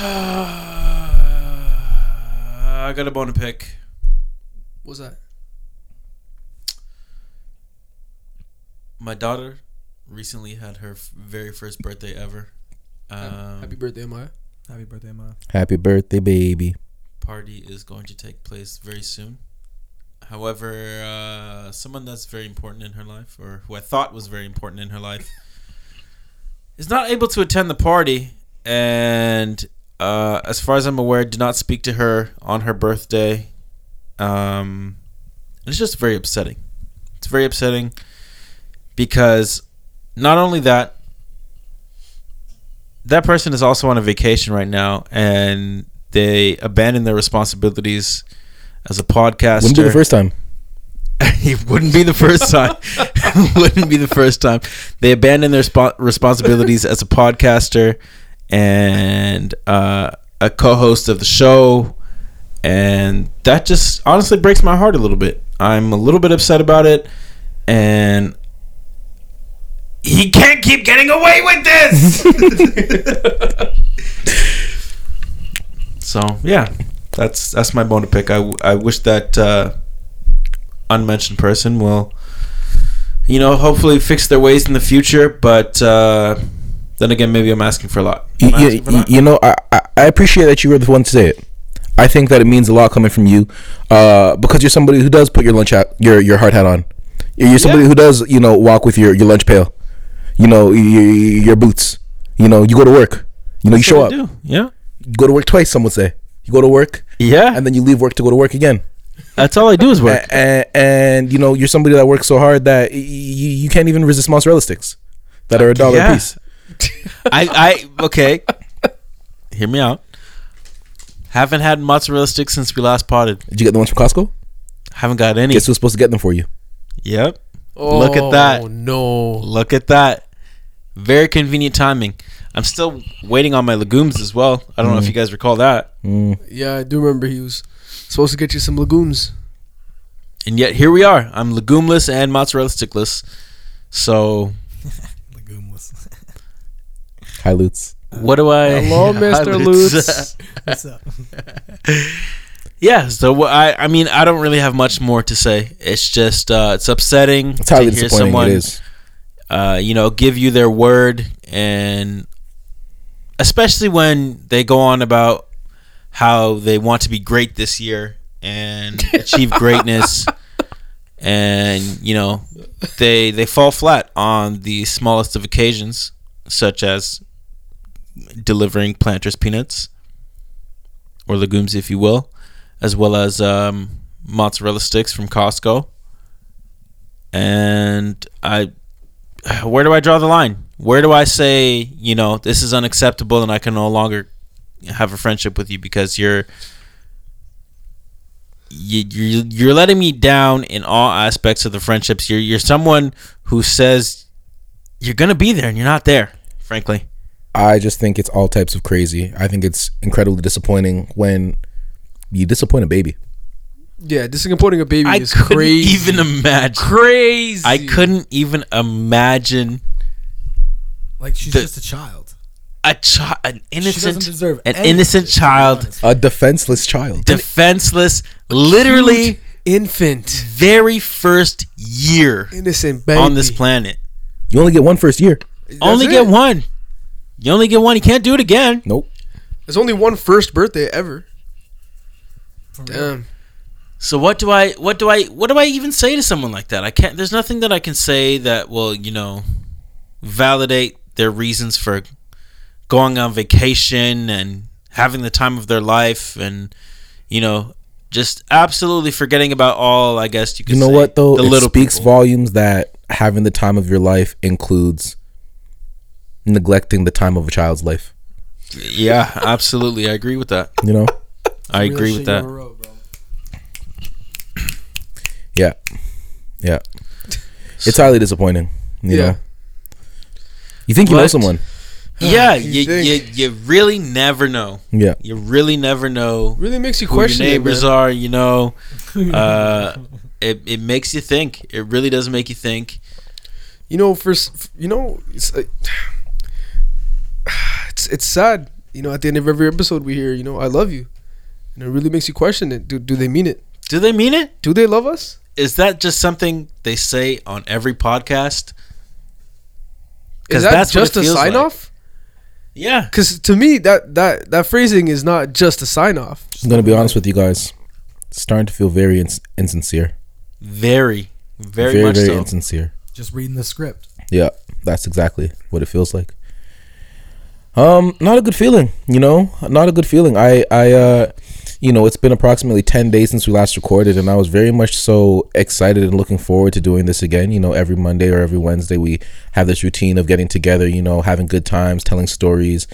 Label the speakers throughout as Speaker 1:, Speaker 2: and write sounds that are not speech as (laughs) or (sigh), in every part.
Speaker 1: (sighs) I got a bone to pick.
Speaker 2: What's that?
Speaker 1: My daughter recently had her f- very first birthday ever. Um,
Speaker 2: Happy birthday, Maya.
Speaker 3: Happy birthday, ma.
Speaker 4: Happy birthday, baby.
Speaker 1: party is going to take place very soon. However, uh, someone that's very important in her life, or who I thought was very important in her life, is not able to attend the party. And uh, as far as I'm aware, did not speak to her on her birthday. Um, it's just very upsetting. It's very upsetting because not only that, that person is also on a vacation right now, and they abandon their responsibilities as a podcaster.
Speaker 4: Wouldn't be the first time. (laughs)
Speaker 1: it wouldn't be the first time. (laughs) (laughs) wouldn't be the first time. They abandon their spo- responsibilities as a podcaster and uh, a co-host of the show, and that just honestly breaks my heart a little bit. I'm a little bit upset about it, and he can't keep getting away with this. (laughs) so yeah, that's that's my bone to pick. I, I wish that uh, unmentioned person will, you know, hopefully fix their ways in the future. But uh, then again, maybe I'm asking for a lot.
Speaker 4: You, you,
Speaker 1: for a lot?
Speaker 4: you know, I, I appreciate that you were the one to say it. I think that it means a lot coming from you, uh, because you're somebody who does put your lunch hat, your your hard hat on. You're somebody
Speaker 1: Yeah.
Speaker 4: who does, you know, walk with your, your lunch pail. You know, your, your boots. You know, you go to work. You know, you show up.
Speaker 1: Do. Yeah,
Speaker 4: You go to work twice. Some would say you go to work
Speaker 1: yeah.
Speaker 4: and then you leave work to go to work again.
Speaker 1: that's all I do is work.
Speaker 4: And, and you know, you're somebody that works so hard that you, you can't even resist mozzarella sticks that are a dollar
Speaker 1: Yeah.
Speaker 4: a piece. (laughs)
Speaker 1: I, I okay. Hear me out. Haven't had mozzarella sticks since we last potted.
Speaker 4: Did you get the ones from Costco?
Speaker 1: Haven't got any.
Speaker 4: Guess who's supposed to get them for you?
Speaker 1: Yep. Look at that.
Speaker 2: Oh no.
Speaker 1: Look at that. Very convenient timing. I'm still waiting on my legumes as well. I don't know if you guys recall that.
Speaker 4: Mm.
Speaker 2: Yeah, I do remember he was supposed to get you some legumes.
Speaker 1: And yet here we are. I'm legumeless and mozzarella stickless. So
Speaker 3: Legumeless. (laughs)
Speaker 4: Hi, Lutz.
Speaker 1: what do I?
Speaker 2: Hello, (laughs) Mr. Lutz. (laughs)
Speaker 3: What's up?
Speaker 1: yeah. So I I mean I don't really have much more to say. It's just uh, it's upsetting
Speaker 4: It's
Speaker 1: to hear someone
Speaker 4: it is.
Speaker 1: uh, you know, give you their word, and especially when they go on about how they want to be great this year and (laughs) achieve greatness, and you know, they they fall flat on the smallest of occasions, such as delivering planters peanuts or legumes, if you will, as well as um, mozzarella sticks from Costco. And I where do I draw the line? Where do I say, you know, this is unacceptable and I can no longer have a friendship with you because you're you, you're you're letting me down in all aspects of the friendships. You're you're someone who says you're gonna be there and you're not there. Frankly,
Speaker 4: I just think it's all types of crazy. I think it's incredibly disappointing when you disappoint a baby.
Speaker 2: Yeah, disappointing a baby
Speaker 1: I
Speaker 2: is
Speaker 1: couldn't
Speaker 2: crazy.
Speaker 1: even imagine.
Speaker 2: crazy.
Speaker 1: I couldn't even imagine
Speaker 3: Like she's
Speaker 1: The-
Speaker 3: just a child.
Speaker 1: a child, an
Speaker 3: She
Speaker 1: innocent,
Speaker 3: deserve
Speaker 1: an
Speaker 3: any
Speaker 1: innocent
Speaker 3: this, to be
Speaker 1: child.
Speaker 4: A defenseless child.
Speaker 1: defenseless, literally.
Speaker 2: Infant,
Speaker 1: very first year
Speaker 2: innocent baby
Speaker 1: on this planet.
Speaker 4: You only get one first year.
Speaker 2: That's
Speaker 1: only
Speaker 2: it.
Speaker 1: get one. You only get one. You can't do it again.
Speaker 4: Nope.
Speaker 2: There's only one first birthday ever.
Speaker 3: For real.
Speaker 2: Damn.
Speaker 1: So what do I what do I what do I even say to someone like that? I can't there's nothing that I can say that will, you know, validate their reasons for going on vacation and having the time of their life and you know, just absolutely forgetting about all I guess you could
Speaker 4: You know
Speaker 1: say,
Speaker 4: what though?
Speaker 1: the
Speaker 4: it
Speaker 1: little
Speaker 4: speaks
Speaker 1: people.
Speaker 4: volumes that having the time of your life includes neglecting the time of a child's life.
Speaker 1: Yeah, absolutely. I agree with that.
Speaker 4: You know?
Speaker 1: I agree with that.
Speaker 3: ever wrote.
Speaker 4: Yeah. Yeah. (laughs) It's highly disappointing. You
Speaker 2: Yeah.
Speaker 4: know? You think you know someone.
Speaker 1: Yeah,
Speaker 2: You
Speaker 1: you, you you really never know.
Speaker 4: Yeah.
Speaker 1: You really never know
Speaker 2: Really makes you question
Speaker 1: who your
Speaker 2: question it,
Speaker 1: neighbors
Speaker 2: man.
Speaker 1: are. You know, (laughs) uh, it it makes you think. It really does make you think.
Speaker 2: You know, for you know, it's uh, it's it's sad you know, at the end of every episode, we hear, you know, I love you, and it really makes you question it. Do do they mean it?
Speaker 1: Do they mean it?
Speaker 2: Do they love us?
Speaker 1: Is that just something they say on every podcast?
Speaker 2: Is that
Speaker 1: that's
Speaker 2: just a
Speaker 1: feels
Speaker 2: sign
Speaker 1: like.
Speaker 2: off?
Speaker 1: Yeah.
Speaker 2: Because to me, that that that phrasing is not just a sign off.
Speaker 4: I'm gonna be honest with you guys. It's starting to feel very ins- insincere.
Speaker 1: Very, very,
Speaker 4: very,
Speaker 1: much
Speaker 4: very
Speaker 1: so.
Speaker 4: insincere.
Speaker 3: Just reading the script.
Speaker 4: Yeah, that's exactly what it feels like. Um, not a good feeling, you know, not a good feeling. I, I, uh, you know, it's been approximately 10 days since we last recorded, and I was very much so excited and looking forward to doing this again. You know, every Monday or every Wednesday, we have this routine of getting together, you know, having good times, telling stories,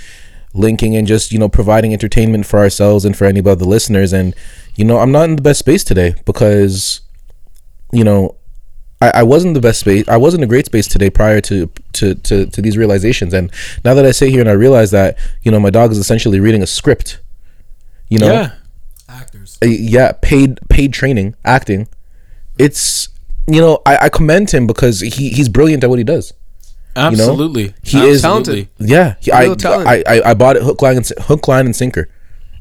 Speaker 4: linking, and just, you know, providing entertainment for ourselves and for any of the listeners. And, you know, I'm not in the best space today because, you know, I, I wasn't the best space. I wasn't a great space today prior to, to, to, to these realizations. And now that I sit here and I realize that, you know, my dog is essentially reading a script, you know,
Speaker 1: Yeah.
Speaker 3: Actors.
Speaker 4: uh, yeah, paid, paid training, acting. It's, you know, I, I commend him because he, he's brilliant at what he does.
Speaker 1: Absolutely.
Speaker 4: He is
Speaker 1: Absolutely.
Speaker 4: Yeah. He, I,
Speaker 2: talent.
Speaker 4: I, I, I bought it hook, line, and, hook, line and sinker.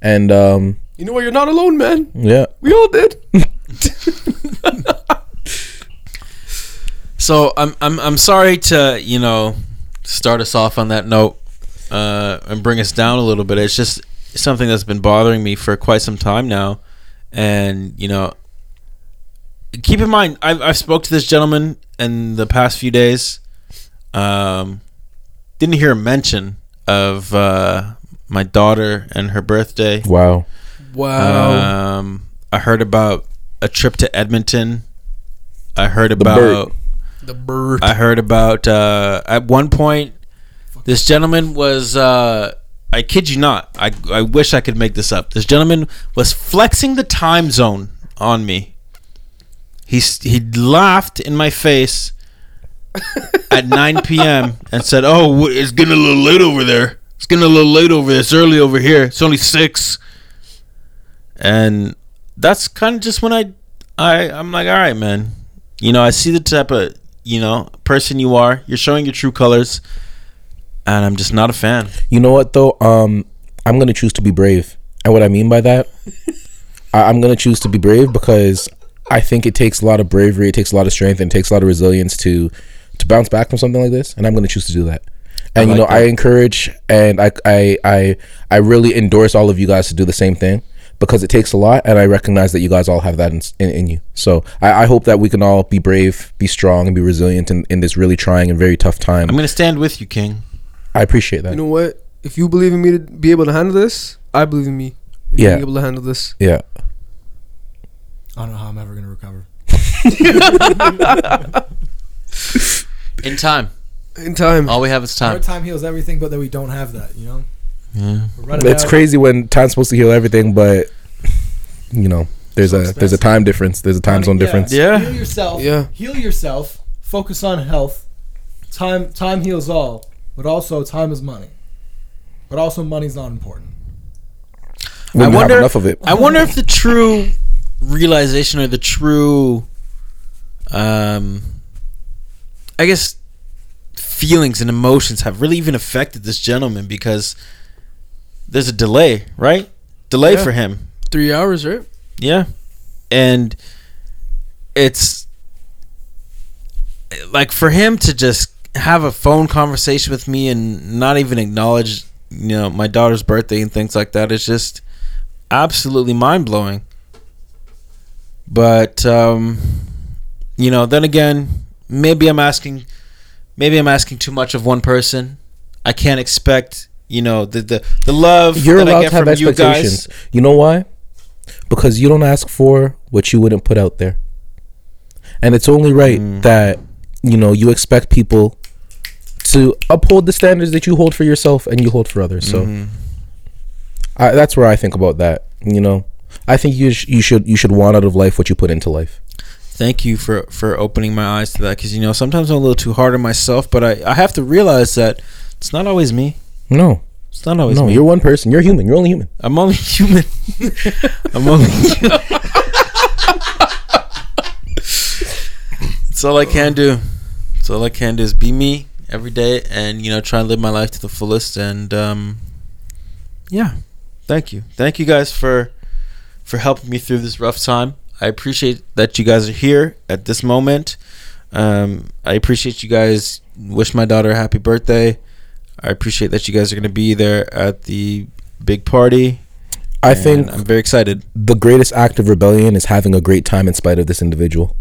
Speaker 4: And, um,
Speaker 2: You know what? You're not alone, man.
Speaker 4: yeah.
Speaker 2: We all did. (laughs) (laughs)
Speaker 1: So I'm I'm I'm sorry to you know start us off on that note uh, and bring us down a little bit. It's just something that's been bothering me for quite some time now, and you know, keep in mind I've I've spoke to this gentleman in the past few days. Um, didn't hear a mention of uh, my daughter and her birthday.
Speaker 4: Wow.
Speaker 2: Wow.
Speaker 1: Um, I heard about a trip to Edmonton. I heard
Speaker 4: bird.
Speaker 1: about
Speaker 2: the bird.
Speaker 1: I heard about uh, at one point this gentleman was uh, I kid you not I I wish I could make this up. This gentleman was flexing the time zone on me. He he laughed in my face at (laughs) 9 p.m. and said, "Oh, it's getting a little late over there. It's getting a little late over there. It's early over here. It's only 6." And that's kind of just when I I I'm like, "All right, man. You know, I see the type of you know person you are. You're showing your true colors, and I'm just not a fan.
Speaker 4: You know what though? Um, I'm gonna choose to be brave, and what I mean by that, I, I'm gonna choose to be brave because I think it takes a lot of bravery, it takes a lot of strength, and it takes a lot of resilience to to bounce back from something like this, and I'm gonna choose to do that. And you
Speaker 1: like
Speaker 4: know, I encourage and I, I I I really endorse all of you guys to do the same thing because it takes a lot, and I recognize that you guys all have that in, in, in you. So I, I hope that we can all be brave, be strong, and be resilient in, in this really trying and very tough time.
Speaker 1: I'm gonna stand with you, King.
Speaker 4: I appreciate that.
Speaker 2: you know what? If you believe in me to be able to handle this, I believe in me. to
Speaker 4: Yeah.
Speaker 2: Be able to handle this.
Speaker 4: yeah.
Speaker 3: I don't know how I'm ever gonna recover. (laughs)
Speaker 1: In time.
Speaker 2: In time.
Speaker 1: All we have is time.
Speaker 3: Hard time heals everything, but then we don't have that. You know.
Speaker 1: Yeah.
Speaker 4: It's
Speaker 3: out.
Speaker 4: crazy when time's supposed to heal everything, but you know, there's
Speaker 3: So
Speaker 4: a there's a time difference. There's a time zone
Speaker 3: Yeah.
Speaker 4: difference.
Speaker 1: Yeah.
Speaker 3: Heal yourself.
Speaker 2: Yeah.
Speaker 3: Heal yourself. Focus on health. Time time heals all, but also time is money. But also money's not important.
Speaker 4: We don't
Speaker 1: I wonder-
Speaker 4: have enough of it.
Speaker 1: I wonder if the true realization or the true, um, I guess, feelings and emotions have really even affected this gentleman because there's a delay, right? Delay
Speaker 2: Yeah.
Speaker 1: for him.
Speaker 2: Three hours, right?
Speaker 1: Yeah. And it's like for him to just have a phone conversation with me and not even acknowledge, you know, my daughter's birthday and things like that is just absolutely mind blowing. But um you know, then again, maybe I'm asking maybe I'm asking too much of one person. I can't expect, you know, the the, the love
Speaker 4: You're
Speaker 1: that I
Speaker 4: allowed
Speaker 1: get
Speaker 4: to have
Speaker 1: from you
Speaker 4: expectations. You know why? Because you don't ask for what you wouldn't put out there. And it's only right
Speaker 1: Mm.
Speaker 4: that you know you expect people to uphold the standards that you hold for yourself and you hold for others. So
Speaker 1: Mhm.
Speaker 4: I, that's where I think about that. You know, I think you sh- you should you should want out of life what you put into life.
Speaker 1: thank you for for opening my eyes to that because you know sometimes I'm a little too hard on myself, but I I have to realize that it's not always me.
Speaker 4: No,
Speaker 1: It's not always
Speaker 4: no,
Speaker 1: me.
Speaker 4: you're one person. You're human. You're only human.
Speaker 1: I'm only human. (laughs) I'm only. That's (laughs) all I can do. That's all I can do is be me every day, and you know try and live my life to the fullest. And um, yeah, thank you, thank you guys for for helping me through this rough time. I appreciate that you guys are here at this moment. Um, I appreciate you guys wish my daughter a happy birthday. I appreciate that you guys are going to be there at the big party.
Speaker 4: I think
Speaker 1: I'm very excited.
Speaker 4: the greatest act of rebellion is having a great time in spite of this individual.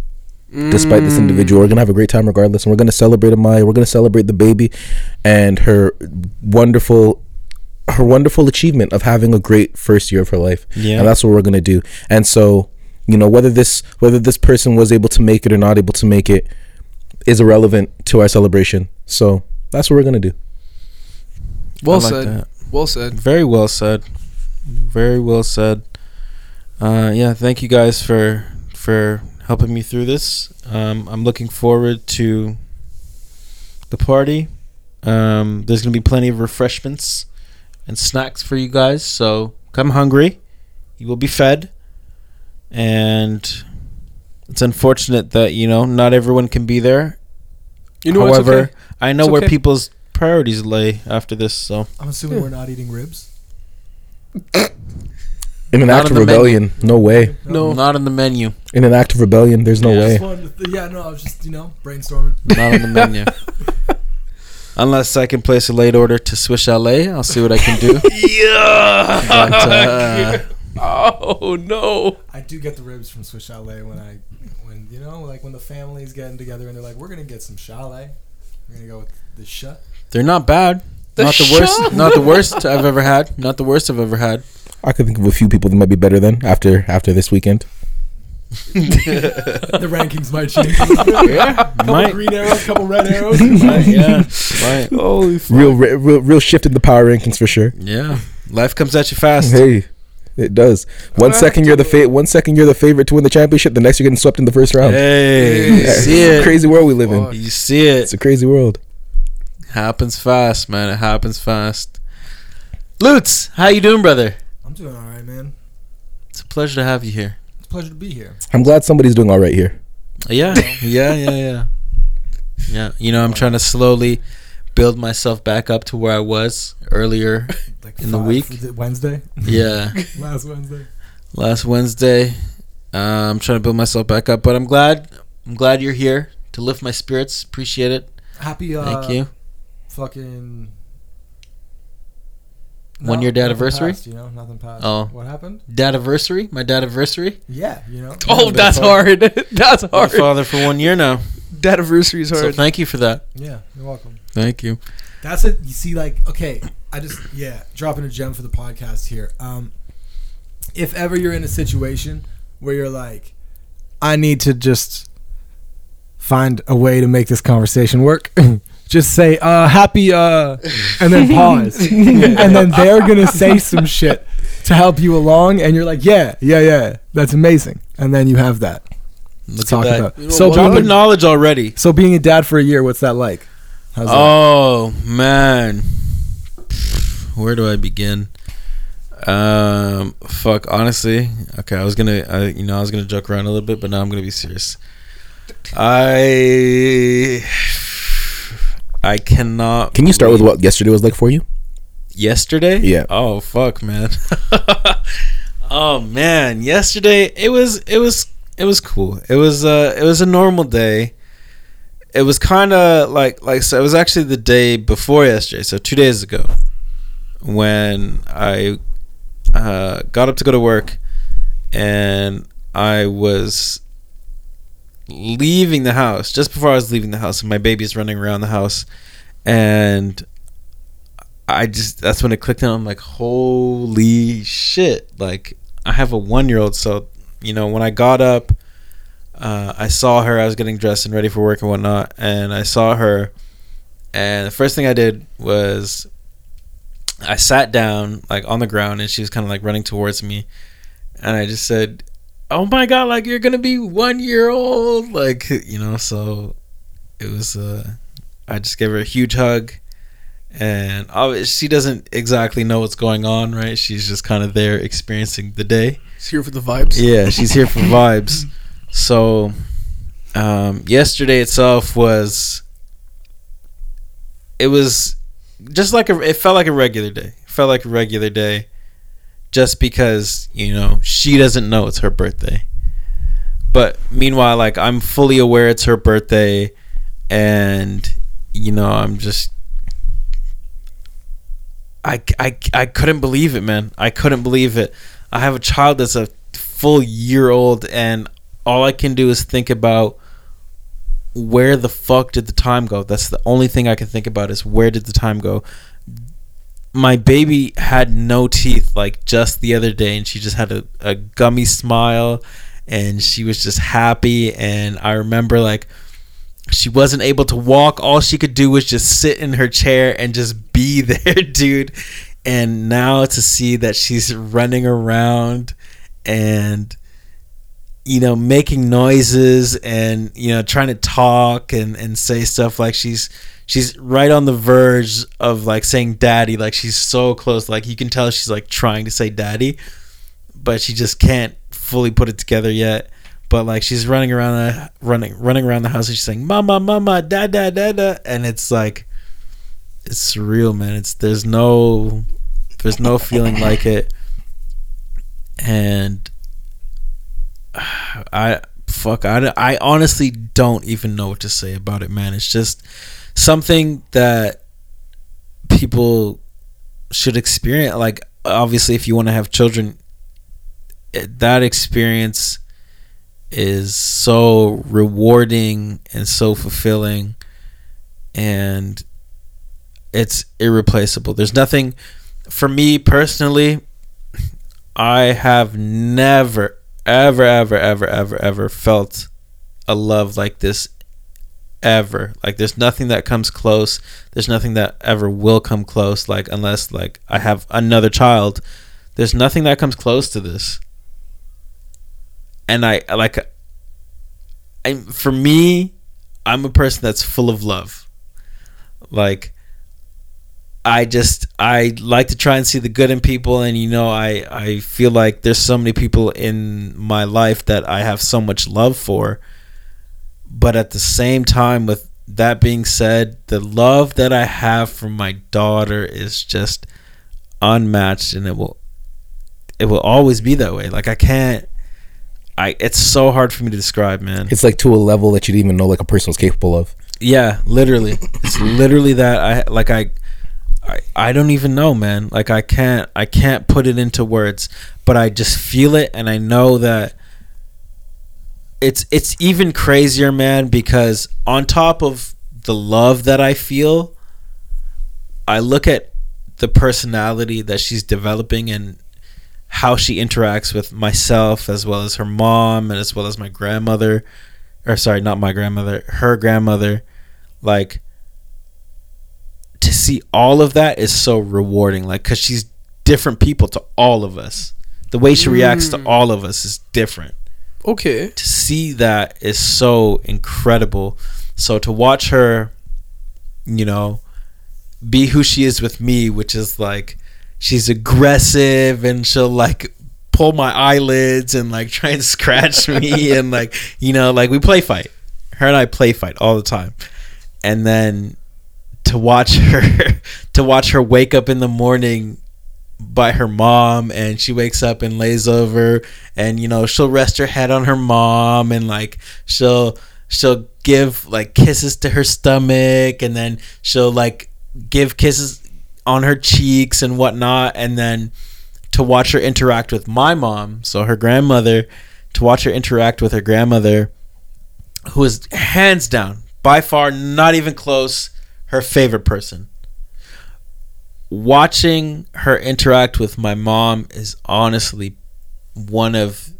Speaker 4: Despite this mm. individual, we're gonna have a great time regardless, and we're gonna celebrate Amaya. We're gonna celebrate the baby and her wonderful, her wonderful achievement of having a great first year of her life.
Speaker 1: Yeah.
Speaker 4: and that's what we're gonna do. And so, you know, whether this whether this person was able to make it or not able to make it is irrelevant to our celebration. So that's what we're gonna do.
Speaker 2: Well
Speaker 1: like
Speaker 2: said.
Speaker 1: that.
Speaker 2: Well said.
Speaker 1: Very well said. Very well said. Uh, yeah, thank you guys for for helping me through this. Um, I'm looking forward to the party. Um, there's gonna be plenty of refreshments and snacks for you guys, so come hungry. You will be fed. And it's unfortunate that you know not everyone can be there.
Speaker 2: You know
Speaker 1: However,
Speaker 2: okay?
Speaker 1: I know
Speaker 2: It's
Speaker 1: where
Speaker 2: okay.
Speaker 1: people's priorities lay after this. So
Speaker 3: I'm assuming
Speaker 2: Yeah.
Speaker 3: we're not eating ribs.
Speaker 4: In an
Speaker 1: Not
Speaker 4: act
Speaker 1: on
Speaker 4: of
Speaker 1: the menu.
Speaker 4: rebellion, no way.
Speaker 2: No.
Speaker 1: not on the menu.
Speaker 4: In an act of rebellion, there's no
Speaker 1: Yeah.
Speaker 4: way.
Speaker 3: Just wanted to th- yeah, no, I was just you know brainstorming.
Speaker 1: Not on the menu. (laughs) Unless I can place a late order to Swiss Chalet, I'll see what I can do. (laughs)
Speaker 2: Yeah.
Speaker 1: But, uh,
Speaker 2: oh no. (laughs)
Speaker 3: I do get the ribs from Swiss Chalet when I, when you know, like when the family's getting together and they're like, we're gonna get some chalet. We're gonna go with the shut.
Speaker 1: They're not bad.
Speaker 2: The
Speaker 1: not the worst. Not the worst (laughs) I've ever had. Not the worst I've ever had.
Speaker 4: I could think of a few people that might be better than after after this weekend. (laughs)
Speaker 3: the rankings might change. (laughs)
Speaker 1: Yeah,
Speaker 3: couple
Speaker 1: might.
Speaker 3: green arrows, couple red arrows.
Speaker 1: might, yeah, might.
Speaker 2: Holy fuck.
Speaker 4: Real, real, real shift in the power rankings for sure.
Speaker 1: Yeah, life comes at you fast.
Speaker 4: Hey, it does. One
Speaker 2: Alright.
Speaker 4: second you're the fa- one second you're the favorite to win the championship. The next you're getting swept in the first round.
Speaker 1: Hey, you
Speaker 2: Yeah.
Speaker 1: see it?
Speaker 4: crazy world we live in.
Speaker 1: You see it?
Speaker 4: It's a crazy world.
Speaker 1: Happens fast, man. It happens fast. Lutz, how you doing, brother?
Speaker 3: I'm doing all right, man.
Speaker 1: It's a pleasure to have you here.
Speaker 3: It's a pleasure to be here.
Speaker 4: I'm glad somebody's doing all right here.
Speaker 1: Yeah, yeah, yeah, yeah. Yeah, you know, I'm trying to slowly build myself back up to where I was earlier. (laughs)
Speaker 3: Like
Speaker 1: In the week?
Speaker 3: Wednesday,
Speaker 1: Yeah, (laughs)
Speaker 3: last Wednesday.
Speaker 1: last Wednesday. Uh, I'm trying to build myself back up, but I'm glad. I'm glad you're here to lift my spirits. Appreciate it.
Speaker 3: Happy. Uh,
Speaker 1: Thank you.
Speaker 3: Fucking.
Speaker 1: One year
Speaker 3: nothing
Speaker 1: anniversary?
Speaker 3: passed, you know, nothing passed.
Speaker 1: Oh.
Speaker 3: What happened?
Speaker 1: Dad anniversary. my dad anniversary.
Speaker 3: Yeah, you know. (laughs)
Speaker 2: Oh, that's hard. (laughs) that's
Speaker 1: Been
Speaker 2: hard.
Speaker 1: father for one year now,
Speaker 2: That anniversary is
Speaker 1: so
Speaker 2: hard.
Speaker 1: thank you for that.
Speaker 3: Yeah, you're welcome.
Speaker 1: Thank you.
Speaker 3: That's it. You see, like, okay, I just yeah, dropping a gem for the podcast here. Um, if ever you're in a situation where you're like, I need to just find a way to make this conversation work. (laughs) just say uh happy uh and then (laughs) pause and then they're gonna say some shit to help you along and you're like yeah yeah yeah that's amazing and then you have that
Speaker 1: Look
Speaker 3: to talk
Speaker 1: that.
Speaker 3: about
Speaker 2: You know
Speaker 3: so
Speaker 2: what?
Speaker 3: being,
Speaker 1: Dropping knowledge already.
Speaker 3: so being a dad for a year what's that like How's that?
Speaker 1: Oh man, where do I begin? Um, fuck. Honestly, okay. I was gonna, I, you know, I was gonna joke around a little bit, but now I'm gonna be serious. I, I cannot.
Speaker 4: Can you start with what yesterday was like for you?
Speaker 1: yesterday?
Speaker 4: Yeah.
Speaker 1: Oh fuck, man. (laughs) oh man, yesterday it was it was it was cool. It was uh it was a normal day. It was kind of like like so it was actually the day before yesterday, so 2 days ago when I uh got up to go to work and I was leaving the house just before I was leaving the house and my baby's running around the house and I just that's when it clicked and I'm like, holy shit! Like I have a one year old, so you know when I got up, uh, I saw her. I was getting dressed and ready for work and whatnot, and I saw her, and the first thing I did was I sat down like on the ground, and she was kind of like running towards me, and I just said, "Oh my god! Like you're gonna be one year old!" Like you know, so it was. uh I just gave her a huge hug and she doesn't exactly know what's going on, right? She's just kind of there experiencing the day.
Speaker 2: She's here for the vibes.
Speaker 1: Yeah, she's here for (laughs) vibes. So, um, yesterday itself was, it was just like a, it felt like a regular day. It felt like a regular day just because, you know, she doesn't know it's her birthday. But meanwhile, like I'm fully aware it's her birthday and you know, I'm just I, I, I couldn't believe it, man. I couldn't believe it. I have a child that's a full year old, and all I can do is think about where the fuck did the time go? That's the only thing I can think about is where did the time go? My baby had no teeth like just the other day, and she just had a, a gummy smile, and she was just happy. And I remember like she wasn't able to walk. All she could do was just sit in her chair and just be (laughs) there, dude. And now to see that she's running around and you know making noises and you know trying to talk and and say stuff like she's she's right on the verge of like saying daddy like she's so close like you can tell she's like trying to say daddy but she just can't fully put it together yet. But like she's running around the running running around the house and she's saying mama mama da da da da and it's like it's surreal man. It's there's no there's no feeling like it. And (sighs) I fuck I, I honestly don't even know what to say about it man. It's just something that people should experience like obviously if you want to have children it, that experience is so rewarding and so fulfilling and it's irreplaceable. There's nothing for me personally i have never ever ever ever ever ever felt a love like this ever. Like there's nothing that comes close. There's nothing that ever will come close. Like unless like i have another child there's nothing that comes close to this. And i like I, for me i'm a person that's full of love. Like I just I like to try and see the good in people. And you know I I feel like there's so many people in my life that I have so much love for but at the same time with that being said the love that I have for my daughter is just unmatched and it will it will always be that way. Like I can't I it's so hard for me to describe man.
Speaker 4: It's like to a level that you didn't even know like a person was capable of.
Speaker 1: yeah literally. It's literally that I like I I, I don't even know man. Like i can't i can't put it into words. But i just feel it and i know that it's it's even crazier man because on top of the love that i feel i look at the personality that she's developing and how she interacts with myself as well as her mom and as well as my grandmother or sorry not my grandmother her grandmother. Like to see all of that is so rewarding like because she's different people to all of us. The way she reacts to mm. all of us is different
Speaker 2: Okay.
Speaker 1: to see that is so incredible. So to watch her you know be who she is with me which is like she's aggressive and she'll like pull my eyelids and like try and scratch (laughs) me and like you know like we play fight. Her and i play fight all the time. And then to watch her (laughs) to watch her wake up in the morning by her mom and she wakes up and lays over and you know she'll rest her head on her mom and like she'll she'll give like kisses to her stomach and then she'll like give kisses on her cheeks and whatnot and then to watch her interact with my mom so her grandmother to watch her interact with her grandmother who is hands down by far not even close her favorite person watching her interact with my mom is honestly one of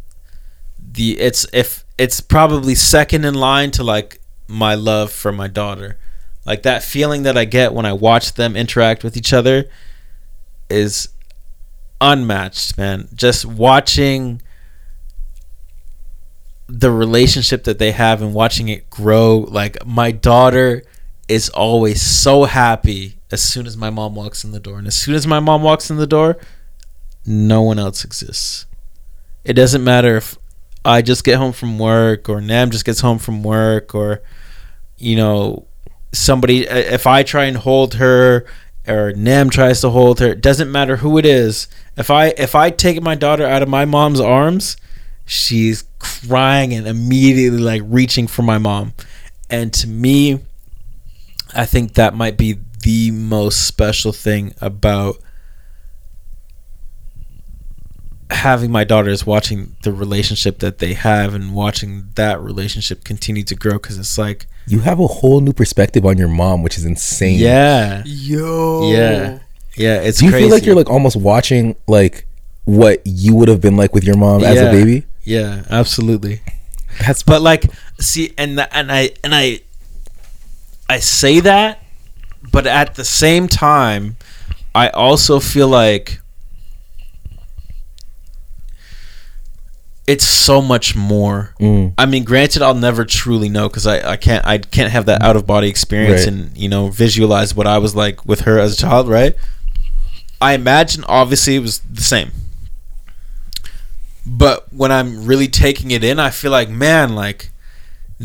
Speaker 1: the it's if it's probably second in line to like my love for my daughter. Like that feeling that i get when i watch them interact with each other is unmatched man. Just watching the relationship that they have and watching it grow like my daughter is always so happy as soon as my mom walks in the door and as soon as my mom walks in the door no one else exists it doesn't matter if i just get home from work or nam just gets home from work or you know somebody if i try and hold her or Nam tries to hold her. It doesn't matter who it is. If I if I take my daughter out of my mom's arms, she's crying and immediately like reaching for my mom. And to me, I think that might be the most special thing about having my daughters watching the relationship that they have and watching that relationship continue to grow because it's like
Speaker 4: You have a whole new perspective on your mom, which is insane.
Speaker 1: yeah
Speaker 2: Yo.
Speaker 1: yeah yeah it's
Speaker 4: Do you
Speaker 1: crazy
Speaker 4: feel like you're like almost watching like what you would have been like with your mom as a baby?
Speaker 1: yeah absolutely
Speaker 4: That's
Speaker 1: but like see and th- and i and i i say that but at the same time i also feel like it's so much more
Speaker 4: Mm.
Speaker 1: i mean granted i'll never truly know because I, I can't i can't have that out of body experience
Speaker 4: Right.
Speaker 1: and you know visualize what i was like with her as a child right i imagine obviously it was the same but when i'm really taking it in i feel like man like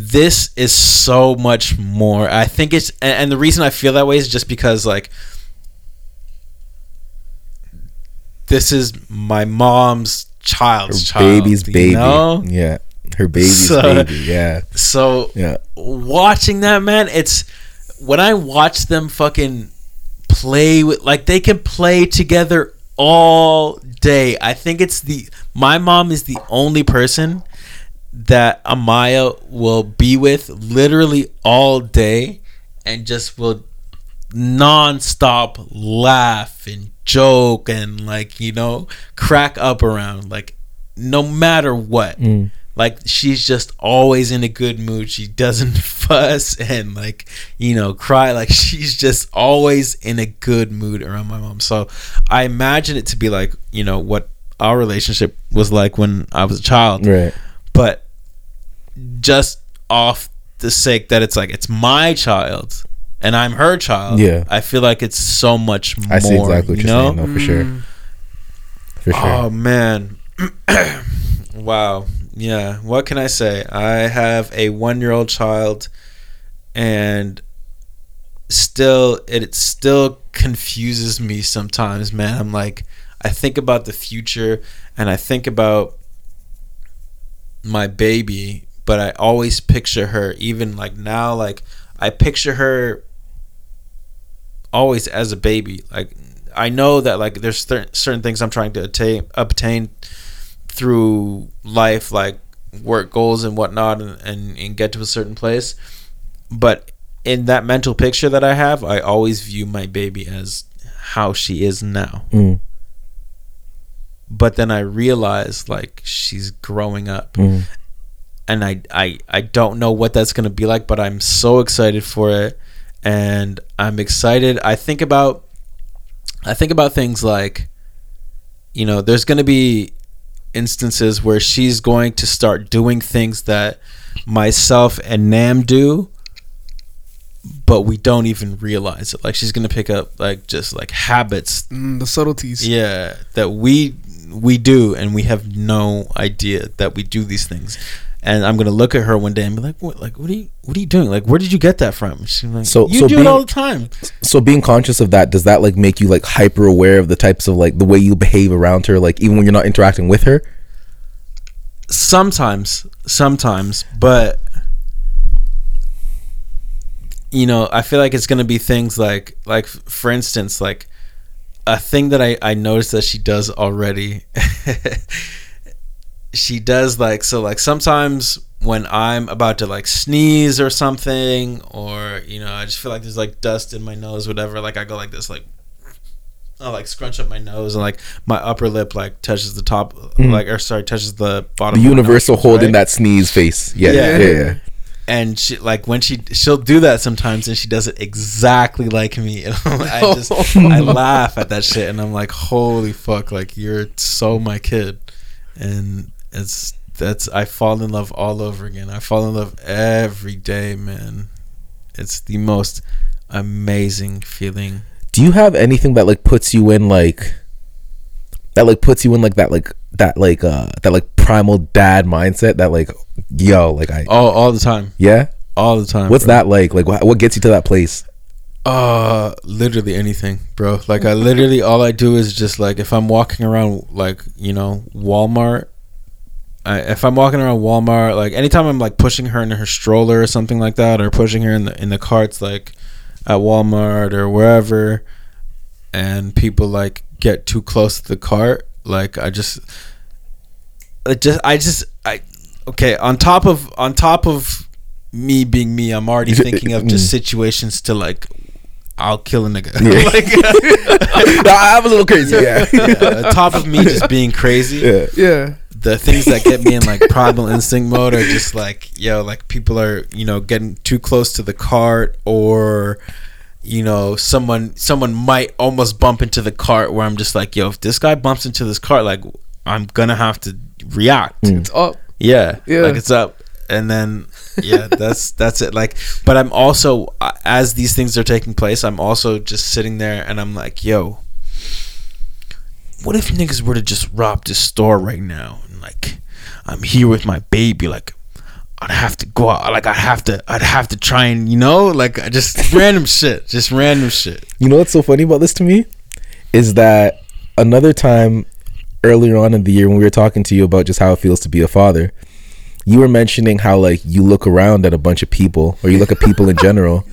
Speaker 1: this is so much more i think it's and, and the reason i feel that way is just because like this is my mom's
Speaker 4: her
Speaker 1: child
Speaker 4: baby's baby.
Speaker 1: know?
Speaker 4: Yeah. Her baby's
Speaker 1: So-
Speaker 4: baby. Yeah.
Speaker 1: so
Speaker 4: Yeah.
Speaker 1: watching that man it's when i watch them fucking play with like they can play together all day i think it's the my mom is the only person that amaya will be with literally all day and just will non-stop laugh and joke and like you know crack up around like no matter what.
Speaker 4: Mm.
Speaker 1: like she's just always in a good mood. She doesn't (laughs) fuss and like you know cry. Like she's just always in a good mood around my mom. So i imagine it to be like you know what our relationship was like when i was a child.
Speaker 4: Right.
Speaker 1: But just off the sake that it's like it's my child and i'm her child
Speaker 4: Yeah.
Speaker 1: i feel like it's so much more
Speaker 4: I see exactly what
Speaker 1: you
Speaker 4: you're
Speaker 1: know
Speaker 4: saying, though, for sure.
Speaker 2: Mm.
Speaker 4: For sure.
Speaker 1: Oh man. (clears throat) wow. Yeah. What can I say? I have a one year old child and still it still confuses me sometimes, man. I'm like I think about the future and I think about my baby, but I always picture her even like now like I picture her always as a baby. Like I know that like there's cer- certain things I'm trying to attain obtain through life, like work goals and whatnot, and, and, and get to a certain place. But in that mental picture that I have, I always view my baby as how she is now.
Speaker 4: Mm.
Speaker 1: But then I realize like she's growing up
Speaker 4: Mm.
Speaker 1: and I, I I don't know what that's gonna be like, but I'm so excited for it, and I'm excited. I think about I think about things like, you know, there's gonna be instances where she's going to start doing things that myself and Nam do, but we don't even realize it. Like she's gonna pick up like just like habits
Speaker 2: Mm, the subtleties.
Speaker 1: yeah that we we do and we have no idea that we do these things. And i'm gonna look at her one day and be like what like what are you what are you doing? Like where did you get that from? She's like
Speaker 4: So-
Speaker 1: you
Speaker 4: so
Speaker 1: do
Speaker 4: being-
Speaker 1: it all the time.
Speaker 4: So being conscious of that, does that like make you like hyper aware of the types of like the way you behave around her, like even when you're not interacting with her?
Speaker 1: sometimes sometimes but you know i feel like it's gonna be things like like for instance like a thing that i i noticed that she does already (laughs) she does like so like sometimes when i'm about to like sneeze or something or you know i just feel like there's like dust in my nose whatever like i go like this like I like scrunch up my nose and like my upper lip like touches the top mm-hmm. like or sorry touches the bottom
Speaker 4: The universal
Speaker 1: nostrils,
Speaker 4: holding
Speaker 1: right?
Speaker 4: that sneeze face. Yeah,
Speaker 1: Yeah.
Speaker 4: yeah, yeah.
Speaker 1: And she like when she she'll do that sometimes and she does it exactly like me. And (laughs) I just I (laughs) laugh at that shit and I'm like holy fuck like you're so my kid. And it's that's I fall in love all over again. I fall in love every day man. It's the most amazing feeling.
Speaker 4: Do you have anything that like puts you in like that like puts you in like that like that like uh that like primal dad mindset that like yo like I
Speaker 1: all all the time
Speaker 4: yeah
Speaker 1: all the time
Speaker 4: what's
Speaker 1: bro.
Speaker 4: that like like wha- what gets you to that place
Speaker 1: Uh, literally anything, bro. Like I literally all I do is just like if I'm walking around like you know Walmart. I, if I'm walking around Walmart, like anytime I'm like pushing her in her stroller or something like that, or pushing her in the in the carts like at Walmart or wherever, and people like get too close to the cart, like I just, it just I just I okay on top of on top of me being me, I'm already thinking of uh, just mm. situations to like I'll kill a nigga.
Speaker 4: Yeah. (laughs)
Speaker 1: like, (laughs)
Speaker 4: I'm a little crazy. Yeah.
Speaker 1: yeah, (laughs) uh, on top of me just being crazy,
Speaker 4: yeah.
Speaker 2: Yeah.
Speaker 1: the things that get me in like primal instinct mode are just like, yo, like people are, you know, getting too close to the cart or you know, someone someone might almost bump into the cart where I'm just like, yo, if this guy bumps into this cart, like I'm gonna have to react.
Speaker 4: Mm.
Speaker 2: It's up.
Speaker 1: Yeah,
Speaker 2: Yeah.
Speaker 1: like it's up, and then yeah, (laughs) that's that's it. Like, but I'm also as these things are taking place, I'm also just sitting there and I'm like, yo, what if niggas were to just rob this store right now? And like, I'm here with my baby, like. I'd have to go out, like I'd have to, I'd have to try and, you know, like I just (laughs) random shit, just random shit.
Speaker 4: You know what's so funny about this to me is that another time earlier on in the year when we were talking to you about just how it feels to be a father, you were mentioning how like you look around at a bunch of people or you look at people in (laughs) general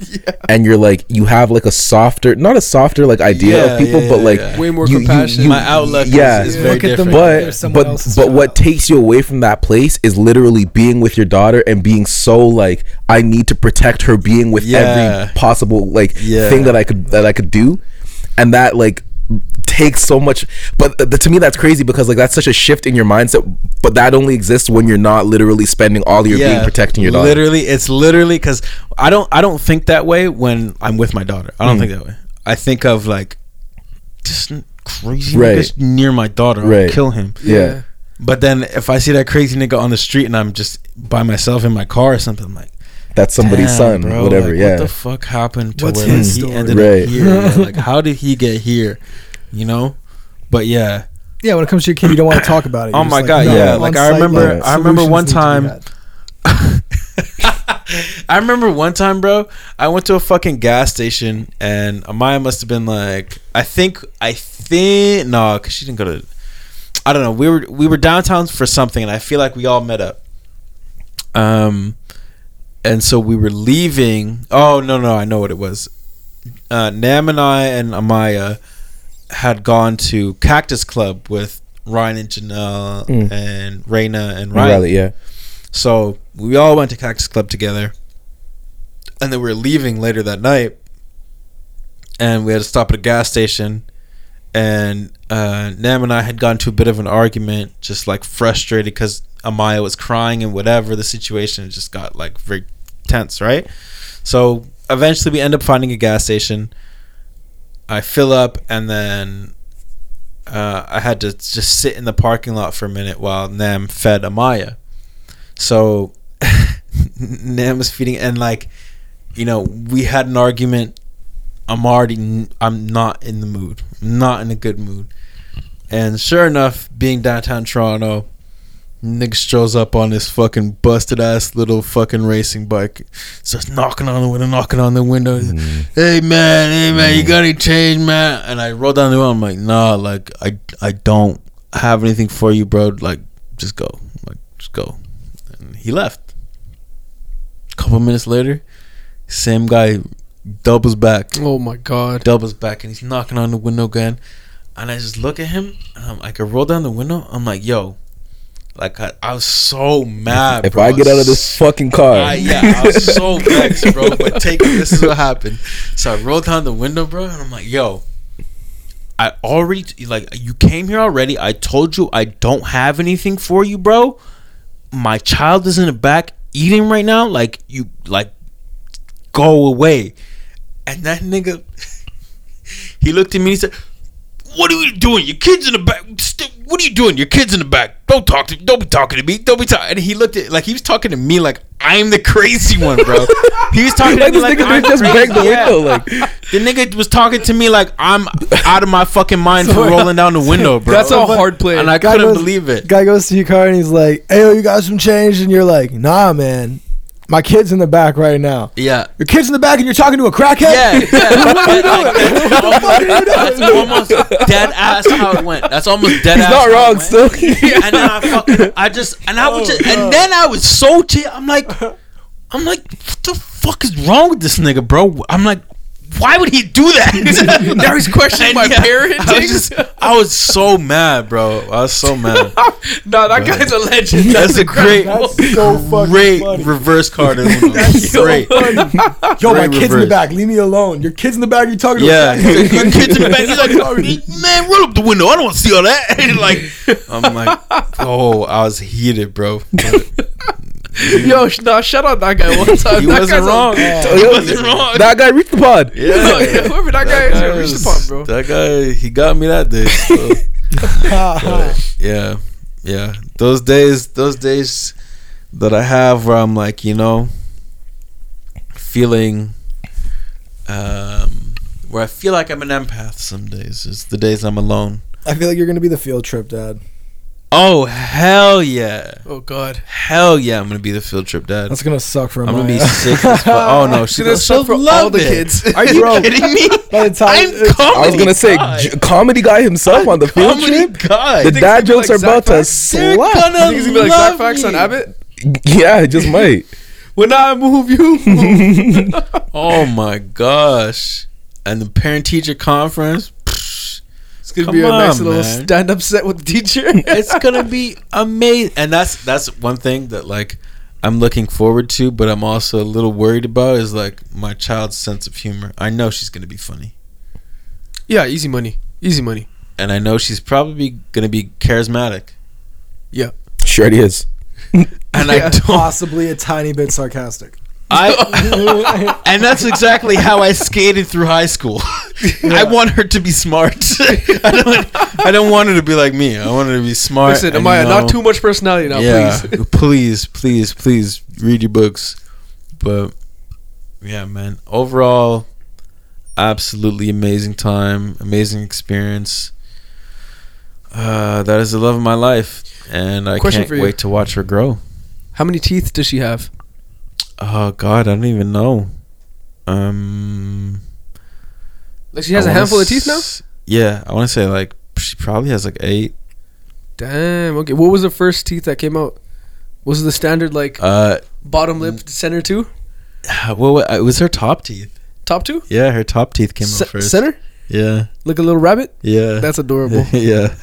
Speaker 4: and you're like you have like a softer not a softer like idea
Speaker 1: Yeah,
Speaker 4: of people
Speaker 1: yeah,
Speaker 4: but like
Speaker 1: yeah.
Speaker 2: Way more
Speaker 4: you- you-
Speaker 2: compassion.
Speaker 4: you-
Speaker 1: My outlook
Speaker 4: yeah.
Speaker 1: is, is very
Speaker 3: Look at them
Speaker 1: different.
Speaker 3: like-
Speaker 4: but but
Speaker 3: else's
Speaker 4: but what takes you away from that place is literally being with your daughter and being so like I need to protect her being with
Speaker 1: Yeah.
Speaker 4: every possible like
Speaker 1: Yeah.
Speaker 4: thing that I could that I could do and that like takes so much but th- to me that's crazy because like that's such a shift in your mindset but that only exists when you're not literally spending all your being protecting your daughter
Speaker 1: Literally, it's literally because I don't I don't think that way when I'm with my daughter. I don't
Speaker 4: Mm.
Speaker 1: think that way. I think of like just crazy
Speaker 4: Right.
Speaker 1: near my daughter. I'll
Speaker 4: Right.
Speaker 1: kill him.
Speaker 4: yeah
Speaker 1: But then if I see that crazy nigga on the street and I'm just by myself in my car or something, I'm like
Speaker 4: that's somebody's
Speaker 1: "Damn,
Speaker 4: son
Speaker 1: bro,
Speaker 4: whatever
Speaker 1: like,
Speaker 4: yeah
Speaker 1: What the fuck happened to
Speaker 3: What's
Speaker 1: where like,
Speaker 3: his
Speaker 1: he
Speaker 3: story?
Speaker 1: ended
Speaker 4: Right.
Speaker 1: up here? Yeah, like (laughs) how did he get here? You know. But yeah,
Speaker 3: Yeah, when it comes to your kid, you don't want to talk about it.
Speaker 1: Oh
Speaker 3: You're just
Speaker 1: my
Speaker 3: like,
Speaker 1: God,
Speaker 3: no,
Speaker 4: yeah.
Speaker 1: Like, I remember-
Speaker 3: like,
Speaker 1: I remember one
Speaker 3: need to be
Speaker 1: time- (laughs) I remember one time, bro. I went to a fucking gas station, and Amaya must have been like, I think, I think, no, because she didn't go to. I don't know. We were we were downtown for something, and I feel like we all met up. Um, and so we were leaving. Oh no, no, I know what it was. Uh, Nam and I and Amaya had gone to Cactus Club with Ryan and Janelle
Speaker 4: Mm.
Speaker 1: and Raina and Ryan.
Speaker 4: Riley yeah
Speaker 1: So we all went to Cactus Club together, and then we were leaving later that night, and we had to stop at a gas station, and uh, Nam and I had gotten to a bit of an argument, just like frustrated because Amaya was crying and whatever the situation just got like very tense, right? So eventually we end up finding a gas station. I fill up and then uh, I had to just sit in the parking lot for a minute while Nam fed Amaya. So (laughs) Nam was feeding, and like, you know, we had an argument. I'm already, I'm not in the mood, not in a good mood. And sure enough, being downtown Toronto, nigga shows up on this fucking busted ass little fucking racing bike, starts knocking on the window, knocking on the window. Mm. Hey man, hey man, you mm. got any change, man? And I roll down the window. I'm like, nah, like I, I don't have anything for you, bro. Like, just go, like, just go. And he left. A couple minutes later, same guy doubles back,
Speaker 2: Oh my god.
Speaker 1: doubles back, and he's knocking on the window again. And I just look at him, and I'm like, I roll down the window. I'm like, yo, like I, I was so mad.
Speaker 4: if
Speaker 1: bro.
Speaker 4: I get out of this fucking car
Speaker 1: I, yeah, I was so (laughs) vexed, bro. But take this is what happened. So I rolled down the window, bro, and I'm like, yo. I already like you came here already. I told you I don't have anything for you, bro. My child is in the back eating right now. Like you like go away. And that nigga (laughs) he looked at me and he said, What are you doing? Your kid's in the back. What are you doing? Your kid's in the back. Don't talk to don't be talking to me. Don't be talking and he looked at like he was talking to me like I'm the crazy one, bro. he was talking (laughs)
Speaker 4: like
Speaker 1: to me
Speaker 4: this
Speaker 1: like
Speaker 4: nigga
Speaker 1: I'm
Speaker 4: just
Speaker 1: crazy.
Speaker 4: break the
Speaker 1: Yeah.
Speaker 4: window like (laughs)
Speaker 1: The nigga was talking to me like I'm out of my fucking mind for (laughs) rolling down the window, bro.
Speaker 2: That's a hard play.
Speaker 1: and I
Speaker 3: Guy
Speaker 1: couldn't
Speaker 3: goes-
Speaker 1: believe it.
Speaker 3: Guy goes to your car and he's like, "Hey, yo, you got some change?" And you're like, "Nah, man, My kid's in the back right now.
Speaker 1: Yeah.
Speaker 3: Your kid's in the back and you're talking to a crackhead?
Speaker 1: Yeah, (laughs) yeah. That's almost dead ass how it went. That's almost dead
Speaker 4: He's
Speaker 1: ass.
Speaker 4: not wrong still. (laughs)
Speaker 1: And then I fucking, I just, and I was oh, just, and then I was so, t- I'm like, I'm like, what the fuck is wrong with this nigga, bro? I'm like, why would he do that? (laughs)
Speaker 2: Now he's questioning my parenting.
Speaker 1: I was just, I was so mad, bro. I was so mad. (laughs)
Speaker 2: nah, that guy's a legend.
Speaker 1: That's a great,
Speaker 3: That's so fucking
Speaker 1: great
Speaker 3: funny.
Speaker 1: reverse card. (laughs)
Speaker 3: That's so
Speaker 1: great.
Speaker 3: funny. Yo, my
Speaker 1: Great
Speaker 3: kid's in the back. Leave me alone. Your kid's in the back. You're talking to
Speaker 1: Yeah,
Speaker 3: a
Speaker 1: he's "Your kid's in the back." He's like, man, roll up the window. I don't want to see all that. And like, I'm like, oh, I was heated, bro.
Speaker 2: Yo, sh- nah, shout out that guy one (laughs) time.
Speaker 1: He
Speaker 2: That
Speaker 1: wasn't
Speaker 2: guy's a-
Speaker 1: wrong.
Speaker 3: Yeah.
Speaker 1: He wasn't wrong.
Speaker 4: that guy reached the pod.
Speaker 1: Yeah,
Speaker 2: No, (laughs) yeah, whoever that guy is,
Speaker 1: That
Speaker 2: yeah, reach the
Speaker 1: was-
Speaker 2: pot, bro.
Speaker 1: That guy, he got me that day. So. But, (laughs) yeah, yeah. Those days, those days that I have where I'm like, you know, feeling, um, where I feel like I'm an empath. Some days is the days I'm alone.
Speaker 3: I feel like you're gonna be the field trip dad.
Speaker 1: Oh hell yeah,
Speaker 2: Oh God,
Speaker 1: hell yeah! I'm gonna be the field trip dad.
Speaker 3: That's gonna suck for
Speaker 1: I'm gonna be sick. As fuck. Oh no, (laughs) she's
Speaker 2: She's
Speaker 1: gonna
Speaker 2: gonna suck for all
Speaker 1: love
Speaker 2: the kids.
Speaker 1: Are you (laughs)
Speaker 3: Bro.
Speaker 1: kidding me?
Speaker 3: By the time
Speaker 1: I'm
Speaker 3: it's-
Speaker 1: comedy.
Speaker 4: I was gonna say
Speaker 1: guy.
Speaker 4: j- comedy guy himself on the field
Speaker 1: comedy
Speaker 4: trip.
Speaker 1: guy.
Speaker 4: The dad
Speaker 2: gonna
Speaker 4: jokes
Speaker 2: be
Speaker 4: are
Speaker 2: like
Speaker 4: about to
Speaker 2: Zach
Speaker 1: They're
Speaker 4: slap.
Speaker 1: gonna
Speaker 2: think he's gonna be like Zach
Speaker 1: love
Speaker 2: Facts on
Speaker 1: me.
Speaker 2: Abbott. (laughs)
Speaker 4: Yeah, it just might.
Speaker 2: When I move you,
Speaker 1: Oh my gosh! And the parent teacher conference. Psh,
Speaker 2: it's gonna
Speaker 1: Come
Speaker 2: be a nice little
Speaker 1: man.
Speaker 2: stand up set with the teacher. (laughs)
Speaker 1: It's gonna be (laughs) amazing, and that's that's one thing that like I'm looking forward to, but I'm also a little worried about is like my child's sense of humor. I know she's gonna be funny,
Speaker 2: yeah, easy money, easy money.
Speaker 1: and I know she's probably gonna be charismatic, Yeah,
Speaker 4: Sure, it is. (laughs)
Speaker 1: and I
Speaker 2: Yeah.
Speaker 1: don't.
Speaker 3: Possibly a tiny bit sarcastic.
Speaker 1: I (laughs) and that's exactly how I skated through high school. (laughs) I want her to be smart. (laughs) I don't. I don't want her to be like me. I want her to be smart.
Speaker 2: Listen, Amaya,
Speaker 1: you
Speaker 2: not too much personality now,
Speaker 1: yeah,
Speaker 2: please.
Speaker 1: please, please, please read your books. But yeah, man. Overall, absolutely amazing time, amazing experience. Uh, that is the love of my life, and I
Speaker 2: Question
Speaker 1: can't wait to watch her grow.
Speaker 2: How many teeth does she have?
Speaker 1: Oh God, I don't even know. Um,
Speaker 2: Like she has
Speaker 1: I
Speaker 2: a handful of teeth now.
Speaker 1: Yeah, I want to say like she probably has like eight.
Speaker 2: Damn. Okay. What was the first teeth that came out? Was it the standard like
Speaker 1: Uh,
Speaker 2: bottom lip, center two, (sighs)
Speaker 1: well, it was her top teeth.
Speaker 2: top two,
Speaker 1: Yeah, her top teeth came out first.
Speaker 2: center?
Speaker 1: Yeah,
Speaker 2: Like a little rabbit.
Speaker 1: yeah,
Speaker 2: That's adorable. (laughs)
Speaker 1: yeah.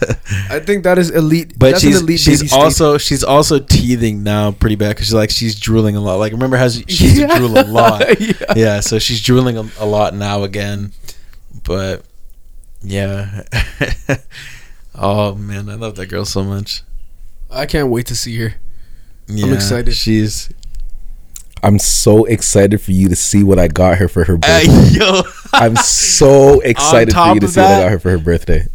Speaker 2: I think that is elite.
Speaker 1: But
Speaker 2: That's an
Speaker 1: she's
Speaker 2: elite baby
Speaker 1: she's
Speaker 2: state.
Speaker 1: also she's also teething now pretty bad because she's like she's drooling a lot. Like remember how she, she used to (laughs)
Speaker 2: Yeah.
Speaker 1: drool a lot. (laughs)
Speaker 2: yeah.
Speaker 1: yeah, so she's drooling a, a lot now again. But yeah. oh man, I love that girl so much.
Speaker 2: I can't wait to see her.
Speaker 1: Yeah, I'm
Speaker 2: excited.
Speaker 1: She's
Speaker 4: I'm so excited for you to see what I got her for her
Speaker 1: uh,
Speaker 4: birthday.
Speaker 1: yo.
Speaker 4: I'm so (laughs) excited for you to
Speaker 1: of
Speaker 4: see what I got her for her birthday.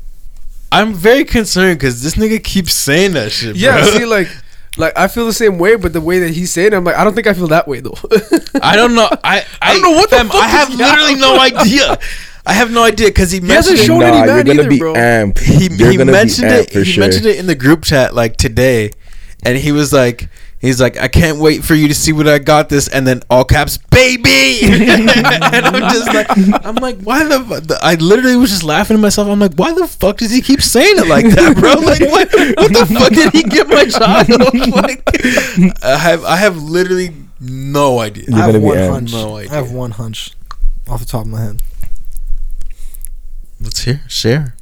Speaker 1: I'm very concerned because this nigga keeps saying that shit.
Speaker 2: Yeah.
Speaker 1: bro.
Speaker 2: See, like, (laughs) like I feel the same way, but the way that he's saying, it, I'm like, I don't think I feel that way though.
Speaker 1: I don't know. I (laughs) I,
Speaker 2: don't know what the
Speaker 1: fam,
Speaker 2: fuck
Speaker 1: I have
Speaker 2: is
Speaker 1: literally
Speaker 2: Yao.
Speaker 1: no idea. I have no idea because he
Speaker 2: hasn't
Speaker 1: mentioned it.
Speaker 2: shown any
Speaker 4: Nah,
Speaker 2: man
Speaker 4: you're gonna
Speaker 2: either,
Speaker 4: be
Speaker 2: bro.
Speaker 4: amped.
Speaker 1: he, he mentioned
Speaker 4: be amped
Speaker 1: it.
Speaker 4: for
Speaker 1: he
Speaker 4: sure.
Speaker 1: mentioned it in the group chat like today, and he was like, he's like, I can't wait for you to see what I got this, and then all caps, baby. (laughs) and I'm just like, I'm like, why the? fu- I literally was just laughing to myself. I'm like, why the fuck does he keep saying it like that, bro? (laughs) Like, what? What the fuck did he get my child? (laughs) like, I have, I have literally no idea.
Speaker 3: I have one
Speaker 4: amped.
Speaker 3: hunch.
Speaker 1: No
Speaker 3: I have one hunch off the top of my head.
Speaker 1: Let's hear, share.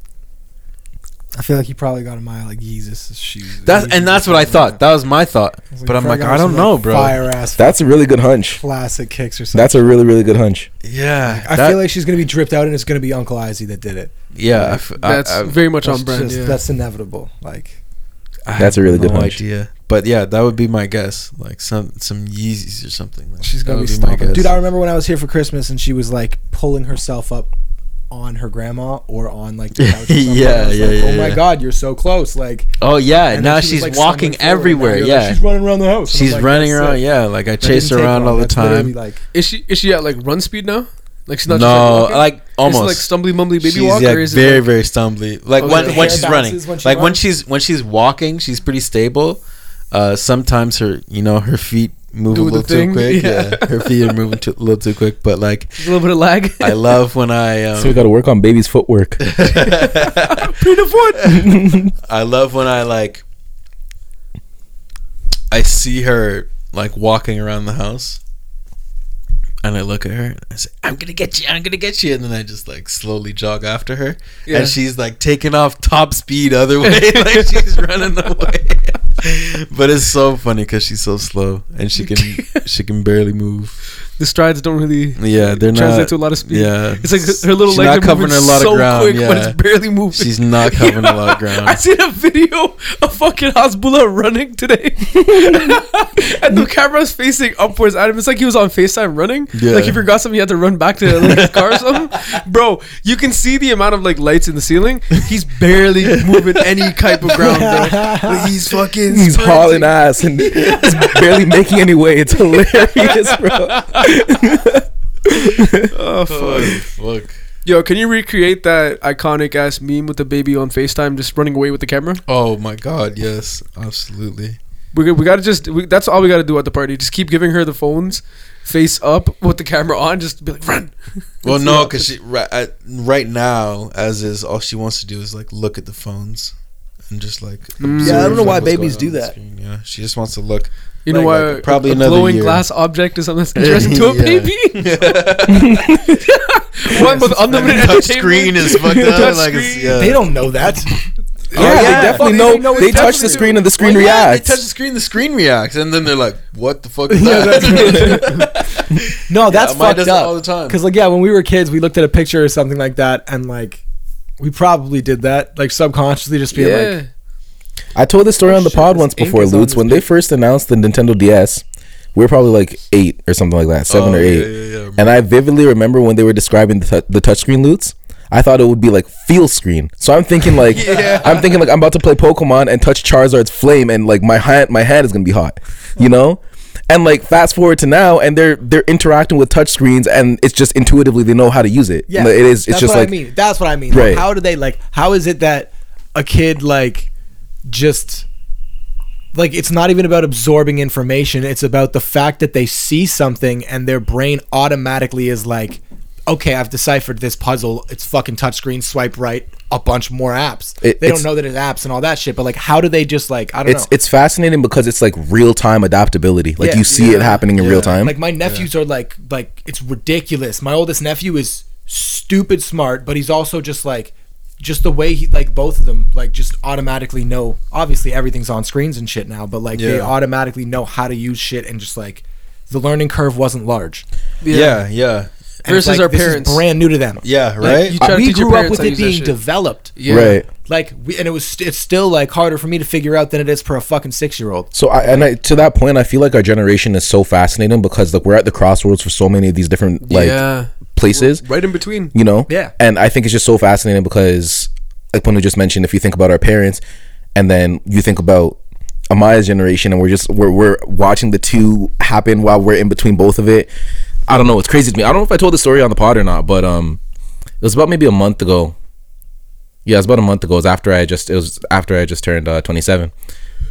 Speaker 3: I feel like he probably got Amaya like Yeezus shoes.
Speaker 1: That's and that's what I thought. That was my thought.
Speaker 3: I was
Speaker 1: But I'm like, I don't know,
Speaker 3: like,
Speaker 1: bro.
Speaker 3: Fire ass.
Speaker 4: That's a really good hunch.
Speaker 3: classic kicks or something.
Speaker 4: That's a really really good hunch.
Speaker 1: Yeah,
Speaker 3: I
Speaker 1: that-
Speaker 3: feel like she's gonna be dripped out, and it's gonna be Uncle Izzy that did it.
Speaker 1: yeah. I f- I-
Speaker 2: That's
Speaker 1: I-
Speaker 2: very much
Speaker 3: That's
Speaker 2: on brand.
Speaker 3: just-
Speaker 2: yeah.
Speaker 3: That's inevitable. Like
Speaker 1: I
Speaker 4: That's a really good
Speaker 1: no
Speaker 4: hunch.
Speaker 1: idea. But yeah, that would be my guess. Like some some Yeezys or something. Like,
Speaker 3: she's gonna
Speaker 1: would
Speaker 3: be
Speaker 1: my guess.
Speaker 3: Dude, I remember when I was here for Christmas, and she was like pulling herself up on her grandma or on like the (laughs) couch.
Speaker 1: Yeah,
Speaker 3: I
Speaker 1: yeah,
Speaker 3: like,
Speaker 1: yeah,
Speaker 3: Oh my
Speaker 1: yeah.
Speaker 3: god, you're so close. Like
Speaker 1: oh yeah,
Speaker 3: and
Speaker 1: now
Speaker 3: she was,
Speaker 1: she's
Speaker 3: like,
Speaker 1: walking
Speaker 3: stumbling forward. Now
Speaker 1: everywhere. Yeah,
Speaker 3: like, she's running around the house.
Speaker 1: She's
Speaker 3: like,
Speaker 1: running around.
Speaker 3: sick.
Speaker 1: Yeah, like I chase her around
Speaker 3: long.
Speaker 1: all the
Speaker 3: That's
Speaker 1: time.
Speaker 3: Like
Speaker 2: Is she is she at like run speed now? Like she's not
Speaker 1: No,
Speaker 2: just like, walking? Is it
Speaker 1: almost.
Speaker 2: like stumbly mumbly baby
Speaker 1: she's
Speaker 2: walk
Speaker 1: yeah,
Speaker 2: is
Speaker 1: very
Speaker 2: it like,
Speaker 1: very stumbly. Like
Speaker 2: Oh,
Speaker 1: when when she's running,
Speaker 3: when she
Speaker 1: like when she's when she's walking, she's pretty stable. Uh, sometimes her you know her feet move
Speaker 2: Do
Speaker 1: a
Speaker 2: the
Speaker 1: little too quick.
Speaker 2: yeah.
Speaker 1: Yeah. her feet are moving too, a little too quick. But like, (laughs)
Speaker 2: A little bit of lag.
Speaker 1: I love when I um, (laughs)
Speaker 4: So we got to work on baby's footwork. (laughs)
Speaker 1: I love when I like I see her like walking around the house and I look at her and I say, I'm gonna get you, I'm gonna get you and then I just like slowly jog after her.
Speaker 2: Yeah.
Speaker 1: And she's like taking off top speed other way, like she's running away. But it's so funny because she's so slow and she can (laughs) she can barely move.
Speaker 2: The strides don't really
Speaker 1: Yeah, they're
Speaker 2: translate
Speaker 1: not
Speaker 2: to a lot of speed.
Speaker 1: Yeah.
Speaker 2: It's like her- little
Speaker 1: She's
Speaker 2: legs are
Speaker 1: covering
Speaker 2: moving
Speaker 1: a lot of
Speaker 2: so
Speaker 1: ground,
Speaker 2: quick, but
Speaker 1: yeah.
Speaker 2: it's barely moving.
Speaker 1: She's not (laughs) covering a lot of ground.
Speaker 2: I seen a video of fucking Hasbullah running today, (laughs) and the camera's facing upwards at him. It's like he was on Facetime running.
Speaker 1: Yeah.
Speaker 2: Like he forgot something, he had to run back to like, his car or something. (laughs) Bro, you can see the amount of like lights in the ceiling. He's barely moving any type of ground. Bro. Like, he's fucking.
Speaker 4: He's
Speaker 2: sprinting.
Speaker 4: hauling ass and he's barely making any way. It's hilarious, bro.
Speaker 2: Oh fuck.
Speaker 1: fuck.
Speaker 2: Yo, can you recreate that iconic ass meme with the baby on Facetime just running away with the camera?
Speaker 1: Oh my god, yes, absolutely.
Speaker 2: We, we gotta just we, that's all we gotta do at the party. Just keep giving her the phones, face up with the camera on. Just be like, run. (laughs)
Speaker 1: Well, no, because she right, right now, as is, all she wants to do is like look at the phones and just like.
Speaker 2: Mm. Yeah, I don't know
Speaker 3: why babies do that.
Speaker 1: screen, Yeah, she just wants to look.
Speaker 2: You know
Speaker 1: Like-
Speaker 2: why?
Speaker 1: like probably
Speaker 2: a, a
Speaker 1: another
Speaker 2: glowing
Speaker 1: year.
Speaker 2: glass object is something that's (laughs) interesting to a
Speaker 1: Yeah.
Speaker 2: baby. (laughs) One with unlimited
Speaker 1: touch screen is fucked up.
Speaker 2: Touch
Speaker 1: like
Speaker 2: screen.
Speaker 1: yeah.
Speaker 3: They don't know that.
Speaker 4: Yeah, (laughs) oh,
Speaker 1: yeah.
Speaker 4: they definitely
Speaker 2: Well,
Speaker 4: know.
Speaker 2: they know
Speaker 4: They,
Speaker 2: it's
Speaker 4: touch the screen and the screen
Speaker 1: Well, yeah,
Speaker 4: reacts.
Speaker 1: They touch the screen, the screen reacts, and then they're like, "What the fuck is that?"
Speaker 3: No, that's
Speaker 1: Yeah,
Speaker 3: fucked
Speaker 1: does it
Speaker 3: up.
Speaker 1: all the time.
Speaker 3: Because like yeah, when we were kids, we looked at a picture or something like that, and like we probably did that, like subconsciously, just being
Speaker 2: Yeah.
Speaker 3: like,
Speaker 4: I told this story
Speaker 3: Oh,
Speaker 4: on the
Speaker 3: shit,
Speaker 4: pod once before,
Speaker 3: is on
Speaker 4: Lutz. When they first announced the Nintendo DS, we were probably like eight or something like that, seven
Speaker 1: Oh,
Speaker 4: or
Speaker 1: yeah,
Speaker 4: eight.
Speaker 1: yeah, yeah,
Speaker 4: and I vividly remember when they were describing the, tou- the touchscreen Lutz. I thought it would be like feel screen. So I'm thinking like (laughs) I'm thinking like I'm about to play Pokemon and touch Charizard's flame and like my hand my hand is gonna be hot. You know? And like fast forward to now and they're they're interacting with touch screens and it's just intuitively they know how to use it.
Speaker 3: yeah,
Speaker 4: Like, it is it's
Speaker 3: that's
Speaker 4: just
Speaker 3: what
Speaker 4: like
Speaker 3: I mean. That's what I mean.
Speaker 4: Right.
Speaker 3: Like, how do they like? How is it that a kid like just like it's not even about absorbing information it's about the fact that they see something and their brain automatically is like okay i've deciphered this puzzle it's fucking touchscreen swipe right a bunch more apps
Speaker 4: It-
Speaker 3: they don't know that it's apps and all that shit but like how do they just like i don't
Speaker 4: it's
Speaker 3: know
Speaker 4: it's fascinating because it's like real time adaptability. Like
Speaker 3: Yeah.
Speaker 4: you see it happening in
Speaker 1: Yeah.
Speaker 4: real time.
Speaker 3: like my nephews are like like it's ridiculous my oldest nephew is stupid smart but he's also just like just the way he like both of them like just automatically know obviously everything's on screens and shit now but like they automatically know how to use shit and just like the learning curve wasn't large.
Speaker 1: Yeah, yeah,
Speaker 3: And it's
Speaker 2: Versus
Speaker 3: like,
Speaker 2: our
Speaker 3: this is
Speaker 2: parents.
Speaker 3: brand new to them
Speaker 1: yeah.
Speaker 2: Like,
Speaker 1: Right.
Speaker 2: you try uh, to
Speaker 3: we
Speaker 2: teach your
Speaker 3: grew up
Speaker 2: parents
Speaker 3: with
Speaker 2: how to
Speaker 3: it
Speaker 2: use that
Speaker 3: being
Speaker 2: shit.
Speaker 3: developed
Speaker 2: Yeah.
Speaker 4: Right.
Speaker 3: like we, and it was it's still like harder for me to figure out than it is for a fucking six year old
Speaker 4: So I and I, to that point, I feel like our generation is so fascinating because like we're at the crossroads for so many of these different like
Speaker 2: yeah.
Speaker 4: places,
Speaker 2: Right in between.
Speaker 4: you know.
Speaker 3: Yeah.
Speaker 4: And I think it's just so fascinating because, like when we just mentioned, if you think about our parents, and then you think about Amaya's generation, and we're just we're we're watching the two happen while we're in between both of it. I don't know. It's crazy to me. I don't know if I told the story on the pod or not, but um, it was about maybe a month ago. Yeah, it was about a month ago. It was after I just it was after I just turned uh, 27.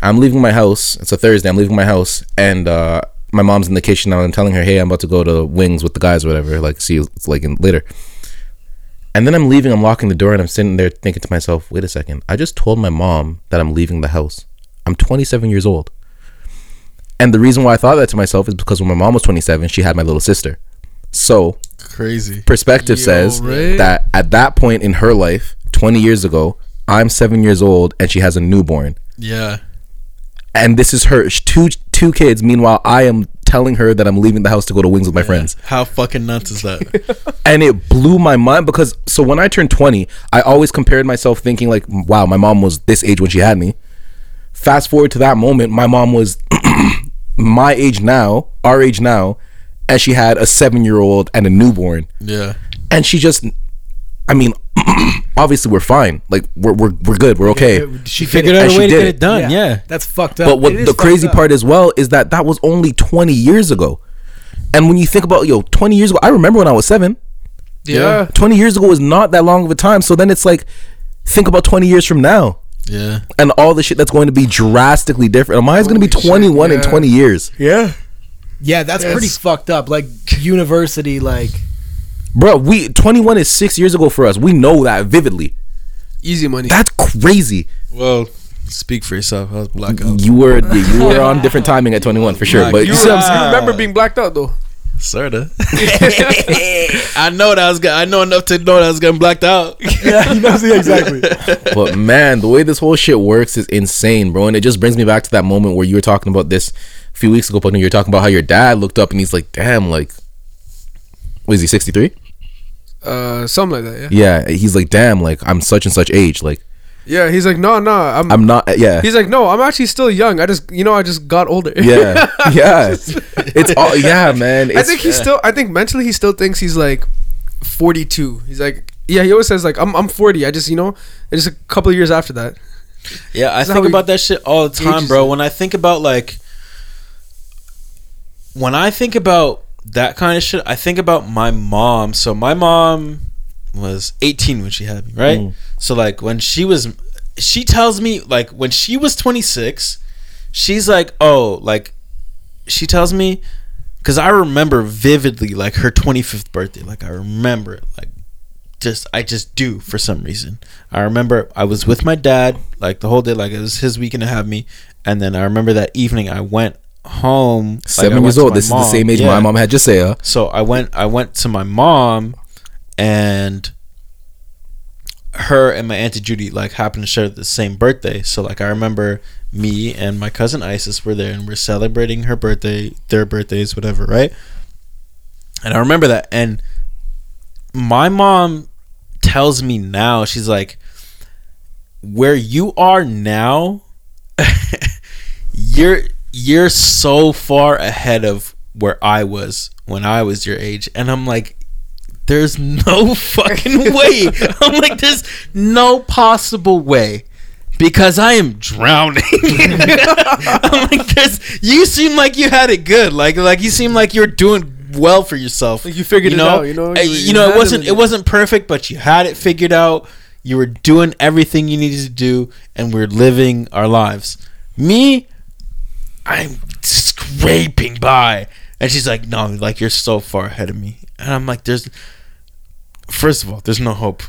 Speaker 4: I'm leaving my house. It's a Thursday. I'm leaving my house, and uh, my mom's in the kitchen. And I'm telling her, "Hey, I'm about to go to Wings with the guys, or whatever. Like, see you like in, later." And then I'm leaving. I'm locking the door, and I'm sitting there thinking to myself, "Wait a second. I just told my mom that I'm leaving the house. I'm 27 years old." And the reason why I thought that to myself is because when my mom was 27, she had my little sister. So
Speaker 1: Crazy.
Speaker 4: perspective
Speaker 2: Yo,
Speaker 4: says
Speaker 2: right?
Speaker 4: that at that point in her life, 20 years ago, I'm seven years old and she has a newborn.
Speaker 1: Yeah.
Speaker 4: And this is her two two kids. Meanwhile, I am telling her that I'm leaving the house to go to Wings with my friends.
Speaker 1: How fucking nuts is that? (laughs)
Speaker 4: And it blew my mind because so when I turned 20, I always compared myself thinking like, wow, my mom was this age when she had me. Fast forward to that moment, my mom was (clears throat) my age now, our age now, and she had a seven year old and a newborn.
Speaker 1: yeah.
Speaker 4: and she just i mean (clears throat) obviously we're fine like we're we're, we're good we're okay
Speaker 3: she
Speaker 1: Figured
Speaker 3: did
Speaker 1: out a way to get
Speaker 4: it.
Speaker 1: it done. Yeah.
Speaker 3: that's fucked up
Speaker 4: but what
Speaker 3: It is
Speaker 4: the crazy
Speaker 3: up.
Speaker 4: part as well is that that was only 20 years ago and when you think about yo 20 years ago i remember when i was seven
Speaker 2: Yeah.
Speaker 4: 20 years ago was not that long of a time so then it's like think about 20 years from now
Speaker 1: Yeah.
Speaker 4: and all the shit that's going to be drastically different amaya's going to be
Speaker 2: Holy shit,
Speaker 4: 21 in 20 years
Speaker 3: yeah Yeah, that's
Speaker 2: Yes.
Speaker 3: pretty fucked up. Like university, like
Speaker 4: Bro, we 21 is six years ago for us. We know that vividly.
Speaker 2: Easy money.
Speaker 4: That's crazy.
Speaker 1: Well, speak for yourself. I was blackout.
Speaker 4: You were you were on different timing at 21 for sure.
Speaker 1: Black-
Speaker 4: But
Speaker 2: you,
Speaker 4: you see what I'm
Speaker 2: you
Speaker 4: saying?
Speaker 2: remember being blacked out though?
Speaker 1: Sorta. (laughs) (laughs) I know that I was. Gonna, I know enough to know that I was getting blacked out. (laughs)
Speaker 3: yeah, you know exactly.
Speaker 4: But man, the way this whole shit works is insane, bro. And it just brings me back to that moment where you were talking about this a few weeks ago, but you were talking about how your dad looked up and he's like, damn, like, what is he, 63?
Speaker 2: Uh, something like that. Yeah.
Speaker 4: Yeah. He's like, damn, like, I'm such and such age. Like,
Speaker 2: Yeah. He's like, no, no. I'm.
Speaker 4: I'm not, yeah.
Speaker 2: he's like, no, I'm actually still young. I just, you know, I just got older.
Speaker 4: Yeah. (laughs) Yeah. (laughs) It's all, yeah, man.
Speaker 2: I
Speaker 4: It's,
Speaker 2: think he's still. I think mentally he still thinks he's like 42. He's like, yeah. He always says like, I'm, I'm 40. I just, you know, it's just a couple of years after that.
Speaker 1: Yeah, I
Speaker 2: That's
Speaker 1: think about that shit all the time, bro.
Speaker 2: it.
Speaker 1: When I think about like, when I think about that kind of shit, I think about my mom. So my mom was 18 when she had me, right?
Speaker 4: Mm.
Speaker 1: So like when she was, she tells me like when she was 26, she's like, oh, like, she tells me, because I remember vividly like her 25th birthday. Like I remember it, like just I just do for some reason. I remember I was with my dad like the whole day, like it was his weekend to have me, and then I remember that evening I went home.
Speaker 4: seven
Speaker 1: went
Speaker 4: years old. This is the same age
Speaker 1: Yeah.
Speaker 4: my mom had just say, uh,
Speaker 1: So I went I went to my mom, and her and my auntie Judy like happened to share the same birthday. So like I remember me and my cousin Isis were there and we're celebrating her birthday, their birthdays, whatever, right? And I remember that. And my mom tells me now, she's like, where you are now, (laughs) you're you're so far ahead of where I was when I was your age. And I'm like, there's no (laughs) fucking way. I'm like, there's no possible way. Because I am drowning. (laughs) I'm like, there's you seem like you had it good. Like like you seem like you're doing well for yourself.
Speaker 2: Like you figured it
Speaker 1: know?
Speaker 2: out, you know? You-
Speaker 1: You,
Speaker 2: you
Speaker 1: know, it wasn't
Speaker 2: it.
Speaker 1: it wasn't perfect, but you had it figured out. You were doing everything you needed to do, and we're living our lives. Me, I'm scraping by, and she's like, "No, like you're so far ahead of me," and I'm like, "There's." First of all, there's no hope.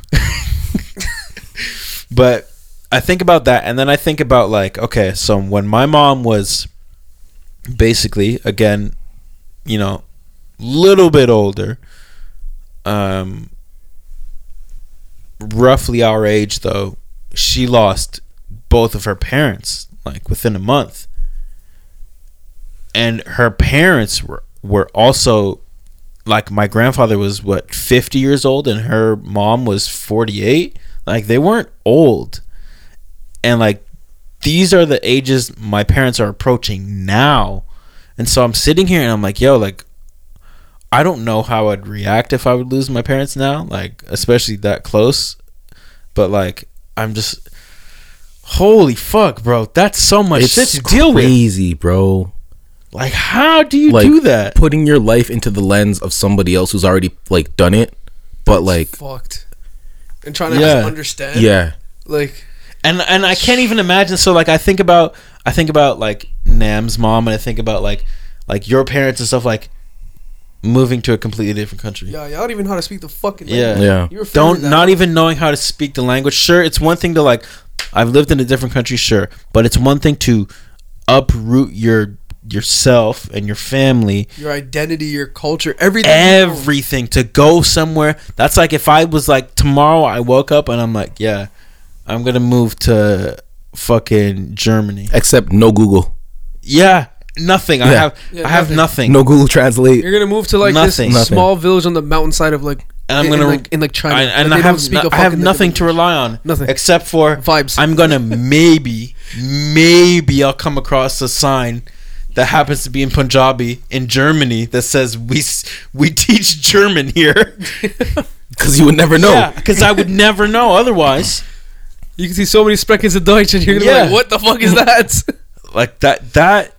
Speaker 1: but I think about that, and then I think about like, okay, so when my mom was basically again, you know, little bit older, um, roughly our age though, she lost both of her parents like within a month, and her parents were were also like my grandfather was what 50 years old and her mom was 48 like they weren't old. And like these are the ages my parents are approaching now. And so i'm sitting here and i'm like yo like i don't know how i'd react if i would lose my parents now like especially that close. But like i'm just holy fuck bro. That's so much shit to deal with.
Speaker 4: crazy, bro.
Speaker 1: Like how do you
Speaker 4: Like
Speaker 1: do that
Speaker 4: putting your life into the lens of somebody else who's already like done it, but like,
Speaker 2: fucked. And trying to
Speaker 1: Yeah.
Speaker 2: understand.
Speaker 4: yeah,
Speaker 2: Like,
Speaker 1: and and I can't even imagine. So like I think about I think about like Nam's mom, and I think about like like your parents and stuff like moving to a completely different country.
Speaker 2: yeah, y'all don't even know how to speak the fucking
Speaker 1: Yeah.
Speaker 2: language.
Speaker 4: yeah.
Speaker 2: You were
Speaker 1: Don't not
Speaker 2: out.
Speaker 1: even knowing how to speak the language. Sure, it's one thing to like I've lived in a different country, sure, but it's one thing to uproot your yourself and your family
Speaker 2: your identity, your culture, everything.
Speaker 1: everything to go somewhere. That's like if I was like tomorrow I woke up and I'm like, yeah, I'm gonna move to fucking Germany.
Speaker 4: Except no Google,
Speaker 1: Yeah, nothing. I have
Speaker 2: Yeah,
Speaker 1: I have
Speaker 2: nothing.
Speaker 1: nothing.
Speaker 4: no Google Translate.
Speaker 2: You're gonna move to like
Speaker 1: Nothing.
Speaker 2: this
Speaker 4: Nothing.
Speaker 2: small village on the mountainside of like.
Speaker 1: And I'm
Speaker 2: in,
Speaker 1: gonna
Speaker 2: in, like in like China,
Speaker 1: I, and
Speaker 2: they
Speaker 1: I have
Speaker 2: speak
Speaker 1: no-
Speaker 2: a
Speaker 1: I have nothing to rely on.
Speaker 2: Nothing.
Speaker 1: except for
Speaker 2: Vibes.
Speaker 1: I'm gonna maybe maybe I'll come across a sign that happens to be in Punjabi in Germany that says we we teach German here. (laughs)
Speaker 4: Because you would never know.
Speaker 1: Yeah, because I would never know otherwise.
Speaker 2: You can see so many Sprechen Sie Deutsch, and you're gonna
Speaker 1: Yeah.
Speaker 2: be like, "What the fuck is that?"
Speaker 1: Like that that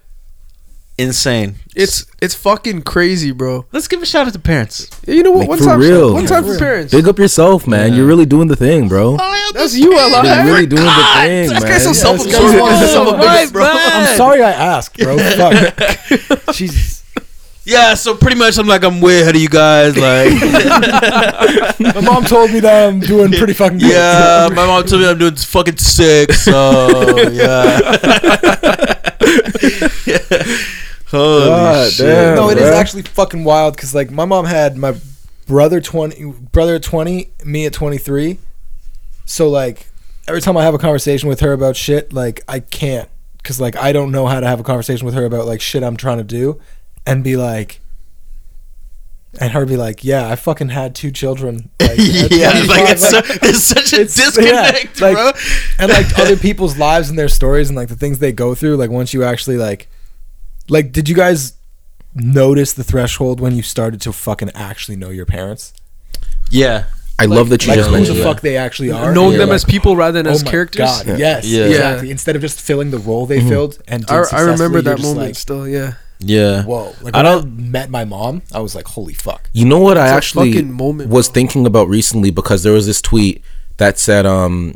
Speaker 1: insane.
Speaker 2: it's it's fucking crazy, bro.
Speaker 1: Let's give a shout out to parents.
Speaker 2: You know what?
Speaker 4: Like,
Speaker 2: one
Speaker 4: for
Speaker 2: time,
Speaker 4: real.
Speaker 2: one
Speaker 4: Yeah,
Speaker 2: time
Speaker 3: for
Speaker 2: for parents.
Speaker 4: Big up yourself, man.
Speaker 1: Yeah.
Speaker 4: You're really doing the thing, bro.
Speaker 2: Oh, That's you, Allah.
Speaker 4: You're really doing the thing,
Speaker 2: This
Speaker 4: man.
Speaker 2: guy's so
Speaker 3: this
Speaker 2: self-absorbed.
Speaker 3: guy's-
Speaker 2: This is
Speaker 3: Oh,
Speaker 2: self-absorbed, bro.
Speaker 3: I'm sorry I asked, bro. (laughs) Fuck. (laughs) Jesus.
Speaker 1: yeah. So pretty much, I'm like, I'm way ahead of you guys. Like, (laughs)
Speaker 3: My mom told me that I'm doing pretty fucking good.
Speaker 1: yeah, my mom told me I'm doing fucking sick. So yeah. Holy
Speaker 4: God
Speaker 1: shit!
Speaker 4: damn.
Speaker 3: no, it is
Speaker 4: bruh.
Speaker 3: actually fucking wild because like my mom had my brother twenty, brother at twenty, me at twenty three. So like every time I have a conversation with her about shit, like I can't because like I don't know how to have a conversation with her about like shit I'm trying to do, and be like. And her be like, yeah, I fucking had two children. (laughs) Like,
Speaker 1: yeah,
Speaker 3: 25,
Speaker 1: like it's,
Speaker 3: like-
Speaker 1: so, it's such a
Speaker 3: It's- yeah,
Speaker 1: disconnect,
Speaker 3: like-
Speaker 1: bro.
Speaker 3: and like (laughs) other people's lives and their stories and like the things they go through like once you actually like like did you guys notice the threshold when you started to fucking actually know your parents
Speaker 1: Yeah,
Speaker 4: I love that you
Speaker 3: like
Speaker 4: just
Speaker 3: who the
Speaker 4: mentioned that.
Speaker 3: fuck they actually are
Speaker 2: Knowing
Speaker 3: And
Speaker 2: them
Speaker 3: you're
Speaker 2: as people rather than
Speaker 3: oh
Speaker 2: as
Speaker 3: my
Speaker 2: characters.
Speaker 3: God, yes
Speaker 1: Yeah.
Speaker 3: exactly instead of just filling the role they filled and did
Speaker 2: I, I remember that moment
Speaker 3: like,
Speaker 2: still. Yeah.
Speaker 1: yeah.
Speaker 3: whoa like
Speaker 1: I
Speaker 3: when I,
Speaker 1: don't-
Speaker 3: met my mom I was like holy fuck
Speaker 4: You know what I
Speaker 2: It's a
Speaker 4: actually
Speaker 2: fucking moment,
Speaker 4: was
Speaker 2: bro.
Speaker 4: thinking about recently because there was this tweet that said um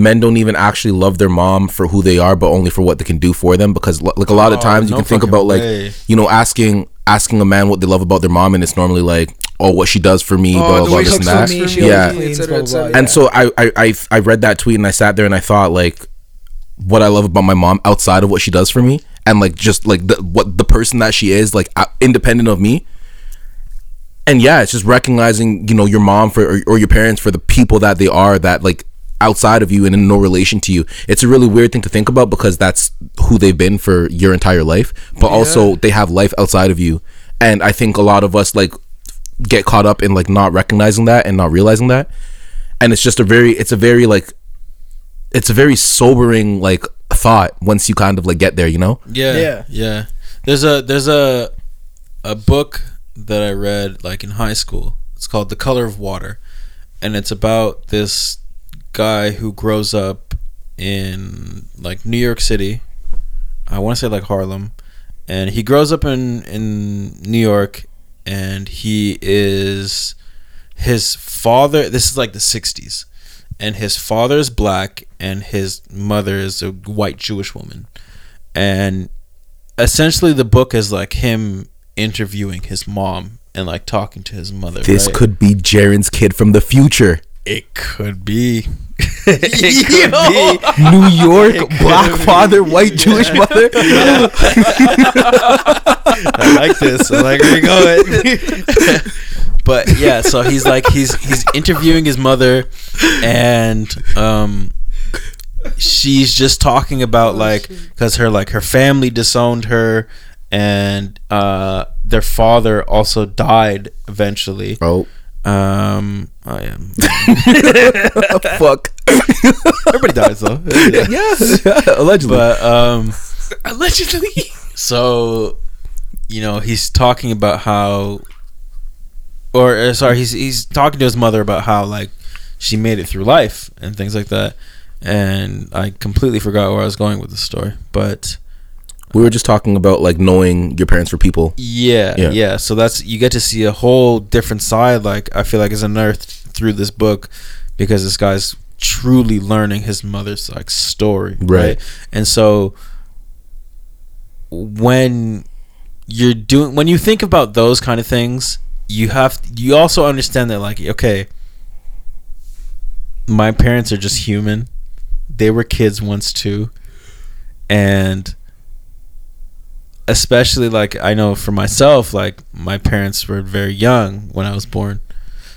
Speaker 4: men don't even actually love their mom for who they are but only for what they can do for them because like a lot of
Speaker 1: Oh,
Speaker 4: times you
Speaker 1: no
Speaker 4: can think
Speaker 1: fucking
Speaker 4: about like
Speaker 1: way.
Speaker 4: you know asking asking a man what they love about their mom and it's normally like oh what she does for me
Speaker 2: Oh,
Speaker 4: blah blah blah this and that
Speaker 2: me,
Speaker 3: she
Speaker 4: yeah
Speaker 3: cleans,
Speaker 2: Et cetera, et cetera.
Speaker 4: and so I, I I I read that tweet and I sat there and I thought like what I love about my mom outside of what she does for me and like just like the what the person that she is like independent of me and yeah it's just recognizing you know your mom for or, or your parents for the people that they are that like outside of you and in no relation to you. It's a really weird thing to think about because that's who they've been for your entire life but also they have life outside of you. And i think a lot of us like get caught up in like not recognizing that and not realizing that. And it's just a very it's a very like it's a very sobering like thought once you kind of like get there you know?
Speaker 1: Yeah,
Speaker 3: Yeah.
Speaker 1: yeah, There's a there's a a book that I read like in high school. It's called The Color of Water, and it's about this guy who grows up in like New York City. I want to say like Harlem, and he grows up in in New York, and he is his father. This is like the '60s, and his father is black, and his mother is a white Jewish woman, and essentially the book is like him interviewing his mom and like talking to his mother.
Speaker 4: this
Speaker 1: right?
Speaker 4: could be Jaren's kid from the future
Speaker 1: it could be. (laughs) it could be.
Speaker 4: New York black father white Jewish mother (laughs)
Speaker 1: I like this. I like where you're going. (laughs) but yeah, so he's like he's he's interviewing his mother, and um, she's just talking about like because her like her family disowned her, and uh, their father also died eventually.
Speaker 4: oh
Speaker 1: Um, I am. (laughs)
Speaker 4: fuck
Speaker 1: Everybody dies though.
Speaker 4: yeah (laughs) (laughs) allegedly
Speaker 1: But um.
Speaker 2: Allegedly.
Speaker 1: so you know he's talking about how or uh, sorry he's he's talking to his mother about how like she made it through life and things like that and i completely forgot where i was going with the story but
Speaker 4: we were just talking about like knowing your parents for people.
Speaker 1: Yeah,
Speaker 4: Yeah.
Speaker 1: yeah. So that's you get to see a whole different side like i feel like is unearthed through this book because this guy's truly learning his mother's like story
Speaker 4: Right.
Speaker 1: and so when you're doing when you think about those kind of things you have you also understand that like okay my parents are just human. They were kids once too. And especially like i know for myself like my parents were very young when i was born.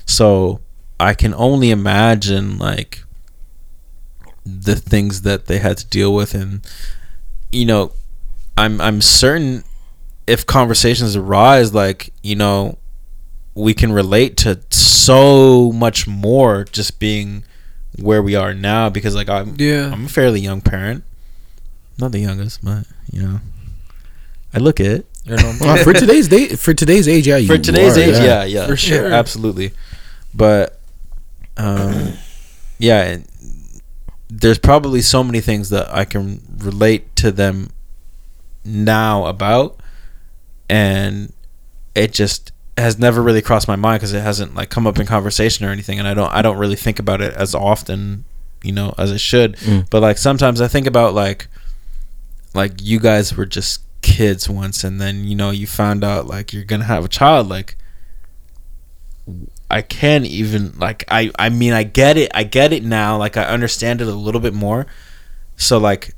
Speaker 1: So i can only imagine like the things that they had to deal with. And you know i'm i'm certain if conversations arise like you know we can relate to so much more just being where we are now because like i'm
Speaker 2: Yeah.
Speaker 1: i'm a fairly young parent. Not the youngest but you know i look it
Speaker 3: You're normal.
Speaker 4: Uh, for today's day for today's age yeah you
Speaker 1: for today's
Speaker 4: are,
Speaker 1: age yeah yeah,
Speaker 2: For sure.
Speaker 1: absolutely but um yeah there's probably so many things that i can relate to them now about and it just has never really crossed my mind because it hasn't like come up in conversation or anything and i don't i don't really think about it as often you know as it should
Speaker 4: Mm.
Speaker 1: but like sometimes i think about like like you guys were just kids once and then you know you found out like you're gonna have a child like i can't even like i i mean i get it i get it now like i understand it a little bit more. So like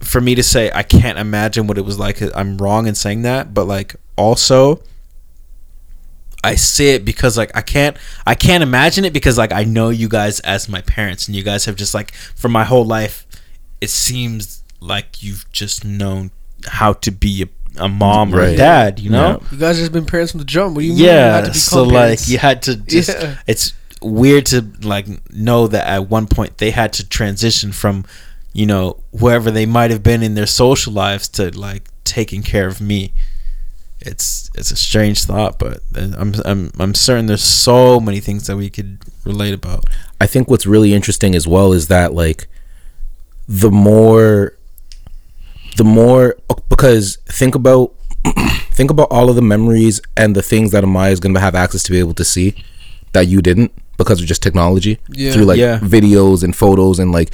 Speaker 1: for me to say i can't imagine what it was like i'm wrong in saying that but like also I see it because like I can't I can't imagine it because like I know you guys as my parents and you guys have just like for my whole life it seems like you've just known how to be a, a mom or a dad, you know?
Speaker 2: You guys just been parents from the jump. What do you mean?
Speaker 1: Yeah.
Speaker 2: had to
Speaker 1: So like you had to (laughs) just
Speaker 2: Yeah.
Speaker 1: it's weird to like know that at one point they had to transition from you know whoever they might have been in their social lives to like taking care of me it's it's a strange thought but i'm i'm i'm certain there's so many things that we could relate about
Speaker 4: I think what's really interesting as well is that like the more the more because think about (clears throat) think about all of the memories and the things that Amaya is going to have access to be able to see that you didn't because of just technology
Speaker 2: Yeah.
Speaker 4: through like
Speaker 1: Yeah.
Speaker 4: videos and photos and like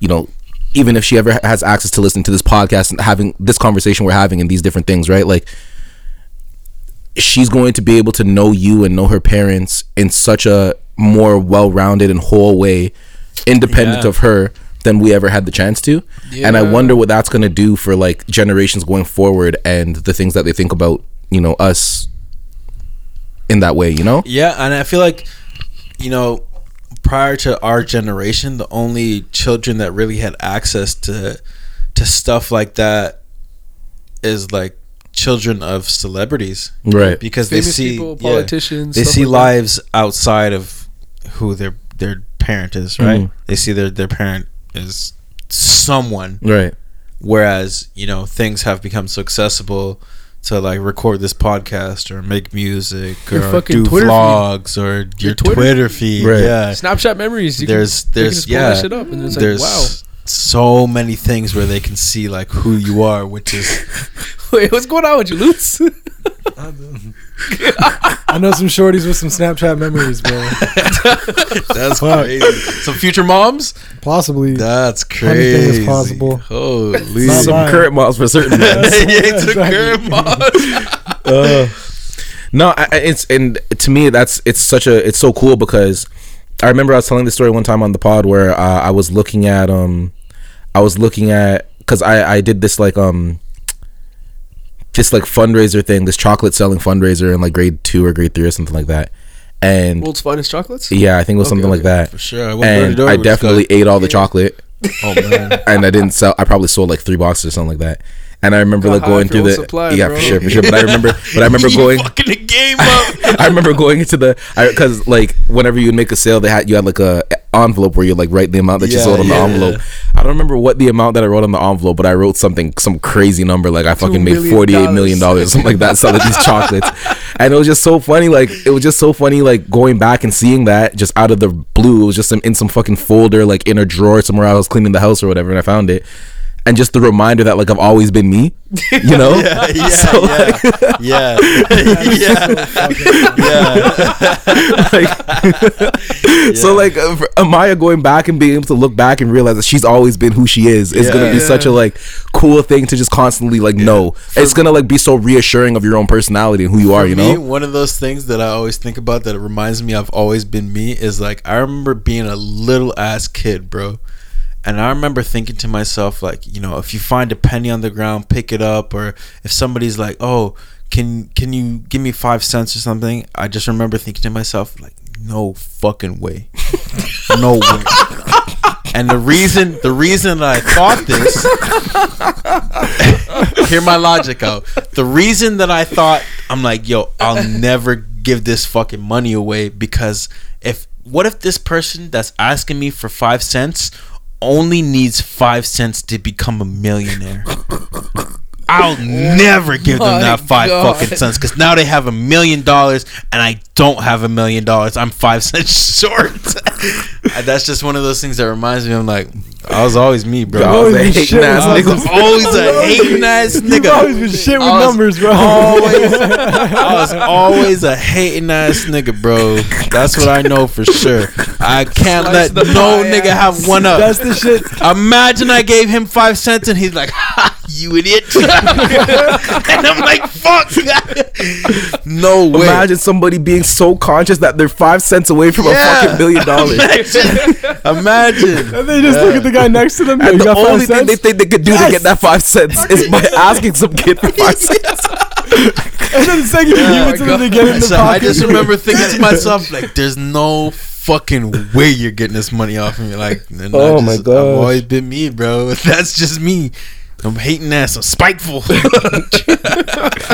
Speaker 4: you know even if she ever has access to listen to this podcast and having this conversation we're having and these different things right like she's going to be able to know you and know her parents in such a more well-rounded and whole way independent
Speaker 1: Yeah.
Speaker 4: of her than we ever had the chance to and i wonder what that's going to do for like generations going forward and the things that they think about you know us in that way you know
Speaker 1: yeah and i feel like you know prior to our generation the only children that really had access to to stuff like that is like children of celebrities
Speaker 4: right
Speaker 1: because
Speaker 2: famous
Speaker 1: they see
Speaker 2: people,
Speaker 1: yeah.
Speaker 2: politicians.
Speaker 1: they see
Speaker 2: like that.
Speaker 1: lives outside of who their their parent is right
Speaker 4: Mhm.
Speaker 1: they see their their parent is someone
Speaker 4: right
Speaker 1: whereas you know things have become so accessible to like record this podcast or make music
Speaker 2: Your
Speaker 1: or do
Speaker 2: Twitter feed.
Speaker 1: vlogs or your,
Speaker 2: Twitter
Speaker 1: Twitter, feed
Speaker 4: Right.
Speaker 1: yeah
Speaker 2: Snapchat memories. You
Speaker 1: there's
Speaker 2: can, they can
Speaker 1: there's
Speaker 2: just pull
Speaker 1: yeah
Speaker 2: that shit up and it's
Speaker 1: there's
Speaker 2: like, wow.
Speaker 1: So many things where they can see like who you are which is (laughs)
Speaker 2: Wait, what's going on with you, Lutz?
Speaker 3: I know some shorties with some Snapchat memories, bro. (laughs)
Speaker 1: that's
Speaker 3: Fuck.
Speaker 1: crazy some future moms
Speaker 3: Possibly.
Speaker 1: That's
Speaker 3: Anything
Speaker 1: crazy.
Speaker 3: is possible.
Speaker 1: Holy.
Speaker 3: Not
Speaker 4: some
Speaker 3: mine.
Speaker 4: current models for certain (laughs)
Speaker 1: yeah,
Speaker 4: ones.
Speaker 1: it's a
Speaker 3: exactly.
Speaker 1: current mom.
Speaker 4: uh, no, I, I- it's and to me that's it's such a it's so cool because I remember I was telling this story one time on the pod where uh, I was looking at um I was looking at because I I did this like um this like fundraiser thing this chocolate selling fundraiser in like grade two or grade three or something like that and
Speaker 2: World's finest chocolates.
Speaker 4: yeah I think it was
Speaker 2: Okay,
Speaker 4: something like that
Speaker 1: For sure. I went door to
Speaker 4: and
Speaker 1: door
Speaker 4: I definitely
Speaker 1: guy.
Speaker 4: ate all the chocolate (laughs)
Speaker 1: Oh man. (laughs)
Speaker 4: and I didn't sell. I probably sold like three boxes or something like that. And I remember
Speaker 2: Got
Speaker 4: like going through the
Speaker 2: supply,
Speaker 4: yeah
Speaker 2: bro.
Speaker 4: for sure for sure. But I remember (laughs) but I remember going.
Speaker 1: fucking the game up.
Speaker 4: I remember going into the because like whenever you would make a sale, they had you had like a envelope where you like write the amount that you sold on
Speaker 1: yeah.
Speaker 4: the envelope. I don't remember what the amount that I wrote on the envelope, but I wrote something some crazy number like I fucking made forty eight million dollars, or something like that selling these chocolates, (laughs) and it was just so funny. Like it was just so funny like going back and seeing that just out of the blue. It was just some, in some fucking folder like in a drawer somewhere I was cleaning the house or whatever, and I found it. And just the reminder that like I've always been me, you know. (laughs)
Speaker 1: yeah, yeah, (laughs)
Speaker 4: So, like,
Speaker 1: yeah, (laughs) yeah, yeah.
Speaker 4: So like uh, for Amaya going back and being able to look back and realize that she's always been who she is is gonna be
Speaker 1: Yeah.
Speaker 4: such a like cool thing to just constantly like know. It's gonna like be so reassuring of your own personality and who you are. You
Speaker 1: me,
Speaker 4: know.
Speaker 1: one of those things that I always think about that reminds me I've always been me is like I remember being a little ass kid, bro. And I remember thinking to myself, like, you know, if you find a penny on the ground, pick it up, or if somebody's like, "Oh, can can you give me five cents or something?" I just remember thinking to myself, like, "No fucking way, (laughs) no way." And the reason the reason that I thought this (laughs) hear my logic out. The reason that I thought I'm like, yo, I'll never give this fucking money away because if what if this person that's asking me for five cents only needs five cents to become a millionaire? I'll never give them that five
Speaker 2: God.
Speaker 1: fucking cents because now they have a million dollars and I don't have a million dollars. I'm five cents (laughs) short. (laughs) That's just one of those things that reminds me. I'm like, I was always me, bro.
Speaker 4: Yo, I was a hating ass nigga.
Speaker 1: always a hating ass
Speaker 3: You've
Speaker 1: nigga.
Speaker 3: always been shit with
Speaker 1: was
Speaker 3: numbers, bro.
Speaker 1: Always, (laughs) I was always a hating ass nigga, bro. That's what I know for sure. I can't
Speaker 2: Slice
Speaker 1: let no nigga
Speaker 2: ass.
Speaker 1: have one up.
Speaker 3: That's the shit.
Speaker 1: Imagine I gave him five cents and he's like, ha, "You idiot," (laughs) and I'm like, "Fuck." (laughs) no way.
Speaker 4: Imagine somebody being so conscious that they're five cents away from
Speaker 1: Yeah.
Speaker 4: a fucking billion dollars.
Speaker 1: Imagine. Imagine.
Speaker 3: And they just look at the guy next to them.
Speaker 4: And the only thing
Speaker 3: cents?
Speaker 4: they think they could do to get that five cents is by asking some kid for five (laughs) cents.
Speaker 3: and then the second you oh
Speaker 2: give
Speaker 3: it to them,
Speaker 2: God.
Speaker 3: they get in the
Speaker 1: So
Speaker 3: pocket.
Speaker 1: I just remember (laughs) thinking to myself, like, "There's no fucking way you're getting this money off of me." Like, and I
Speaker 4: Oh my
Speaker 1: god,
Speaker 4: gosh.
Speaker 1: I've always been me, bro. (laughs) That's just me. I'm hating ass. I'm spiteful. (laughs)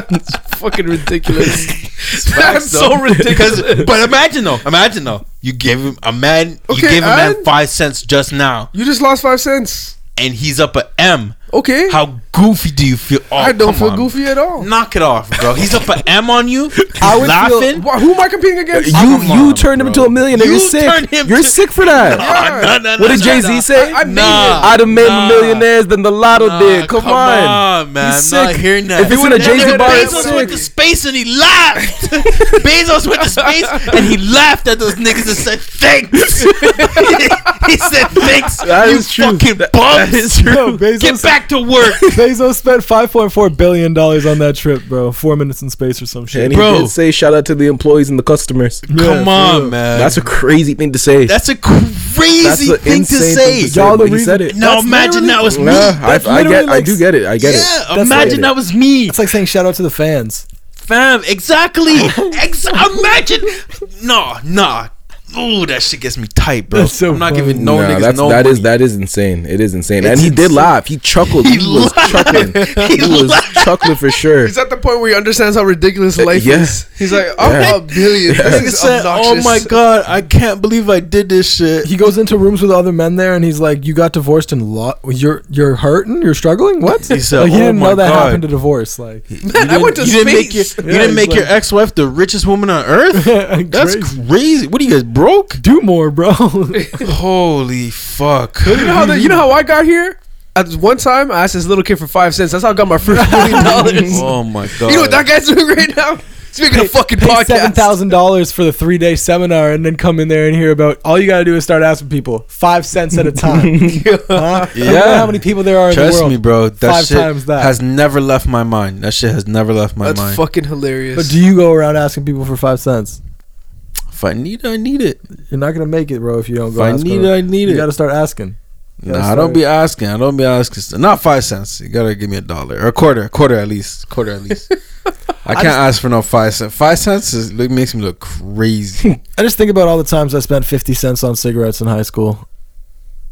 Speaker 2: It's fucking ridiculous.
Speaker 1: Facts, (laughs)
Speaker 2: That's so ridiculous. (laughs)
Speaker 1: but imagine though, imagine though, you gave him a man, you
Speaker 2: Okay,
Speaker 1: gave a man
Speaker 2: and-
Speaker 1: five cents just now,
Speaker 2: You just lost five cents.
Speaker 1: and he's up at M.
Speaker 2: Okay.
Speaker 1: How goofy do you feel? Oh,
Speaker 2: I don't feel
Speaker 1: on.
Speaker 2: goofy at all.
Speaker 1: Knock it off, bro. He's up at M on you. (laughs)
Speaker 3: I would feel-
Speaker 1: laughing.
Speaker 2: Wha- who am I competing against?
Speaker 4: You
Speaker 1: Come
Speaker 4: you
Speaker 1: on,
Speaker 4: turned him into a millionaire.
Speaker 1: You
Speaker 4: You're sick.
Speaker 1: him
Speaker 4: You're
Speaker 1: to-
Speaker 4: sick for that. (laughs)
Speaker 2: Yeah.
Speaker 1: No, no, no,
Speaker 4: What did Jay
Speaker 1: no.
Speaker 4: Z say?
Speaker 2: I- I made
Speaker 1: Nah.
Speaker 4: I'd have made
Speaker 1: Nah.
Speaker 4: millionaires than the lotto
Speaker 1: Nah,
Speaker 4: did. Come, on.
Speaker 1: man.
Speaker 4: He's
Speaker 1: I'm not
Speaker 4: sick.
Speaker 1: hearing that.
Speaker 4: If it's in a Jay-Z
Speaker 1: Bezos
Speaker 4: bar, it's
Speaker 1: Bezos went to space and he laughed. (laughs) Bezos went to space and he laughed at those niggas and said thanks. he said thanks.
Speaker 4: That
Speaker 1: you
Speaker 4: true.
Speaker 1: fucking
Speaker 4: That-
Speaker 1: bums.
Speaker 4: that is true.
Speaker 3: Yo,
Speaker 1: Get back to work.
Speaker 3: Bezos spent five point four billion dollars on that trip, bro. Four minutes in space or some shit.
Speaker 4: And he
Speaker 1: Bro.
Speaker 4: did say shout out to the employees and the customers.
Speaker 3: Yeah,
Speaker 1: Come on,
Speaker 3: real.
Speaker 1: man.
Speaker 4: That's a crazy thing to say.
Speaker 1: That's a crazy
Speaker 4: That's
Speaker 1: thing to say.
Speaker 4: thing to say.
Speaker 3: Y'all the
Speaker 4: but he
Speaker 3: reason-
Speaker 4: said it.
Speaker 1: Now
Speaker 3: That's
Speaker 1: imagine that was me.
Speaker 4: Nah, I,
Speaker 3: That's
Speaker 4: I
Speaker 3: literally
Speaker 4: get, I do get it. I get it.
Speaker 1: yeah, imagine
Speaker 3: it.
Speaker 1: that was me.
Speaker 3: It's like saying shout out to the fans.
Speaker 1: Fam, exactly. (laughs) Ex- imagine. No, nah. Ooh, that shit gets me tight, bro.
Speaker 3: That's so
Speaker 1: I'm not
Speaker 3: funny.
Speaker 1: giving no
Speaker 4: Nah,
Speaker 1: niggas
Speaker 4: that's,
Speaker 1: no
Speaker 4: that is
Speaker 1: money.
Speaker 4: that is insane. It is insane,
Speaker 1: It's
Speaker 4: and he did laugh. He chuckled. He,
Speaker 1: He
Speaker 4: was chuckling. (laughs)
Speaker 1: He
Speaker 4: He, was chuckling for sure.
Speaker 2: He's at the point where he understands how ridiculous uh, life
Speaker 4: yeah.
Speaker 2: is. He's like, I'm
Speaker 4: Yeah.
Speaker 2: a billion.
Speaker 4: Yeah.
Speaker 2: This is
Speaker 1: said, "Oh my god, I can't believe I did this shit."
Speaker 3: He goes into rooms with other men there, and he's like, "You got divorced and lo- you're you're hurting, you're struggling. What?
Speaker 1: He said,
Speaker 3: like, he
Speaker 1: "Oh
Speaker 3: didn't
Speaker 1: my
Speaker 3: know that
Speaker 1: God."
Speaker 3: happened to divorce. Like,
Speaker 1: You
Speaker 2: I went to
Speaker 1: you didn't make your,
Speaker 2: space.
Speaker 1: you didn't make
Speaker 3: he's
Speaker 1: your ex-wife the richest woman on earth. (laughs) That's
Speaker 3: crazy.
Speaker 1: crazy. What are you guys broke?
Speaker 3: do more, bro. (laughs)
Speaker 1: Holy fuck!
Speaker 2: You know how the, you know how I got here? At one time, I asked this little kid for five cents. That's how I got my first (laughs) million dollars.
Speaker 1: Oh my god!
Speaker 2: You know what that guy's doing right now? Speaking of fucking
Speaker 3: Pay seven
Speaker 2: podcast,
Speaker 3: thousand dollars for the three day seminar, and then come in there and hear about. All you gotta do is start asking people five cents at a (laughs) time. huh?
Speaker 1: Yeah.
Speaker 3: how many people there are in the
Speaker 1: Trust
Speaker 3: world.
Speaker 1: me, bro. That
Speaker 3: Five
Speaker 1: shit
Speaker 3: times that.
Speaker 1: has never left my mind. That shit has never left my
Speaker 2: that's
Speaker 1: mind.
Speaker 2: That's fucking hilarious.
Speaker 3: But do you go around asking people for five cents?
Speaker 1: If I need it, I need it.
Speaker 3: You're not gonna make it, bro. If you don't go,
Speaker 1: If.
Speaker 3: I
Speaker 1: need it, I need it.
Speaker 3: You gotta start asking. Gotta
Speaker 1: Nah, I don't be asking. I don't be asking. Not five cents. You gotta give me a dollar or a quarter. A quarter at least. Quarter at least. (laughs) I can't ask for no five cents. Five cents is, it makes me look crazy. (laughs)
Speaker 3: I just think about all the times I spent fifty cents on cigarettes in high school,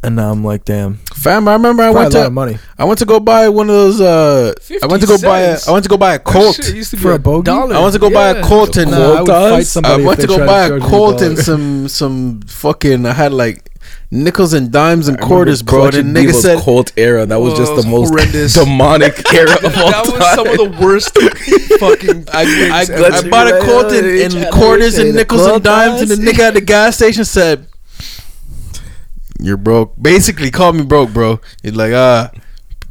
Speaker 3: and now I'm like, damn,
Speaker 1: Fam, I remember I
Speaker 3: probably
Speaker 1: went
Speaker 3: a lot
Speaker 1: to
Speaker 3: of money
Speaker 1: I went to go buy one of those. Uh, I went to go
Speaker 2: 50
Speaker 1: buy a.
Speaker 2: cents?
Speaker 1: I went to go buy a Colt.
Speaker 2: shit used to be
Speaker 3: For a bogey?
Speaker 2: dollar.
Speaker 1: I went to go buy a
Speaker 2: Yeah.
Speaker 1: Colt and.
Speaker 3: Nah, I would fight
Speaker 4: does?
Speaker 3: somebody
Speaker 1: I
Speaker 3: if
Speaker 1: went
Speaker 3: they
Speaker 1: to go
Speaker 3: tried
Speaker 1: buy a
Speaker 3: charge me
Speaker 1: Colt
Speaker 3: dollar.
Speaker 1: and some some fucking. I had like nickels and dimes and
Speaker 4: I
Speaker 1: quarters, bro.
Speaker 4: Clutch
Speaker 1: And
Speaker 4: and
Speaker 1: nigga said,
Speaker 4: Colt era. That was
Speaker 2: Whoa,
Speaker 4: just
Speaker 2: it
Speaker 4: the
Speaker 2: was
Speaker 4: most
Speaker 2: horrendous. (laughs)
Speaker 4: demonic (laughs) era of all
Speaker 2: that was
Speaker 4: time.
Speaker 2: some of the worst (laughs) fucking.
Speaker 1: I, I,
Speaker 2: things
Speaker 1: I bought a
Speaker 4: Let's
Speaker 1: Colt in, in
Speaker 4: Try
Speaker 1: quarters and nickels and dimes, and the
Speaker 4: does.
Speaker 1: nigga at the gas station said, "You're broke." Basically, called me broke, bro. He's like, "Ah,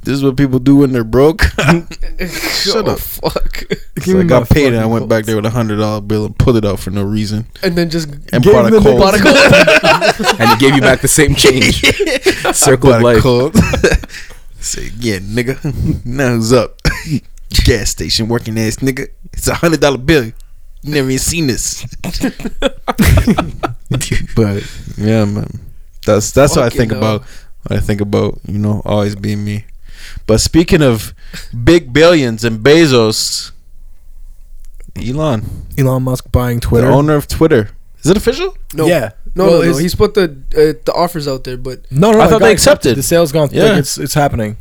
Speaker 1: this is what people do when they're broke." (laughs) Shut
Speaker 2: oh,
Speaker 1: up.
Speaker 2: fuck.
Speaker 1: So I got paid, and I went back there with a hundred dollar bill and pulled it out for no reason,
Speaker 2: And then just
Speaker 1: and
Speaker 3: Gave
Speaker 1: bought a
Speaker 3: the
Speaker 2: bought a (laughs) Colt. (laughs)
Speaker 4: and he gave you back the same change. Circle of life.
Speaker 1: Colt. Say, yeah, nigga. now who's up? Gas station working ass nigga. It's a hundred dollar bill. You never even seen this. but yeah, man. That's that's what I think
Speaker 2: hell.
Speaker 1: about. What I think about, you know, always being me. But speaking of big billions and Bezos, Elon,
Speaker 3: Elon Musk buying
Speaker 1: the
Speaker 3: Twitter.
Speaker 1: owner of Twitter, is it official?
Speaker 2: No,
Speaker 3: Yeah.
Speaker 2: no,
Speaker 3: Well,
Speaker 2: no, no. He's put the uh, the offers out there, but
Speaker 3: No, no,
Speaker 1: I thought they accepted.
Speaker 3: The sale's gone.
Speaker 1: Yeah.
Speaker 3: Like it's it's happening.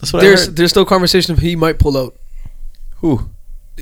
Speaker 1: That's what I
Speaker 2: there's
Speaker 1: heard.
Speaker 2: there's still conversation of he might pull out.
Speaker 1: Who?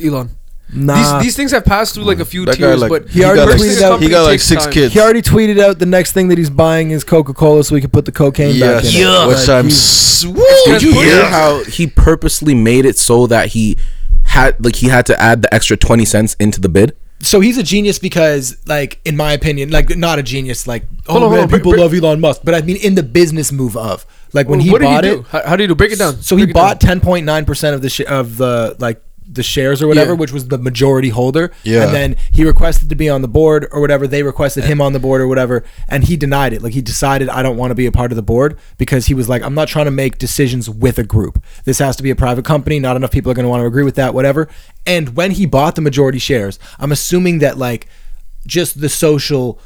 Speaker 2: Elon.
Speaker 3: Nah.
Speaker 2: These these things have passed through like a few
Speaker 1: That guy,
Speaker 2: tiers,
Speaker 1: like,
Speaker 2: but
Speaker 3: he already
Speaker 1: got like,
Speaker 3: tweeted out-
Speaker 1: he got like six
Speaker 2: time.
Speaker 1: kids.
Speaker 3: he already tweeted out the next thing that he's buying is Coca Cola, so he can put the cocaine back in.
Speaker 1: Yes,
Speaker 3: it.
Speaker 1: which
Speaker 3: Like,
Speaker 1: I'm.
Speaker 3: he's-
Speaker 4: Did you hear how he purposely made it so that he had like he had to add the extra twenty cents into the bid?
Speaker 3: so he's a genius because, like, in my opinion, like not a genius. Like, oh
Speaker 2: Hold on, hold
Speaker 3: man,
Speaker 2: on,
Speaker 3: people
Speaker 2: break-
Speaker 3: love Elon Musk, but I mean in the business move of like when he
Speaker 2: what
Speaker 3: bought
Speaker 2: did he
Speaker 3: it.
Speaker 2: do? How, how did he do? Break it down.
Speaker 3: So he
Speaker 2: Break it down.
Speaker 3: bought ten point nine percent of the sh- of the like the shares or whatever,
Speaker 2: Yeah.
Speaker 3: which was the majority holder.
Speaker 1: Yeah.
Speaker 3: And then he requested to be on the board or whatever. They requested him on the board or whatever, and he denied it. Like he decided I don't want to be a part of the board because he was like, I'm not trying to make decisions with a group. This has to be a private company. Not enough people are going to want to agree with that. Whatever. And when he bought the majority shares, I'm assuming that like just the social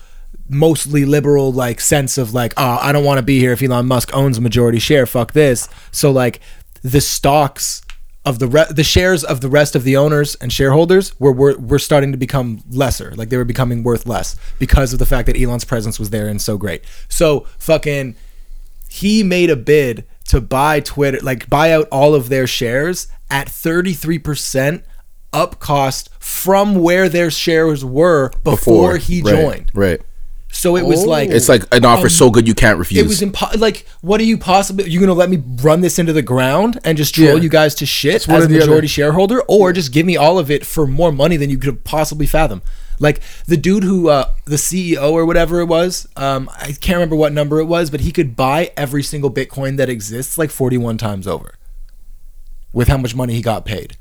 Speaker 3: mostly liberal like sense of like oh i don't want to be here if elon musk owns a majority share fuck this so like the stocks of the re- the shares of the rest of the owners and shareholders were, were were starting to become lesser like they were becoming worth less because of the fact that elon's presence was there and so great so fucking he made a bid to buy Twitter, like buy out all of their shares at 33% up cost from where their shares were before, he
Speaker 4: Right,
Speaker 3: joined.
Speaker 4: Right.
Speaker 3: So it was
Speaker 2: Oh.
Speaker 3: like
Speaker 4: It's like an offer so good you can't refuse.
Speaker 3: it was impo- like what are you possibly You're gonna let me run this into the ground and just troll
Speaker 2: Yeah.
Speaker 3: you guys to shit
Speaker 2: one
Speaker 3: as a
Speaker 2: the other.
Speaker 3: majority shareholder or just give me all of it for more money than you could possibly fathom like the dude who uh the ceo or whatever it was um i can't remember what number it was but he could buy every single bitcoin that exists like 41 times over with how much money he got paid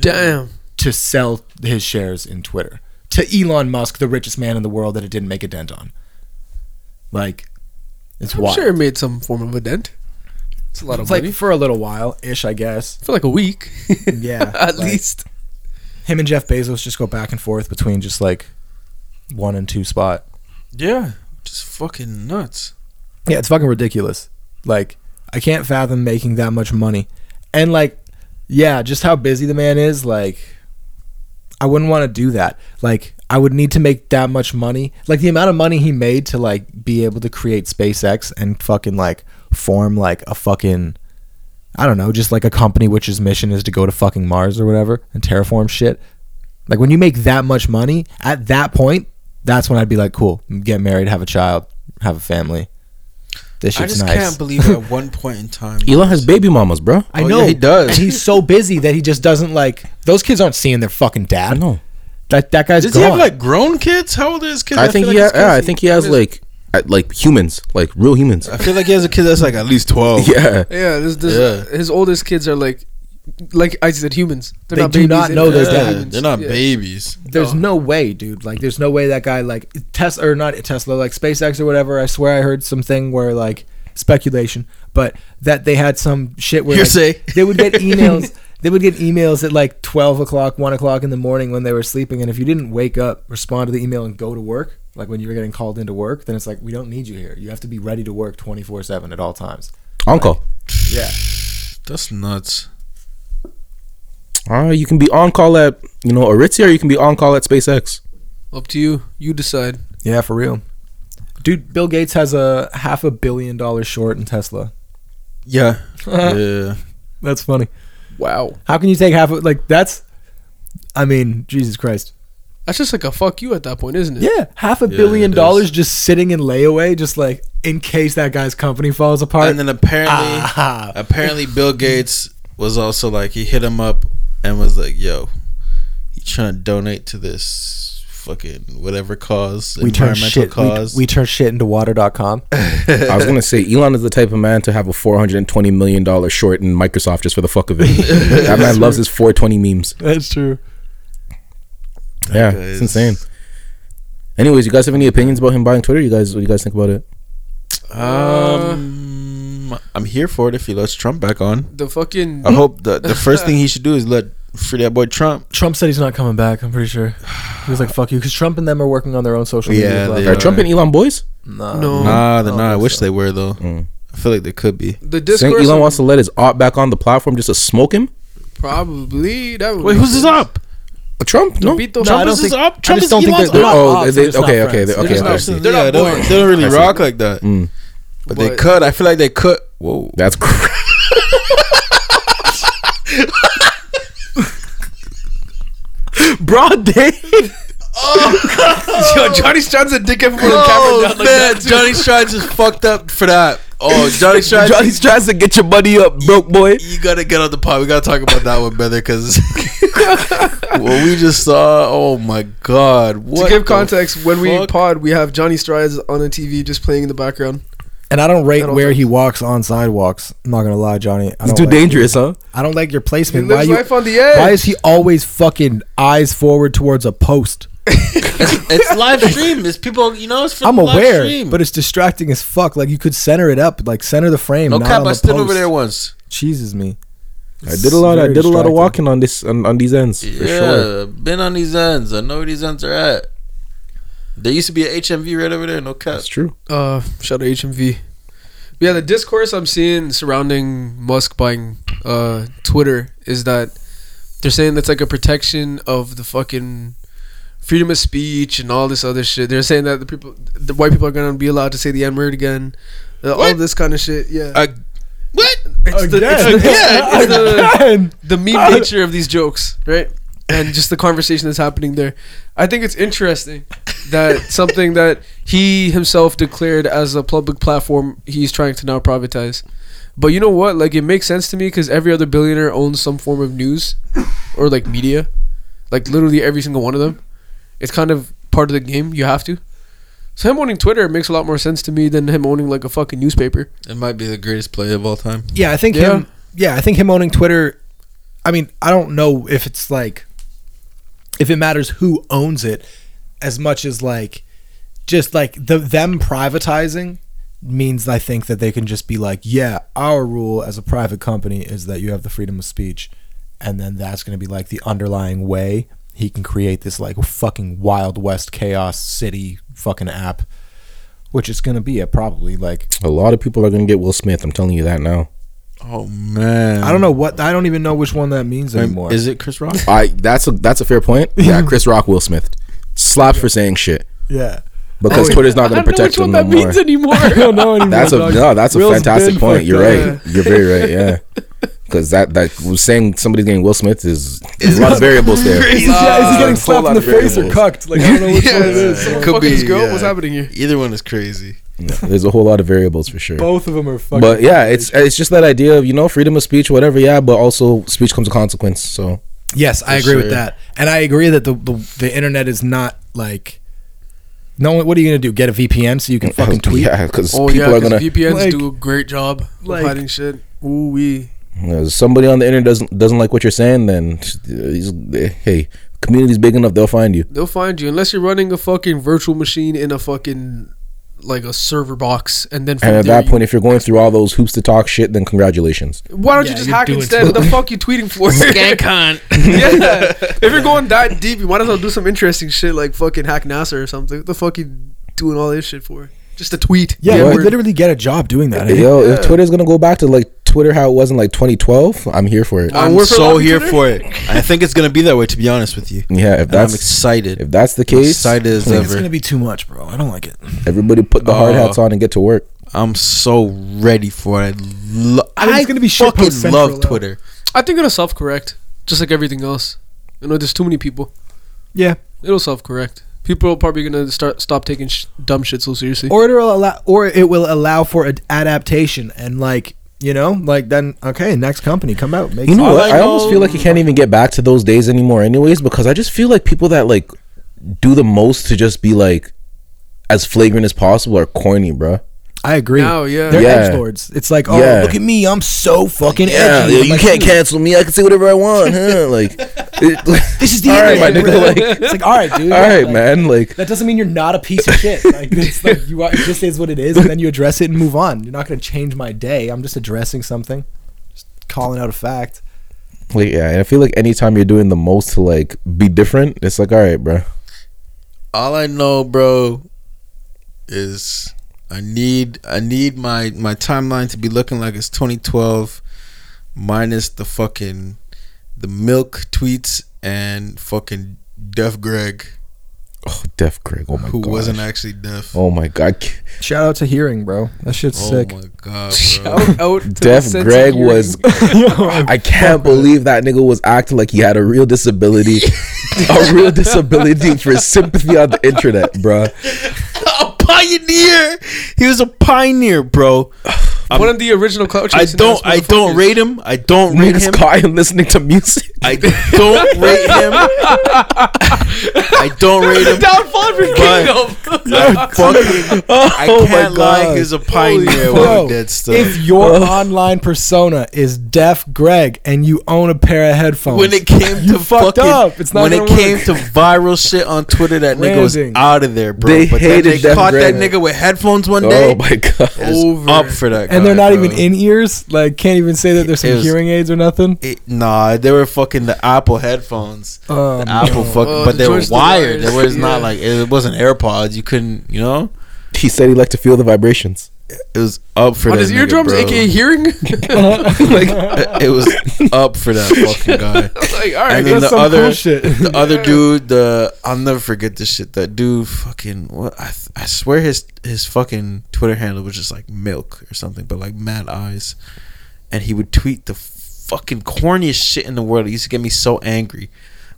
Speaker 2: Damn.
Speaker 3: to sell his shares in twitter to elon musk the richest man in the world that it didn't make a dent on like it's
Speaker 2: I'm
Speaker 3: wild
Speaker 2: sure it made some form of a dent. It's a lot of
Speaker 3: It's
Speaker 2: money.
Speaker 3: like for a little while ish, I guess.
Speaker 2: for like a week. (laughs)
Speaker 3: Yeah, (laughs)
Speaker 2: At
Speaker 3: like-
Speaker 2: least.
Speaker 3: Him and Jeff Bezos just go back and forth between just like one and two spot.
Speaker 1: Yeah, just fucking nuts.
Speaker 3: Yeah, it's fucking ridiculous. Like I can't fathom making that much money, and like, yeah, just how busy the man is. Like, I wouldn't want to do that. Like, I would need to make that much money. Like the amount of money he made to like be able to create SpaceX and fucking like form like a fucking I don't know, just like a company which's mission is to go to fucking Mars or whatever and terraform shit. Like when you make that much money, at that point, that's when I'd be like, cool, get married, have a child, have a family. This
Speaker 1: I just
Speaker 3: nice.
Speaker 1: can't believe at one point in time. (laughs)
Speaker 4: Elon has baby mamas, bro.
Speaker 3: I
Speaker 1: Oh,
Speaker 3: know
Speaker 1: yeah, he does.
Speaker 3: And he's so busy that he just doesn't like those kids aren't seeing their fucking
Speaker 4: I
Speaker 3: dad.
Speaker 4: know.
Speaker 3: That that guy's
Speaker 1: Does
Speaker 3: gone.
Speaker 1: he have like grown kids? How old is his kids?
Speaker 4: I think
Speaker 1: feel
Speaker 4: he.
Speaker 1: like
Speaker 4: Ha-
Speaker 1: his
Speaker 4: yeah, I
Speaker 1: kids-
Speaker 4: think he has like, uh, like humans, like real humans.
Speaker 1: I feel like he has a kid that's like at least twelve. (laughs)
Speaker 4: Yeah.
Speaker 2: Yeah, this, this,
Speaker 1: Yeah.
Speaker 2: his oldest kids are like, like I said, humans. They're
Speaker 3: They
Speaker 2: not
Speaker 3: do
Speaker 2: babies.
Speaker 3: not
Speaker 2: They're
Speaker 3: know their
Speaker 2: just humans.
Speaker 1: They're not
Speaker 2: Yeah.
Speaker 1: babies.
Speaker 3: There's no way, dude. Like, there's no way that guy, like Tesla or not Tesla, like SpaceX or whatever. I swear I heard something where like speculation, but that they had some shit where like, they would get (laughs) emails. they would get emails at like twelve o'clock, one o'clock in the morning when they were sleeping, and if you didn't wake up, respond to the email, and go to work, like when you were getting called into work, then it's like we don't need you here. You have to be ready to work twenty four seven at all times.
Speaker 4: Uncle.
Speaker 3: Yeah.
Speaker 1: That's nuts.
Speaker 4: Uh, you can be on call at you know Aritzia, or you can be on call at SpaceX.
Speaker 2: Up to you. You decide.
Speaker 3: Yeah, for real. Dude, Bill Gates has a half a billion dollars short in Tesla.
Speaker 1: Yeah. (laughs) yeah.
Speaker 3: That's funny.
Speaker 2: Wow.
Speaker 3: How can you take half of like that's I mean, Jesus Christ.
Speaker 2: That's just like a fuck you at that point, isn't it?
Speaker 3: Yeah, half a
Speaker 1: Yeah,
Speaker 3: billion dollars just sitting in layaway just like in case that guy's company falls apart.
Speaker 1: And then apparently,
Speaker 3: Ah.
Speaker 1: apparently Bill Gates was also like he hit him up and was like, "Yo, you trying to donate to this fucking whatever cause,
Speaker 3: we turn
Speaker 1: environmental
Speaker 3: shit
Speaker 1: cause?"
Speaker 3: we turn shit into water.com. (laughs)
Speaker 4: I was gonna say Elon is the type of man to have a four hundred and twenty million dollar short in Microsoft just for the fuck of it. (laughs) that man loves his four twenty memes.
Speaker 3: That's true.
Speaker 4: Yeah,
Speaker 1: guy
Speaker 4: it's insane. Anyways, you guys have any opinions about him buying Twitter? You guys, what do you guys think about it?
Speaker 1: um, I'm here for it if he lets Trump back on.
Speaker 2: The fucking.
Speaker 1: I hope the the (laughs) first thing he should do is let free that boy Trump.
Speaker 3: Trump said he's not coming back, I'm pretty sure. He was like, fuck you, because Trump and them are working on their own social media.
Speaker 1: Yeah,
Speaker 3: platform.
Speaker 4: Are Trump and Elon boys?
Speaker 3: Nah.
Speaker 2: No.
Speaker 1: Nah, they're
Speaker 3: I don't.
Speaker 1: I wish
Speaker 3: so.
Speaker 1: they were though.
Speaker 4: Mm.
Speaker 1: I feel like they could be.
Speaker 2: The
Speaker 4: Saying
Speaker 2: discourse.
Speaker 4: Elon wants to let his op back on the platform just to smoke him?
Speaker 2: Probably. That would
Speaker 1: Wait, who's his
Speaker 2: sense.
Speaker 1: up?
Speaker 4: Uh, Trump? No.
Speaker 2: Pepito
Speaker 3: No, I
Speaker 1: Trump
Speaker 3: don't
Speaker 1: is his
Speaker 3: think-
Speaker 1: up.
Speaker 3: I
Speaker 1: Trump
Speaker 3: just
Speaker 1: is
Speaker 3: don't think
Speaker 1: Elon's
Speaker 3: they're- they're
Speaker 1: up.
Speaker 4: Oh,
Speaker 3: ops,
Speaker 4: they-
Speaker 3: they're just not
Speaker 4: okay, okay, they-
Speaker 3: They're
Speaker 4: okay, I
Speaker 3: not
Speaker 4: see.
Speaker 3: friends.
Speaker 1: yeah,
Speaker 2: not
Speaker 1: they don't,
Speaker 2: boys.
Speaker 1: they don't really rock like that.
Speaker 4: Mm,
Speaker 1: But, they
Speaker 2: But-
Speaker 1: could. I feel like they could. Whoa.
Speaker 4: that's crazy. (laughs)
Speaker 3: Broad day.
Speaker 2: Yo, Johnny Strong's a dickhead for the
Speaker 1: Oh
Speaker 2: camera down like
Speaker 1: man,
Speaker 2: that. too.
Speaker 1: Johnny Strides is fucked up for that. Oh, Johnny (laughs) Strides.
Speaker 4: Johnny trying to get your money up, broke boy.
Speaker 1: you gotta get on the pod. We gotta talk about that one, brother, because (laughs) what we just saw. Oh my god! What
Speaker 2: to give context, when we pod, we have Johnny Strides on a TV just playing in the background.
Speaker 3: And I don't rate
Speaker 2: I
Speaker 3: where
Speaker 2: think-
Speaker 3: he walks on sidewalks. I'm not gonna lie, Johnny. I
Speaker 4: It's
Speaker 3: don't
Speaker 4: too
Speaker 3: like-
Speaker 4: dangerous, huh?
Speaker 3: I don't like your
Speaker 2: He
Speaker 3: placement. Why
Speaker 2: lives
Speaker 3: you?
Speaker 2: life on the edge.
Speaker 3: Why is he always fucking eyes forward towards a post? (laughs)
Speaker 1: it's live stream. It's people. You know, it's for
Speaker 3: I'm
Speaker 1: the live
Speaker 3: aware,
Speaker 1: stream.
Speaker 3: but it's distracting as fuck. Like you could center it up, like center the frame.
Speaker 1: no
Speaker 3: not
Speaker 1: cap.
Speaker 3: on
Speaker 1: I
Speaker 3: the
Speaker 1: stood
Speaker 3: post.
Speaker 1: over there once.
Speaker 3: Cheeses me.
Speaker 4: I did a lot. I did a lot of walking on this on, on these ends for
Speaker 1: yeah,
Speaker 4: sure.
Speaker 1: been on these ends. I know where these ends are at. There used to be an HMV right over there. No cap.
Speaker 4: That's true.
Speaker 2: Uh, shout out HMV. But yeah, the discourse I'm seeing surrounding Musk buying uh, Twitter is that they're saying that's like a protection of the fucking freedom of speech and all this other shit. They're saying that the people, the white people, are gonna be allowed to say the N word again. Uh, all this kind of shit. Yeah,
Speaker 1: Uh, what?
Speaker 2: it's the, it's the, yeah, it's the, (laughs) the meme (laughs) nature of these jokes, right? And just the conversation that's happening there. I think it's interesting that (laughs) something that he himself declared as a public platform, he's trying to now privatize. But you know what? Like, it makes sense to me because every other billionaire owns some form of news or like media. Like, literally every single one of them. It's kind of part of the game. You have to. So, him owning Twitter makes a lot more sense to me than him owning like a fucking newspaper.
Speaker 1: It might be the greatest play of all time.
Speaker 3: Yeah, I think
Speaker 2: Yeah.
Speaker 3: him. Yeah, I think him owning Twitter. I mean, I don't know if it's like, if it matters who owns it, as much as like, just like the them privatizing means I think that they can just be like, yeah, our rule as a private company is that you have the freedom of speech, and then that's going to be like the underlying way he can create this like fucking wild west chaos city fucking app, which is going to be a probably like
Speaker 4: A lot of people are gonna get Will Smith. I'm telling you that now.
Speaker 1: Oh man.
Speaker 3: I don't know what I don't even know which one that means anymore.
Speaker 1: Is it Chris Rock?
Speaker 4: I that's a that's a fair point. (laughs) Yeah, Chris Rock, Will Smith, slapped for saying shit
Speaker 3: yeah.
Speaker 4: because
Speaker 3: Oh,
Speaker 4: Twitter's not gonna
Speaker 2: don't know
Speaker 4: protect
Speaker 2: which
Speaker 4: him
Speaker 2: one
Speaker 4: no
Speaker 2: that
Speaker 4: more.
Speaker 2: means anymore. (laughs)
Speaker 3: I don't know anymore.
Speaker 4: That's a no. That's a
Speaker 3: Will's
Speaker 4: fantastic point. You're
Speaker 3: up.
Speaker 4: right. You're very right. Yeah, (laughs) because that that was saying somebody's getting Will Smith is there's a lot of variables there.
Speaker 3: Is, he- yeah, is he
Speaker 4: Uh,
Speaker 3: getting slapped in the
Speaker 4: of
Speaker 3: face or cucked? Like I don't know which one it
Speaker 2: Yeah,
Speaker 3: is.
Speaker 2: someone
Speaker 1: Could
Speaker 2: fucking his
Speaker 1: be,
Speaker 2: girl.
Speaker 1: yeah.
Speaker 2: What's happening here?
Speaker 1: Either one is crazy.
Speaker 4: No, there's a whole lot of variables for sure.
Speaker 3: Both of them are fucking.
Speaker 4: But yeah, it's it's just that idea of you know freedom of speech, whatever. Yeah, but also speech comes a consequence. So
Speaker 3: yes, I
Speaker 1: For
Speaker 3: agree with that, and I agree that the, the the internet is not like. No, what are you gonna do? Get a VPN so you can (laughs) fucking tweet?
Speaker 4: Yeah, because
Speaker 2: Oh
Speaker 4: people
Speaker 2: yeah,
Speaker 4: are
Speaker 2: 'cause
Speaker 4: gonna.
Speaker 2: VPNs
Speaker 3: Like-
Speaker 2: do a great job of hiding shit. Ooh wee.
Speaker 4: somebody on the internet doesn't doesn't like what you're saying, then hey, community's big enough, they'll find you.
Speaker 2: They'll find you unless you're running a fucking virtual machine in a fucking like a server box, and then from
Speaker 4: And at
Speaker 2: there
Speaker 4: that
Speaker 2: you-
Speaker 4: point, if you're going through all those hoops to talk shit, then congratulations.
Speaker 2: why don't
Speaker 3: Yeah,
Speaker 2: you just hack instead?
Speaker 3: too
Speaker 2: What the fuck you tweeting for?
Speaker 1: Scancon. (laughs)
Speaker 2: yeah, (laughs) if you're going that deep, you might as well do some interesting shit like fucking hack NASA or something. What the fuck you doing all this shit for? Just a tweet.
Speaker 3: Yeah,
Speaker 4: Yeah,
Speaker 3: you
Speaker 4: we're-
Speaker 3: literally get a job doing that. eh?
Speaker 4: Yo,
Speaker 2: Yeah.
Speaker 4: if Twitter's gonna go back to like Twitter how it was in like 2012, I'm here for it.
Speaker 2: Uh,
Speaker 1: I'm
Speaker 2: work for
Speaker 1: so here
Speaker 2: Twitter?
Speaker 1: for it. (laughs) I think it's gonna be that way. To be honest with you,
Speaker 4: Yeah, if
Speaker 1: And I'm
Speaker 4: that's
Speaker 1: excited.
Speaker 4: if that's the
Speaker 1: I'm
Speaker 4: case,
Speaker 1: excited as
Speaker 3: I think it's gonna be too much, bro. I don't like it.
Speaker 4: everybody put the hard
Speaker 1: Oh.
Speaker 4: hats on and get to work.
Speaker 1: I'm so ready for it. I, lo-
Speaker 3: I think it's gonna be
Speaker 1: fucking
Speaker 3: post-central,
Speaker 1: love
Speaker 3: though.
Speaker 1: Twitter.
Speaker 2: I think it'll self correct, just like everything else. You know, there's too many people.
Speaker 3: Yeah,
Speaker 2: It'll self correct. People are probably gonna start stop taking sh- dumb shit so seriously.
Speaker 3: or it'll allow, or it will allow for ad- adaptation and like you know, like then okay, next company come out. Make
Speaker 4: You know what?
Speaker 1: I
Speaker 4: I, almost feel like you can't even get back to those days anymore, anyways, because I just feel like people that like do the most to just be like as flagrant as possible are corny, bro.
Speaker 3: I agree.
Speaker 2: Now, yeah.
Speaker 3: They're
Speaker 4: Yeah.
Speaker 3: edge lords. It's like, oh,
Speaker 4: Yeah.
Speaker 3: look at me, I'm so fucking
Speaker 4: Yeah,
Speaker 3: edgy.
Speaker 4: yo,
Speaker 3: I'm
Speaker 4: you
Speaker 3: like,
Speaker 4: can't
Speaker 3: dude,
Speaker 4: cancel me. I can say whatever I want, huh? (laughs) Like, it, (laughs)
Speaker 3: This is the
Speaker 4: All right, my nigga, like-
Speaker 3: it's like, all right, dude.
Speaker 4: all right,
Speaker 3: like,
Speaker 4: man. Like,
Speaker 3: That doesn't mean you're not a piece of shit. (laughs) Like it's like you are, it just is what it is, and then you address it and move on. You're not going to change my day. I'm just addressing something, just calling out a fact.
Speaker 4: like, yeah. And I feel like anytime you're doing the most to like be different, it's like, all right, bro.
Speaker 1: All I know, bro, is I need I need my my timeline to be looking like it's 2012, minus the fucking the milk tweets and fucking Deaf Greg,
Speaker 4: Oh, deaf Greg. Oh my god.
Speaker 1: who
Speaker 4: god.
Speaker 1: wasn't actually deaf.
Speaker 4: Oh my god.
Speaker 3: Shout out to hearing, bro. That shit's
Speaker 1: Oh
Speaker 3: sick.
Speaker 1: Oh my god, bro. (laughs)
Speaker 2: Shout out to the
Speaker 4: Deaf
Speaker 2: sense of
Speaker 4: Greg was. (laughs) (laughs) I can't believe that nigga was acting like he had a real disability, a real disability for sympathy on the internet, bruh.
Speaker 1: Oh pioneer. He was a pioneer, bro. I'm-
Speaker 2: One of the original clout
Speaker 1: I don't. I don't rate him. I don't rate him.
Speaker 4: caught him listening to music.
Speaker 1: I don't rate him. I don't rate him.
Speaker 2: Downfall of your kingdom.
Speaker 1: I fucking. (laughs)
Speaker 4: Oh my
Speaker 1: can't lie.
Speaker 4: God.
Speaker 1: He's a pioneer
Speaker 3: Bro,
Speaker 1: with dead stuff.
Speaker 3: if your online persona is deaf Greg and you own a pair of headphones,
Speaker 1: when it came to
Speaker 3: fucked
Speaker 1: fucking,
Speaker 3: up. It's not
Speaker 1: when it
Speaker 3: gonna
Speaker 1: came to viral shit on Twitter, that nigga was out of there, bro.
Speaker 4: They
Speaker 1: but then
Speaker 4: hated
Speaker 1: they
Speaker 4: Deaf
Speaker 1: caught
Speaker 4: Greg.
Speaker 1: that nigga with headphones one
Speaker 4: oh
Speaker 1: day.
Speaker 4: Oh my god.
Speaker 1: It
Speaker 2: Over.
Speaker 1: up for that,
Speaker 3: and they're not even in ears, like can't even say that there's some
Speaker 1: It was-
Speaker 3: hearing aids or nothing.
Speaker 1: It, nah, they were fucking the Apple headphones.
Speaker 3: Um,
Speaker 1: The Apple fucking,
Speaker 2: Oh,
Speaker 1: but
Speaker 2: the
Speaker 1: they were
Speaker 2: George the
Speaker 1: wired. It
Speaker 2: wires,
Speaker 1: was not like it wasn't AirPods. You couldn't, you know.
Speaker 4: He said he liked to feel the vibrations.
Speaker 1: It was up for
Speaker 2: On
Speaker 1: that
Speaker 2: his
Speaker 1: nigga,
Speaker 2: eardrums,
Speaker 1: bro.
Speaker 2: aka hearing. (laughs) (laughs)
Speaker 1: like it was up for that fucking guy. (laughs)
Speaker 2: like, all right,
Speaker 1: And then the
Speaker 3: some
Speaker 1: other,
Speaker 3: cool shit.
Speaker 1: the other dude, the I'll never forget this shit. That dude, fucking what? I I swear his his fucking Twitter handle was just like milk or something, but like mad eyes, and he would tweet the fucking corniest shit in the world. It used to get me so angry.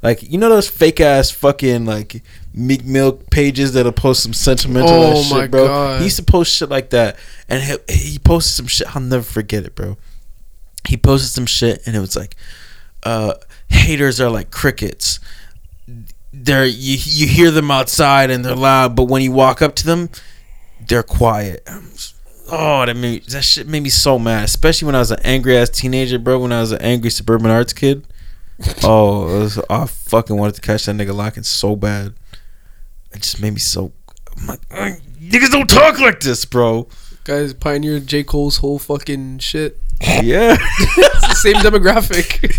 Speaker 1: Like you know those fake ass fucking like Meek Milk pages that'll post some sentimental
Speaker 2: Oh
Speaker 1: shit, bro.
Speaker 2: God.
Speaker 1: He used to post shit like that, and he, he posted some shit. I'll never forget it, bro. He posted some shit, and it was like, uh, haters are like crickets. They're you you hear them outside and they're loud, but when you walk up to them, they're quiet. Oh, that made that shit made me so mad, especially when I was an angry ass teenager, bro. When I was an angry suburban arts kid. Oh, was, I fucking wanted to catch that nigga locking so bad. It just made me so. I'm like, niggas don't talk like this, bro.
Speaker 2: guys pioneered J Cole's whole fucking shit.
Speaker 1: Yeah. (laughs)
Speaker 2: It's the same demographic.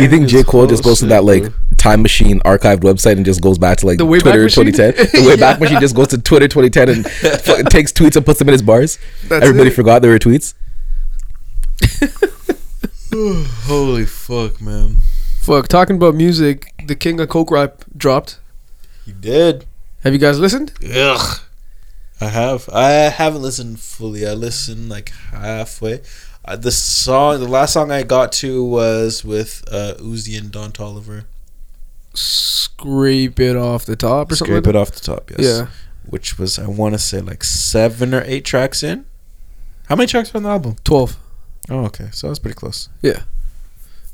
Speaker 4: You think J. Cole just goes to that like time machine archived website and just goes back to like
Speaker 2: The Wayback
Speaker 4: Twitter 2010? (laughs) The Wayback
Speaker 2: Yeah.
Speaker 4: Machine just goes to Twitter 2010 and (laughs) fucking takes tweets and puts them in his bars.
Speaker 2: That's
Speaker 4: Everybody
Speaker 2: it.
Speaker 4: forgot there were tweets. (sighs)
Speaker 1: Holy fuck, man.
Speaker 2: Fuck, talking about music, the King of Coke Rap dropped.
Speaker 1: He did.
Speaker 2: Have you guys listened?
Speaker 1: Ugh. I have. I haven't listened fully. I listened like halfway. Uh, the song, the last song I got to was with uh, Uzi and Don Toliver.
Speaker 2: Scrape it off the top or something.
Speaker 1: Scrape
Speaker 2: like
Speaker 1: it off the top, yes.
Speaker 2: Yeah.
Speaker 1: Which was, I want to say, like seven or eight tracks in. How many tracks are on the album?
Speaker 2: Twelve.
Speaker 1: Oh, okay. So that's pretty close.
Speaker 2: Yeah.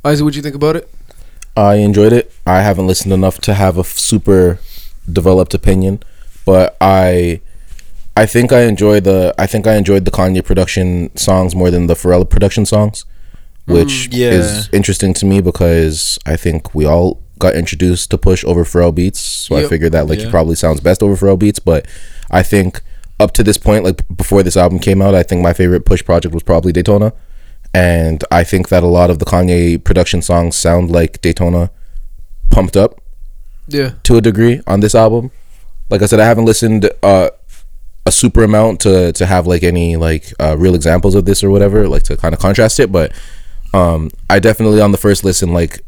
Speaker 2: Isaac, what'd you think about it?
Speaker 4: I enjoyed it. I haven't listened enough to have a f- super developed opinion, but I I think I enjoy the I think I enjoyed the Kanye production songs more than the Pharrell production songs, mm-hmm. which
Speaker 1: yeah.
Speaker 4: is interesting to me because I think we all got introduced to Push over Pharrell beats, so I figured that like
Speaker 1: Yeah.
Speaker 4: he probably sounds best over Pharrell beats, but I think up to this point like before this album came out, I think my favorite Push project was probably Daytona. And I think that a lot of the Kanye production songs sound like Daytona pumped up
Speaker 2: Yeah.
Speaker 4: to a degree on this album. Like I said, I haven't listened uh, a super amount to to have like any like uh, real examples of this or whatever, like to kind of contrast it. But um, I definitely on the first listen like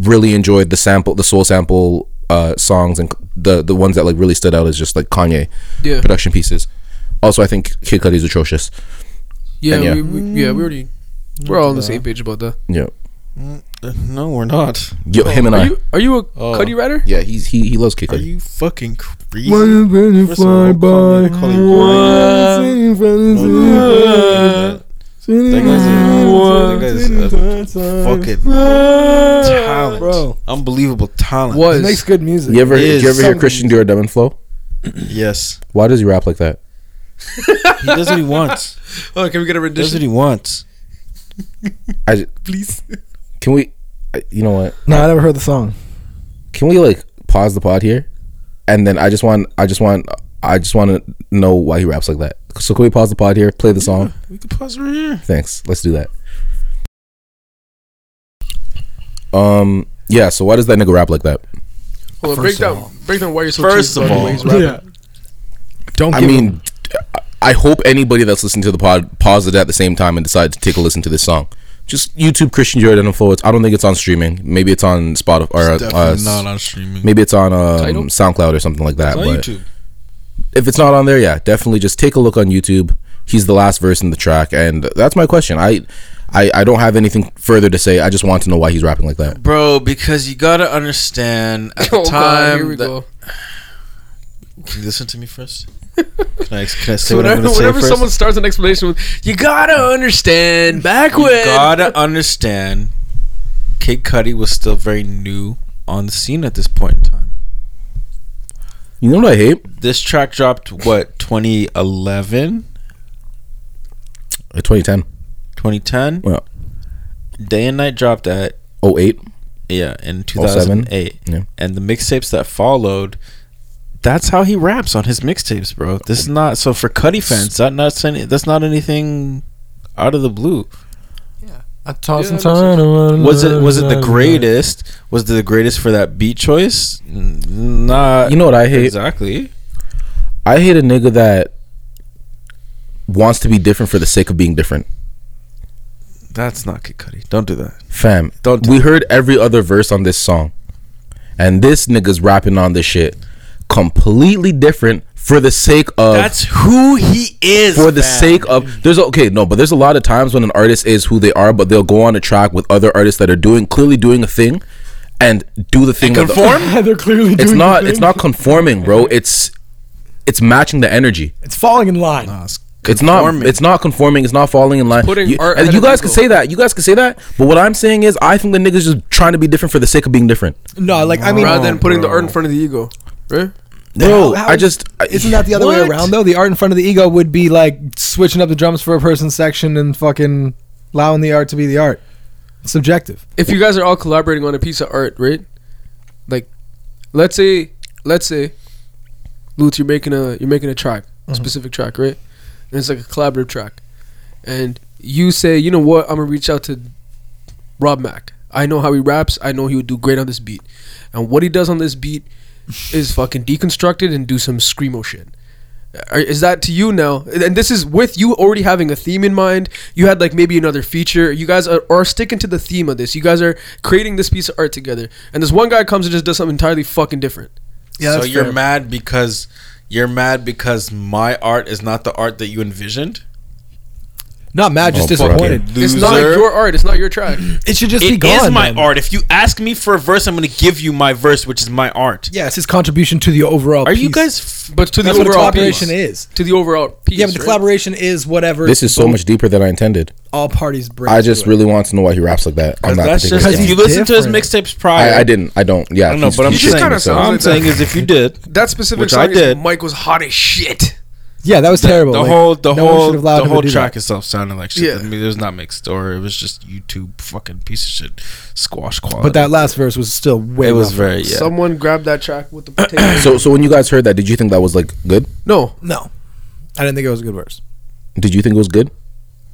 Speaker 4: really enjoyed the sample, the soul sample uh, songs, and the the ones that like really stood out as just like Kanye
Speaker 2: Yeah.
Speaker 4: production pieces. Also, I think Kid Cudi's atrocious.
Speaker 2: Yeah,
Speaker 4: And yeah.
Speaker 2: We, we, yeah, we already we're all on the same page about that.
Speaker 4: Yeah,
Speaker 1: Uh, No, we're not.
Speaker 4: Yo, him and
Speaker 2: Are
Speaker 4: I.
Speaker 2: you are you a
Speaker 1: Oh.
Speaker 2: Cudi writer?
Speaker 4: yeah, he's he he loves Kid
Speaker 1: Are
Speaker 4: Cudi.
Speaker 1: you fucking crazy?
Speaker 3: When you
Speaker 1: First of all,
Speaker 3: fly
Speaker 1: call me-
Speaker 3: by,
Speaker 1: call you
Speaker 3: one singing from the sea,
Speaker 1: That guy's a, that guy's a fucking talent.
Speaker 3: Bro.
Speaker 1: Unbelievable talent.
Speaker 2: Was
Speaker 3: He makes good music.
Speaker 4: You ever did you
Speaker 1: is
Speaker 4: ever hear Christian do a Devon flow?
Speaker 1: Yes.
Speaker 4: Why does he rap like that?
Speaker 1: He does what he wants.
Speaker 2: Oh, can we get a
Speaker 1: Does what
Speaker 2: rendition,
Speaker 1: he wants. (laughs)
Speaker 4: I j-
Speaker 2: please?
Speaker 4: can we? I- You know what?
Speaker 3: No, I never heard the song.
Speaker 4: Can we like pause the pod here, and then I just want I just want I just want to know why he raps like that. So can we pause the pod here, play the song?
Speaker 1: We can pause right here.
Speaker 4: Thanks. Let's do that. Um. Yeah. So why does that nigga rap like that?
Speaker 2: Hold on,
Speaker 3: First
Speaker 2: break
Speaker 3: of
Speaker 2: down, break down why you're so
Speaker 1: First
Speaker 2: cheap
Speaker 1: of
Speaker 2: about the
Speaker 1: all-
Speaker 2: way he's rapping.
Speaker 3: Don't
Speaker 4: I
Speaker 3: give him-
Speaker 4: mean, I hope anybody that's listening to the pod paused it at the same time and decided to take a listen to this song. Just YouTube Christian Jordan and Flow. I don't think it's on streaming. Maybe it's on Spotify or
Speaker 1: It's
Speaker 4: uh,
Speaker 1: definitely
Speaker 4: uh,
Speaker 1: not on streaming.
Speaker 4: maybe it's on um, SoundCloud or something like that.
Speaker 1: It's on
Speaker 4: but
Speaker 1: YouTube.
Speaker 4: if it's not on there, yeah, definitely just take a look on YouTube. He's the last verse in the track, and that's my question. I, I, I don't have anything further to say. I just want to know why he's rapping like that.
Speaker 1: Bro, because you gotta understand at the (laughs)
Speaker 2: Oh, God,
Speaker 1: time.
Speaker 2: here we
Speaker 1: that-
Speaker 2: go. (sighs)
Speaker 1: Can you listen to me first? Can I, can I say
Speaker 2: So
Speaker 1: what I'm
Speaker 2: whenever,
Speaker 1: going to say
Speaker 2: whenever
Speaker 1: first?
Speaker 2: someone starts an explanation with, you gotta understand back
Speaker 1: you
Speaker 2: when.
Speaker 1: gotta understand, Kid Cudi was still very new on the scene at this point in time.
Speaker 4: You know what I hate?
Speaker 1: This track dropped what 2011,
Speaker 4: Uh, 2010,
Speaker 1: 2010.
Speaker 4: Yeah.
Speaker 1: Day and Night dropped at
Speaker 4: 08.
Speaker 1: yeah in
Speaker 4: 07?
Speaker 1: 2008,
Speaker 4: Yeah.
Speaker 1: and the mixtapes that followed. That's how he raps on his mixtapes, bro. This is not so for Cudi fans. That not saying that's not anything out of the blue.
Speaker 3: I toss
Speaker 2: Yeah,
Speaker 3: and
Speaker 2: that
Speaker 3: turn.
Speaker 1: Was it was it the greatest? Was it the greatest for that beat choice? N- Not
Speaker 4: You know what I hate?
Speaker 1: exactly.
Speaker 4: I hate a nigga that wants to be different for the sake of being different.
Speaker 1: That's not Kid Cudi. Don't do that.
Speaker 4: Fam,
Speaker 1: Don't do
Speaker 4: we heard every other verse on this song, and this nigga's rapping on this shit completely different for the sake of
Speaker 1: That's who he is.
Speaker 4: for the
Speaker 1: fam.
Speaker 4: sake of there's okay no but there's a lot of times when an artist is who they are but they'll go on a track with other artists that are doing clearly doing a thing and do the thing that the-
Speaker 1: conform. (laughs)
Speaker 3: They're clearly
Speaker 4: it's not
Speaker 3: the
Speaker 4: it's not conforming bro it's it's matching the energy
Speaker 3: It's falling in line.
Speaker 1: Nah, it's
Speaker 4: it's not
Speaker 1: conforming.
Speaker 4: it's not conforming it's not falling in line
Speaker 2: Putting
Speaker 4: you,
Speaker 2: art
Speaker 4: you guys can say that you guys can say that but what i'm saying is i think the niggas just trying to be different for the sake of being different
Speaker 3: No, like I mean,
Speaker 2: rather than putting the art in front of the ego, right?
Speaker 4: Bro
Speaker 3: How- how
Speaker 4: i just
Speaker 3: isn't that the other way around though? The art in front of the ego would be like switching up the drums for a person's section and fucking allowing the art to be the art. It's subjective.
Speaker 2: If you guys are all collaborating on a piece of art, right? Like, let's say, let's say, Lutz, you're making a you're making a track, a mm-hmm. specific track, right? And it's like a collaborative track, and you say, you know what, I'm gonna reach out to Rob Mack. I know how he raps. I know he would do great on this beat, and what he does on this beat is fucking deconstructed and do some screamo shit. Is that to you now? And this is with you already having a theme in mind. You had like maybe another feature. You guys are, are sticking to the theme of this. You guys are creating this piece of art together. And this one guy comes and just does something entirely fucking different.
Speaker 3: Yeah,
Speaker 1: so you're
Speaker 3: fair.
Speaker 1: mad because you're mad because my art is not the art that you envisioned.
Speaker 3: Not mad, just
Speaker 4: Oh, fuck
Speaker 3: disappointed.
Speaker 2: It's not
Speaker 1: Loser.
Speaker 2: your art. It's not your track.
Speaker 3: It should just be
Speaker 1: It
Speaker 3: gone.
Speaker 1: is my
Speaker 3: then.
Speaker 1: art. If you ask me for a verse, I'm going to give you my verse, which is my art.
Speaker 3: Yeah, it's his contribution to the overall.
Speaker 1: Are you
Speaker 3: piece.
Speaker 1: guys? F-
Speaker 2: But to the
Speaker 3: That's what a
Speaker 2: overall
Speaker 3: collaboration
Speaker 2: piece.
Speaker 3: is.
Speaker 2: To the overall piece.
Speaker 3: Yeah, but the
Speaker 2: right?
Speaker 3: collaboration is whatever.
Speaker 4: this is so much deeper than i intended
Speaker 3: all parties bring.
Speaker 4: i just
Speaker 3: to it.
Speaker 4: really want to know why he raps like that on that
Speaker 1: that's
Speaker 4: particular
Speaker 1: just
Speaker 3: Because
Speaker 1: if you listen to his
Speaker 3: different.
Speaker 1: mixtapes prior.
Speaker 4: I, I didn't. I don't. Yeah,
Speaker 1: I don't know,
Speaker 4: he's-
Speaker 1: but I'm
Speaker 4: he's
Speaker 2: just
Speaker 1: saying.
Speaker 2: kinda
Speaker 4: himself.
Speaker 2: sounds
Speaker 1: I'm
Speaker 2: like
Speaker 1: saying is if you did,
Speaker 2: That specific
Speaker 1: Which
Speaker 2: song
Speaker 1: I
Speaker 2: is
Speaker 1: did.
Speaker 2: Mike was hot as shit.
Speaker 3: Yeah, that was terrible.
Speaker 1: the
Speaker 3: Like,
Speaker 1: whole the
Speaker 3: no
Speaker 1: whole
Speaker 3: should have allowed
Speaker 1: the whole track
Speaker 3: that.
Speaker 1: itself sounded like shit.
Speaker 2: Yeah.
Speaker 1: I mean, it was not mixed or it was just YouTube fucking piece of shit squash quality.
Speaker 3: But that last verse was still way.
Speaker 1: it was very yeah.
Speaker 2: Someone grabbed that track with the (clears throat) potato.
Speaker 4: So, so when you guys heard that, did you think that was like good?
Speaker 2: no.
Speaker 3: no. I didn't think it was a good verse.
Speaker 4: Did you think it was good?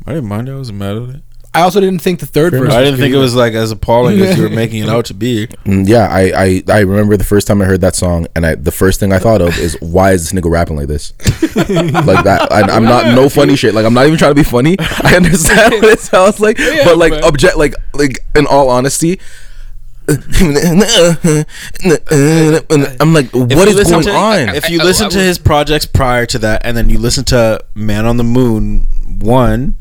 Speaker 1: I didn't mind it. I wasn't mad at it.
Speaker 3: I also didn't think the third verse.
Speaker 1: I didn't
Speaker 3: good
Speaker 1: think it was like as appalling as you were (laughs) making it out to be.
Speaker 4: Mm, Yeah, I, I, I remember the first time I heard that song, and I, the first thing I thought of is why is this nigga rapping like this? (laughs) like that. I, I'm not no funny shit. Like I'm not even trying to be funny. I understand what it sounds like, but like
Speaker 2: man.
Speaker 4: object, like like in all honesty. I'm like, what
Speaker 1: If you
Speaker 4: is
Speaker 1: listen
Speaker 4: going
Speaker 1: to-
Speaker 4: on?
Speaker 1: If you
Speaker 2: I- I-
Speaker 1: listen to his projects prior to that, and then you listen to Man on the Moon one,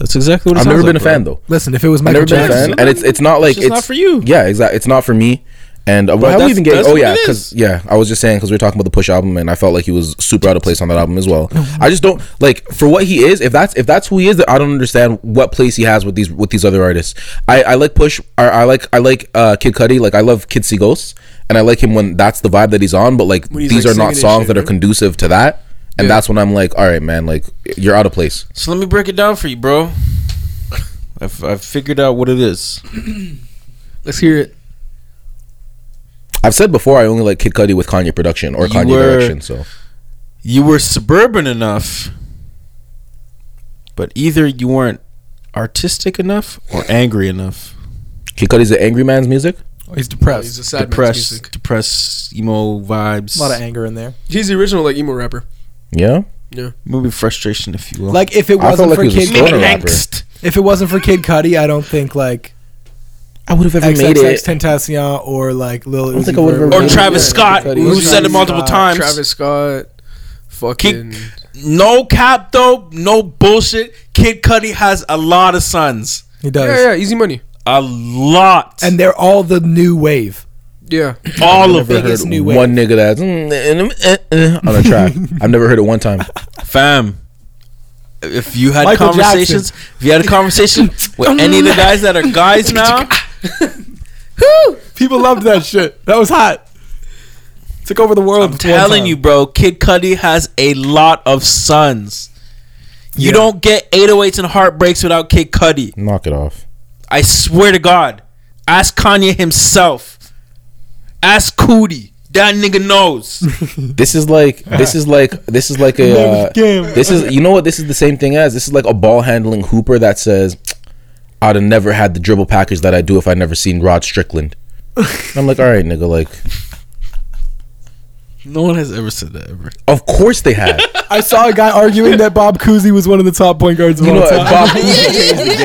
Speaker 1: that's exactly what it
Speaker 4: I've
Speaker 1: sounds
Speaker 4: never been
Speaker 1: like,
Speaker 4: a fan
Speaker 1: bro.
Speaker 4: though.
Speaker 3: Listen, if it was
Speaker 4: I've
Speaker 3: Michael
Speaker 4: never been a
Speaker 3: Jackson,
Speaker 4: fan, and it's it's not like
Speaker 1: just not for you.
Speaker 4: Yeah, exactly. It's not for me. And uh, how
Speaker 1: that's-
Speaker 4: we even get? Oh yeah, because yeah, I was just saying because we were talking about the Push album, and I felt like he was super out of place on that album as well. I just don't like for what he is. If that's if that's who he is, I don't understand what place he has with these with these other artists. I, I like Push. I, I like I like uh, Kid Cudi. Like I love Kid See Ghosts, and I like him when that's the vibe that he's on. But like these
Speaker 2: like,
Speaker 4: are not songs
Speaker 2: shit,
Speaker 4: that are
Speaker 2: right?
Speaker 4: conducive to that. And
Speaker 2: Yeah.
Speaker 4: that's when I'm like, all right, man, like you're out of place.
Speaker 1: So let me break it down for you, bro. I've, I've figured out what it is. (clears throat)
Speaker 2: Let's hear it.
Speaker 4: I've said before I only like Kid Cudi with Kanye production or
Speaker 1: You
Speaker 4: Kanye
Speaker 1: were-
Speaker 4: direction. So
Speaker 1: You were suburban enough, but either you weren't artistic enough or angry enough.
Speaker 4: Kid Cudi's the angry man's music.
Speaker 3: oh, he's depressed.
Speaker 2: He's a sad man's
Speaker 1: depressed,
Speaker 2: music.
Speaker 1: depressed emo vibes.
Speaker 3: a lot of anger in there.
Speaker 2: He's the original like emo rapper.
Speaker 4: Yeah.
Speaker 2: Yeah.
Speaker 1: maybe frustration, if you will.
Speaker 3: Like if it
Speaker 4: I
Speaker 3: wasn't
Speaker 4: like
Speaker 3: for
Speaker 4: he was a
Speaker 3: Kid,
Speaker 4: stoner rapper.
Speaker 1: angst.
Speaker 3: if it wasn't for Kid Cudi, I don't think like
Speaker 4: I would have ever made
Speaker 3: XXX
Speaker 4: it.
Speaker 3: Tentacion or like Lil
Speaker 4: don't
Speaker 3: Uzi
Speaker 4: think I would've
Speaker 3: Vert
Speaker 4: ever
Speaker 1: Or
Speaker 4: made
Speaker 3: would-
Speaker 4: it.
Speaker 1: Travis
Speaker 4: Yeah,
Speaker 1: Scott,
Speaker 4: Cudi.
Speaker 1: who
Speaker 3: Uzi,
Speaker 1: said it multiple
Speaker 3: uh,
Speaker 1: times.
Speaker 2: Travis Scott. Fucking.
Speaker 1: No cap though, no bullshit. Kid Cudi has a lot of sons,
Speaker 3: He does.
Speaker 2: Yeah, yeah, easy money.
Speaker 1: a lot.
Speaker 3: And they're all the new wave.
Speaker 2: Yeah.
Speaker 1: All of it.
Speaker 3: biggest new wave.
Speaker 4: one nigga that's mm, eh, eh, eh, on a track. (laughs) I've never heard it one time.
Speaker 1: Fam. If you had
Speaker 3: Michael
Speaker 1: conversations, if you had a conversation (laughs) with any of the guys that are guys (laughs) now,
Speaker 3: People loved that shit. That was hot. Took over the world.
Speaker 1: I'm telling you, bro, Kid Cudi has a lot of sons. You
Speaker 3: Yeah.
Speaker 1: don't get 808s and heartbreaks without Kid Cudi.
Speaker 4: Knock it off.
Speaker 1: I swear to God. Ask Kanye himself. Ask Cudi. That nigga knows. (laughs)
Speaker 4: This is like this is like this is like a uh, this is you know what this is the same thing as this is like a ball handling hooper that says I'd have never had the dribble package that I do if I never seen Rod Strickland. And (laughs) I'm like, all right, nigga, like
Speaker 1: no one has ever said that ever.
Speaker 4: of course they have. (laughs)
Speaker 3: I saw a guy arguing that Bob Cousy was one of the top point guards of
Speaker 4: You
Speaker 3: all
Speaker 4: know,
Speaker 3: time.
Speaker 4: Bob Cousy changed the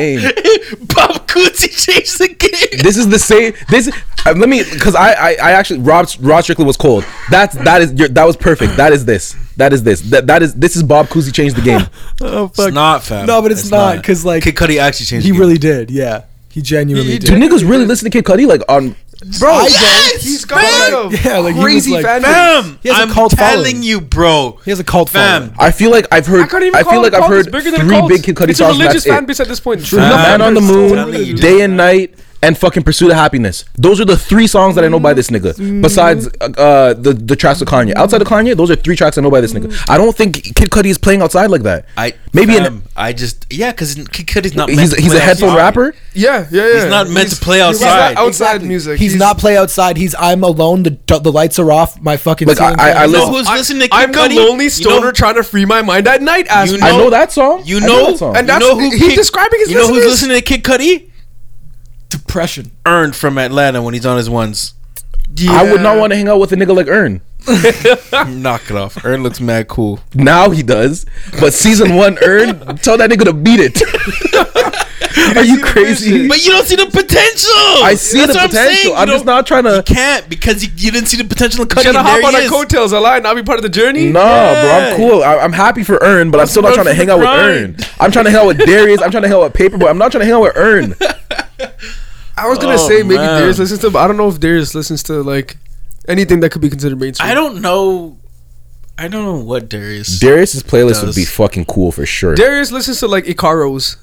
Speaker 4: game.
Speaker 1: Bob Cousy changed the game.
Speaker 4: This is the same. This uh, let me because I, I I actually Rob Rod Strickland was cold. That's that is your, that was perfect. That is this. That is this. That that is this is Bob Cousy changed the game. (laughs)
Speaker 3: oh,
Speaker 1: It's not, fam.
Speaker 3: No, but it's, not because like
Speaker 1: Kid Cudi actually changed
Speaker 3: he
Speaker 1: the game.
Speaker 3: really did. Yeah, he genuinely
Speaker 2: He
Speaker 3: did.
Speaker 4: Do niggas really listen to Kid Cudi like on?
Speaker 2: Bro,
Speaker 1: Yes,
Speaker 2: he's got
Speaker 1: fam.
Speaker 2: like a
Speaker 3: Yeah, like, he was,
Speaker 2: crazy
Speaker 3: like,
Speaker 2: fan base.
Speaker 1: Fam,
Speaker 3: He has a
Speaker 1: I'm
Speaker 3: cult
Speaker 1: telling
Speaker 3: following.
Speaker 1: you, bro.
Speaker 3: He has a cult
Speaker 1: Fam.
Speaker 3: following.
Speaker 4: I feel like I've heard.
Speaker 2: I, can't even
Speaker 4: I feel
Speaker 2: it
Speaker 4: like
Speaker 2: a
Speaker 4: I've
Speaker 2: cult. It's
Speaker 4: heard
Speaker 2: bigger than a
Speaker 4: three
Speaker 2: cult.
Speaker 4: big Kid Cudi
Speaker 2: It's a religious
Speaker 4: That's
Speaker 2: fan base at this point.
Speaker 1: Fam.
Speaker 4: Man on the
Speaker 1: I'm telling you,
Speaker 4: Moon. Day and Night, and fucking Pursuit of Happiness. Those are the three songs that I know by this nigga. Besides uh, uh, the the tracks of Kanye. Outside of Kanye, those are three tracks I know by this nigga. I don't think Kid Cudi is playing outside like that.
Speaker 1: I
Speaker 4: Maybe in-
Speaker 1: I just yeah, because Kid Cudi's not. meant
Speaker 4: He's
Speaker 1: to
Speaker 4: he's
Speaker 1: play
Speaker 4: a headphone
Speaker 1: outside.
Speaker 4: rapper.
Speaker 2: Yeah, yeah, yeah.
Speaker 1: He's not meant to play
Speaker 2: he's
Speaker 1: outside.
Speaker 2: not outside music.
Speaker 3: He's, not play outside. He's I'm alone. The the lights are off. My fucking.
Speaker 4: Like, I- I- I
Speaker 1: know
Speaker 4: listen-
Speaker 1: who's listening to Kid
Speaker 2: I'm the
Speaker 1: Cudi?
Speaker 2: lonely
Speaker 1: You
Speaker 2: stoner
Speaker 1: know-
Speaker 2: trying to free my mind at night. Ask
Speaker 1: You
Speaker 2: me.
Speaker 4: I
Speaker 1: know-
Speaker 4: know that song.
Speaker 1: You
Speaker 4: I
Speaker 1: know,
Speaker 4: that song.
Speaker 2: And
Speaker 1: you know who
Speaker 2: he's
Speaker 1: Kid-
Speaker 2: describing his
Speaker 1: You know who's listening to Kid Cudi?
Speaker 3: Depression.
Speaker 1: Earned from Atlanta when he's on his ones.
Speaker 4: I would not want to hang out with a nigga like Earn. (laughs)
Speaker 1: Knock it off. Earn looks mad cool.
Speaker 4: Now he does, but season one Earn, tell that nigga to beat it. Are you crazy?
Speaker 1: But you don't see the potential.
Speaker 4: I see
Speaker 1: That's
Speaker 4: the
Speaker 1: what I'm
Speaker 4: potential.
Speaker 1: saying.
Speaker 4: I'm, just
Speaker 1: don't-
Speaker 4: not trying
Speaker 1: You
Speaker 4: to.
Speaker 1: can't because you, you didn't see the potential in Cudi.
Speaker 2: Should I
Speaker 1: and
Speaker 2: hop on
Speaker 1: he
Speaker 2: a
Speaker 1: is.
Speaker 2: coattails a lie and not be part of the journey?
Speaker 4: Nah, bro, I'm cool. I, I'm happy for Earn, but I'm still not
Speaker 1: run
Speaker 4: trying to
Speaker 1: for
Speaker 4: hang
Speaker 1: the
Speaker 4: out with
Speaker 1: grind.
Speaker 4: Earn. I'm trying to hang out with Darius. I'm trying to hang out with Paper Boi. I'm not trying to hang out with Earn. (laughs)
Speaker 2: I was gonna
Speaker 1: Oh,
Speaker 2: say maybe
Speaker 1: man.
Speaker 2: Darius listens to, but I don't know if Darius listens to like anything that could be considered mainstream.
Speaker 1: I don't know. I don't know what Darius.
Speaker 4: Darius's playlist would be fucking cool for sure.
Speaker 2: Darius listens to like Icaros.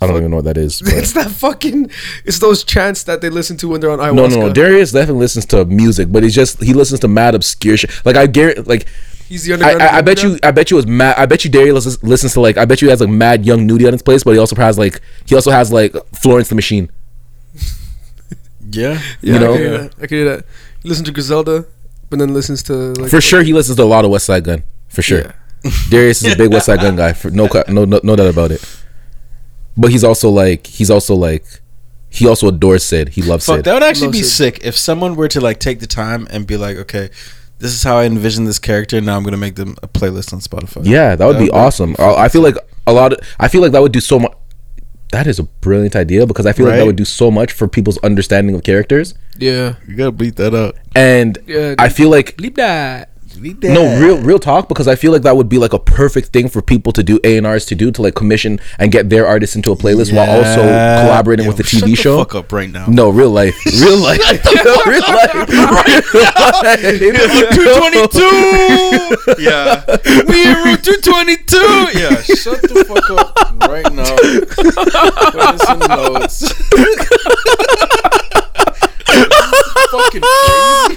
Speaker 4: I don't even know what that is.
Speaker 2: It's that fucking. It's those chants that they listen to when they're on ayahuasca.
Speaker 4: No, no, no. Darius definitely listens to music, but he's just he listens to mad obscure shit. Like I guarantee, like
Speaker 2: He's the
Speaker 4: I,
Speaker 2: underground.
Speaker 4: I, I bet you, I bet you was mad. I bet you Darius listens, listens to like I bet you he has like mad Young Nudy on his place, but he also has like he also has like Florence the Machine.
Speaker 1: Yeah.
Speaker 2: Yeah,
Speaker 4: you know?
Speaker 2: I can hear that. I can hear that. He listens to Griselda, but then listens to like
Speaker 4: For sure, he listens to a lot of Westside Gunn. For sure,
Speaker 2: Yeah. (laughs)
Speaker 4: Darius is a big Westside Gunn guy. For no, no, no, no doubt about it. But he's also like he's also like he also adores Sid. He loves
Speaker 1: Fuck,
Speaker 4: Sid.
Speaker 1: that would actually be
Speaker 2: Sid.
Speaker 1: sick if someone were to like take the time and be like, okay, this is how I envision this character. Now I'm gonna make them a playlist on Spotify.
Speaker 4: Yeah, that would
Speaker 1: That
Speaker 4: be
Speaker 1: would
Speaker 4: awesome. I I feel like a lot of I feel like that would do so much. That is a brilliant idea because I feel like that would do so much for people's understanding of characters.
Speaker 2: yeah.
Speaker 1: You gotta beat that up.
Speaker 4: And
Speaker 2: Yeah,
Speaker 4: I feel like
Speaker 2: Leave that.
Speaker 4: No real real talk because I feel like that would be like a perfect thing for people to do A and R's to do to like commission and get their artists into a playlist while also collaborating
Speaker 1: Yo,
Speaker 4: with the
Speaker 1: shut
Speaker 4: TV show.
Speaker 1: fuck up right now.
Speaker 4: No, real life, (laughs) real life, (laughs) real life, (laughs)
Speaker 1: Two twenty two. Yeah, we in route two twenty two. Yeah, shut the fuck up right now. Put this in notes. Fucking (laughs) crazy.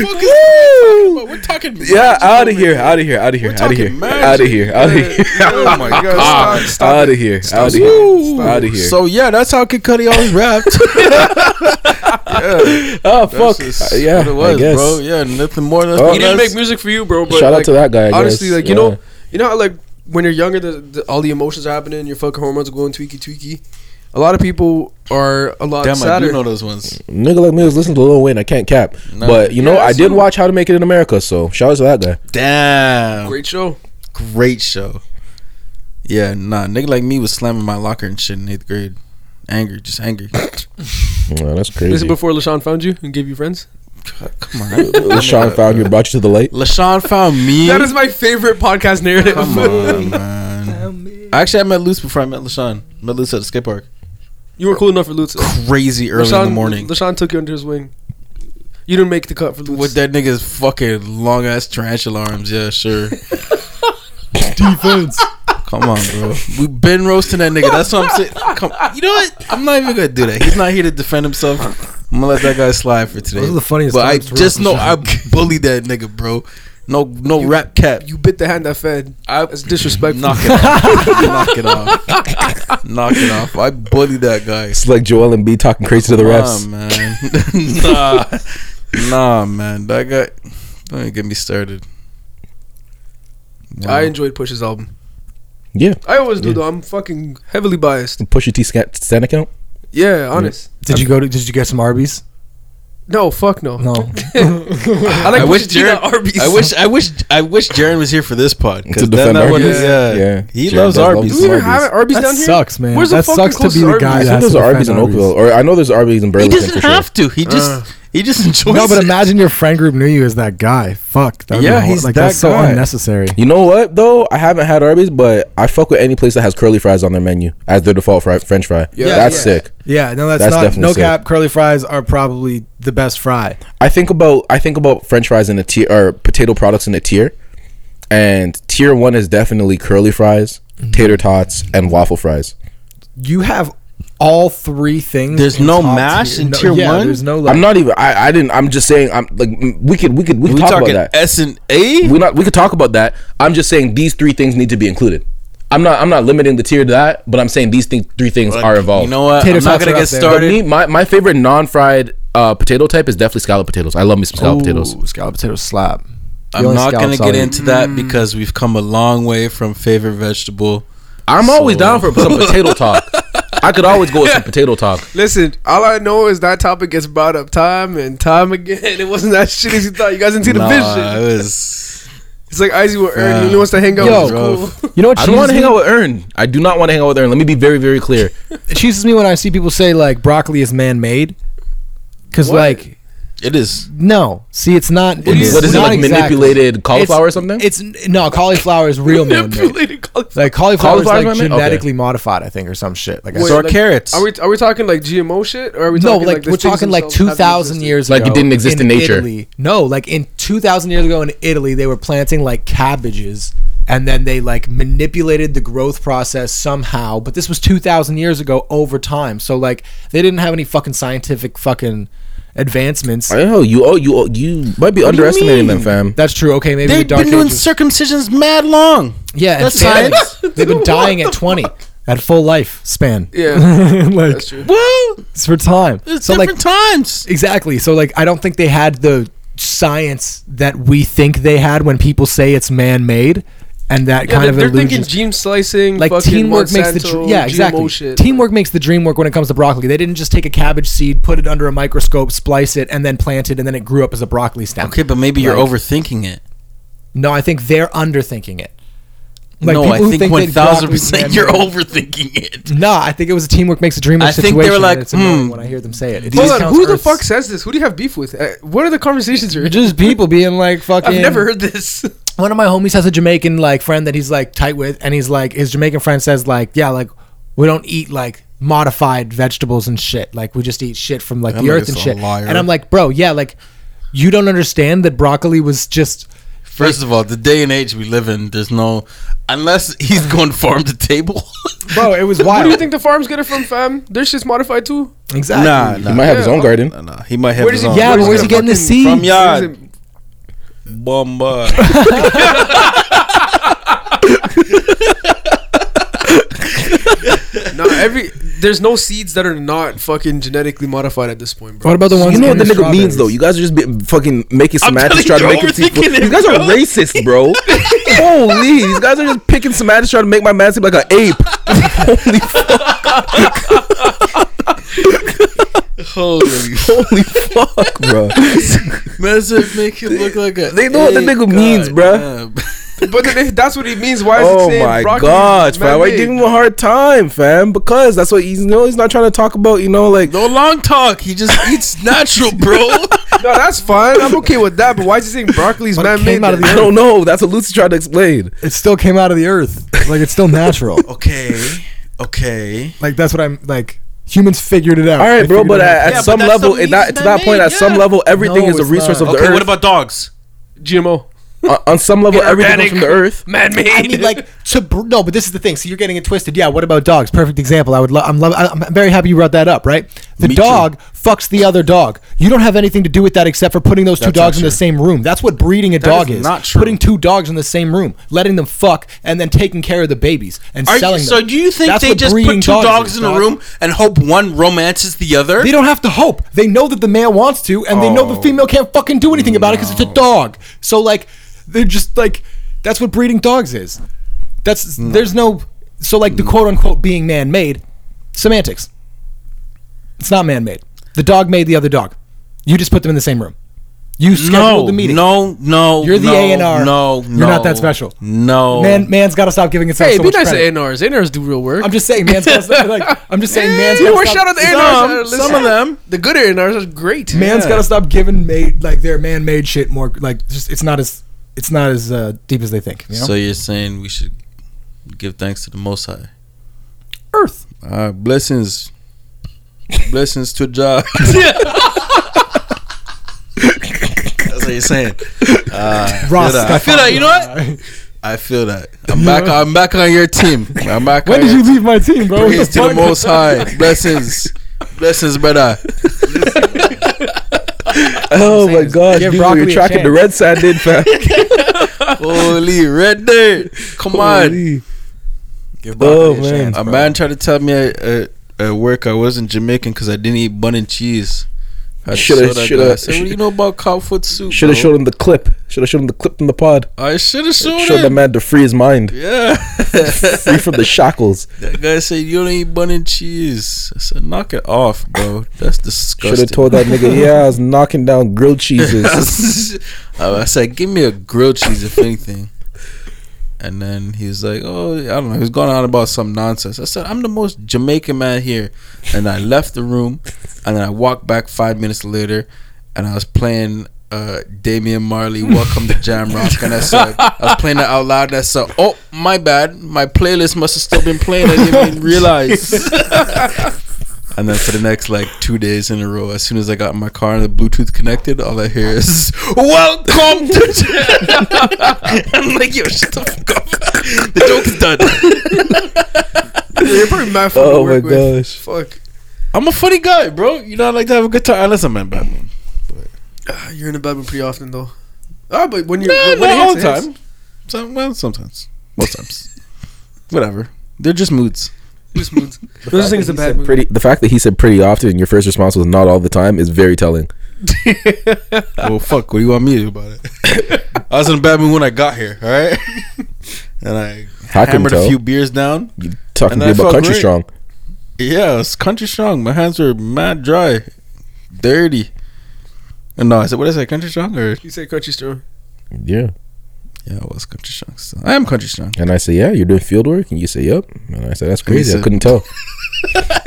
Speaker 1: bro. We're talking.
Speaker 4: Yeah, out of here, out of here, out of here, out of here, out of here, out of here. (laughs)
Speaker 1: Oh my god. (laughs)
Speaker 2: Stop, stop
Speaker 4: Out
Speaker 2: it.
Speaker 4: of here,
Speaker 2: Stop
Speaker 4: out of
Speaker 2: it.
Speaker 4: here,
Speaker 2: Stop
Speaker 4: out
Speaker 2: it.
Speaker 4: of here.
Speaker 1: So yeah, that's how Kid Cudi always rapped.
Speaker 4: oh fuck,
Speaker 1: That's
Speaker 4: Uh, yeah,
Speaker 1: what it was,
Speaker 4: I guess.
Speaker 1: bro. Yeah, nothing more. Nothing
Speaker 4: Oh.
Speaker 2: He didn't
Speaker 1: less.
Speaker 2: make music for you, bro. But
Speaker 4: Shout out to that guy. I
Speaker 2: honestly,
Speaker 4: guess.
Speaker 2: like you
Speaker 4: Yeah.
Speaker 2: know, you know, how, like when you're younger, the, the, all the emotions are happening. Your fucking hormones are going tweaky tweaky. A lot of people are a lot
Speaker 1: Damn, I
Speaker 2: sadder.
Speaker 1: do know those ones.
Speaker 4: nigga like me was listening to Lil Wayne. I can't cap,
Speaker 1: No.
Speaker 4: but you know,
Speaker 2: Yeah,
Speaker 4: I did
Speaker 2: true.
Speaker 4: watch How to Make It in America. So shout out to that guy.
Speaker 1: Damn,
Speaker 2: Great show.
Speaker 1: great show. Yeah, nah, nigga like me was slamming my locker and shit in eighth grade. Angry, just angry. (laughs)
Speaker 4: Yeah, that's
Speaker 2: This is before Lashawn found you and gave you friends.
Speaker 1: Come on, (laughs)
Speaker 4: Sean found you, brought you to the light.
Speaker 1: Lashawn found me. (laughs)
Speaker 2: That is my favorite podcast narrative.
Speaker 1: Come on, man. Actually, I met Luce before I met Lashawn. Met Luce at the skate park.
Speaker 2: You were cool enough for Lutz.
Speaker 1: crazy early in the morning.
Speaker 2: Lashawn took you under his wing. You didn't make the cut for Lutz.
Speaker 1: With that nigga's fucking long ass tarantula arms, yeah, sure. (laughs)
Speaker 3: Defense.
Speaker 1: Come on, bro. We've been roasting that nigga. That's what I'm saying. Come, you know what? I'm not even gonna do that. He's not here to defend himself. I'm gonna let that guy slide for today.
Speaker 3: Those are the funniest
Speaker 1: But I just know I bullied that nigga, bro. No, no rap cap.
Speaker 2: You bit the hand that fed.
Speaker 1: I
Speaker 2: That's disrespectful.
Speaker 1: knock it off. knock it off. (laughs) knock it off. I bullied that guy.
Speaker 4: It's like Joel Embiid talking crazy to the refs.
Speaker 1: Nah, man. (laughs) nah, nah, man. That guy. Don't even get me started.
Speaker 2: I enjoyed Push's album.
Speaker 4: Yeah.
Speaker 2: I always do
Speaker 4: Yeah.
Speaker 2: though. I'm fucking heavily biased.
Speaker 4: Pusha T scan- stand account.
Speaker 2: Yeah, honest.
Speaker 3: Did you go to? Did you get some Arby's?
Speaker 2: No, fuck no.
Speaker 3: No. (laughs)
Speaker 2: I like
Speaker 1: I wish
Speaker 2: Pusha T,
Speaker 1: Jared.
Speaker 2: Arby's.
Speaker 1: I wish. I wish. I wish Jaron was here for this pod
Speaker 4: To
Speaker 1: because
Speaker 4: defend
Speaker 1: then I would.
Speaker 4: Arby's?
Speaker 1: Yeah,
Speaker 4: Yeah.
Speaker 1: He
Speaker 4: Jared
Speaker 1: loves
Speaker 4: does love
Speaker 1: Arby's.
Speaker 2: Do we even
Speaker 4: Arby's.
Speaker 2: have Arby's
Speaker 3: that
Speaker 2: down here?
Speaker 3: sucks, man.
Speaker 2: Where's the
Speaker 3: that
Speaker 2: fucking
Speaker 3: sucks to be
Speaker 2: closest
Speaker 3: the
Speaker 2: Arby's?
Speaker 3: guy.
Speaker 4: I
Speaker 3: that
Speaker 4: think
Speaker 3: has
Speaker 4: there's
Speaker 3: to
Speaker 4: Arby's in Oakville, or I know there's Arby's in
Speaker 1: He
Speaker 4: Burlington
Speaker 1: doesn't
Speaker 4: for sure.
Speaker 1: have to. He just.
Speaker 2: Uh.
Speaker 1: He just (laughs) enjoys.
Speaker 3: No, but
Speaker 1: it.
Speaker 3: imagine your friend group knew you as that guy. Fuck. That
Speaker 1: Yeah,
Speaker 3: be
Speaker 1: he's
Speaker 3: like
Speaker 1: that
Speaker 3: that's so unnecessary.
Speaker 4: You know what though? I haven't had Arby's, but I fuck with any place that has curly fries on their menu as their default fry, French fry.
Speaker 2: Yeah,
Speaker 4: that's
Speaker 3: yeah.
Speaker 4: sick.
Speaker 3: Yeah, no, that's,
Speaker 4: That's
Speaker 3: not
Speaker 4: definitely
Speaker 3: no
Speaker 4: sick.
Speaker 3: cap. Curly fries are probably the best fry.
Speaker 4: I think about I think about French fries in a tier or potato products in a tier, and tier one is definitely curly fries,
Speaker 3: Mm-hmm.
Speaker 4: tater tots, and waffle fries.
Speaker 3: You have all three things.
Speaker 1: There's
Speaker 3: in
Speaker 1: no
Speaker 3: top
Speaker 1: mash in
Speaker 3: No-
Speaker 1: tier
Speaker 3: yeah,
Speaker 1: one?
Speaker 3: There's no. Like,
Speaker 4: I'm not even. I, I didn't. I'm just saying. I'm like we could we could we could
Speaker 1: we
Speaker 4: talk
Speaker 1: talking
Speaker 4: about that.
Speaker 1: S and A.
Speaker 4: we not we could talk about that. I'm just saying these three things need to be included. I'm not I'm not limiting the tier to that, but I'm saying these thing, three things are involved.
Speaker 1: You know what?
Speaker 3: Tater
Speaker 1: I'm not gonna get
Speaker 3: up.
Speaker 4: But
Speaker 1: started.
Speaker 4: me, my, my favorite non-fried uh, potato type is definitely scallop potatoes. I love me some scallop potatoes.
Speaker 3: Ooh, Scallop potatoes slap.
Speaker 1: I'm not gonna get into that
Speaker 3: Mm.
Speaker 1: because we've come a long way from favorite vegetable.
Speaker 4: I'm always down for some potato (laughs) talk. I could always go with some potato talk. (laughs)
Speaker 2: Listen, all I know is that topic gets brought up time and time again. (laughs) It wasn't that shit as you thought. You guys didn't see the
Speaker 1: Nah,
Speaker 2: vision.
Speaker 1: it was. (laughs)
Speaker 2: It's like Izzy will earn. He
Speaker 1: Yeah.
Speaker 2: only wants to hang out
Speaker 3: Yo.
Speaker 2: with cool.
Speaker 3: You know what?
Speaker 4: I don't want to hang out with Earn. I do not want to hang out with Earn. Let me be very, very clear.
Speaker 3: It cheeses me when I see people say like broccoli is man-made, because like
Speaker 1: It is.
Speaker 3: no, see, it's not.
Speaker 4: What
Speaker 3: it's
Speaker 4: is it like
Speaker 3: exactly.
Speaker 4: manipulated cauliflower or
Speaker 3: It's-
Speaker 4: something?
Speaker 3: It's no cauliflower is real (laughs) man-made.
Speaker 2: Manipulated cauliflower.
Speaker 3: Like cauliflower is like
Speaker 4: man-made? Okay.
Speaker 3: genetically modified, I think, or some shit. Like
Speaker 2: Wait,
Speaker 1: so are
Speaker 2: like-
Speaker 1: carrots.
Speaker 2: Are we are we talking like GMO shit or are we
Speaker 3: no,
Speaker 2: talking
Speaker 3: like,
Speaker 2: the
Speaker 3: we're talking like
Speaker 2: themselves
Speaker 3: two
Speaker 2: haven't
Speaker 3: thousand
Speaker 2: existed?
Speaker 3: years
Speaker 4: Like
Speaker 3: ago.
Speaker 4: it didn't exist in nature.
Speaker 3: Italy. No, like in two thousand years ago in Italy, they were planting like cabbages, and then they like manipulated the growth process somehow. But this was two thousand years ago over time, so like they didn't have any fucking scientific fucking advancements.
Speaker 4: Oh, I know. You oh you oh, you might be
Speaker 1: What
Speaker 4: underestimating them, fam.
Speaker 3: That's true. Okay, maybe
Speaker 1: They've
Speaker 3: dark
Speaker 1: been doing
Speaker 3: ages.
Speaker 1: circumcisions mad long.
Speaker 3: yeah,
Speaker 1: that's
Speaker 3: families.
Speaker 1: science. (laughs)
Speaker 3: They've been dying at twenty, at full life span.
Speaker 2: Yeah, (laughs)
Speaker 3: like
Speaker 2: that's true.
Speaker 1: Well,
Speaker 3: it's for time.
Speaker 1: it's
Speaker 3: so like
Speaker 1: different times.
Speaker 3: Exactly. So like I don't think they had the science that we think they had when people say it's man-made and that
Speaker 2: Yeah,
Speaker 3: kind
Speaker 2: they're,
Speaker 3: of
Speaker 2: they're
Speaker 3: illusion.
Speaker 2: thinking gene slicing,
Speaker 3: like
Speaker 2: fucking
Speaker 3: teamwork makes the
Speaker 2: Monsanto,
Speaker 3: dr- yeah exactly
Speaker 2: shit.
Speaker 3: teamwork makes the dream work when it comes to broccoli. They didn't just take a cabbage seed, put it under a microscope, splice it, and then plant it, and then it grew up as a broccoli stem.
Speaker 1: Okay, but maybe you're overthinking it.
Speaker 3: No, I think they're underthinking it. Like,
Speaker 1: no, I think
Speaker 3: think
Speaker 1: thousand percent you're
Speaker 3: man-made-
Speaker 1: overthinking it. (laughs)
Speaker 3: No, I think it was a teamwork makes a dream work
Speaker 1: I think they were like,
Speaker 3: it's
Speaker 1: hmm.
Speaker 3: when I hear them say it. It
Speaker 2: Hold on,
Speaker 3: counts
Speaker 2: who the fuck says this? Who do you have beef with? Uh, what are the conversations you're?
Speaker 3: Just people being like fucking. (laughs)
Speaker 2: I've never heard this.
Speaker 3: One of my homies has a Jamaican like friend that he's like tight with, and he's like his Jamaican friend says like, yeah, like we don't eat like modified vegetables and shit. Like we just eat shit from like
Speaker 1: That
Speaker 3: the earth and shit.
Speaker 1: liar.
Speaker 3: And I'm like, bro, yeah, like you don't understand that broccoli was just
Speaker 1: First of all, the day and age we live in, there's no unless he's going farm to table. (laughs)
Speaker 3: bro. It was
Speaker 2: Where
Speaker 3: wild.
Speaker 2: do you think the farms get it from, fam? Their shit's modified too.
Speaker 3: exactly?
Speaker 1: Nah,
Speaker 4: He might have his
Speaker 2: Yeah.
Speaker 4: own garden.
Speaker 1: No, no, he might have
Speaker 2: Where
Speaker 1: his
Speaker 2: does he?
Speaker 1: own.
Speaker 3: Yeah, but where's he
Speaker 2: get
Speaker 3: getting the
Speaker 2: fucking-
Speaker 3: seeds?
Speaker 1: From yard.
Speaker 2: It-
Speaker 1: Bomba.
Speaker 2: No, every there's no seeds that are not fucking genetically modified at this point, bro.
Speaker 3: What about the ones?
Speaker 4: You know what the
Speaker 3: in
Speaker 4: nigga means though. You guys are just be, fucking making
Speaker 1: I'm
Speaker 4: semantics trying to make it seem.
Speaker 1: overthinking it,
Speaker 4: These guys are racist, bro. Holy, these guys are just picking semantics trying to make my man seem like an ape. (laughs) Holy, (laughs)
Speaker 1: Holy (laughs)
Speaker 4: holy fuck, bro. (laughs)
Speaker 1: Man said make it look like a.
Speaker 4: They know what the nigga
Speaker 1: God
Speaker 4: means, bro.
Speaker 1: damn.
Speaker 2: But if that's what he means, why is it
Speaker 4: Oh
Speaker 2: saying
Speaker 4: my
Speaker 2: broccoli
Speaker 4: gosh,
Speaker 2: is
Speaker 4: fam! Why you giving him a hard time, fam? Because that's what he's you know. He's not trying to talk about, you know, like
Speaker 1: No long talk. He just (laughs) eats natural, bro.
Speaker 2: No, that's fine. I'm okay with that. But why is he saying broccoli's man
Speaker 3: came
Speaker 2: made?
Speaker 3: out of the
Speaker 4: I don't know. That's what Lucy tried to explain.
Speaker 3: It still came out of the earth. Like it's still natural.
Speaker 1: okay, okay.
Speaker 3: like that's what I'm like. Humans figured it out.
Speaker 4: All right,
Speaker 3: They
Speaker 4: bro, but
Speaker 3: it out.
Speaker 4: at,
Speaker 1: Yeah,
Speaker 4: at
Speaker 1: but
Speaker 4: some level,
Speaker 1: the
Speaker 4: at that, to that
Speaker 1: they
Speaker 4: point,
Speaker 1: made,
Speaker 4: at some level, everything
Speaker 3: No,
Speaker 4: is a resource
Speaker 3: not.
Speaker 4: of the
Speaker 1: Okay,
Speaker 4: earth.
Speaker 1: what about dogs?
Speaker 2: GMO.
Speaker 4: on, uh, on some level, everything comes from the earth. (laughs)
Speaker 2: Man-made.
Speaker 3: I mean, like to br- no, but this is the thing. So you're getting it twisted. Yeah. What about dogs? Perfect example. I would. Lo- I'm. Lo- I'm very happy you brought that up. Right. The
Speaker 1: Me too.
Speaker 3: Fucks the other dog. You don't have anything to do with that except for putting those two
Speaker 1: That's
Speaker 3: dogs in the same room. That's what breeding a dog
Speaker 1: is
Speaker 3: is.
Speaker 1: not true.
Speaker 3: Putting two dogs in the same room, letting them fuck, and then taking care of the babies and
Speaker 1: Are you,
Speaker 3: selling
Speaker 1: so do you think
Speaker 3: That's
Speaker 1: they
Speaker 3: what
Speaker 1: just
Speaker 3: breeding
Speaker 1: put two dogs
Speaker 3: is,
Speaker 1: in a
Speaker 3: dog.
Speaker 1: room and hope one romances the other?
Speaker 3: They don't have to hope. They know that the male wants to, and they know the
Speaker 1: Oh.
Speaker 3: female can't fucking do anything about it because it's a dog. So like, they're just like, that's what breeding dogs is. That's there's no so like the quote unquote being man made, semantics. It's not man made. The dog made the other dog. You just put them in the same room. You scheduled
Speaker 1: no,
Speaker 3: the meeting.
Speaker 1: no, no.
Speaker 3: You're the
Speaker 1: no,
Speaker 3: A&R.
Speaker 1: No,
Speaker 3: You're not that special.
Speaker 1: No,
Speaker 3: Man, man's got to stop giving itself
Speaker 2: Hey,
Speaker 3: so
Speaker 2: be
Speaker 3: much
Speaker 2: nice
Speaker 3: credit.
Speaker 2: to ANRs. ANRs do real work.
Speaker 3: I'm just saying, man's got to like. I'm just saying, man's (laughs)
Speaker 2: you know
Speaker 3: got
Speaker 2: what?
Speaker 3: to
Speaker 2: Shout out
Speaker 3: stop.
Speaker 2: to
Speaker 1: Some-
Speaker 2: ANRs.
Speaker 1: some of them.
Speaker 2: The good A and Rs are great.
Speaker 3: Man's
Speaker 1: Yeah.
Speaker 3: got to stop giving made like their man-made shit more like just it's not as it's not as uh, deep as they think. You know?
Speaker 1: So you're saying we should give thanks to the Most High?
Speaker 3: Earth.
Speaker 1: Uh, blessings, blessings to Jah. (laughs) That's what you're saying. Uh,
Speaker 3: Ross,
Speaker 1: I feel that. You know what? I feel that. I'm back. I'm back on your team. I'm back.
Speaker 3: When
Speaker 1: on
Speaker 3: did
Speaker 1: your
Speaker 3: you leave my team, bro?
Speaker 1: Praise
Speaker 3: What
Speaker 1: to the? Most High. Blessings, blessings, brother. (laughs)
Speaker 4: Oh my gosh,
Speaker 3: Give
Speaker 4: dude, you're tracking the red side did fam. (laughs)
Speaker 1: Holy red dirt. Come on. Give
Speaker 4: Oh,
Speaker 1: broccoli a
Speaker 4: man.
Speaker 1: chance, A man tried to tell me at, at, work I wasn't Jamaican because I didn't eat bun and cheese. I
Speaker 4: Shoulda-
Speaker 1: showed
Speaker 4: shoulda-
Speaker 1: guy. I what do you know about cow foot soup?
Speaker 4: Should have
Speaker 1: bro?"
Speaker 4: showed him the clip. Should have showed him the clip from the pod.
Speaker 1: I should have showed
Speaker 4: Showed the man to free his mind, (laughs)
Speaker 1: Yeah.
Speaker 4: free from the shackles. (laughs)
Speaker 1: that guy said, you don't eat bun and cheese. I said, knock it off, bro. That's disgusting.
Speaker 4: Should have told that nigga, yeah, I was knocking down grilled (laughs) cheeses.
Speaker 1: I said, give me a grilled cheese, if anything. And then he's like, oh, I don't know. He's going on about some nonsense. I said, I'm the most Jamaican man here. And I (laughs) left the room. And then I walked back five minutes later. And I was playing uh, Damian Marley, Welcome to Jamrock. And I said, I was playing that out loud. And I said, oh, my bad. My playlist must have still been playing. I didn't even realize. (laughs) And then for the next like two days in a row, as soon as I got in my car and the Bluetooth connected, all I hear is "Welcome to." (laughs) I'm like, yo, shut the fuck up. The joke is done.
Speaker 2: You're pretty mad fun
Speaker 4: Oh my
Speaker 2: work with.
Speaker 4: gosh.
Speaker 2: Fuck.
Speaker 1: I'm a funny guy, bro. You know, I like to have a good time. Unless I'm in bad mood.
Speaker 2: Ah, You're in a bad mood pretty often though. Ah, but when you
Speaker 1: Nah,
Speaker 2: when,
Speaker 1: not
Speaker 2: when
Speaker 1: all the time. Some, well, sometimes, most times, whatever. They're just moods.
Speaker 2: Just moods. (laughs) Those things a bad
Speaker 4: said
Speaker 2: mood.
Speaker 4: pretty, the fact that he said pretty often and your first response was not all the time is very telling. (laughs)
Speaker 1: well, fuck. What do you want me to do about it? (laughs) I was in a bad mood when I got here. All right, and I
Speaker 4: I couldn't
Speaker 1: hammered a few beers down.
Speaker 4: You talking to me about country
Speaker 1: great.
Speaker 4: strong.
Speaker 1: Yeah, it's country strong. My hands were mad dry, dirty. And no, I said, what did I say? Country strong or
Speaker 2: You say country strong.
Speaker 4: Yeah.
Speaker 1: Yeah, I was country strong. Still. I am country strong.
Speaker 4: And I say, yeah, you're doing field work? And you say, yep. And I said, that's
Speaker 1: And he
Speaker 4: crazy. I couldn't tell. (laughs)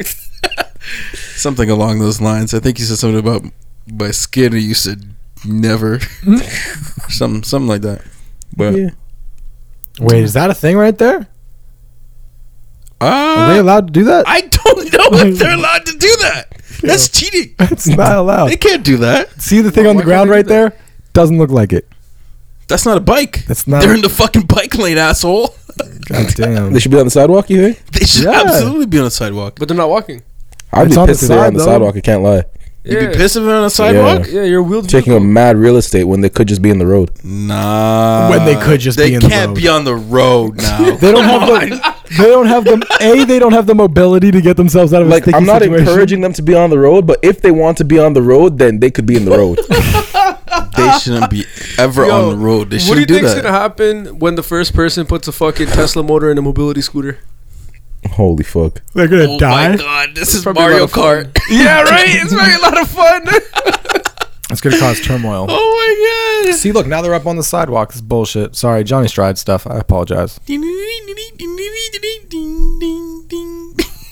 Speaker 1: Something along those lines. I think you said something about my skin, and you said never. (laughs) something, something like that. But
Speaker 4: yeah.
Speaker 3: Wait, is that a thing right there? Are they
Speaker 1: uh,
Speaker 3: allowed to do that?
Speaker 1: I don't know if (laughs) they're allowed to do that. That's cheating.
Speaker 3: it's not allowed.
Speaker 1: They can't do that.
Speaker 3: See the thing on the ground right there? Doesn't look like it.
Speaker 1: That's not a bike.
Speaker 3: That's not.
Speaker 1: They're in the fucking bike lane, asshole.
Speaker 3: God (laughs) damn.
Speaker 4: They should be on the sidewalk, you think?
Speaker 1: They should
Speaker 3: Yeah.
Speaker 1: absolutely be on the sidewalk.
Speaker 2: But they're not walking.
Speaker 4: I'd
Speaker 3: It's
Speaker 4: be
Speaker 3: on the
Speaker 4: pissed if they're
Speaker 3: side,
Speaker 4: on the
Speaker 3: though.
Speaker 4: sidewalk. I can't lie.
Speaker 1: You'd be pissed if they're on the sidewalk.
Speaker 2: Yeah, you're a wheeled
Speaker 4: Taking up
Speaker 2: vehicle.
Speaker 4: mad real estate when they could just be in the road.
Speaker 1: Nah.
Speaker 3: When they could just
Speaker 1: they
Speaker 3: be in the
Speaker 1: can't
Speaker 3: road.
Speaker 1: be on the road now.
Speaker 3: They don't have the. They don't have the. A. They don't have the mobility to get themselves out of
Speaker 4: Like,
Speaker 3: sticky
Speaker 4: I'm not
Speaker 3: situation.
Speaker 4: encouraging them to be on the road, but if they want to be on the road, then they could be in the road. (laughs)
Speaker 1: they shouldn't be ever
Speaker 2: Yo,
Speaker 1: on the road. They
Speaker 2: What do you
Speaker 1: shouldn't do,
Speaker 2: think's
Speaker 1: that.
Speaker 2: gonna happen when the first person puts a fucking Tesla motor in a mobility scooter?
Speaker 4: Holy fuck.
Speaker 3: They're gonna
Speaker 1: oh
Speaker 3: die.
Speaker 1: my god, this is Mario
Speaker 2: lot of fun.
Speaker 1: Kart. (laughs)
Speaker 2: yeah, right. It's very a lot of fun. (laughs)
Speaker 3: It's gonna cause turmoil. (laughs)
Speaker 1: Oh my god.
Speaker 3: See, look, now they're up on the sidewalk. This is bullshit. Sorry, Johnny Stride stuff. I apologize. (laughs)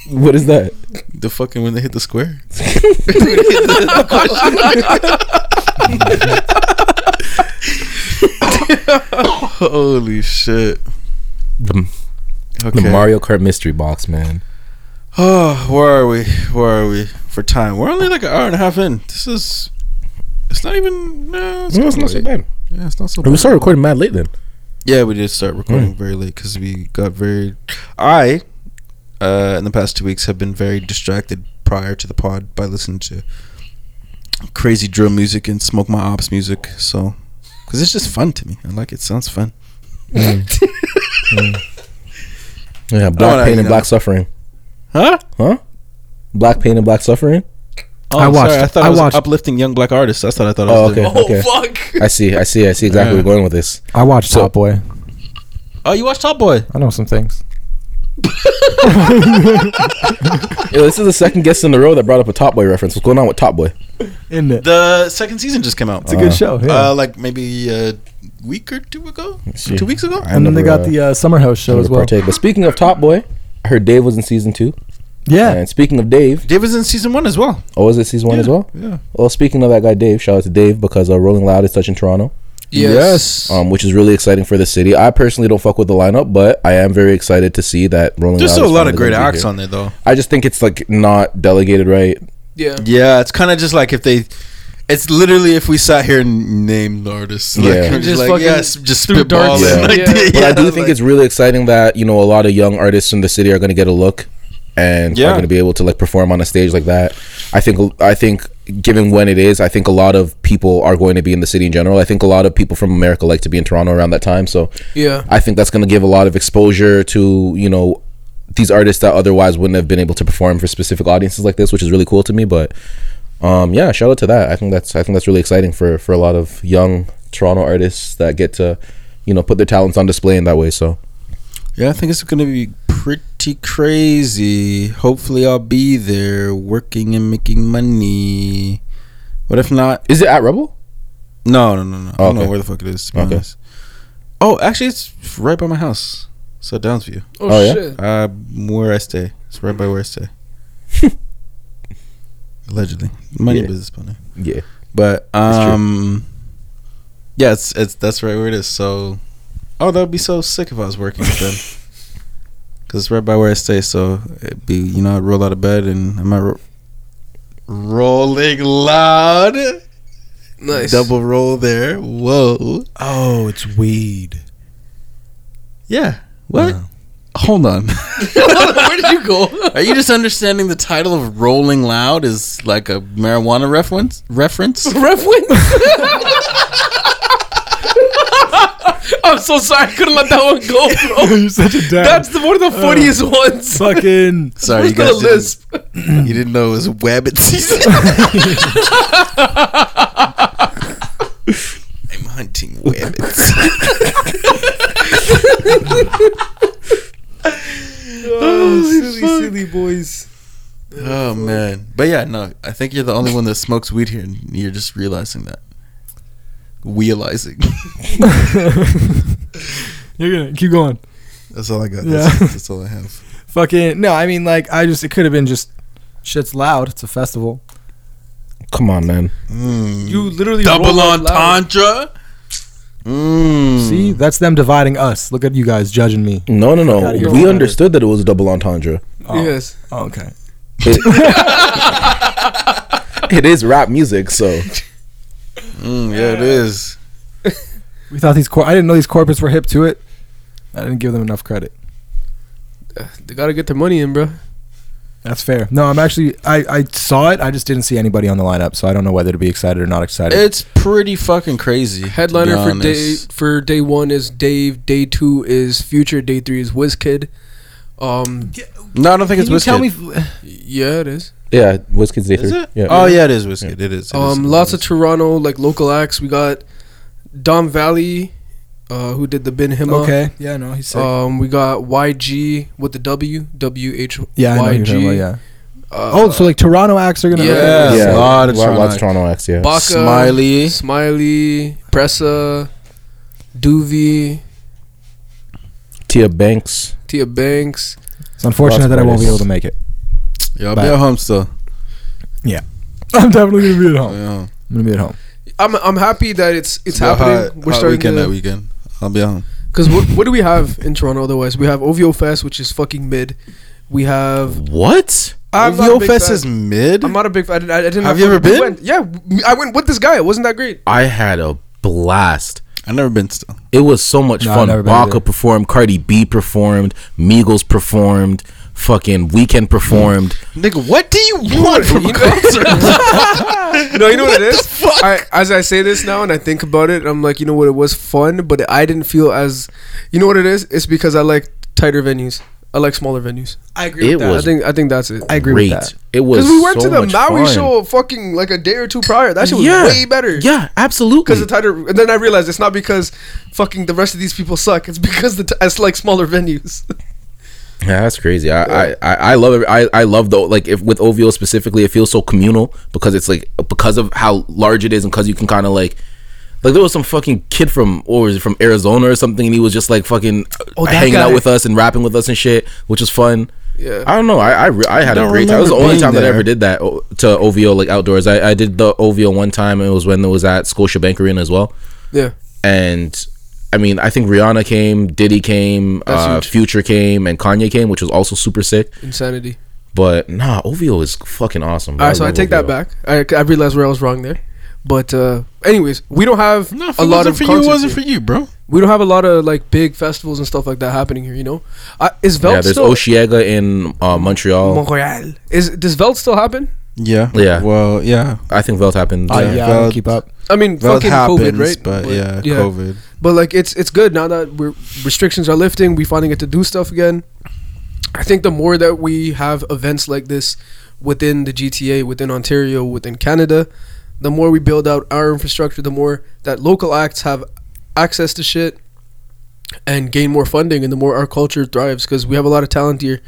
Speaker 4: What is that?
Speaker 1: The fucking when they hit the square. (laughs) Holy shit.
Speaker 4: The,
Speaker 1: Okay.
Speaker 4: the Mario Kart mystery box, man.
Speaker 1: Oh, where are we? Where are we for time? We're only like an hour and a half in. This is. It's not even. No, it's,
Speaker 4: No, it's
Speaker 1: kinda
Speaker 4: not so bad.
Speaker 1: Yeah, it's not so bad.
Speaker 4: We started recording mad late then.
Speaker 1: Yeah, we did start recording hmm. very late because we got very. I, uh, in the past two weeks, have been very distracted prior to the pod by listening to crazy drill music and smoke my ops music. So, because it's just fun to me. I like it. Sounds fun. Hmm. (laughs) Hmm.
Speaker 4: Yeah, black
Speaker 1: wanna,
Speaker 4: pain
Speaker 1: you
Speaker 4: and
Speaker 1: know-
Speaker 4: black suffering.
Speaker 1: Huh?
Speaker 4: Huh? Black pain and black suffering.
Speaker 1: Oh,
Speaker 3: I
Speaker 1: I'm
Speaker 3: watched-
Speaker 1: Sorry. I thought
Speaker 3: I
Speaker 1: I was
Speaker 3: watched-
Speaker 1: uplifting young black artists. That's what I thought I
Speaker 4: Oh,
Speaker 1: was
Speaker 4: okay.
Speaker 1: doing.
Speaker 2: Oh
Speaker 4: okay.
Speaker 2: fuck!
Speaker 4: I see. I see. I see exactly where
Speaker 1: Yeah.
Speaker 4: you're going with this.
Speaker 3: I watched
Speaker 4: So-
Speaker 3: Top Boy.
Speaker 1: Oh, you watched Top Boy?
Speaker 3: I know some things. (laughs)
Speaker 4: Yo, this is the second guest in a row that brought up a Top Boy reference. What's going on with Top Boy?
Speaker 3: In it.
Speaker 1: The second season just came out.
Speaker 3: It's a good show. Yeah.
Speaker 1: Uh, like maybe a week or two ago,
Speaker 4: see.
Speaker 1: two weeks ago.
Speaker 4: I
Speaker 3: and then they got
Speaker 4: uh,
Speaker 3: the uh, Summer House show as well.
Speaker 4: partake. But speaking of Top Boy, I heard Dave was in season two.
Speaker 3: Yeah.
Speaker 4: And speaking of Dave,
Speaker 1: Dave was in season one as well.
Speaker 4: oh, was it season one as well?
Speaker 1: Yeah.
Speaker 4: Well, speaking of that guy Dave, shout out to Dave because uh, Rolling Loud is touching Toronto,
Speaker 2: Yes.
Speaker 4: um, which is really exciting for the city. I personally don't fuck with the lineup, but I am very excited to see that Rolling
Speaker 1: There's
Speaker 4: Loud.
Speaker 1: still a lot of great acts
Speaker 4: here.
Speaker 1: on there though.
Speaker 4: I just think it's like not delegated right.
Speaker 2: yeah.
Speaker 1: Yeah, it's kind of just like if they. It's literally if we sat here and named artists. Like,
Speaker 4: Yeah.
Speaker 1: just,
Speaker 2: just
Speaker 1: like,
Speaker 2: fucking
Speaker 1: yes, just
Speaker 2: threw darts.
Speaker 1: spitballing.
Speaker 4: Yeah. (laughs)
Speaker 1: Like,
Speaker 2: Yeah.
Speaker 4: But I do (laughs) think
Speaker 1: like-
Speaker 4: it's really exciting that you know a lot of young artists in the city are going to get a look and are
Speaker 1: Yeah.
Speaker 4: going to be able to like perform on a stage like that. I think I think given when it is, I think a lot of people are going to be in the city in general. I think a lot of people from America like to be in Toronto around that time, so
Speaker 2: Yeah.
Speaker 4: I think that's going to give a lot of exposure to you know these artists that otherwise wouldn't have been able to perform for specific audiences like this, which is really cool to me. But um, yeah, shout out to that. I think that's I think that's really exciting for for a lot of young Toronto artists that get to you know put their talents on display in that way. So
Speaker 1: Yeah, I think it's gonna be pretty crazy. Hopefully, I'll be there working and making money. What if not?
Speaker 4: is it at Rebel?
Speaker 1: No, no, no, no. I don't know where the fuck it is. To be
Speaker 4: Okay.
Speaker 1: honest. Oh, actually, it's right by my house. So Downsview.
Speaker 2: Oh,
Speaker 4: Oh, yeah?
Speaker 2: shit.
Speaker 1: Uh, where I stay. It's right by where I stay. (laughs) Allegedly, money
Speaker 4: Yeah.
Speaker 1: business partner.
Speaker 4: Yeah.
Speaker 1: But um, yeah, it's it's that's right where it is. So, oh, that would be so sick if I was working with them. (laughs) Cause it's right by where I stay, so it'd be you know I roll out of bed and I'm ro- rolling loud,
Speaker 2: Nice.
Speaker 1: double roll there. Whoa,
Speaker 3: Oh, it's weed.
Speaker 1: yeah. What?
Speaker 3: Wow.
Speaker 1: Hold on. (laughs)
Speaker 2: Where did you go?
Speaker 1: Are you just understanding the title of Rolling Loud is like a marijuana reference? Reference? (laughs)
Speaker 2: Ref win. (laughs) (laughs) I'm so sorry. I couldn't let that one go, (laughs) bro.
Speaker 3: You're such a dad.
Speaker 2: That's the, one of the uh, funniest ones.
Speaker 3: fucking. (laughs)
Speaker 1: Sorry, you
Speaker 2: Who's gonna
Speaker 1: didn't,
Speaker 2: lisp? (clears throat)
Speaker 1: you didn't know it was Wabbit season. I'm hunting wabbits.
Speaker 2: Oh, silly, silly boys.
Speaker 1: oh man, but yeah, no, I think you're the only one that smokes weed here, and you're just realizing that. Realizing. (laughs)
Speaker 3: You're gonna keep going.
Speaker 1: That's all I got.
Speaker 3: Yeah.
Speaker 1: That's, that's all I have.
Speaker 3: Fucking no. I mean, like, I just it could have been just shit's loud. It's a festival.
Speaker 4: Come on, man.
Speaker 1: Mm.
Speaker 2: You literally
Speaker 1: double
Speaker 2: roll out loud.
Speaker 1: entendre. Mm.
Speaker 3: See, that's them dividing us. Look at you guys judging me.
Speaker 4: No, no, no.
Speaker 3: outta here.
Speaker 4: We understood that it was a double entendre.
Speaker 3: Oh,
Speaker 2: Yes.
Speaker 3: oh, okay.
Speaker 4: It, (laughs) it is rap music, so (laughs)
Speaker 1: Mm, yeah, it is. (laughs)
Speaker 3: We thought these. Cor- I didn't know these corporates were hip to it. I didn't give them enough credit.
Speaker 2: They gotta get their money in, bro.
Speaker 3: That's fair. No, I'm actually. I I saw it. I just didn't see anybody on the lineup, so I don't know whether to be excited or not excited.
Speaker 1: It's pretty fucking crazy.
Speaker 2: Headliner for day for day one is Dave. Day two is Future. Day three is Wizkid. Um,
Speaker 1: No, I don't think
Speaker 3: Can
Speaker 1: it's
Speaker 3: you
Speaker 1: Wizkid.
Speaker 3: tell me?
Speaker 2: yeah, it is.
Speaker 4: Yeah, Wizkid's Day
Speaker 1: Is
Speaker 4: three.
Speaker 1: it?
Speaker 4: Yeah.
Speaker 1: Oh yeah, it is Wizkid. It is. It is.
Speaker 2: Um,
Speaker 1: It
Speaker 2: lots of Toronto like local acts. We got Dom Vallie, uh, who did the Ben Hima.
Speaker 3: Okay. Yeah. No, he's sick.
Speaker 2: Um, we got YG with the W W H
Speaker 3: yeah, I know who you're
Speaker 2: YG.
Speaker 3: about, yeah.
Speaker 2: Uh,
Speaker 3: Oh, so like Toronto acts are gonna.
Speaker 2: Yeah.
Speaker 1: Yeah,
Speaker 4: yeah,
Speaker 1: a lot of Toronto
Speaker 4: lots of. Toronto acts. Yeah.
Speaker 2: Baka,
Speaker 1: Smiley.
Speaker 2: Smiley, Pressa, Doovie,
Speaker 4: Tia Banks.
Speaker 2: Tia Banks.
Speaker 3: It's unfortunate that I won't be able to make it.
Speaker 1: Yeah, I'll
Speaker 3: Bye.
Speaker 1: be at home still. Yeah.
Speaker 3: I'm definitely gonna be at home.
Speaker 1: Yeah.
Speaker 3: I'm gonna be at home.
Speaker 2: I'm I'm happy that it's it's
Speaker 1: Be a
Speaker 2: happening.
Speaker 1: hot-
Speaker 2: We're
Speaker 1: hot
Speaker 2: starting
Speaker 1: weekend that
Speaker 2: to
Speaker 1: weekend. I'll be at home.
Speaker 2: because what, what do we have in Toronto? Otherwise, we have OVO Fest, which is fucking mid. We have.
Speaker 4: What?
Speaker 2: I'm not a
Speaker 5: OVO
Speaker 2: big
Speaker 5: Fest
Speaker 2: fan.
Speaker 5: is mid.
Speaker 2: I'm not a big fan. I didn't. I didn't
Speaker 5: Have you ever
Speaker 2: we
Speaker 5: been?
Speaker 2: went- yeah, I went with this guy. It wasn't that great.
Speaker 4: I had a blast.
Speaker 5: I've never been still.
Speaker 4: It was so much
Speaker 3: No, I've
Speaker 4: fun.
Speaker 3: never been
Speaker 4: Baka
Speaker 3: either.
Speaker 4: performed, Cardi B performed, Migos performed, fucking Weeknd performed.
Speaker 5: Nigga, what do you want from
Speaker 2: You
Speaker 5: a concert? (laughs)
Speaker 2: no, you know what it is. I, as I say this now and I think about it, I'm like, you know what? It was fun, but I didn't feel as. You know what it is? It's because I like tighter venues. I like smaller venues.
Speaker 3: I agree
Speaker 4: It
Speaker 3: with that.
Speaker 4: was
Speaker 2: I think I think that's it.
Speaker 3: I agree
Speaker 4: Great.
Speaker 3: with that.
Speaker 4: It was
Speaker 2: Because we went
Speaker 4: so
Speaker 2: to the Maui
Speaker 4: fun.
Speaker 2: show fucking like a day or two prior. That shit was
Speaker 4: Yeah.
Speaker 2: way better.
Speaker 4: Yeah, absolutely.
Speaker 2: Because the tighter, and then I realized it's not because fucking the rest of these people suck. It's because the t- it's like smaller venues. (laughs)
Speaker 4: Yeah, that's crazy. I, I, I, I love it. I, I love the like if with OVO specifically, it feels so communal because it's like because of how large it is and because you can kind of like like there was some fucking kid from or was it from Arizona or something and he was just like fucking
Speaker 2: Oh,
Speaker 4: hanging out with us and rapping with us and shit, which was fun.
Speaker 2: Yeah.
Speaker 4: I don't know. I I, I had a great time. It was the only time that I ever did that oh, o- to OVO like outdoors. I, I did the OVO one time. and It was when it was at Scotiabank Arena as well
Speaker 2: yeah.
Speaker 4: and I mean, I think Rihanna came, Diddy came, uh. Future came, and Kanye came, which was also super sick.
Speaker 2: Insanity.
Speaker 4: But nah, OVO is fucking awesome. bro.
Speaker 2: All right, so I
Speaker 4: love
Speaker 2: take that back. I, I realized where I was wrong there. But uh anyways, we don't have
Speaker 5: No, if
Speaker 2: a
Speaker 5: it
Speaker 2: lot
Speaker 5: wasn't
Speaker 2: of
Speaker 5: for you. It wasn't
Speaker 2: here.
Speaker 5: for you, bro.
Speaker 2: We don't have a lot of like big festivals and stuff like that happening here. You know, uh, is Veld
Speaker 4: Yeah, there's
Speaker 2: still
Speaker 4: Osheaga in uh, Montreal.
Speaker 2: Montreal? Is does Veld still happen?
Speaker 5: Yeah.
Speaker 4: Yeah.
Speaker 5: Well, yeah.
Speaker 4: I think Veld happened.
Speaker 3: Uh,
Speaker 5: Yeah,
Speaker 3: yeah, I don't keep up.
Speaker 2: I mean,
Speaker 5: Well, it
Speaker 2: fucking
Speaker 5: happens,
Speaker 2: COVID, right?
Speaker 5: but, yeah, COVID.
Speaker 2: But like, it's it's good now that we're restrictions are lifting. We finally get to do stuff again. I think the more that we have events like this within the GTA, within Ontario, within Canada, the more we build out our infrastructure, the more that local acts have access to shit and gain more funding, and the more our culture thrives. Because we have a lot of talent here,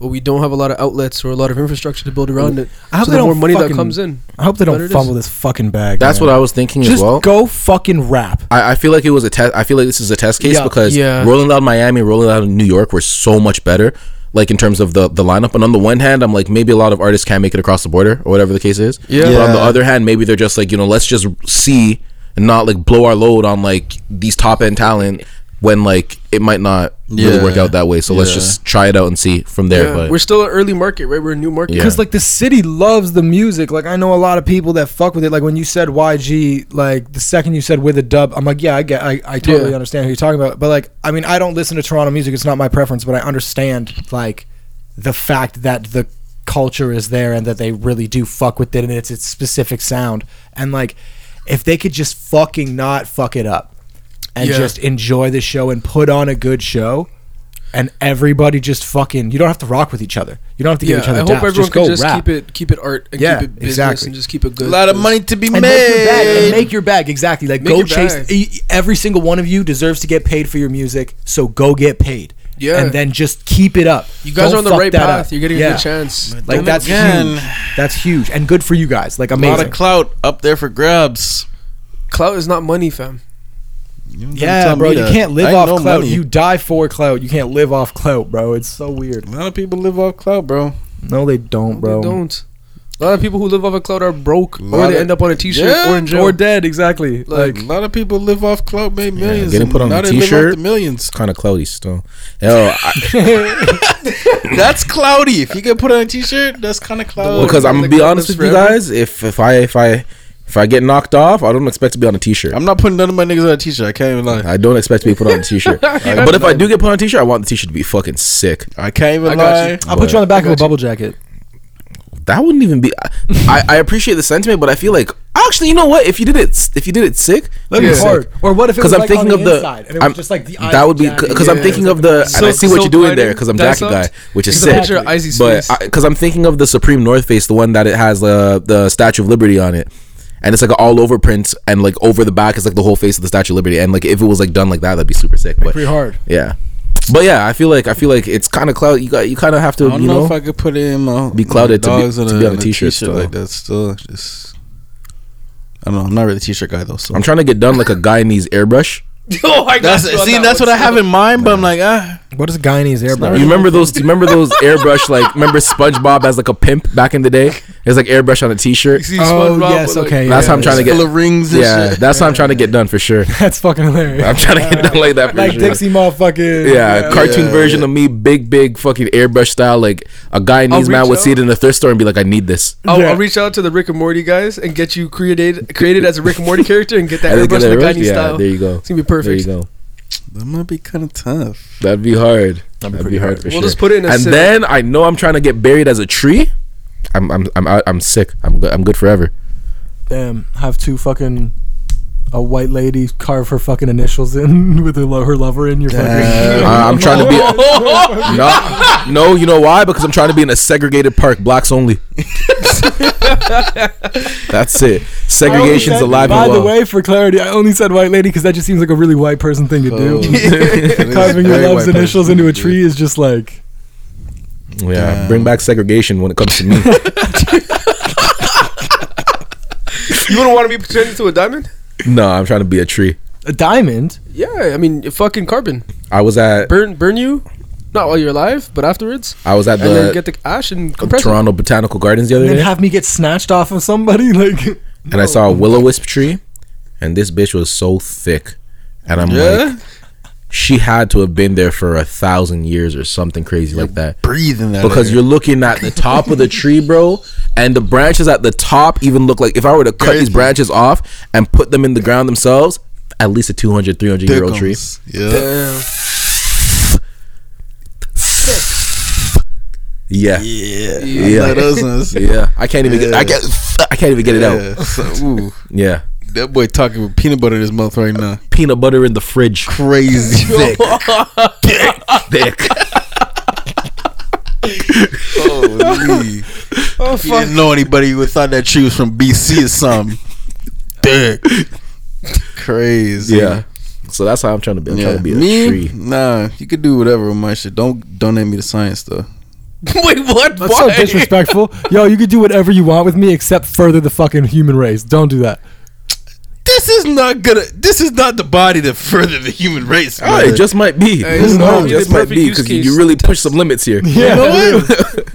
Speaker 2: but we don't have a lot of outlets or a lot of infrastructure to build around it.
Speaker 3: I hope
Speaker 2: so
Speaker 3: they
Speaker 2: the more
Speaker 3: don't more
Speaker 2: money that comes in,
Speaker 3: I hope they don't fumble this fucking bag.
Speaker 4: That's
Speaker 3: man.
Speaker 4: what I was thinking
Speaker 3: Just
Speaker 4: as well.
Speaker 3: go fucking rap.
Speaker 4: I, I feel like it was a test. I feel like this is a test case
Speaker 3: Yeah.
Speaker 4: because
Speaker 2: Yeah.
Speaker 4: Rolling Loud Miami, Rolling Loud New York were so much better. Like in terms of the the lineup, and on the one hand, I'm like maybe a lot of artists can't make it across the border or whatever the case is.
Speaker 2: Yeah.
Speaker 4: But on the other hand, maybe they're just like you know let's just see and not like blow our load on like these top end talent when like it might not really
Speaker 5: Yeah.
Speaker 4: work out that way. So let's just try it out and see from there.
Speaker 2: yeah,
Speaker 4: but
Speaker 2: we're still an early market, right? We're a new market.
Speaker 4: Yeah.
Speaker 3: Because like the city loves the music. Like I know a lot of people that fuck with it. Like when you said YG, like the second you said with a dub, I'm like, yeah, I get, I, I totally
Speaker 2: Yeah.
Speaker 3: understand who you're talking about. But like, I mean, I don't listen to Toronto music. It's not my preference, but I understand like the fact that the culture is there and that they really do fuck with it and it's its specific sound. And like, if they could just fucking not fuck it up and
Speaker 2: Yeah.
Speaker 3: just enjoy the show and put on a good show. And everybody just fucking. You don't have to rock with each other. You don't have to
Speaker 2: Yeah,
Speaker 3: give each other
Speaker 2: I hope
Speaker 3: daps.
Speaker 2: everyone
Speaker 3: just
Speaker 2: can
Speaker 3: go
Speaker 2: just
Speaker 3: rap.
Speaker 2: keep it keep it art and
Speaker 3: Yeah,
Speaker 2: keep it business
Speaker 3: exactly.
Speaker 2: and just keep it good.
Speaker 5: A lot of money to be
Speaker 3: and make your bag and make your bag exactly like
Speaker 2: Make
Speaker 3: go chase
Speaker 2: bag.
Speaker 3: every single one of you deserves to get paid for your music so go get paid
Speaker 2: Yeah.
Speaker 3: and then just keep it up
Speaker 2: You guys
Speaker 3: Don't
Speaker 2: are on the right path.
Speaker 3: up.
Speaker 2: You're getting a good chance.
Speaker 3: like
Speaker 5: Then
Speaker 3: that's
Speaker 5: again-
Speaker 3: huge that's huge and good for you guys like
Speaker 5: A lot of clout up there for grabs.
Speaker 2: Clout is not money, fam.
Speaker 5: You don't
Speaker 3: yeah bro you
Speaker 5: that.
Speaker 3: can't live off
Speaker 5: no
Speaker 3: clout
Speaker 5: money.
Speaker 3: you die for clout you can't live off clout bro it's so weird
Speaker 5: A lot of people live off clout, bro.
Speaker 3: no they don't
Speaker 2: No,
Speaker 3: bro
Speaker 2: They don't. A lot of people who live off a cloud are broke, or they
Speaker 5: of-
Speaker 2: end up on a T-shirt
Speaker 5: Yeah,
Speaker 2: or in jail.
Speaker 3: or dead exactly
Speaker 2: Like-
Speaker 3: like
Speaker 5: a lot of people live off clout, made millions.
Speaker 4: getting put on
Speaker 5: now
Speaker 4: a
Speaker 5: they live off
Speaker 4: t-shirt.
Speaker 5: the millions.
Speaker 4: kind of cloudy still. Yo, I, (laughs)
Speaker 5: That's cloudy. If you get put on a t-shirt, that's kind of cloudy.
Speaker 4: because I'm gonna be honest
Speaker 2: lives
Speaker 4: with you guys, if if I if I if I get knocked off, I don't expect to be on a t-shirt.
Speaker 5: I'm not putting none of my niggas on a t-shirt. I can't even lie.
Speaker 4: I don't expect to be put on a t-shirt. (laughs) but if I do get put on a t-shirt, I want the t-shirt to be fucking sick.
Speaker 5: I can't even
Speaker 2: I got
Speaker 5: lie.
Speaker 2: you.
Speaker 3: i'll put you on the back of a
Speaker 2: got you.
Speaker 3: bubble jacket
Speaker 4: That wouldn't even be. I, I appreciate the sentiment, but I feel like actually, you know what? If you did it, if you did it sick,
Speaker 3: that'd
Speaker 2: Yeah.
Speaker 3: be hard or what if it
Speaker 4: 'Cause
Speaker 3: was
Speaker 4: I'm
Speaker 3: like
Speaker 4: thinking
Speaker 3: on
Speaker 4: of
Speaker 3: the
Speaker 4: the-
Speaker 3: inside and it
Speaker 4: I'm-
Speaker 3: was just like the
Speaker 4: that would be
Speaker 3: jacket.
Speaker 4: because I'm
Speaker 2: Yeah.
Speaker 4: thinking of the and I
Speaker 2: Silk-
Speaker 4: see what you're doing there because I'm
Speaker 2: dye
Speaker 4: jacket guy,
Speaker 2: socks.
Speaker 4: which is
Speaker 2: It's a
Speaker 4: sick.
Speaker 2: picture of Izzy's
Speaker 4: But
Speaker 2: face.
Speaker 4: because I'm thinking of the Supreme North Face, the one that it has uh, the Statue of Liberty on it, and it's like an all over print, and like over the back is like the whole face of the Statue of Liberty, and like if it was like done like that, that'd be super sick. But
Speaker 3: pretty hard
Speaker 4: yeah, but yeah, I feel like I feel like it's kind of cloud. You got you kind of have to
Speaker 5: I don't
Speaker 4: you
Speaker 5: know,
Speaker 4: know.
Speaker 5: if I could put it in my
Speaker 4: Be clouded
Speaker 5: my
Speaker 4: to be- to
Speaker 5: in
Speaker 4: be on a t-shirt still.
Speaker 5: like that. Still, just I don't know. I'm not really a t-shirt guy though. So
Speaker 4: I'm trying to get done like a guy needs airbrush. (laughs)
Speaker 2: oh, I got
Speaker 5: that's see, that's what I have in mind. But I'm like, ah,
Speaker 3: What is Guyanese airbrush?
Speaker 4: You remember those? You remember those airbrush? Like, (laughs) remember SpongeBob as like a pimp back in the day? It's like airbrush on a T-shirt.
Speaker 2: You see
Speaker 3: Oh yes,
Speaker 2: like-
Speaker 3: okay.
Speaker 4: That's
Speaker 3: yeah,
Speaker 4: how I'm trying to get.
Speaker 1: Full of rings
Speaker 4: Yeah,
Speaker 1: shit.
Speaker 4: that's how I'm trying to get done for sure. (laughs)
Speaker 3: That's fucking hilarious.
Speaker 4: I'm trying to get done like that for
Speaker 3: like
Speaker 4: sure.
Speaker 3: Dixie motherfucking
Speaker 4: Yeah, cartoon
Speaker 1: Yeah,
Speaker 4: version
Speaker 1: yeah.
Speaker 4: of me, big, big fucking airbrush style. Like a guy
Speaker 2: I'll
Speaker 4: man
Speaker 2: reach
Speaker 4: would see it in the thrift store and be like, "I need this."
Speaker 2: I'll,
Speaker 3: Yeah.
Speaker 2: I'll reach out to the Rick and Morty guys and get you created created as a Rick and Morty character and get that (laughs) airbrush
Speaker 4: get
Speaker 2: the
Speaker 4: airbrush?
Speaker 2: Guyanese
Speaker 4: yeah,
Speaker 2: style.
Speaker 4: there you go.
Speaker 2: It's gonna be perfect.
Speaker 4: There you go.
Speaker 1: That might be kind of tough.
Speaker 4: That'd be hard.
Speaker 3: That'd be
Speaker 4: That'd be hard
Speaker 3: hard.
Speaker 4: for
Speaker 2: We'll
Speaker 4: sure.
Speaker 2: just put it in a
Speaker 4: and
Speaker 2: sim-
Speaker 4: then I know I'm trying to get buried as a tree. I'm I'm I'm I'm sick. I'm good. I'm good forever.
Speaker 3: Damn, have two fucking a white lady carve her fucking initials in (laughs) with her, lo- her lover in your fucking.
Speaker 1: Damn.
Speaker 4: I, I'm trying to be. (laughs) no, no. You know why? Because I'm trying to be in a segregated park, blacks only. (laughs) That's it. Segregation's
Speaker 3: I only said-
Speaker 4: alive
Speaker 3: By
Speaker 4: and well.
Speaker 3: the way, for clarity, I only said white lady because that just seems like a really white person thing to do.
Speaker 1: Oh, it is
Speaker 3: Carving your love's initials into a tree is just like.
Speaker 4: yeah,
Speaker 1: Damn.
Speaker 4: bring back segregation when it comes to me.
Speaker 2: You wouldn't want to be turned into a diamond?
Speaker 4: No, I'm trying to be a tree.
Speaker 3: A diamond?
Speaker 2: Yeah, I mean, fucking carbon.
Speaker 4: I was at
Speaker 2: Burn, burn you, not while you're alive, but afterwards,
Speaker 4: I was at
Speaker 2: and then
Speaker 4: the
Speaker 2: get the ash and compress it.
Speaker 4: Toronto Botanical Gardens the other day.
Speaker 3: And then
Speaker 4: day,
Speaker 3: have me get snatched off of somebody? (laughs) Like.
Speaker 4: and I saw a willow wisp tree, and this bitch was so thick, and I'm
Speaker 1: Yeah,
Speaker 4: like, she had to have been there for a thousand years or something crazy like that.
Speaker 1: breathing that
Speaker 4: because
Speaker 1: air.
Speaker 4: you're looking at the top of the tree, bro, and the branches at the top even look like if I were to cut these branches off and put them in the ground themselves, at least a 200, 300 year old tree.
Speaker 1: Yeah.
Speaker 2: Damn.
Speaker 4: Yeah.
Speaker 1: Yeah.
Speaker 4: Yeah.
Speaker 1: Like those ones.
Speaker 4: Yeah, I can't even get. I get. I can't even get it out.
Speaker 1: So, (laughs) ooh,
Speaker 4: Yeah,
Speaker 1: that boy talking with peanut butter in his mouth right now.
Speaker 4: peanut butter in the fridge,
Speaker 1: Crazy (laughs) thick. (laughs)
Speaker 4: thick.
Speaker 1: Holy.
Speaker 2: Oh
Speaker 1: If you didn't know anybody who thought that tree was from BC or something. Dick. Crazy.
Speaker 4: Yeah. So that's how I'm trying to be. I'm
Speaker 1: Yeah.
Speaker 4: trying to be a
Speaker 1: me?
Speaker 4: tree.
Speaker 1: Nah, you could do whatever with my shit. Don't donate me to science though. (laughs)
Speaker 2: Wait, what?
Speaker 3: That's so disrespectful. Yo, you could do whatever you want with me except further the fucking human race. Don't do that.
Speaker 1: This is not gonna. This is not the body to further the human race.
Speaker 4: Oh,
Speaker 1: brother.
Speaker 4: it just might be.
Speaker 2: Hey,
Speaker 4: Who
Speaker 2: this
Speaker 4: knows? Just might be because you, you really push some limits here.
Speaker 1: You
Speaker 3: Yeah.
Speaker 1: know what? (laughs)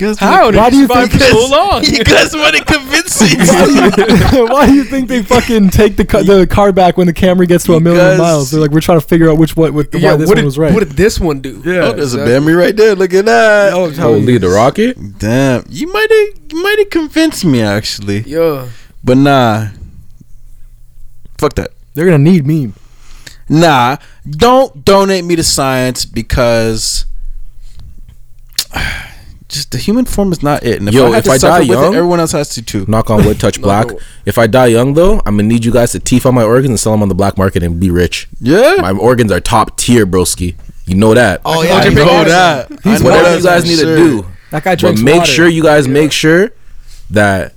Speaker 1: You
Speaker 2: How?
Speaker 3: Why do you
Speaker 2: They
Speaker 3: think-
Speaker 2: survived so long? (laughs)
Speaker 1: You guys want to convince me? (laughs)
Speaker 3: Why do you think they fucking take the ca- the car back when the Camry gets to a million
Speaker 1: Because-
Speaker 3: miles? They're like, we're trying to figure out which one, what, why
Speaker 2: Yeah,
Speaker 3: this
Speaker 2: what
Speaker 3: one
Speaker 2: did,
Speaker 3: was right.
Speaker 2: what did this one do? Yeah.
Speaker 1: oh, there's a Bammy right there. Look at that.
Speaker 2: Oh,
Speaker 4: Holy the rocket.
Speaker 1: Damn, you might have you might have convinced me actually,
Speaker 2: yeah.
Speaker 1: but nah. Fuck that.
Speaker 3: They're gonna need me.
Speaker 1: Nah, don't donate me to science because (sighs) just the human form is not it. And if
Speaker 4: Yo,
Speaker 1: I
Speaker 4: if
Speaker 1: to
Speaker 4: I die young-
Speaker 1: it, everyone else has to too.
Speaker 4: Knock on wood, touch (laughs) black.
Speaker 2: no.
Speaker 4: If I die young though, I'm gonna need you guys to teeth on my organs and sell them on the black market and be rich.
Speaker 1: Yeah,
Speaker 4: My organs are top tier, broski. You know that.
Speaker 3: Oh,
Speaker 1: I
Speaker 3: yeah,
Speaker 1: know
Speaker 3: He's
Speaker 1: that. I
Speaker 4: Whatever you guys need
Speaker 1: sure.
Speaker 4: to do,
Speaker 3: That guy drinks but
Speaker 4: make
Speaker 3: water.
Speaker 4: sure you guys make sure that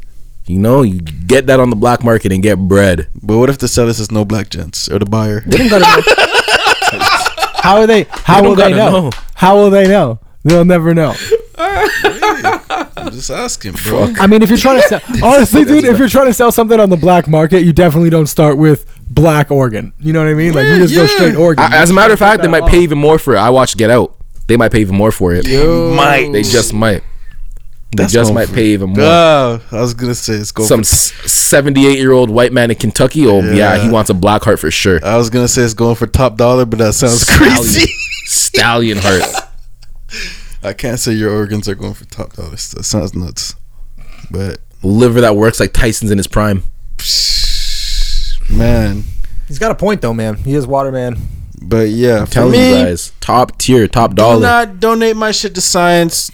Speaker 4: you know you get that on the black market and get bread.
Speaker 1: But what if the seller says no black gents or the buyer?
Speaker 3: They don't gotta know. (laughs) How are they? How
Speaker 4: They don't
Speaker 3: will they
Speaker 4: gotta
Speaker 3: know?
Speaker 4: know.
Speaker 3: How will they know? They'll never know.
Speaker 1: I'm just asking, bro.
Speaker 3: I mean, if you're trying to sell, (laughs) honestly, dude, if you're trying to sell something on the black market, you definitely don't start with black organ. You know what I mean? Like you just go
Speaker 1: Yeah,
Speaker 3: straight organ.
Speaker 4: I, as a matter of fact, they might pay even more for it. I watched Get Out. They might pay even more for it.
Speaker 2: yo,
Speaker 1: Might.
Speaker 4: They just might. They
Speaker 1: That's
Speaker 4: just might pay even more.
Speaker 1: Oh, I was gonna say it's going.
Speaker 4: Some 78 year old white man in Kentucky. Oh yeah.
Speaker 1: Yeah.
Speaker 4: he wants a black heart for sure.
Speaker 1: I was gonna say it's going for top dollar, but that sounds
Speaker 4: Stallion.
Speaker 1: crazy.
Speaker 4: Stallion heart. (laughs)
Speaker 1: I can't say your organs are going for top dollar. That sounds nuts. But
Speaker 4: Liver that works like Tyson's in his prime. (sighs)
Speaker 1: man,
Speaker 3: He's got a point though, man. He is water man.
Speaker 1: but yeah, for
Speaker 4: Telling
Speaker 1: me,
Speaker 4: you guys, top tier, top dollar.
Speaker 1: do
Speaker 4: dollar.
Speaker 1: not donate my shit to science.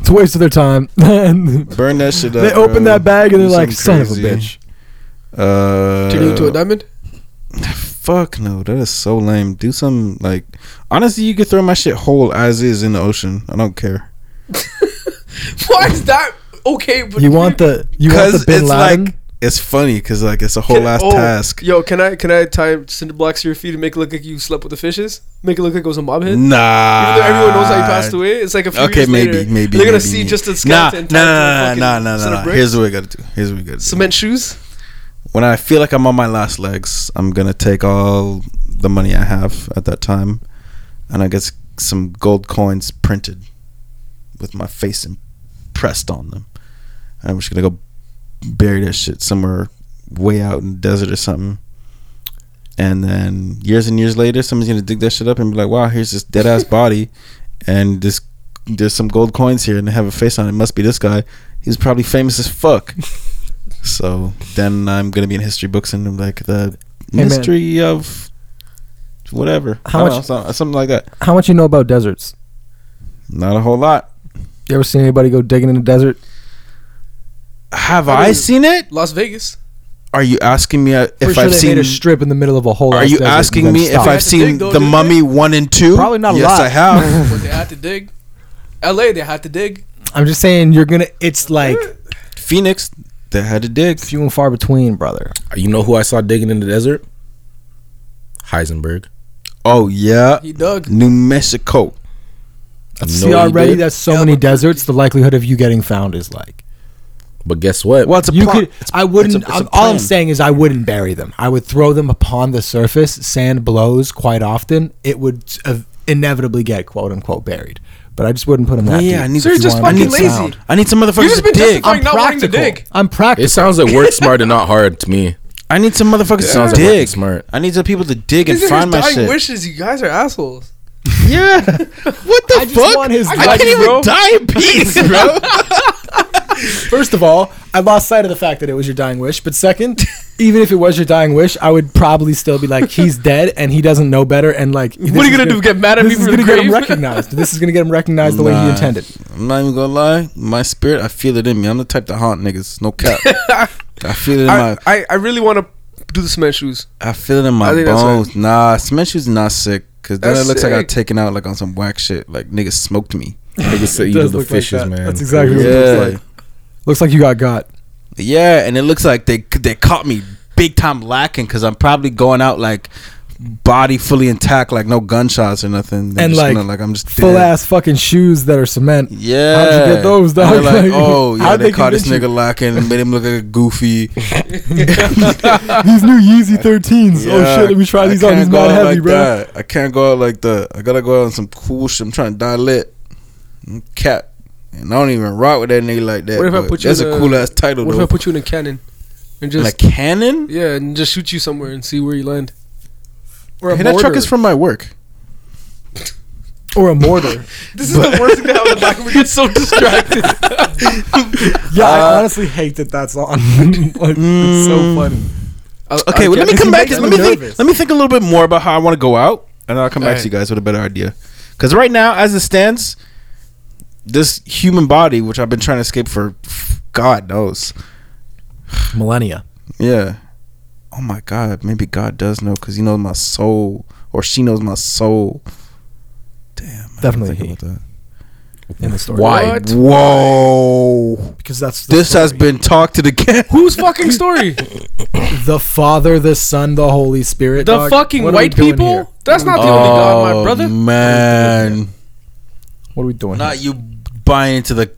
Speaker 3: It's a waste of their time. (laughs)
Speaker 1: Burn that shit up.
Speaker 3: They open
Speaker 1: bro.
Speaker 3: that bag and
Speaker 1: Do
Speaker 3: they're like,
Speaker 1: something
Speaker 3: "Son of a bitch."
Speaker 1: Uh,
Speaker 2: turn you into a diamond?
Speaker 1: fuck no, that is so lame. Do some like honestly, you could throw my shit whole as is in the ocean. I don't care. (laughs)
Speaker 2: Why is that okay? But
Speaker 3: You want the you want the Bin
Speaker 1: it's
Speaker 3: Laden?
Speaker 1: like it's funny because like it's a whole
Speaker 2: Can-
Speaker 1: ass
Speaker 2: oh,
Speaker 1: task.
Speaker 2: Yo, can I can I tie cinder blocks to your feet and make it look like you slept with the fishes? Make it look like it was a mob hit.
Speaker 1: Nah,
Speaker 2: Even though everyone knows how you passed away, it's like a few
Speaker 1: Okay,
Speaker 2: years
Speaker 1: maybe,
Speaker 2: later,
Speaker 1: maybe.
Speaker 2: they're gonna
Speaker 1: maybe,
Speaker 2: see just a skeleton.
Speaker 1: nah,
Speaker 2: tied to a
Speaker 1: nah, nah, nah, nah, nah. Here's what we gotta do. Here's what we gotta do.
Speaker 2: Cement shoes.
Speaker 1: When I feel like I'm on my last legs, I'm gonna take all the money I have at that time, and I guess some gold coins printed with my face impressed on them. I'm just gonna go bury that shit somewhere way out in the desert or something. And then years and years later, someone's gonna dig that shit up and be like, "Wow, here's this dead ass body, (laughs) and this there's some gold coins here, and they have a face on it. Must be this guy. He's probably famous as fuck." (laughs) so then I'm gonna be in history books and like the
Speaker 3: man.
Speaker 1: mystery of whatever.
Speaker 3: How much-
Speaker 1: know, something like that.
Speaker 3: How much you know about deserts?
Speaker 1: Not a whole lot.
Speaker 3: You ever seen anybody go digging in the desert?
Speaker 1: Have
Speaker 2: I
Speaker 1: I, seen it?
Speaker 2: Las Vegas.
Speaker 1: Are you asking me uh, if
Speaker 3: sure
Speaker 1: I've
Speaker 3: they
Speaker 1: seen?
Speaker 3: made a strip in the middle of a whole.
Speaker 1: Are you asking me if I've seen
Speaker 2: dig, though,
Speaker 1: the
Speaker 2: didn't
Speaker 1: Mummy one and two?
Speaker 3: Probably not a lot.
Speaker 1: yes,
Speaker 3: lot.
Speaker 1: I have.
Speaker 2: What (laughs) they had to dig. L.A. They had to dig.
Speaker 3: I'm just saying you're gonna. It's like (laughs)
Speaker 1: Phoenix, they had to dig.
Speaker 3: few and far between, brother.
Speaker 4: You know who I saw digging in the desert? Heisenberg.
Speaker 1: Oh yeah,
Speaker 2: He dug.
Speaker 1: New Mexico.
Speaker 3: See
Speaker 4: know what he
Speaker 3: already,
Speaker 4: did?
Speaker 3: that's so
Speaker 2: Yeah,
Speaker 3: many deserts. The likelihood of you getting found is like
Speaker 4: But guess what?
Speaker 1: Well, it's a
Speaker 3: you
Speaker 1: plot.
Speaker 3: could. I wouldn't.
Speaker 1: it's a- it's a
Speaker 3: I'm- all I'm saying is I wouldn't bury them. I would throw them upon the surface. Sand blows quite often. It would uh, inevitably get quote unquote buried. But I just wouldn't put them that
Speaker 1: yeah,
Speaker 3: deep.
Speaker 1: I need
Speaker 2: So you're just fucking
Speaker 1: some-
Speaker 2: lazy.
Speaker 1: I need some motherfuckers
Speaker 2: You've just
Speaker 1: to dig.
Speaker 3: I'm
Speaker 2: not wanting to
Speaker 3: practical.
Speaker 2: dig.
Speaker 3: I'm practical.
Speaker 4: It sounds like work (laughs) smart and not hard to me.
Speaker 1: I need some motherfuckers
Speaker 4: It
Speaker 1: to
Speaker 4: sounds like
Speaker 1: dig.
Speaker 4: smart.
Speaker 1: I need some people to dig and
Speaker 2: These are
Speaker 1: find
Speaker 2: his
Speaker 1: my
Speaker 2: dying
Speaker 1: shit.
Speaker 2: wishes. You guys are assholes. (laughs)
Speaker 1: Yeah. what the
Speaker 3: I just
Speaker 1: fuck?
Speaker 3: want his
Speaker 1: I
Speaker 3: life,
Speaker 1: can't even
Speaker 2: bro.
Speaker 1: die in peace, bro. (laughs) (laughs)
Speaker 3: First of all, I lost sight of the fact that it was your dying wish. But second, even if it was your dying wish, I would probably still be like, he's (laughs) dead and he doesn't know better. And like,
Speaker 2: What are you gonna do? Get mad at me
Speaker 3: This is
Speaker 2: for
Speaker 3: gonna
Speaker 2: the
Speaker 3: get him recognized. This is gonna get him recognized the way he intended.
Speaker 1: I'm not even gonna lie. My spirit, I feel it in me. I'm the type to haunt niggas. No cap. (laughs) I feel it in
Speaker 2: I,
Speaker 1: my.
Speaker 2: I, I really want to do the cement shoes.
Speaker 1: I feel it in my
Speaker 2: I think that's
Speaker 1: bones. Nah, cement shoes not sick. Cause then
Speaker 2: That's
Speaker 1: it looks like I
Speaker 2: sick.
Speaker 1: got taken out like on some whack shit. Like niggas smoked me.
Speaker 4: Niggas say you do the
Speaker 3: look like
Speaker 4: fishes,
Speaker 3: that.
Speaker 4: man.
Speaker 3: That's exactly what it
Speaker 1: Yeah.
Speaker 3: looks like. Looks like you got got.
Speaker 1: Yeah, and it looks like they they caught me big time lacking because I'm probably going out like body fully intact, like no gunshots or nothing. They're
Speaker 3: And,
Speaker 1: just
Speaker 3: like,
Speaker 1: gonna, like I'm just
Speaker 3: Full
Speaker 1: dead.
Speaker 3: ass fucking shoes that are cement.
Speaker 1: Yeah.
Speaker 3: How'd you get those, dog? (laughs)
Speaker 1: like, oh yeah, they,
Speaker 3: they
Speaker 1: caught this
Speaker 3: you?
Speaker 1: nigga lacking and made him look like a goofy. (laughs) (laughs)
Speaker 3: These new Yeezy 13s. oh shit, let me try these on. These mad
Speaker 1: out
Speaker 3: heavy,
Speaker 1: like
Speaker 3: bro.
Speaker 1: that. I can't go out like that. I gotta go out on some cool shit. I'm trying to die lit. Cat. And I don't even rock with that nigga like that.
Speaker 2: What if I put you
Speaker 1: That's
Speaker 2: in
Speaker 1: a
Speaker 2: a-
Speaker 1: cool ass title
Speaker 2: What if. I put you in a cannon and just
Speaker 1: like cannon?
Speaker 2: yeah, and just shoot you somewhere and see where you land?
Speaker 3: Or a
Speaker 1: Hey, that truck is from my work. (laughs)
Speaker 3: or a mortar. (laughs)
Speaker 2: This is the worst thing to have in the back of me. Get (laughs) so distracted.
Speaker 3: Yeah,
Speaker 1: Uh,
Speaker 3: I honestly hate that that's on. like, It's so
Speaker 1: Mm.
Speaker 3: funny.
Speaker 1: Okay, well, let me come back. Let
Speaker 3: me
Speaker 1: me think. Let me think a little bit more about how I want to go out, and I'll come back to you guys with a better idea. Because right now, as it stands, this human body, which I've been trying to escape for, God knows,
Speaker 3: Millennia.
Speaker 1: yeah. Oh my God, maybe God does know because He knows my soul, or she knows my soul. Damn, I
Speaker 3: Definitely
Speaker 1: think
Speaker 3: he.
Speaker 1: about that.
Speaker 3: In the story.
Speaker 4: Why?
Speaker 2: What?
Speaker 1: Whoa!
Speaker 3: Because that's the
Speaker 1: This has been talked to the cat. (laughs)
Speaker 2: Whose fucking story? (laughs)
Speaker 3: the Father, the Son, the Holy Spirit.
Speaker 2: The
Speaker 3: dog.
Speaker 2: fucking
Speaker 3: What
Speaker 2: white people?
Speaker 3: here?
Speaker 2: That's not the only God, my oh, brother.
Speaker 1: Oh, Man.
Speaker 3: What are we doing?
Speaker 1: Not
Speaker 3: here?
Speaker 1: you buying into the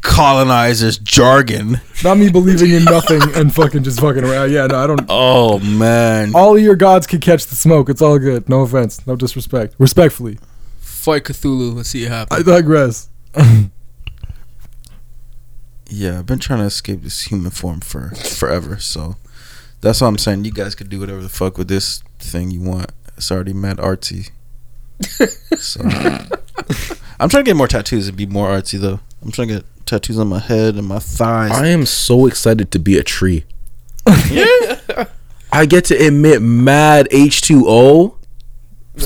Speaker 1: colonizers' jargon.
Speaker 3: Not me believing in nothing and fucking just fucking around. Yeah, no, I don't.
Speaker 1: Oh man.
Speaker 3: All of your gods can catch the smoke. It's all good. No offense. No disrespect. Respectfully.
Speaker 2: Fight Cthulhu. Let's see it happen.
Speaker 3: I digress. (laughs)
Speaker 1: Yeah, I've been trying to escape this human form for forever. So that's what I'm saying. You guys could do whatever the fuck with this thing you want. It's already mad artsy. (laughs) so I'm trying to get more tattoos and be more artsy though. I'm trying to get tattoos on my head and my thighs.
Speaker 4: I am so excited to be a tree. (laughs) yeah. I get to emit mad H2O,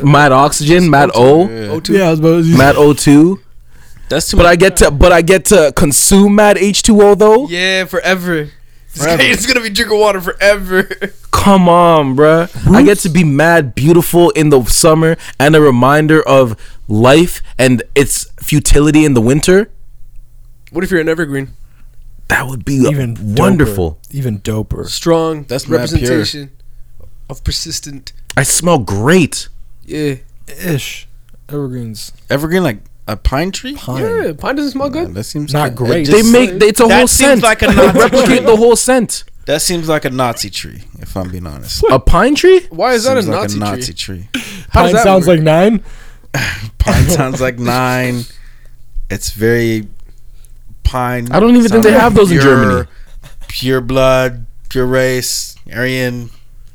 Speaker 4: mad oxygen, mad O,
Speaker 1: Yeah.
Speaker 3: Yeah, I was about to
Speaker 4: mad O2.
Speaker 1: That's too
Speaker 4: But
Speaker 1: much.
Speaker 4: I get to but I get to consume mad H2O though.
Speaker 2: Yeah, forever. This
Speaker 1: Forever.
Speaker 2: guy is gonna be drinking water forever. (laughs)
Speaker 4: Come on, bruh. I get to be mad beautiful in the summer and a reminder of life and its futility in the winter.
Speaker 2: what if you're an evergreen?
Speaker 4: That would be
Speaker 3: even doper.
Speaker 4: wonderful.
Speaker 3: Even doper.
Speaker 2: Strong
Speaker 1: That's mad
Speaker 2: representation of persistent.
Speaker 4: I smell great.
Speaker 2: Yeah.
Speaker 3: Ish. Evergreens.
Speaker 1: Evergreen like a pine tree.
Speaker 3: Pine.
Speaker 2: Yeah, pine doesn't smell
Speaker 1: Man,
Speaker 2: good.
Speaker 1: that seems
Speaker 3: Not
Speaker 1: it
Speaker 3: great.
Speaker 4: They make it's a
Speaker 1: That
Speaker 4: whole
Speaker 1: seems
Speaker 4: scent.
Speaker 1: like a (laughs)
Speaker 4: They
Speaker 1: Nazi
Speaker 4: replicate
Speaker 1: tree.
Speaker 4: the whole scent.
Speaker 1: That seems like a Nazi tree, if I'm being honest.
Speaker 4: A pine tree?
Speaker 2: Why is that a
Speaker 1: Seems like
Speaker 2: Nazi,
Speaker 1: a Nazi
Speaker 2: tree?
Speaker 1: tree?
Speaker 3: Pine sounds
Speaker 2: work?
Speaker 3: like nine. (laughs)
Speaker 1: Pine sounds like nine. It's very pine.
Speaker 4: I don't even think they
Speaker 1: sounds
Speaker 4: have those in Germany.
Speaker 1: Pure blood, pure race, Aryan.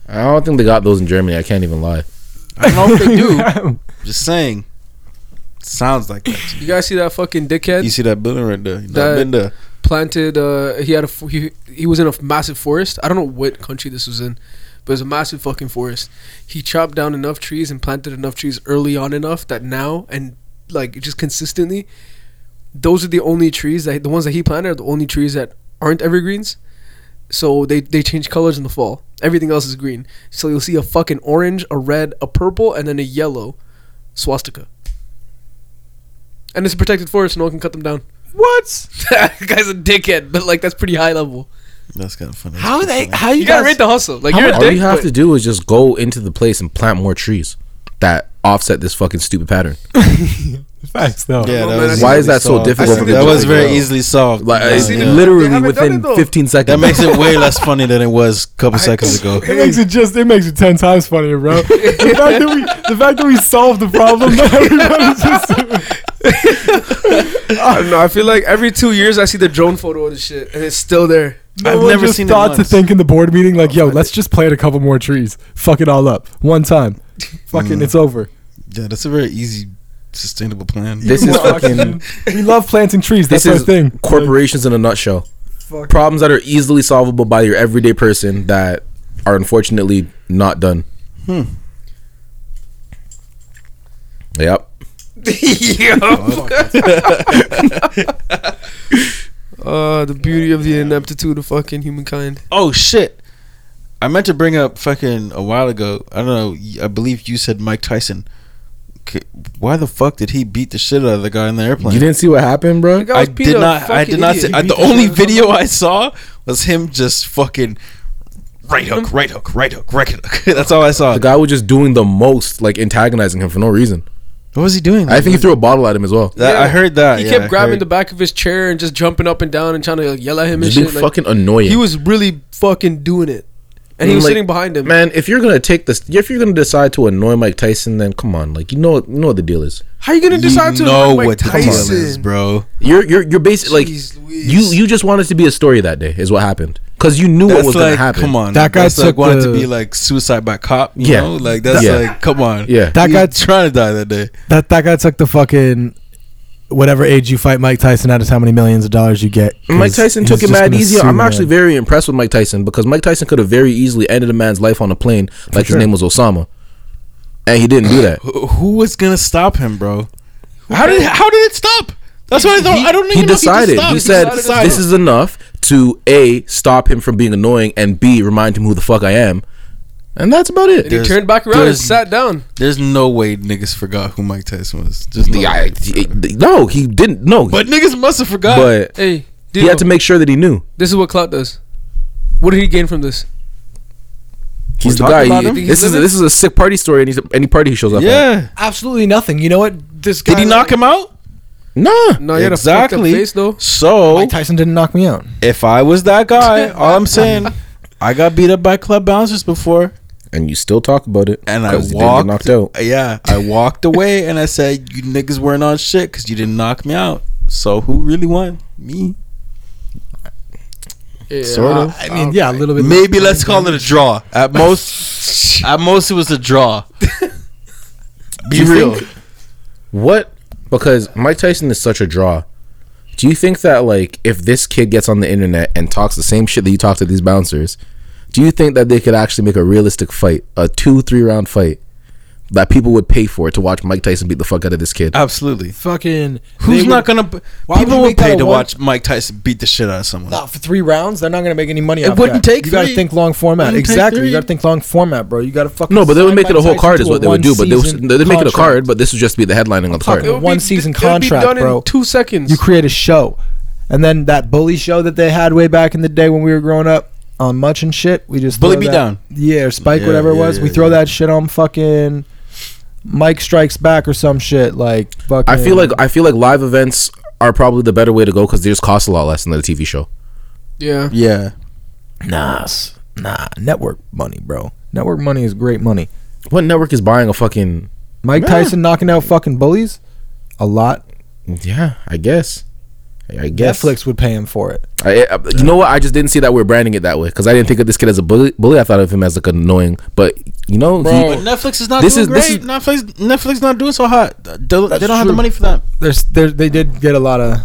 Speaker 4: I don't think they got those in Germany. I can't even lie.
Speaker 1: I don't know if they do. (laughs) Just saying. Sounds like that.
Speaker 2: You guys see that fucking dickhead?
Speaker 1: You see that building right there? That,
Speaker 2: That-
Speaker 1: been there.
Speaker 2: planted uh he had a f- he, he was in a massive forest i don't know what country this was in but it was a massive fucking forest he chopped down enough trees and planted enough trees early on enough that now and like just consistently those are the only trees that the ones that he planted are the only trees that aren't evergreens so they they change colors in the fall everything else is green so you'll see a fucking orange a red a purple and then a yellow swastika and it's a protected forest no one can cut them down
Speaker 3: What?
Speaker 2: that (laughs) guy's a dickhead, but like that's pretty high level.
Speaker 1: That's kind of funny.
Speaker 3: How
Speaker 1: That's
Speaker 3: they?
Speaker 1: funny.
Speaker 3: How you,
Speaker 2: You gotta
Speaker 3: guys?
Speaker 2: rate the hustle. Like you're a
Speaker 4: All
Speaker 2: dick.
Speaker 4: you have
Speaker 2: but-
Speaker 4: to do is just go into the place and plant more trees that offset this fucking stupid pattern. (laughs)
Speaker 3: Facts though.
Speaker 1: Yeah, that was
Speaker 4: Why is that so
Speaker 1: solved.
Speaker 4: difficult
Speaker 2: for
Speaker 1: That
Speaker 2: them to
Speaker 1: was
Speaker 2: figure
Speaker 1: very
Speaker 2: out?
Speaker 1: easily solved.
Speaker 4: Like
Speaker 1: Yeah, yeah.
Speaker 2: They
Speaker 4: literally
Speaker 2: haven't done
Speaker 4: within
Speaker 2: it, though.
Speaker 4: 15
Speaker 1: That makes it way less (laughs) funny than it was a couple seconds ago.
Speaker 3: It makes it just it makes it ten times funnier, bro. the fact that we the fact that we solved the problem that everybody's just
Speaker 2: I don't know. I feel like every two years I see the drone photo of the shit, and it's still there.
Speaker 3: no
Speaker 1: I've never
Speaker 3: just
Speaker 1: seen it
Speaker 3: thought to think in the board meeting like, yo, let's just plant a couple more trees. Fuck it all up. One time. (laughs) Fucking
Speaker 1: Mm.
Speaker 3: it's over.
Speaker 1: Yeah, that's a very easy, sustainable plan.
Speaker 4: This is (laughs) fucking.
Speaker 3: we love planting trees.
Speaker 4: This
Speaker 3: That's
Speaker 4: is
Speaker 3: thing.
Speaker 4: corporations in a nutshell.
Speaker 3: Fuck.
Speaker 4: Problems that are easily solvable by your everyday person that are unfortunately not done.
Speaker 1: Hmm.
Speaker 4: Yep.
Speaker 2: Uh, (laughs) the beauty of the ineptitude of fucking humankind.
Speaker 1: Oh shit! I meant to bring up fucking a while ago. I don't know. I believe you said Mike Tyson. Why the fuck did he beat the shit out of the guy in the airplane?
Speaker 4: You didn't see what happened, bro?
Speaker 1: I did not. I did not. See, I, the only
Speaker 2: out
Speaker 1: video I saw was him just fucking right hook, right hook, right hook, right hook. (laughs) That's all I saw.
Speaker 4: The guy was just doing the most, like antagonizing him for no reason.
Speaker 1: What was he doing?
Speaker 4: I think he threw a bottle at him as well.
Speaker 1: That, I heard that.
Speaker 2: He
Speaker 1: yeah,
Speaker 2: kept
Speaker 1: I
Speaker 2: grabbing
Speaker 1: heard.
Speaker 2: the back of his chair and just jumping up and down and trying to like, yell at him and
Speaker 4: Just being
Speaker 2: shit. Like,
Speaker 4: fucking annoying.
Speaker 2: he was really fucking doing it, and he was
Speaker 4: Like,
Speaker 2: sitting behind him.
Speaker 4: Man, if you're gonna take this, if you're gonna decide to annoy Mike Tyson, then come on, like you know, you know what the deal is.
Speaker 2: How you gonna decide to
Speaker 1: know
Speaker 2: annoy Mike
Speaker 1: what the deal
Speaker 2: Tyson?
Speaker 1: is, bro.
Speaker 4: You're you're you're basically like
Speaker 2: Louise.
Speaker 4: you you just wanted to be a story that day is what happened because you knew what was
Speaker 1: like,
Speaker 4: gonna happen.
Speaker 1: come on.
Speaker 3: That guy
Speaker 1: that's like
Speaker 3: took
Speaker 1: wanted to be like suicide by cop. You
Speaker 4: Yeah.
Speaker 1: know, like that's
Speaker 4: Yeah.
Speaker 1: like, come on.
Speaker 4: Yeah.
Speaker 3: That
Speaker 1: He
Speaker 3: guy-
Speaker 1: trying to die that day.
Speaker 3: That that guy took the fucking whatever age you fight Mike Tyson at is how many millions of dollars you get.
Speaker 4: Mike Tyson took it
Speaker 3: just
Speaker 4: mad easy. I'm
Speaker 3: man.
Speaker 4: actually very impressed with Mike Tyson because Mike Tyson could have very easily ended a man's life on a plane like
Speaker 3: sure.
Speaker 4: his name was Osama, and he didn't do that.
Speaker 1: Who, who was gonna stop him, bro? How did how did it stop? That's what I thought. I don't even
Speaker 4: He
Speaker 1: know if
Speaker 4: decided.
Speaker 1: just
Speaker 4: He,
Speaker 1: stopped.
Speaker 4: said,
Speaker 1: decided.
Speaker 4: "This is enough to a stop him from being annoying and b remind him who the fuck I am," and that's about
Speaker 2: And
Speaker 4: it.
Speaker 2: he
Speaker 1: There's-
Speaker 2: turned back around and
Speaker 1: there's-
Speaker 2: sat down.
Speaker 1: There's no way niggas forgot who Mike Tyson was. Just no.
Speaker 4: The- I-
Speaker 1: way.
Speaker 4: he- no, he didn't. No,
Speaker 1: but niggas must have forgot.
Speaker 4: but
Speaker 2: Hey,
Speaker 4: he had to make sure that he knew.
Speaker 2: This is what Clout does. What did he gain from this?
Speaker 4: He's the
Speaker 1: talking
Speaker 4: guy.
Speaker 1: about
Speaker 4: He-
Speaker 1: him?
Speaker 4: this is this is a sick party story, and he's any party he shows up. at.
Speaker 1: yeah.
Speaker 3: Absolutely nothing. You know what? This guy
Speaker 1: Did he knock him out?
Speaker 4: Nah.
Speaker 2: No, he had a fucked up
Speaker 1: Exactly.
Speaker 2: face though.
Speaker 1: So
Speaker 3: Mike Tyson didn't knock me out.
Speaker 1: if I was that guy, (laughs) all I'm saying, I got beat up by club bouncers before,
Speaker 4: and you still talk about it
Speaker 1: and I
Speaker 4: 'cause you didn't get
Speaker 1: walked.
Speaker 4: knocked out.
Speaker 1: Yeah, I walked away, and I said, "You niggas weren't on shit because you didn't knock me out." So who really won? Me.
Speaker 2: Yeah,
Speaker 1: Sort of.
Speaker 3: I mean, yeah, a little bit.
Speaker 1: Maybe let's call it a draw. At (laughs) most, at most, it was a draw. (laughs) Be
Speaker 4: you
Speaker 1: real.
Speaker 4: think- What? Because Mike Tyson is such a draw. Do you think that like if this kid gets on the internet and talks the same shit that you talk to these bouncers, do you think that they could actually make a realistic fight, a two three round fight that people would pay for to watch Mike Tyson beat the fuck out of this kid?
Speaker 1: Absolutely.
Speaker 3: fucking.
Speaker 1: Who's not
Speaker 3: would-
Speaker 1: gonna?
Speaker 3: Why
Speaker 1: people would pay to
Speaker 3: one-
Speaker 1: watch Mike Tyson beat the shit out of someone.
Speaker 3: No, for three rounds, they're not gonna make any money.
Speaker 1: It
Speaker 3: off
Speaker 1: wouldn't
Speaker 3: that.
Speaker 1: take
Speaker 3: You gotta
Speaker 1: three.
Speaker 3: think long format.
Speaker 1: Wouldn't take
Speaker 3: Exactly.
Speaker 1: three.
Speaker 3: You gotta think long format, bro. You gotta fucking.
Speaker 4: No, but they would
Speaker 3: sign
Speaker 4: make it a
Speaker 3: Mike
Speaker 4: whole
Speaker 3: Tyson
Speaker 4: card,
Speaker 3: to
Speaker 4: is
Speaker 3: a
Speaker 4: what they would do. But they would,
Speaker 3: one-season
Speaker 4: they would make it a
Speaker 3: contract.
Speaker 4: card, but this would just be the headlining of the card.
Speaker 3: talking-
Speaker 2: It would
Speaker 3: One
Speaker 2: be-
Speaker 3: season
Speaker 2: it would be
Speaker 3: contract,
Speaker 2: done in
Speaker 3: bro.
Speaker 2: two seconds.
Speaker 3: You create a show, and then that bully show that they had way back in the day when we were growing up on Much and shit. We just
Speaker 1: Bully
Speaker 3: throw
Speaker 1: Beat
Speaker 3: that-
Speaker 1: Down.
Speaker 3: Yeah, or Spike,
Speaker 1: Yeah,
Speaker 3: whatever it
Speaker 1: yeah,
Speaker 3: was.
Speaker 1: yeah,
Speaker 3: we throw
Speaker 1: yeah.
Speaker 3: that shit on fucking. Mike Strikes Back or some shit like fucking.
Speaker 4: I feel like I feel like live events are probably the better way to go because they just cost a lot less than the TV show.
Speaker 2: yeah.
Speaker 1: Yeah.
Speaker 3: nah, s- nah. Network money, bro. Network money is great money.
Speaker 4: What network is buying a fucking
Speaker 3: Mike
Speaker 4: Yeah.
Speaker 3: Tyson knocking out fucking bullies? A lot.
Speaker 4: Yeah, I guess. I I guess
Speaker 3: Netflix would pay him for it.
Speaker 4: I, I, you know what? I just didn't see that we're branding it that way because I didn't think of this kid as a bully. Bully, I thought of him as like annoying. But you know, he-
Speaker 1: But Netflix is not
Speaker 4: This
Speaker 1: doing
Speaker 4: is-
Speaker 1: great.
Speaker 4: this is-
Speaker 1: Netflix Netflix not doing so hot. They, they don't have the money for that.
Speaker 3: There's there they did get a lot of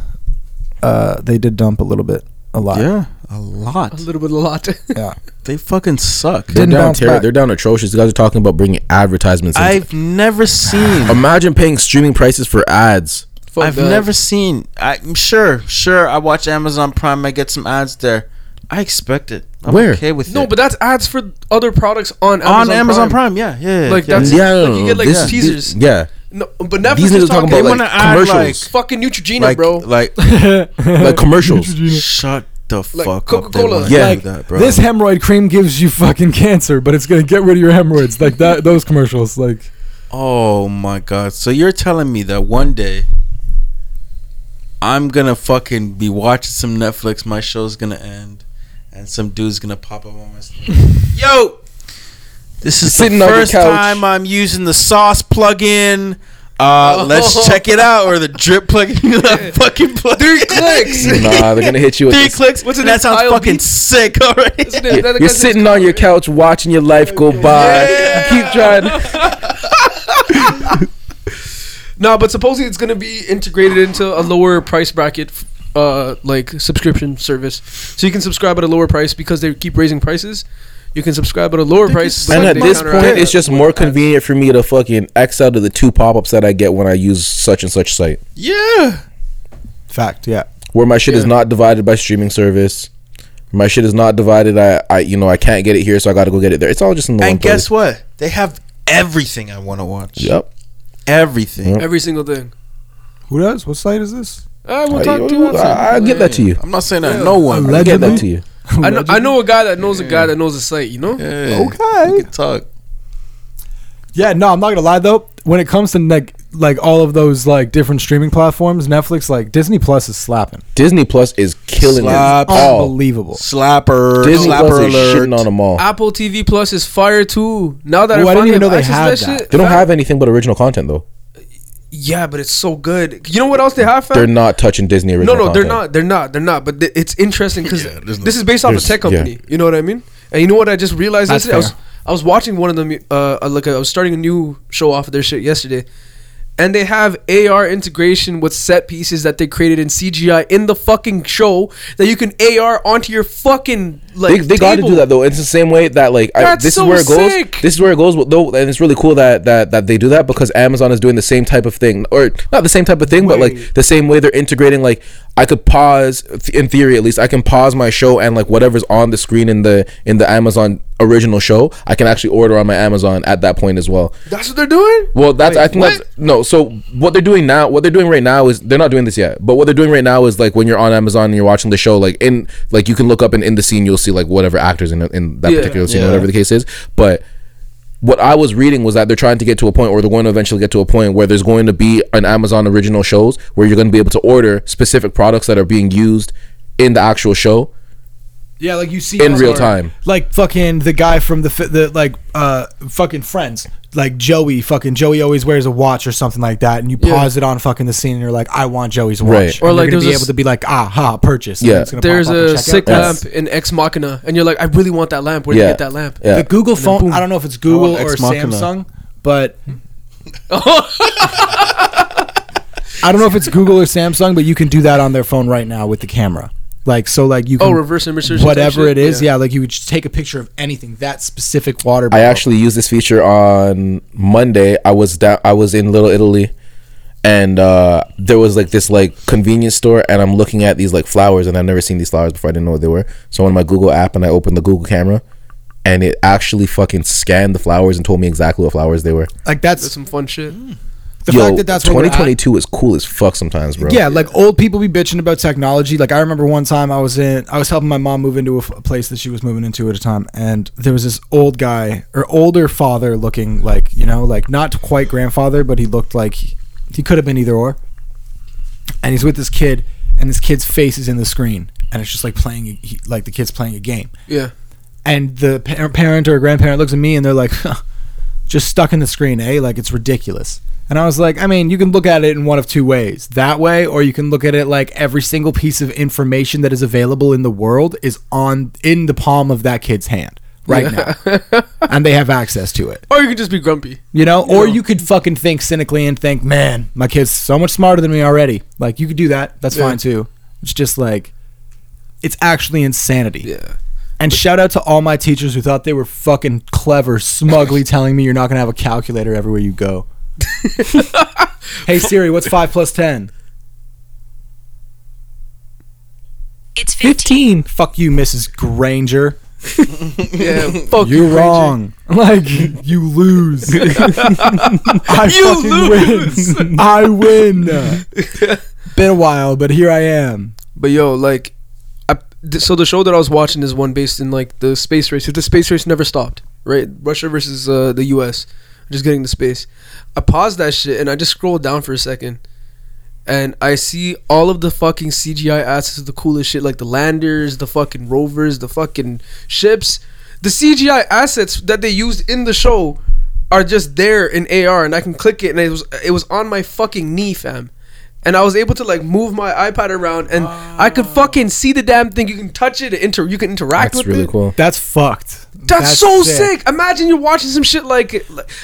Speaker 3: uh they did dump a little bit. A lot.
Speaker 5: Yeah, a lot.
Speaker 2: A little bit, a lot. (laughs)
Speaker 3: Yeah.
Speaker 5: They fucking suck.
Speaker 4: they're
Speaker 3: Didn't
Speaker 4: down.
Speaker 3: bounce
Speaker 4: they're down atrocious. You guys are talking about bringing advertisements.
Speaker 1: I've never seen. (sighs)
Speaker 4: Imagine paying streaming prices for ads.
Speaker 2: Fuck
Speaker 1: I've
Speaker 2: that.
Speaker 1: never seen. I'm sure, sure. I watch Amazon Prime. I get some ads there. I expect it. I'm
Speaker 4: Where?
Speaker 1: okay with it.
Speaker 2: No,
Speaker 1: it.
Speaker 2: but that's ads for other products on Amazon
Speaker 1: on Amazon
Speaker 2: Prime.
Speaker 1: Prime. yeah, yeah,
Speaker 2: Like,
Speaker 1: yeah.
Speaker 2: that's-
Speaker 4: Yeah,
Speaker 2: like,
Speaker 4: no,
Speaker 2: you get, like,
Speaker 4: this-
Speaker 2: teasers.
Speaker 4: these- yeah,
Speaker 2: No, but Netflix
Speaker 4: these
Speaker 2: is
Speaker 4: niggas talking
Speaker 2: talking
Speaker 4: about
Speaker 1: They
Speaker 4: like
Speaker 1: wanna add,
Speaker 4: commercials,
Speaker 2: fucking Neutrogena,
Speaker 1: like,
Speaker 2: bro.
Speaker 1: like, (laughs)
Speaker 4: like commercials.
Speaker 1: shut the
Speaker 2: Like
Speaker 1: fuck
Speaker 2: Coca-Cola.
Speaker 1: up. They
Speaker 4: Yeah.
Speaker 1: yeah,
Speaker 3: Like,
Speaker 1: that, bro.
Speaker 3: This hemorrhoid cream gives you fucking cancer, but it's gonna get rid of your hemorrhoids. Like that those commercials. Like
Speaker 1: Oh my god! So you're telling me that one day I'm gonna fucking be watching some Netflix, my show's gonna end, and some dude's gonna pop up on my screen. (laughs) Yo, this is
Speaker 4: Sitting
Speaker 1: the first
Speaker 4: couch.
Speaker 1: time I'm using the sauce plugin. Uh,
Speaker 2: Oh.
Speaker 1: let's check it out, or the drip (laughs) plugin. (laughs) fucking plug.
Speaker 2: Three clicks.
Speaker 4: nah, they're gonna hit you with
Speaker 1: Three
Speaker 4: this.
Speaker 1: clicks.
Speaker 2: What's it
Speaker 1: that sounds
Speaker 2: Kyle
Speaker 1: fucking
Speaker 2: Beats?
Speaker 1: sick already.
Speaker 2: Isn't
Speaker 4: You're, you're sitting on your couch watching your life go by.
Speaker 1: Yeah.
Speaker 4: Keep trying.
Speaker 2: No, but supposedly it's gonna be integrated into a lower price bracket, uh, like subscription service. So you can subscribe at a lower price because they keep raising prices. You can subscribe at a lower price.
Speaker 4: And at this point, it's just more convenient for me to fucking X out of the two pop ups that I get when I use such and such site.
Speaker 1: Yeah.
Speaker 3: fact, yeah.
Speaker 4: Where my shit is not divided by streaming service. My shit is not divided. I, I, you know, I can't get it here, so I got to go get it there. It's all just in the one
Speaker 1: And
Speaker 4: place.
Speaker 1: guess what? They have everything I want to watch.
Speaker 4: Yep.
Speaker 1: Everything.
Speaker 2: Every single thing.
Speaker 3: Who does? What site is this?
Speaker 2: Uh, we'll
Speaker 4: I,
Speaker 2: talk to you. outside.
Speaker 4: I, will get that to you.
Speaker 1: I'm not saying that
Speaker 2: Yeah.
Speaker 1: no one.
Speaker 4: I'll get that to you. (laughs)
Speaker 2: I know, I know a guy that knows a guy that knows a site. You know.
Speaker 1: Yeah,
Speaker 3: Okay.
Speaker 1: We can talk.
Speaker 3: Yeah, no, I'm not gonna lie though. When it comes to like like all of those like different streaming platforms, Netflix, like Disney Plus is slapping.
Speaker 4: Disney Plus is killing
Speaker 1: Slap.
Speaker 4: it all.
Speaker 3: Unbelievable.
Speaker 1: Slapper.
Speaker 4: Disney
Speaker 1: slapper
Speaker 4: Plus is
Speaker 1: alert.
Speaker 4: shitting on them all.
Speaker 2: Apple TV Plus is fire too. Now that
Speaker 3: Oh,
Speaker 2: I,
Speaker 3: I didn't even know they had
Speaker 2: that,
Speaker 3: that.
Speaker 2: shit,
Speaker 4: They don't have anything but original content though.
Speaker 2: Yeah, but it's so good. You know what else they have? Fam?
Speaker 4: They're not touching Disney
Speaker 2: No,
Speaker 4: original.
Speaker 2: no, they're not. They're not. They're not. But th- it's interesting because
Speaker 1: Yeah, there's no-
Speaker 2: this is based off a
Speaker 4: there's-
Speaker 2: tech
Speaker 4: yeah.
Speaker 2: company. You know what I mean? And you know what I just realized
Speaker 3: That's
Speaker 2: yesterday? I was. I was watching one of them. Uh, uh, like I was starting a new show off of their shit yesterday, and they have AR integration with set pieces that they created in CGI in the fucking show that you can AR onto your fucking like.
Speaker 4: they, they got to do that though. It's the same way that like I, this
Speaker 2: so
Speaker 4: is where it goes.
Speaker 2: sick.
Speaker 4: This is where it goes. Though, and it's really cool that that that they do that because Amazon is doing the same type of thing, or not the same type of thing, but like the same way they're integrating. Like I could pause, in theory at least, I can pause my show and like whatever's on the screen in the in the Amazon original show, I can actually order on my Amazon at that point as well.
Speaker 2: That's what they're doing.
Speaker 4: Well, that's
Speaker 2: Wait,
Speaker 4: I think
Speaker 2: what?
Speaker 4: that's no. So what they're doing now, what they're doing right now is they're not doing this yet. But what they're doing right now is like when you're on Amazon and you're watching the show, like in like you can look up and in the scene you'll see like whatever actors in in that
Speaker 2: Yeah.
Speaker 4: particular scene,
Speaker 1: Yeah.
Speaker 4: whatever the case is. But what I was reading was that they're trying to get to a point, or they're going to eventually get to a point where there's going to be an Amazon original shows where you're going to be able to order specific products that are being used in the actual show
Speaker 3: Yeah, like you see
Speaker 4: in real
Speaker 3: are-
Speaker 4: time.
Speaker 3: Like fucking the guy from the the like uh fucking Friends, like Joey. Fucking Joey always wears a watch or something like that, and you
Speaker 2: Yeah.
Speaker 3: pause it on fucking the scene, and you're like, I want Joey's watch,
Speaker 4: Right.
Speaker 2: Or
Speaker 3: And
Speaker 2: like
Speaker 3: you're gonna
Speaker 2: there's
Speaker 3: be
Speaker 2: a
Speaker 3: able
Speaker 2: s-
Speaker 3: to be like, ah, ha, purchase. and
Speaker 4: Yeah.
Speaker 3: it's gonna
Speaker 2: There's
Speaker 3: pop up
Speaker 2: a
Speaker 3: and check
Speaker 2: sick
Speaker 3: out.
Speaker 2: lamp in Ex Machina, and you're like, I really want that lamp. Where do
Speaker 4: Yeah.
Speaker 2: you get that lamp?
Speaker 4: Yeah.
Speaker 3: The Google phone.
Speaker 2: boom.
Speaker 3: I don't know if it's Google or
Speaker 5: Ex Machina.
Speaker 3: Samsung, but (laughs) I don't know if it's Google or Samsung, but you can do that on their phone right now with the camera. Like so, like you can
Speaker 2: Oh, reverse image search.
Speaker 3: whatever it is. Yeah. like you would just take a picture of anything that specific water.
Speaker 4: I actually used this feature on Monday. I was down. I was in Little Italy, and uh, there was like this like convenience store, and I'm looking at these like flowers, and I've never seen these flowers before. I didn't know what they were. So on my Google app, and I opened the Google camera, and it actually fucking scanned the flowers and told me exactly what flowers they were.
Speaker 3: like
Speaker 2: That's
Speaker 3: that's
Speaker 2: some fun shit.
Speaker 3: The
Speaker 4: Yo,
Speaker 3: fact that that's where
Speaker 4: 2022 is cool as fuck sometimes, bro.
Speaker 3: Yeah, like old people be bitching about technology. Like I remember one time I was in, I was helping my mom move into a, f- a place that she was moving into at a time, and there was this old guy or older father looking like you know, like not quite grandfather, but he looked like he, he could have been either or. And he's with this kid, and this kid's face is in the screen, and it's just like playing, he, like the kid's playing a game.
Speaker 2: Yeah.
Speaker 3: And the pa- parent or grandparent looks at me, and they're like, huh, (laughs) just stuck in the screen, eh? Like it's ridiculous. And I was like, I mean, you can look at it in one of two ways. That way, or you can look at it like every single piece of information that is available in the world is on in the palm of that kid's hand right now. (laughs) and they have access to it.
Speaker 2: Or you could just be grumpy.
Speaker 3: You know, or you could fucking think cynically and think, man, my kid's so much smarter than me already. Like, you could do that. That's
Speaker 2: Yeah.
Speaker 3: fine too. It's just like, it's actually insanity.
Speaker 2: Yeah.
Speaker 3: And shout out to all my teachers who thought they were fucking clever, smugly telling me you're not going to have a calculator everywhere you go. (laughs) hey Siri, what's 5 plus 10?
Speaker 6: It's 15.
Speaker 3: 15. Fuck you, Mrs. Granger. (laughs)
Speaker 2: Yeah. Fuck
Speaker 3: You're
Speaker 2: you,
Speaker 3: wrong. (laughs) Like you lose. I fucking win. I win. Been a while, but here I am.
Speaker 2: But yo, like, I, th- so the show that I was watching is one based in like the space race. The space race never stopped, right? Russia versus uh, the U.S. Just getting to space. I paused that shit and I just scrolled down for a second, and I see all of the fucking CGI assets of the coolest shit, like the landers, the fucking rovers, the fucking ships. The CGI assets that they used in the show are just there in AR, and I can click it, and it was it was on my fucking knee, fam. And I was able to like move my iPad around, and I could ah. fucking see the damn thing. You can touch it, inter- you can interact
Speaker 4: That's
Speaker 2: with
Speaker 4: really
Speaker 2: it.
Speaker 4: cool.
Speaker 3: That's fucked.
Speaker 2: That's, so sick. Imagine you're watching some shit like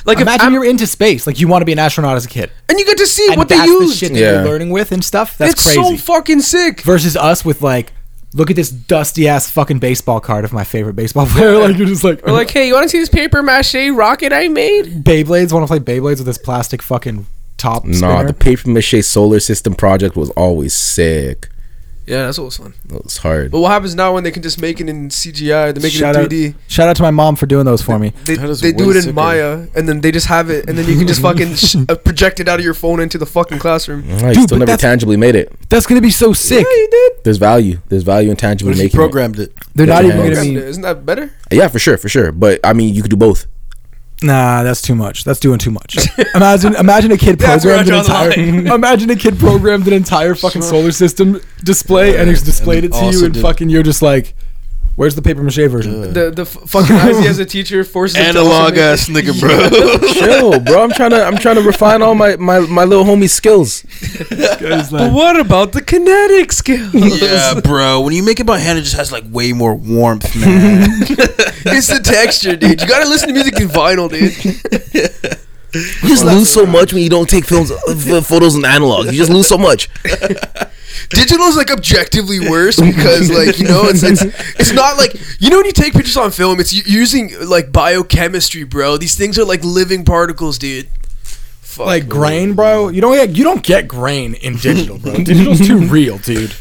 Speaker 2: like
Speaker 3: Imagine
Speaker 2: I'm-
Speaker 3: you're into space, like you want to be an astronaut as a kid.
Speaker 2: and you get to see
Speaker 3: And
Speaker 2: what they
Speaker 3: that's
Speaker 2: use.
Speaker 3: the shit that
Speaker 4: Yeah.
Speaker 3: you're learning with and stuff. That's
Speaker 2: it's
Speaker 3: crazy.
Speaker 2: so fucking sick.
Speaker 3: Versus us with like, look at this dusty ass fucking baseball card of my favorite baseball player. (laughs) like you're just like,
Speaker 2: Or like, (laughs) hey, you want to see this paper mache rocket I made?
Speaker 3: Beyblades. Want to play Beyblades with this plastic fucking top
Speaker 4: Nah,
Speaker 3: spinner?
Speaker 4: the paper mache solar system project was always sick.
Speaker 2: Yeah, that's what was fun.
Speaker 4: It was hard.
Speaker 2: But what happens now when they can just make it in CGI? They make
Speaker 3: shout
Speaker 2: it in
Speaker 3: out,
Speaker 2: 3D.
Speaker 3: shout out to my mom for doing those for me.
Speaker 2: They,
Speaker 5: That is
Speaker 2: they do it in
Speaker 5: sicker.
Speaker 2: Maya, and then they just have it, and then you can just (laughs) fucking sh- uh, project it out of your phone into the fucking classroom.
Speaker 4: I
Speaker 3: Dude,
Speaker 4: still never tangibly made it.
Speaker 3: That's gonna be so sick.
Speaker 2: Yeah, you did.
Speaker 4: There's value. There's value in tangibly
Speaker 5: What
Speaker 4: making
Speaker 5: programmed it?
Speaker 3: They're not even gonna
Speaker 2: Programmed
Speaker 3: be.
Speaker 2: it. Isn't that better?
Speaker 4: Yeah, for sure, for sure. But I mean, you could do both.
Speaker 3: Nah, that's too much. That's doing too much. imagine, imagine a kid (laughs)
Speaker 2: That's where
Speaker 3: programmed an entire. (laughs) imagine a kid programmed an entire fucking solar system display, and he's displayed it to you, and
Speaker 5: did-
Speaker 3: fucking you're just like, "Where's the paper mache version?"
Speaker 2: The the f- fucking eyes as a teacher forces him to also
Speaker 5: Analog
Speaker 2: make-
Speaker 5: ass nigga, bro. (laughs)
Speaker 4: Chill, bro. I'm trying to. I'm trying to refine all my my my little homie skills.
Speaker 2: But what about the kinetic skills?
Speaker 5: yeah, (laughs) bro. When you make it by hand, it just has like way more warmth, man. (laughs)
Speaker 2: it's the texture, dude. You gotta listen to music in vinyl, dude.
Speaker 4: You just lose so much when you don't take films, uh, photos in analog. You just lose so much. (laughs)
Speaker 2: Digital is like objectively worse because, like, you know, it's it's it's not like you know when you take pictures on film, it's using like biochemistry, bro. These things are like living particles, dude. Fuck.
Speaker 3: Like grain, bro. You don't get you don't get grain in digital, bro. (laughs) Digital's too real, dude.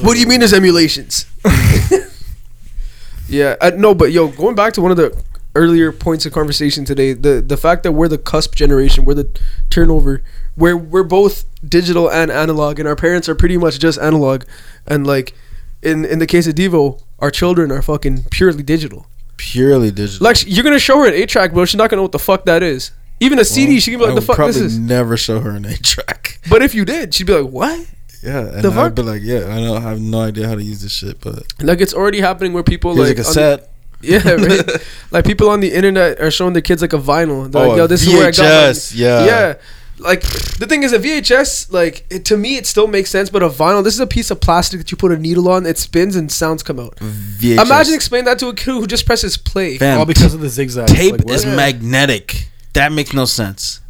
Speaker 2: What do you mean there's emulations? (laughs) yeah, uh, no, but yo, going back to one of the earlier points of conversation today, the the fact that we're the cusp generation, we're the turnover, where we're both digital and analog, and our parents are pretty much just analog, and like in in the case of Devo, our children are fucking purely digital.
Speaker 5: Purely digital.
Speaker 2: Like you're gonna show her an eight track, bro, she's not gonna know what the fuck that is. Even a CD, she can be like, "The fuck this is."
Speaker 5: never show her an eight track. (laughs)
Speaker 2: But if you did, she'd be like, "What?"
Speaker 5: Yeah, and
Speaker 2: The
Speaker 5: I'd
Speaker 2: fuck?
Speaker 5: be like, yeah, I don't I have no idea how to use this shit, but
Speaker 2: Like it's already happening where people
Speaker 5: here's
Speaker 2: like
Speaker 5: a cassette. (laughs)
Speaker 2: Yeah, right. (laughs) like people on the internet are showing their kids like a vinyl. They're
Speaker 5: Oh,
Speaker 2: like, "Yo, this is where I got."
Speaker 5: VHS,
Speaker 2: my-"
Speaker 5: yeah.
Speaker 2: yeah. Like the thing is, a VHS, like it, to me, it still makes sense. But a vinyl, this is a piece of plastic that you put a needle on. It spins and sounds come out.
Speaker 5: VHS.
Speaker 2: Imagine explain that to a kid who just presses play.
Speaker 5: Fam,
Speaker 3: All because of the zigzag.
Speaker 5: tape
Speaker 3: Like, what?
Speaker 5: is magnetic. That makes no sense.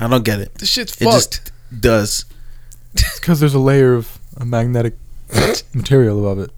Speaker 5: I don't get it.
Speaker 2: This shit's
Speaker 5: It
Speaker 2: fucked.
Speaker 5: just does.
Speaker 3: It's because there's a layer of a magnetic (laughs) material above it.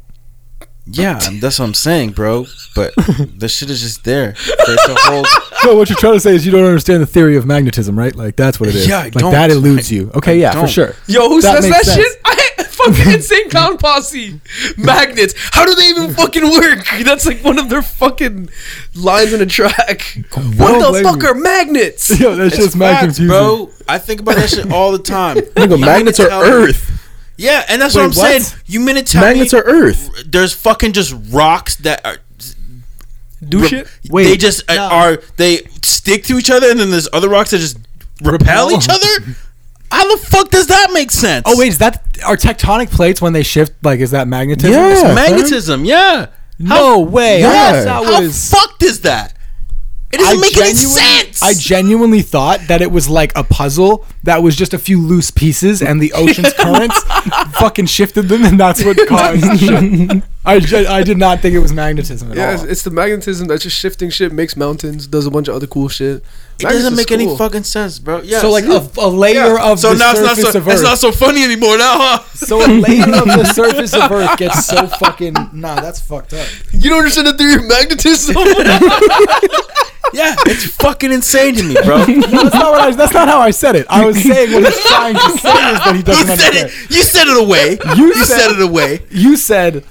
Speaker 5: Yeah, that's what I'm saying, bro. But (laughs) the shit is just there. For it to hold.
Speaker 3: So what you're trying to say is you don't understand the theory of magnetism, right? Like that's what it is.
Speaker 5: Yeah, I
Speaker 3: like
Speaker 5: don't.
Speaker 3: that eludes you. Okay,
Speaker 5: I
Speaker 3: yeah, for
Speaker 5: don't.
Speaker 3: sure.
Speaker 2: Yo, who
Speaker 3: That
Speaker 2: says that
Speaker 3: sense.
Speaker 2: shit? I fucking (laughs) insane clown posse. Magnets. How do they even fucking work? That's like one of their fucking lines in a track. (laughs) What
Speaker 3: Don't
Speaker 2: the
Speaker 3: blame
Speaker 2: fuck are magnets?
Speaker 3: Yo, that shit's mad
Speaker 5: Facts, bro. I think about that shit all the time.
Speaker 4: Nigga, magnets are
Speaker 5: tell me-
Speaker 4: Earth.
Speaker 5: Yeah, and that's
Speaker 3: Wait,
Speaker 5: what I'm
Speaker 3: what?
Speaker 5: saying. You mean to tell
Speaker 4: Magnets
Speaker 5: me
Speaker 4: are Earth.
Speaker 5: there's fucking just rocks that are
Speaker 2: Do
Speaker 5: re-
Speaker 2: shit?
Speaker 3: Wait,
Speaker 5: they just uh,
Speaker 3: no.
Speaker 5: are they stick to each other, and then there's other rocks that just repel
Speaker 3: Repel.
Speaker 5: each other. How the fuck does that make sense?
Speaker 3: Oh wait, is that are tectonic plates when they shift? Like, is that magnetism?
Speaker 4: Yeah.
Speaker 5: it's magnetism. Yeah.
Speaker 3: No way. I
Speaker 4: Yeah.
Speaker 3: thought that
Speaker 5: How
Speaker 3: was.
Speaker 5: fucked is that?
Speaker 7: It doesn't
Speaker 3: I
Speaker 7: make any
Speaker 3: genuinely-
Speaker 7: sense.
Speaker 3: I genuinely thought that it was like a puzzle that was just a few loose pieces, and the ocean's (laughs) currents fucking shifted them, and that's what caused. the shit. (laughs) I, ju- I did not think it was magnetism at
Speaker 2: Yeah, it's, it's the magnetism that's just shifting shit, makes mountains, does a bunch of other cool shit.
Speaker 1: It doesn't
Speaker 2: Magnetism's
Speaker 1: make any
Speaker 2: cool.
Speaker 1: fucking sense, bro. Yeah.
Speaker 3: so like a, a layer of
Speaker 1: so
Speaker 3: the
Speaker 1: now it's not
Speaker 3: surface
Speaker 1: so
Speaker 3: of Earth.
Speaker 1: it's not so funny anymore now, huh? (laughs)
Speaker 3: so a layer of the (laughs) surface of Earth gets so fucking nah. That's fucked up.
Speaker 2: You don't understand the theory of magnetism? (laughs)
Speaker 1: Yeah, it's fucking insane to me, bro.
Speaker 3: That's not what I. That's not how I said it. I was saying what he's trying to say is that he doesn't
Speaker 1: said
Speaker 3: understand.
Speaker 1: it. You said it away.
Speaker 3: You
Speaker 1: You,
Speaker 3: said-
Speaker 1: said, it away.
Speaker 3: you said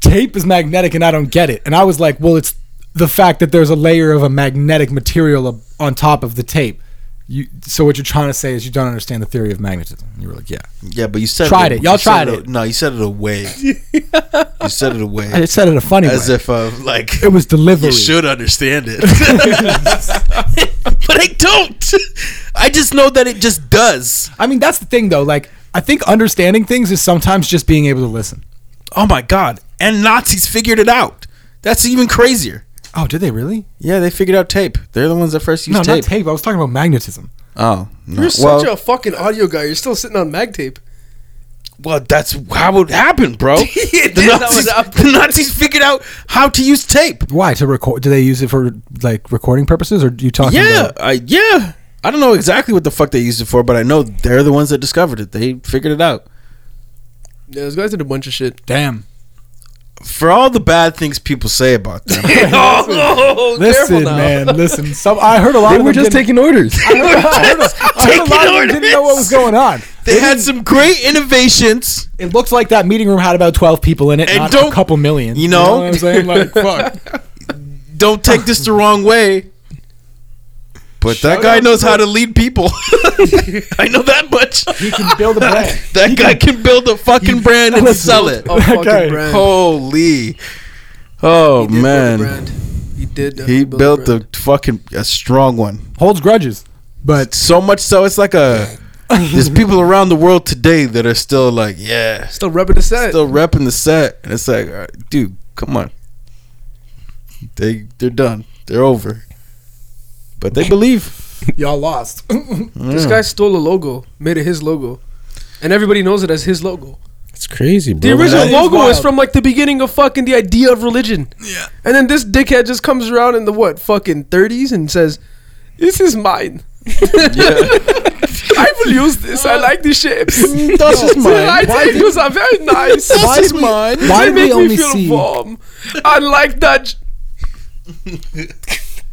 Speaker 3: tape is magnetic and I don't get it. And I was like, well, it's the fact that there's a layer of a magnetic material on top of the tape. You, so what you're trying to say is you don't understand the theory of magnetism. And you were like, yeah.
Speaker 1: Yeah, but you said
Speaker 3: Tried it. Y'all
Speaker 1: you
Speaker 3: tried it.
Speaker 1: No, you said it away. (laughs) you said it away.
Speaker 3: I said it a funny way.
Speaker 1: as
Speaker 3: way.
Speaker 1: if uh, like
Speaker 3: it was delivery.
Speaker 1: you should understand it. (laughs) but I don't. I just know that it just does.
Speaker 3: I mean, that's the thing though. Like, I think understanding things is sometimes just being able to listen.
Speaker 1: Oh my god! And Nazis figured it out. That's even crazier.
Speaker 3: Oh, did they really?
Speaker 1: Yeah, they figured out tape. They're the ones that first used
Speaker 3: no,
Speaker 1: tape.
Speaker 3: not tape. I was talking about magnetism.
Speaker 1: Oh, no.
Speaker 2: You're
Speaker 1: well,
Speaker 2: such a fucking audio guy. You're still sitting on mag tape.
Speaker 1: well, that's how it happened, bro. (laughs)
Speaker 2: It
Speaker 1: the,
Speaker 2: is how it
Speaker 1: Nazis, the Nazis figured out how to use tape.
Speaker 3: Why to record? Do they use it for like recording purposes, or do you talking
Speaker 1: Yeah,
Speaker 3: about?
Speaker 1: I yeah. I don't know exactly what the fuck they used it for, but I know they're the ones that discovered it. They figured it out.
Speaker 2: Yeah, those guys did a bunch of shit.
Speaker 3: Damn.
Speaker 1: For all the bad things people say about them, (laughs)
Speaker 2: oh,
Speaker 3: Listen, man. Listen. Some I heard a lot
Speaker 4: They
Speaker 3: of
Speaker 4: were
Speaker 3: them
Speaker 4: just taking orders.
Speaker 3: I heard, I heard a- I heard a lot of them didn't (laughs) know what was going on.
Speaker 1: they had some great innovations.
Speaker 3: It looks like that meeting room had about twelve people in it,
Speaker 1: And
Speaker 3: not
Speaker 1: don't-
Speaker 3: a couple million.
Speaker 1: you know?
Speaker 3: what I'm saying? Like, (laughs) fuck.
Speaker 1: Don't take this the wrong way. But that guy knows
Speaker 3: to
Speaker 1: how to lead people. (laughs) I know that much.
Speaker 3: He can build a (laughs) brand.
Speaker 1: That guy can build a fucking (laughs) brand and sell it.
Speaker 2: A fucking
Speaker 3: Okay.
Speaker 2: brand.
Speaker 1: Holy. Oh
Speaker 2: He did
Speaker 1: man.
Speaker 2: brand. He did.
Speaker 1: He
Speaker 2: definitely build a
Speaker 1: built
Speaker 2: brand.
Speaker 1: the fucking a strong one.
Speaker 3: Holds grudges, but
Speaker 1: So much so it's like a there's people around the world today that are still like, yeah,
Speaker 2: Still rubbing the set.
Speaker 1: still repping the set. And it's like, all right, dude, come on. They they're done. They're over. But they believe. (laughs)
Speaker 3: y'all lost. (laughs)
Speaker 2: This guy stole a logo, made it his logo, and everybody knows it as his logo.
Speaker 4: It's crazy, bro.
Speaker 2: The original
Speaker 3: that is
Speaker 2: logo is
Speaker 3: wild.
Speaker 2: from like the beginning of fucking the idea of religion. Yeah. And then this dickhead just comes around in the what fucking thirties and says, "This is mine. (laughs) Yeah. I will use this. I like the shapes.
Speaker 1: That's just mine.
Speaker 2: I
Speaker 3: Why
Speaker 2: think
Speaker 3: did-
Speaker 2: those are very nice.
Speaker 3: Why
Speaker 1: This is
Speaker 3: did we-
Speaker 1: mine.
Speaker 3: Why
Speaker 2: they
Speaker 3: did we
Speaker 2: make
Speaker 3: only
Speaker 2: me feel
Speaker 3: see?
Speaker 2: warm. I like that.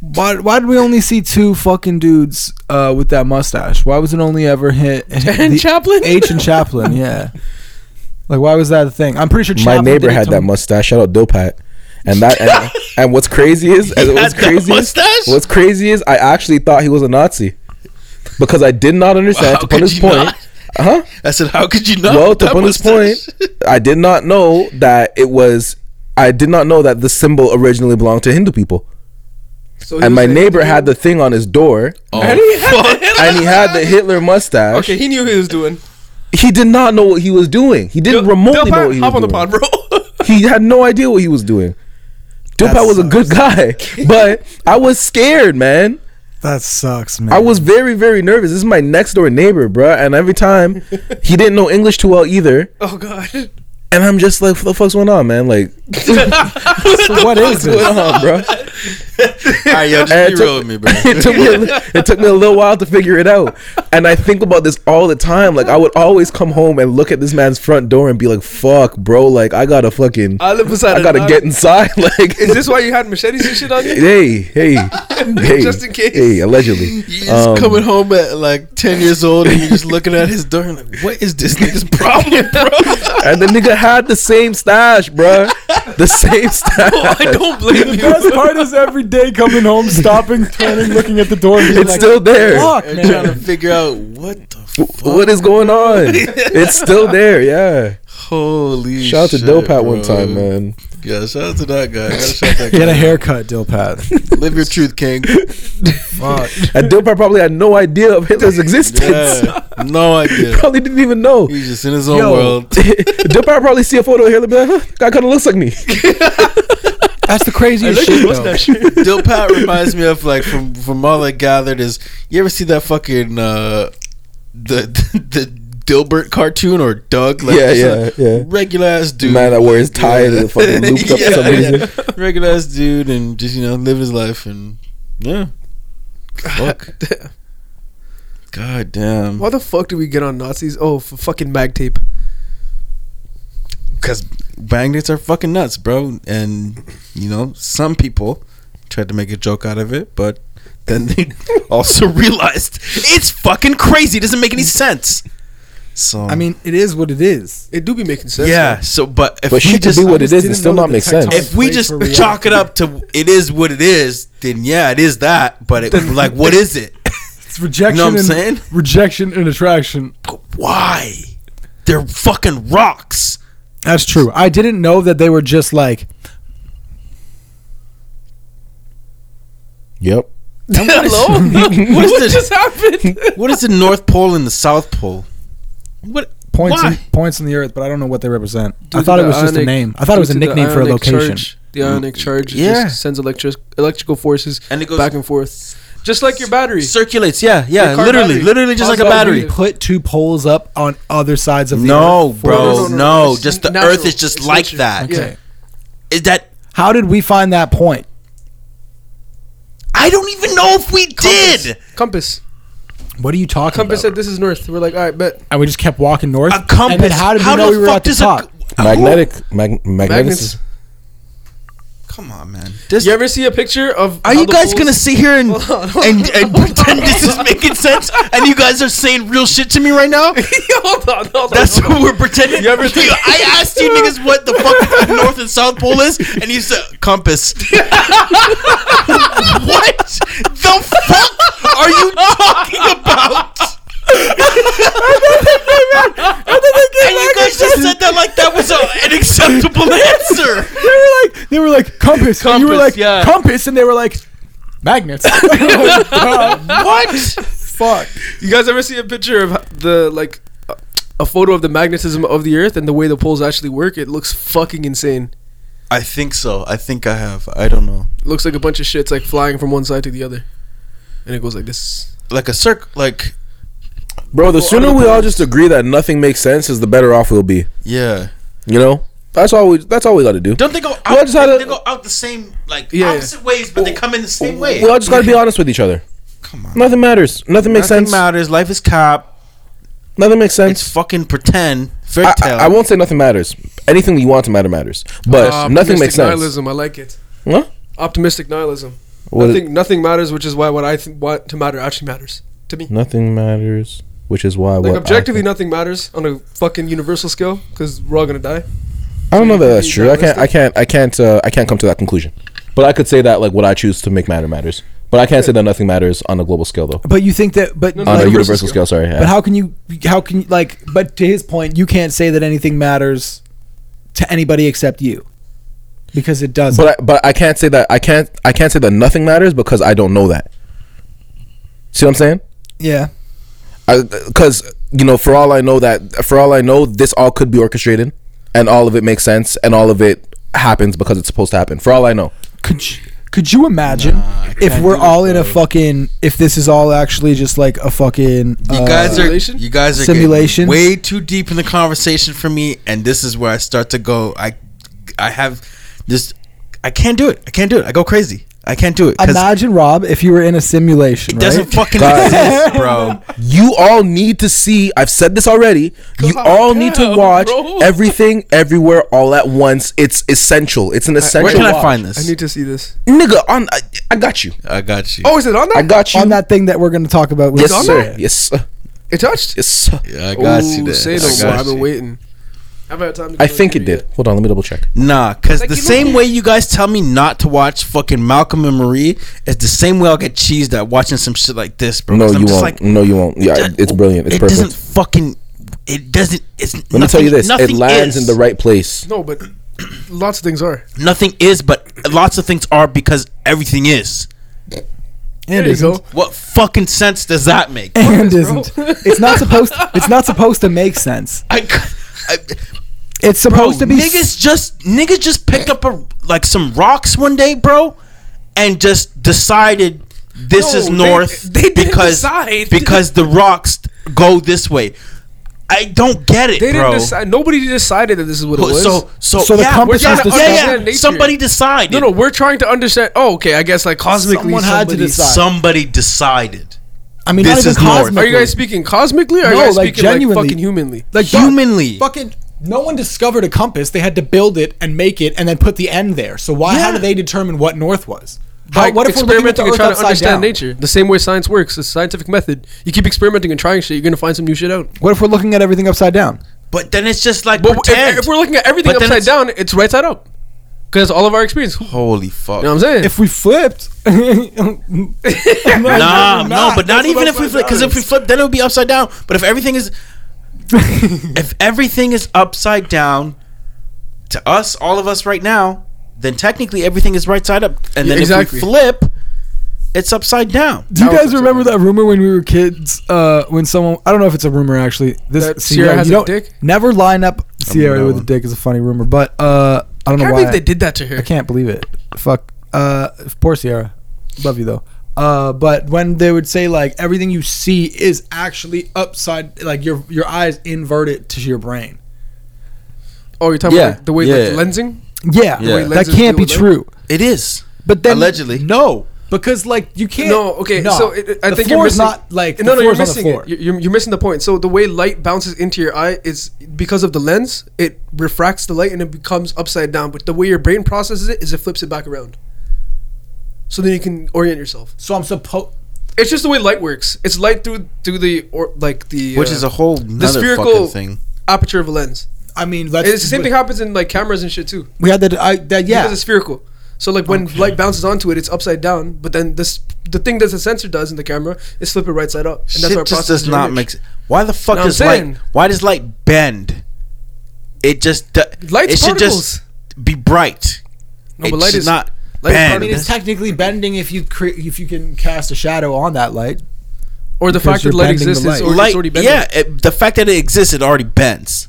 Speaker 3: Why, why did we only see two fucking dudes uh, with that mustache? Why was it only ever hit (laughs) (laughs)
Speaker 2: And Chaplin?
Speaker 3: H and Chaplin? Yeah. Like, why was that a thing? I'm pretty sure
Speaker 4: My neighbor had that mustache. Shout out Dope Hat. And that and, (laughs) and what's crazy is and what's
Speaker 1: had
Speaker 4: crazy is what's crazy is I actually thought he was a Nazi because I did not understand.
Speaker 1: How
Speaker 4: to
Speaker 1: could
Speaker 4: Punish's
Speaker 1: you
Speaker 4: point,
Speaker 1: not?
Speaker 4: huh?
Speaker 1: I said, how could you not?
Speaker 4: well, to
Speaker 1: that
Speaker 4: Punish's point. I did not know that it was. I did not know that the symbol originally belonged to Hindu people.
Speaker 2: So
Speaker 4: And my neighbor had the thing on his door,
Speaker 1: Oh,
Speaker 2: And he had the
Speaker 4: and he had the Hitler mustache.
Speaker 2: Okay, he knew what he was doing.
Speaker 4: He did not know what he was doing. He didn't
Speaker 2: Del-
Speaker 4: remotely
Speaker 2: Del
Speaker 4: know what he
Speaker 2: hop
Speaker 4: was
Speaker 2: on the
Speaker 4: doing.
Speaker 2: pod, bro. (laughs)
Speaker 4: He had no idea what he was doing. Dilpat was a good guy, (laughs) but I was scared, man.
Speaker 3: That sucks, man.
Speaker 4: I was very, very nervous. This is my next door neighbor, bro, And every time (laughs) he didn't know English too well either.
Speaker 2: oh god.
Speaker 4: And I'm just like, what the fuck's going on, man? Like,
Speaker 3: what is
Speaker 4: what's going on, bro?
Speaker 1: All right, yo, just be real
Speaker 4: took-
Speaker 1: with me, bro. (laughs)
Speaker 4: it took me, a, it took me a little while to figure it out. And I think about this all the time. Like, I would always come home and look at this man's front door and be like, fuck, bro. Like, I gotta fucking,
Speaker 2: I live beside.
Speaker 4: I gotta get inside. (laughs) Like,
Speaker 2: Is this why you had machetes and shit on you?
Speaker 4: hey, hey, (laughs) hey,
Speaker 2: Just in case.
Speaker 4: Hey, allegedly.
Speaker 1: Just
Speaker 4: Um,
Speaker 1: coming home at like ten years old and you're just looking at his door and like, what is this nigga's problem, bro?
Speaker 4: And the nigga had the same stash, bro. The same stash.
Speaker 2: I don't blame
Speaker 3: The
Speaker 2: you.
Speaker 3: best part is every day coming home, (laughs) stopping, turning, looking at the door, and being
Speaker 4: It's
Speaker 3: like,
Speaker 4: still there.
Speaker 3: Fuck,
Speaker 1: and trying to figure out what the fuck.
Speaker 4: What is going on? It's still there, yeah.
Speaker 1: Holy
Speaker 4: Shout out to
Speaker 1: shit,
Speaker 4: Dopat one time, man.
Speaker 1: Yeah, shout out to that guy. Gotta shout that (laughs)
Speaker 3: Get a haircut, Dilpat.
Speaker 1: Live your truth, King. (laughs)
Speaker 3: Fuck.
Speaker 4: And Dopat probably had no idea of Hitler's existence.
Speaker 1: Yeah, no idea.
Speaker 4: Probably didn't even know.
Speaker 1: He's just in his own
Speaker 3: Yo.
Speaker 1: world.
Speaker 4: Dopat probably see a photo of Hitler, and be like, huh, guy kind of looks like me.
Speaker 3: That's the craziest shit, though. (laughs)
Speaker 1: Dill Pat reminds me of like from from all I gathered is you ever see that fucking uh the (laughs) the Dilbert cartoon or Doug? Like,
Speaker 4: Yeah, yeah, yeah.
Speaker 1: Regular ass dude.
Speaker 4: Man that wears tie and fucking (laughs) looped up for some reason.
Speaker 1: yeah. Regular ass dude and just you know live his life and yeah. Fuck. God damn.
Speaker 2: Why the fuck did we get on Nazis? Oh, for fucking mag tape.
Speaker 1: Because magnets are fucking nuts, bro. And, you know, some people tried to make a joke out of it, but then they (laughs) also realized it's fucking crazy. It doesn't make any sense. So,
Speaker 3: I mean, it is what it is.
Speaker 2: It do be making sense.
Speaker 1: yeah. So, but if
Speaker 4: But
Speaker 1: we just.
Speaker 4: could be what
Speaker 3: it is,
Speaker 4: it
Speaker 3: just
Speaker 4: is and
Speaker 3: didn't
Speaker 4: still not make sense.
Speaker 1: if we just chalk it up to it is what it is, then yeah, it is that. But it, like, what is it? (laughs)
Speaker 3: It's rejection.
Speaker 1: You know what I'm
Speaker 3: and,
Speaker 1: saying?
Speaker 3: Rejection and attraction.
Speaker 1: Why? They're fucking rocks.
Speaker 3: That's true. I didn't know that they were just like.
Speaker 4: Yep. (laughs)
Speaker 2: Hello? (laughs)
Speaker 1: What is
Speaker 2: what
Speaker 1: this?
Speaker 2: just happened? (laughs)
Speaker 1: What is the North Pole and the South Pole? What
Speaker 3: Points in, points in the earth, but I don't know what they represent. I thought it was
Speaker 2: the
Speaker 3: just a name. I thought it was a nickname for a location.
Speaker 2: charge. the ionic mm. charge
Speaker 1: Yeah.
Speaker 2: just sends electric electrical forces
Speaker 1: and it goes
Speaker 2: back and forth. Just like your battery.
Speaker 1: circulates. Yeah, yeah,
Speaker 2: Your car
Speaker 1: literally,
Speaker 2: battery.
Speaker 1: literally just like a
Speaker 2: Positive,
Speaker 1: battery.
Speaker 2: negative.
Speaker 3: Put two poles up on other sides of the
Speaker 1: No,
Speaker 3: earth.
Speaker 1: bro,
Speaker 2: No,
Speaker 1: no,
Speaker 2: no, no, no. It's
Speaker 1: Just the
Speaker 2: natural.
Speaker 1: Earth is just
Speaker 2: It's
Speaker 1: like
Speaker 2: nature.
Speaker 1: that.
Speaker 3: Okay.
Speaker 1: Is that?
Speaker 3: How did we find that point?
Speaker 1: I don't even know if we
Speaker 2: Compass.
Speaker 1: did.
Speaker 2: Compass.
Speaker 3: What are you talking
Speaker 2: Compass
Speaker 3: about?
Speaker 2: said this is north. We're like, all right, bet.
Speaker 3: and we just kept walking north.
Speaker 1: A compass.
Speaker 3: And then how did we know
Speaker 1: the
Speaker 3: we were
Speaker 1: fuck
Speaker 3: at the
Speaker 1: does a-
Speaker 3: top?
Speaker 4: Magnetic. Mag-
Speaker 2: Magnets.
Speaker 1: Come on, man. This,
Speaker 2: You ever see a picture of?
Speaker 1: are you guys gonna sit here and
Speaker 2: Hold on, hold
Speaker 1: and, and (laughs) pretend this is making sense? And you guys are saying real shit to me right now? (laughs)
Speaker 2: hold on, hold on.
Speaker 1: That's
Speaker 2: hold
Speaker 1: what we're pretending.
Speaker 2: You ever think-
Speaker 1: I asked you niggas what the fuck the North and South Pole is, and you said compass. (laughs) what the fuck are you talking about? And you guys just said that like that was a, an acceptable answer.
Speaker 3: they were like, they were like compass. and you were
Speaker 1: Compass,
Speaker 3: like
Speaker 1: yeah.
Speaker 3: compass, and they were like magnets. (laughs) (laughs)
Speaker 1: What?
Speaker 3: Fuck.
Speaker 2: You guys ever see a picture of the like a- a photo of the magnetism of the Earth and the way the poles actually work? It looks fucking insane.
Speaker 1: I think so. I think I have. I don't know.
Speaker 2: It looks like a bunch of shit's like flying from one side to the other, and it goes like this.
Speaker 1: Like a circle. Like
Speaker 4: Bro, the sooner
Speaker 2: other
Speaker 4: we all just agree that nothing makes sense, is the better off we'll be.
Speaker 1: yeah.
Speaker 4: You know, that's all we. That's all we got to do.
Speaker 1: Don't they go out?
Speaker 4: Well, I just had
Speaker 1: they,
Speaker 4: a-
Speaker 1: they go out the same like
Speaker 2: Yeah, yeah.
Speaker 1: opposite ways, but they come in the same way.
Speaker 4: We all just got to be honest with each other.
Speaker 1: Come on.
Speaker 4: Nothing matters. Nothing makes sense.
Speaker 1: Nothing
Speaker 4: sense.
Speaker 1: matters. Life is cap.
Speaker 4: Nothing makes
Speaker 1: It's
Speaker 4: sense.
Speaker 1: fucking pretend. Fairy
Speaker 4: I,
Speaker 1: tale.
Speaker 4: I, I won't say nothing matters. Anything you want to matter matters, but
Speaker 2: Ah,
Speaker 4: nothing makes sense.
Speaker 2: Nihilism, I like it.
Speaker 4: Huh?
Speaker 2: Optimistic nihilism.
Speaker 4: What-
Speaker 2: nothing, nothing matters, which is why what I th- want to matter actually matters to me.
Speaker 4: Nothing matters, which is why.
Speaker 2: Like
Speaker 4: what
Speaker 2: objectively,
Speaker 4: think-
Speaker 2: nothing matters on a fucking universal scale because we're all gonna die.
Speaker 4: I don't know that that's true. I can't. I can't. I can't. Uh, I can't come to that conclusion. But I could say that like what I choose to make matter matters. But I can't say that nothing matters on a global scale though.
Speaker 3: But you think that? But
Speaker 2: No, no,
Speaker 4: On a
Speaker 3: like,
Speaker 2: universal
Speaker 4: universal scale, sorry. yeah.
Speaker 3: but how can you? How can you like? But to his point, you can't say that anything matters to anybody except you, because it doesn't.
Speaker 4: But I, but I can't say that I can't I can't say that nothing matters because I don't know that. See what I'm saying?
Speaker 3: Yeah.
Speaker 4: Because you know, for all I know that for all I know, this all could be orchestrated, and all of it makes sense, and all of it happens because it's supposed to happen. For all I know,
Speaker 3: Could you, could you imagine
Speaker 1: I
Speaker 3: if we're all in a fucking if this is all actually just like a fucking
Speaker 1: You
Speaker 3: uh,
Speaker 1: guys are you guys are
Speaker 3: Simulation?
Speaker 1: getting way too deep in the conversation for me, and this is where I start to go. I I have this. I can't do it. I can't do it. I go crazy. I can't do it
Speaker 3: Imagine Rob if you were in a simulation.
Speaker 1: it doesn't
Speaker 3: right?
Speaker 1: fucking
Speaker 4: Guys.
Speaker 1: exist, bro. (laughs)
Speaker 4: you all need to see. I've said this already. You
Speaker 2: God
Speaker 4: all need to
Speaker 2: damn,
Speaker 4: watch
Speaker 2: bro.
Speaker 4: everything, everywhere, all at once. It's essential. It's an essential.
Speaker 1: Where can I
Speaker 4: watch.
Speaker 1: find
Speaker 2: I
Speaker 1: this?
Speaker 2: need to see this.
Speaker 4: nigga? On I, I got you.
Speaker 1: I got you.
Speaker 2: Oh, is it on there?
Speaker 4: I got you.
Speaker 3: on that thing that we're going to talk about. with
Speaker 4: yes,
Speaker 2: on
Speaker 4: sir.
Speaker 2: there?
Speaker 4: Yes, sir.
Speaker 2: It touched.
Speaker 4: Yes, sir.
Speaker 1: Yeah, I got you.
Speaker 2: Ooh,
Speaker 1: There.
Speaker 2: Say
Speaker 1: I
Speaker 2: no more.
Speaker 1: got
Speaker 2: I've been
Speaker 1: you.
Speaker 2: waiting. I've had time. To
Speaker 4: I think it did. Hold on, let me double check.
Speaker 1: Nah, because
Speaker 2: Like,
Speaker 1: the
Speaker 2: you know-
Speaker 1: same way you guys tell me not to watch fucking Malcolm and Marie is the same way I'll get cheesed at watching some shit like this, bro.
Speaker 4: No,
Speaker 1: 'Cause I'm
Speaker 4: you
Speaker 1: just
Speaker 4: won't.
Speaker 1: like,
Speaker 4: no, you won't. Yeah,
Speaker 1: that-
Speaker 4: it's brilliant. It's
Speaker 1: it
Speaker 4: perfect.
Speaker 1: doesn't fucking. It doesn't. It's.
Speaker 4: Let me tell you this: it
Speaker 1: nothing
Speaker 4: lands
Speaker 1: is.
Speaker 4: in the right place.
Speaker 2: No, but lots of things are.
Speaker 1: Nothing is, but lots of things are because everything is.
Speaker 3: And
Speaker 2: There you
Speaker 3: isn't.
Speaker 2: go.
Speaker 1: What fucking sense does that make?
Speaker 3: And
Speaker 2: bro.
Speaker 3: isn't. It's not supposed. It's not supposed to make sense. (laughs)
Speaker 1: I, I,
Speaker 3: It's supposed
Speaker 1: Bro,
Speaker 3: to be
Speaker 1: niggas just niggas just picked up a like some rocks one day, bro, and just decided this
Speaker 2: No,
Speaker 1: is north (laughs)
Speaker 2: they didn't
Speaker 1: because
Speaker 2: decide.
Speaker 1: because the rocks go this way. I don't get it,
Speaker 2: They
Speaker 1: bro.
Speaker 2: didn't decide. Nobody decided that this is what it was.
Speaker 1: So so
Speaker 3: So the
Speaker 1: yeah,
Speaker 3: compass
Speaker 1: we're to- yeah, yeah. Somebody decided.
Speaker 2: no, no, we're trying to understand. Oh, okay. I guess like cosmically,
Speaker 3: Someone had to
Speaker 2: somebody-
Speaker 3: decide.
Speaker 1: Somebody decided.
Speaker 3: I mean,
Speaker 1: This
Speaker 3: not even
Speaker 1: is north.
Speaker 2: Are you guys speaking cosmically or are you guys
Speaker 3: like,
Speaker 2: speaking like fucking humanly?
Speaker 3: like
Speaker 1: Humanly.
Speaker 3: Fucking no one discovered a compass. They had to build it and make it and then put the end there. So why? How
Speaker 1: Yeah.
Speaker 3: did they determine what north was?
Speaker 2: By
Speaker 3: How, what if we're looking at the
Speaker 2: experimenting and
Speaker 3: Earth
Speaker 2: trying to understand
Speaker 3: down?
Speaker 2: nature, the same way science works, the scientific method. You keep experimenting and trying shit, you're gonna find some new shit out.
Speaker 3: What if we're looking at everything upside down?
Speaker 1: But then it's just like
Speaker 2: But if,
Speaker 1: pretend.
Speaker 2: if we're looking at everything
Speaker 1: But
Speaker 2: upside
Speaker 1: it's-
Speaker 2: down, it's right side up. Because all of our experience. (sighs)
Speaker 1: Holy fuck.
Speaker 2: You know what I'm saying?
Speaker 3: If we flipped, (laughs) (laughs)
Speaker 1: Nah, no, but not even if we flip. Because if we flip, then it would be upside down. But if everything is, (laughs) if everything is upside down, to us, all of us right now, then technically everything is right side up. And
Speaker 2: Yeah,
Speaker 1: then
Speaker 2: exactly.
Speaker 1: if we flip, it's upside down.
Speaker 3: Do you
Speaker 2: That
Speaker 3: guys remember that rumor when we were kids? Uh, when someone I don't know if it's a rumor actually. This
Speaker 2: That
Speaker 3: see,
Speaker 2: Sierra has
Speaker 3: you
Speaker 2: a dick?
Speaker 3: Never line up Sierra with a dick is a funny rumor, but uh, I don't
Speaker 2: I
Speaker 3: know
Speaker 2: can't
Speaker 3: why.
Speaker 2: believe they did that to her.
Speaker 3: I can't believe it. Fuck. Uh, poor Sierra. Love you though. Uh, but when they would say like everything you see is actually upside, like your your eyes inverted to your brain.
Speaker 2: Oh, you're talking
Speaker 1: Yeah,
Speaker 2: about like, the way
Speaker 1: yeah.
Speaker 2: like lensing?
Speaker 3: Yeah,
Speaker 1: Yeah.
Speaker 3: that
Speaker 2: lenses
Speaker 3: can't
Speaker 2: deal
Speaker 3: be
Speaker 2: with
Speaker 3: true.
Speaker 1: It is.
Speaker 3: But then
Speaker 1: Allegedly.
Speaker 3: no, because like you can't.
Speaker 2: No, okay. So it, I
Speaker 3: the
Speaker 2: think
Speaker 3: floor
Speaker 2: you're
Speaker 3: is
Speaker 2: missing.
Speaker 3: not like
Speaker 2: no, no, you're
Speaker 3: floor's the
Speaker 2: missing it. You're, you're, you're missing the point. So the way light bounces into your eye is because of the lens. It refracts the light and it becomes upside down. But the way your brain processes it is it flips it back around. So then you can orient yourself.
Speaker 3: So I'm supposed.
Speaker 2: It's just the way light works. It's light through through the or like the
Speaker 1: Which
Speaker 2: uh,
Speaker 1: is a whole
Speaker 2: the spherical
Speaker 1: fucking thing.
Speaker 2: aperture of a lens.
Speaker 3: I mean, let's.
Speaker 2: It's the same thing happens in like cameras and shit too.
Speaker 3: We had that. I that yeah.
Speaker 2: because it's spherical. So like when light bounces onto it, it's upside down. But then this the thing that the sensor does in the camera is flip it right side up, and
Speaker 1: Shit
Speaker 2: that's how it
Speaker 1: just
Speaker 2: processes
Speaker 1: does not
Speaker 2: image.
Speaker 1: make sense. Why the fuck
Speaker 2: Know
Speaker 1: does light? Why does light bend? It just do-
Speaker 2: Light's
Speaker 1: it should just be bright.
Speaker 2: No,
Speaker 1: it
Speaker 2: but light
Speaker 1: should
Speaker 2: is
Speaker 1: not
Speaker 2: light is
Speaker 1: bend.
Speaker 3: I mean, it's technically bending if you cre- if you can cast a shadow on that light.
Speaker 2: or the
Speaker 3: because
Speaker 2: fact that
Speaker 3: you're
Speaker 2: light
Speaker 3: bending the
Speaker 2: exists is
Speaker 3: light.
Speaker 2: or
Speaker 1: light,
Speaker 2: it's already bending.
Speaker 1: yeah, it, the fact that it exists, it already bends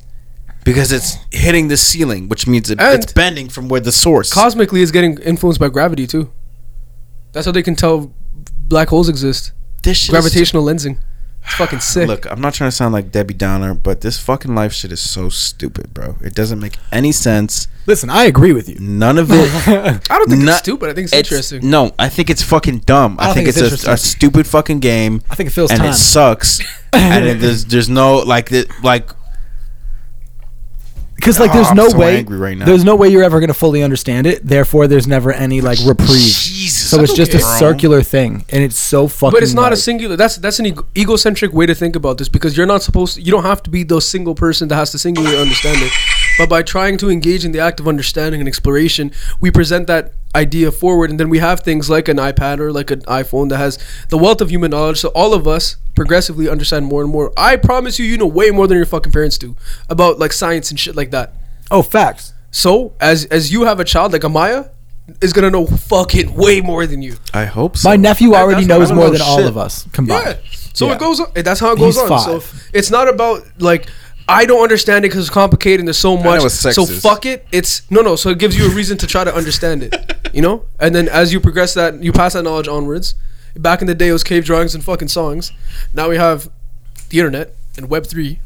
Speaker 1: because it's hitting the ceiling, which means it,
Speaker 2: And
Speaker 1: it's bending from where the source.
Speaker 2: Cosmically, is getting influenced by gravity too. That's how they can tell black holes exist.
Speaker 1: this shit is-
Speaker 2: Gravitational lensing. It's fucking sick.
Speaker 1: Look, I'm not trying to sound like Debbie Downer, but this fucking life shit is so stupid, bro. It doesn't make any sense.
Speaker 3: Listen, I agree with you.
Speaker 1: None of it. (laughs)
Speaker 2: I don't think
Speaker 1: not-
Speaker 2: it's stupid. I think it's, interesting.
Speaker 1: No, I think it's fucking dumb. I,
Speaker 3: don't
Speaker 1: think,
Speaker 3: think it's
Speaker 1: it's, a, a stupid fucking game,
Speaker 3: I think it feels
Speaker 1: and
Speaker 3: time.
Speaker 1: it sucks. (laughs) and it, there's there's no like the, like
Speaker 3: Because like,
Speaker 1: Oh,
Speaker 3: there's ah,
Speaker 1: I'm
Speaker 3: no
Speaker 1: so
Speaker 3: way.
Speaker 1: angry right now.
Speaker 3: There's no way you're ever gonna fully understand it. Therefore, there's never any like reprieve.
Speaker 1: Jesus.
Speaker 3: So it's just a
Speaker 1: bro.
Speaker 3: circular thing, and it's so fucking.
Speaker 2: But it's not a singular. That's that's an ego- egocentric way to think about this because you're not supposed. To, you don't have to be the single person that has to singularly understand it. But by trying to engage in the act of understanding and exploration, we present that idea forward, and then we have things like an iPad or like an iPhone that has the wealth of human knowledge. So all of us progressively understand more and more. I promise you, you know way more than your fucking parents do about like science and shit like that.
Speaker 3: Oh, facts.
Speaker 2: So as as you have a child like Amaya, is gonna know fucking way more than you.
Speaker 1: I hope so.
Speaker 3: My nephew
Speaker 2: That-
Speaker 3: already knows more
Speaker 1: don't
Speaker 3: than
Speaker 1: know
Speaker 3: all of us combined.
Speaker 2: Yeah. So
Speaker 3: Yeah.
Speaker 2: it goes on. That's how it goes
Speaker 3: He's
Speaker 2: on. So it's not about like I don't understand it because it's complicated and there's so much.
Speaker 1: know it's
Speaker 2: So
Speaker 1: sexist.
Speaker 2: fuck it. It's no, no. So it gives you a reason to try to understand it. You know, and then as you progress that, you pass that knowledge onwards. Back in the day, it was cave drawings and fucking songs. Now we have the internet and Web three.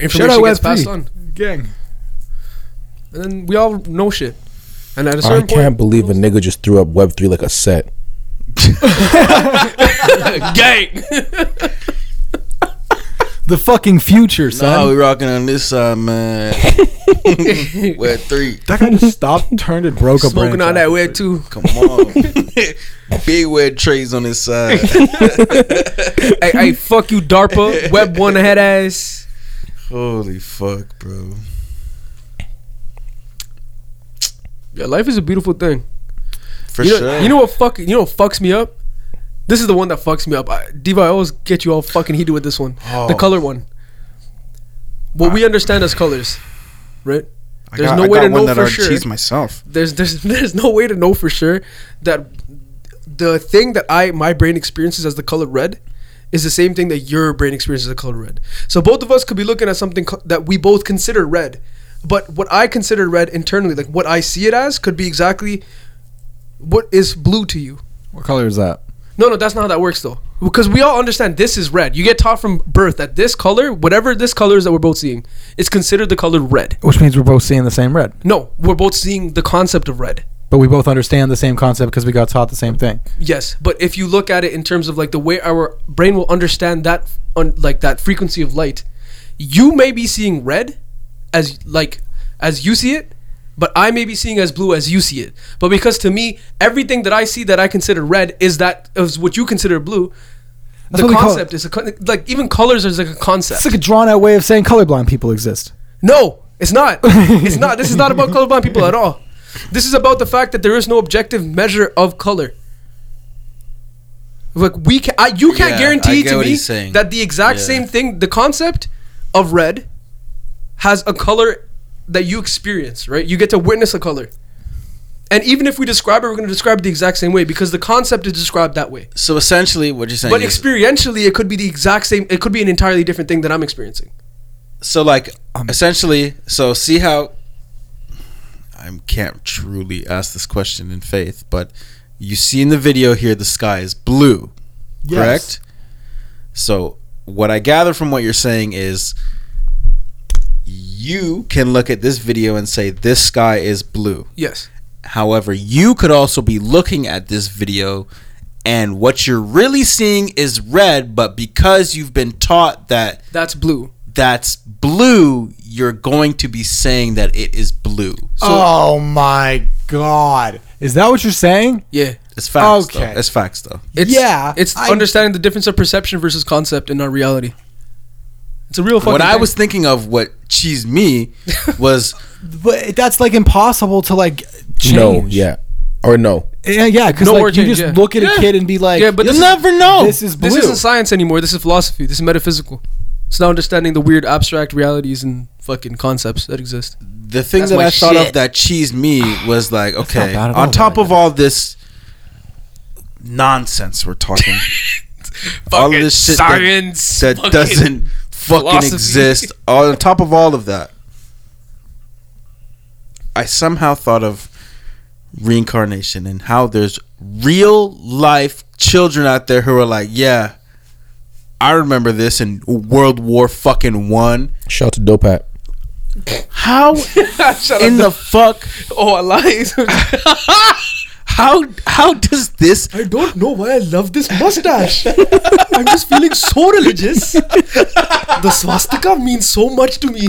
Speaker 2: Information
Speaker 3: out
Speaker 2: gets passed
Speaker 3: Web3.
Speaker 2: on,
Speaker 3: Gang.
Speaker 2: and then we all know shit. And at a
Speaker 4: I
Speaker 2: certain
Speaker 4: can't
Speaker 2: point,
Speaker 4: believe a nigga just threw up Web three like a set. (laughs) (laughs)
Speaker 2: gang. (laughs)
Speaker 3: The fucking future, son.
Speaker 1: No, we rocking on this side, man. (laughs) We're three.
Speaker 3: that guy just stopped, turned, it, broke a
Speaker 2: Smoking
Speaker 3: branch
Speaker 2: on
Speaker 3: off.
Speaker 2: that web too.
Speaker 1: Come on. (laughs) Big weird trays on this side. (laughs)
Speaker 2: hey, hey, fuck you, DARPA, Web One head ass.
Speaker 1: Holy fuck, bro.
Speaker 2: Yeah, life is a beautiful thing.
Speaker 1: For
Speaker 2: you know,
Speaker 1: sure.
Speaker 2: You know what fuck? You know what fucks me up? This is the one that fucks me up. I, Diva, I always get you all fucking heated with this one. The
Speaker 1: Oh.
Speaker 2: color one. What ah. we understand as colors, right?
Speaker 5: I
Speaker 2: There's
Speaker 5: got,
Speaker 2: no
Speaker 5: I
Speaker 2: way
Speaker 5: got
Speaker 2: to
Speaker 5: one
Speaker 2: know
Speaker 5: that
Speaker 2: for
Speaker 5: already
Speaker 2: sure.
Speaker 5: cheesed myself.
Speaker 2: There's there's (laughs) there's no way to know for sure that the thing that I my brain experiences as the color red is the same thing that your brain experiences as the color red. So both of us could be looking at something co- that we both consider red, but what I consider red internally, like what I see it as, could be exactly what is blue to you.
Speaker 8: What color is that?
Speaker 2: No, no, that's not how that works though. Because we all understand this is red. You get taught from birth that this color, whatever this color is that we're both seeing, is considered the color red.
Speaker 8: Which means we're both seeing the same red.
Speaker 2: No, we're both seeing the concept of red.
Speaker 8: But we both understand the same concept because we got taught the same thing.
Speaker 2: Yes, but if you look at it in terms of like the way our brain will understand that, un, like that frequency of light, you may be seeing red, as like as you see it, but I may be seeing as blue as you see it. But because to me, everything that I see that I consider red is that is what you consider blue.
Speaker 8: That's
Speaker 2: the
Speaker 8: what we call-
Speaker 2: concept is a con- like even colors is like a concept.
Speaker 8: It's like a drawn out way of saying colorblind people exist.
Speaker 2: No, it's not. (laughs) it's not. This is not about colorblind people at all. This is about the fact that there is no objective measure of color. Like we can, I, you can't
Speaker 1: Yeah, I
Speaker 2: guarantee
Speaker 1: get
Speaker 2: to
Speaker 1: what
Speaker 2: me
Speaker 1: he's saying.
Speaker 2: that the exact
Speaker 1: Yeah.
Speaker 2: same thing, the concept of red, has a color that you experience. Right? You get to witness a color, and even if we describe it, we're going to describe it the exact same way because the concept is described that way.
Speaker 1: So essentially, what you're saying
Speaker 2: But
Speaker 1: is,
Speaker 2: experientially, it could be the exact same. It could be an entirely different thing that I'm experiencing.
Speaker 1: so like um, essentially, so see how I can't truly ask this question in faith, but you see in the video here the sky is blue, correct? So what I gather from what you're saying is you can look at this video and say this sky is blue.
Speaker 2: Yes.
Speaker 1: However, you could also be looking at this video and what you're really seeing is red, but because you've been taught that
Speaker 2: That's blue.
Speaker 1: that's blue, you're going to be saying that it is blue.
Speaker 8: oh my god. Is that what you're saying?
Speaker 2: Yeah.
Speaker 1: It's facts
Speaker 8: Okay.
Speaker 1: though. It's facts though.
Speaker 2: It's,
Speaker 8: Yeah,
Speaker 2: it's
Speaker 8: I-
Speaker 2: understanding the difference of perception versus concept in our reality. It's a real fucking.
Speaker 1: What I
Speaker 2: thing.
Speaker 1: was thinking of what cheese me (laughs) was
Speaker 8: But that's like impossible to like change.
Speaker 4: No, yeah, or no.
Speaker 8: Yeah, yeah, because
Speaker 2: No
Speaker 8: like you
Speaker 2: change,
Speaker 8: just
Speaker 2: yeah.
Speaker 8: look at
Speaker 2: Yeah.
Speaker 8: a kid and be like,
Speaker 2: Yeah, but
Speaker 1: you'll
Speaker 2: this
Speaker 1: never know.
Speaker 8: this is blue.
Speaker 2: This isn't science anymore. This is philosophy. This is metaphysical. It's now understanding the weird abstract realities and fucking concepts that exist.
Speaker 1: the thing
Speaker 2: That's
Speaker 1: that
Speaker 2: my
Speaker 1: I thought of that cheesed me was like, okay, on
Speaker 8: all,
Speaker 1: top of all this nonsense we're talking, (laughs) all of this shit that-
Speaker 2: science
Speaker 1: that,
Speaker 2: fucking
Speaker 1: doesn't fucking
Speaker 2: philosophy.
Speaker 1: exist. (laughs) On top of all of that, I somehow thought of reincarnation and how there's real life children out there who are like, yeah, I remember this in World War fucking one.
Speaker 4: Shout to Dopat.
Speaker 1: How (laughs) in the fuck? (laughs)
Speaker 2: Oh, I lied.
Speaker 1: How how does this?
Speaker 2: I don't know why I love this mustache. I'm just feeling so religious. The swastika means so much to me.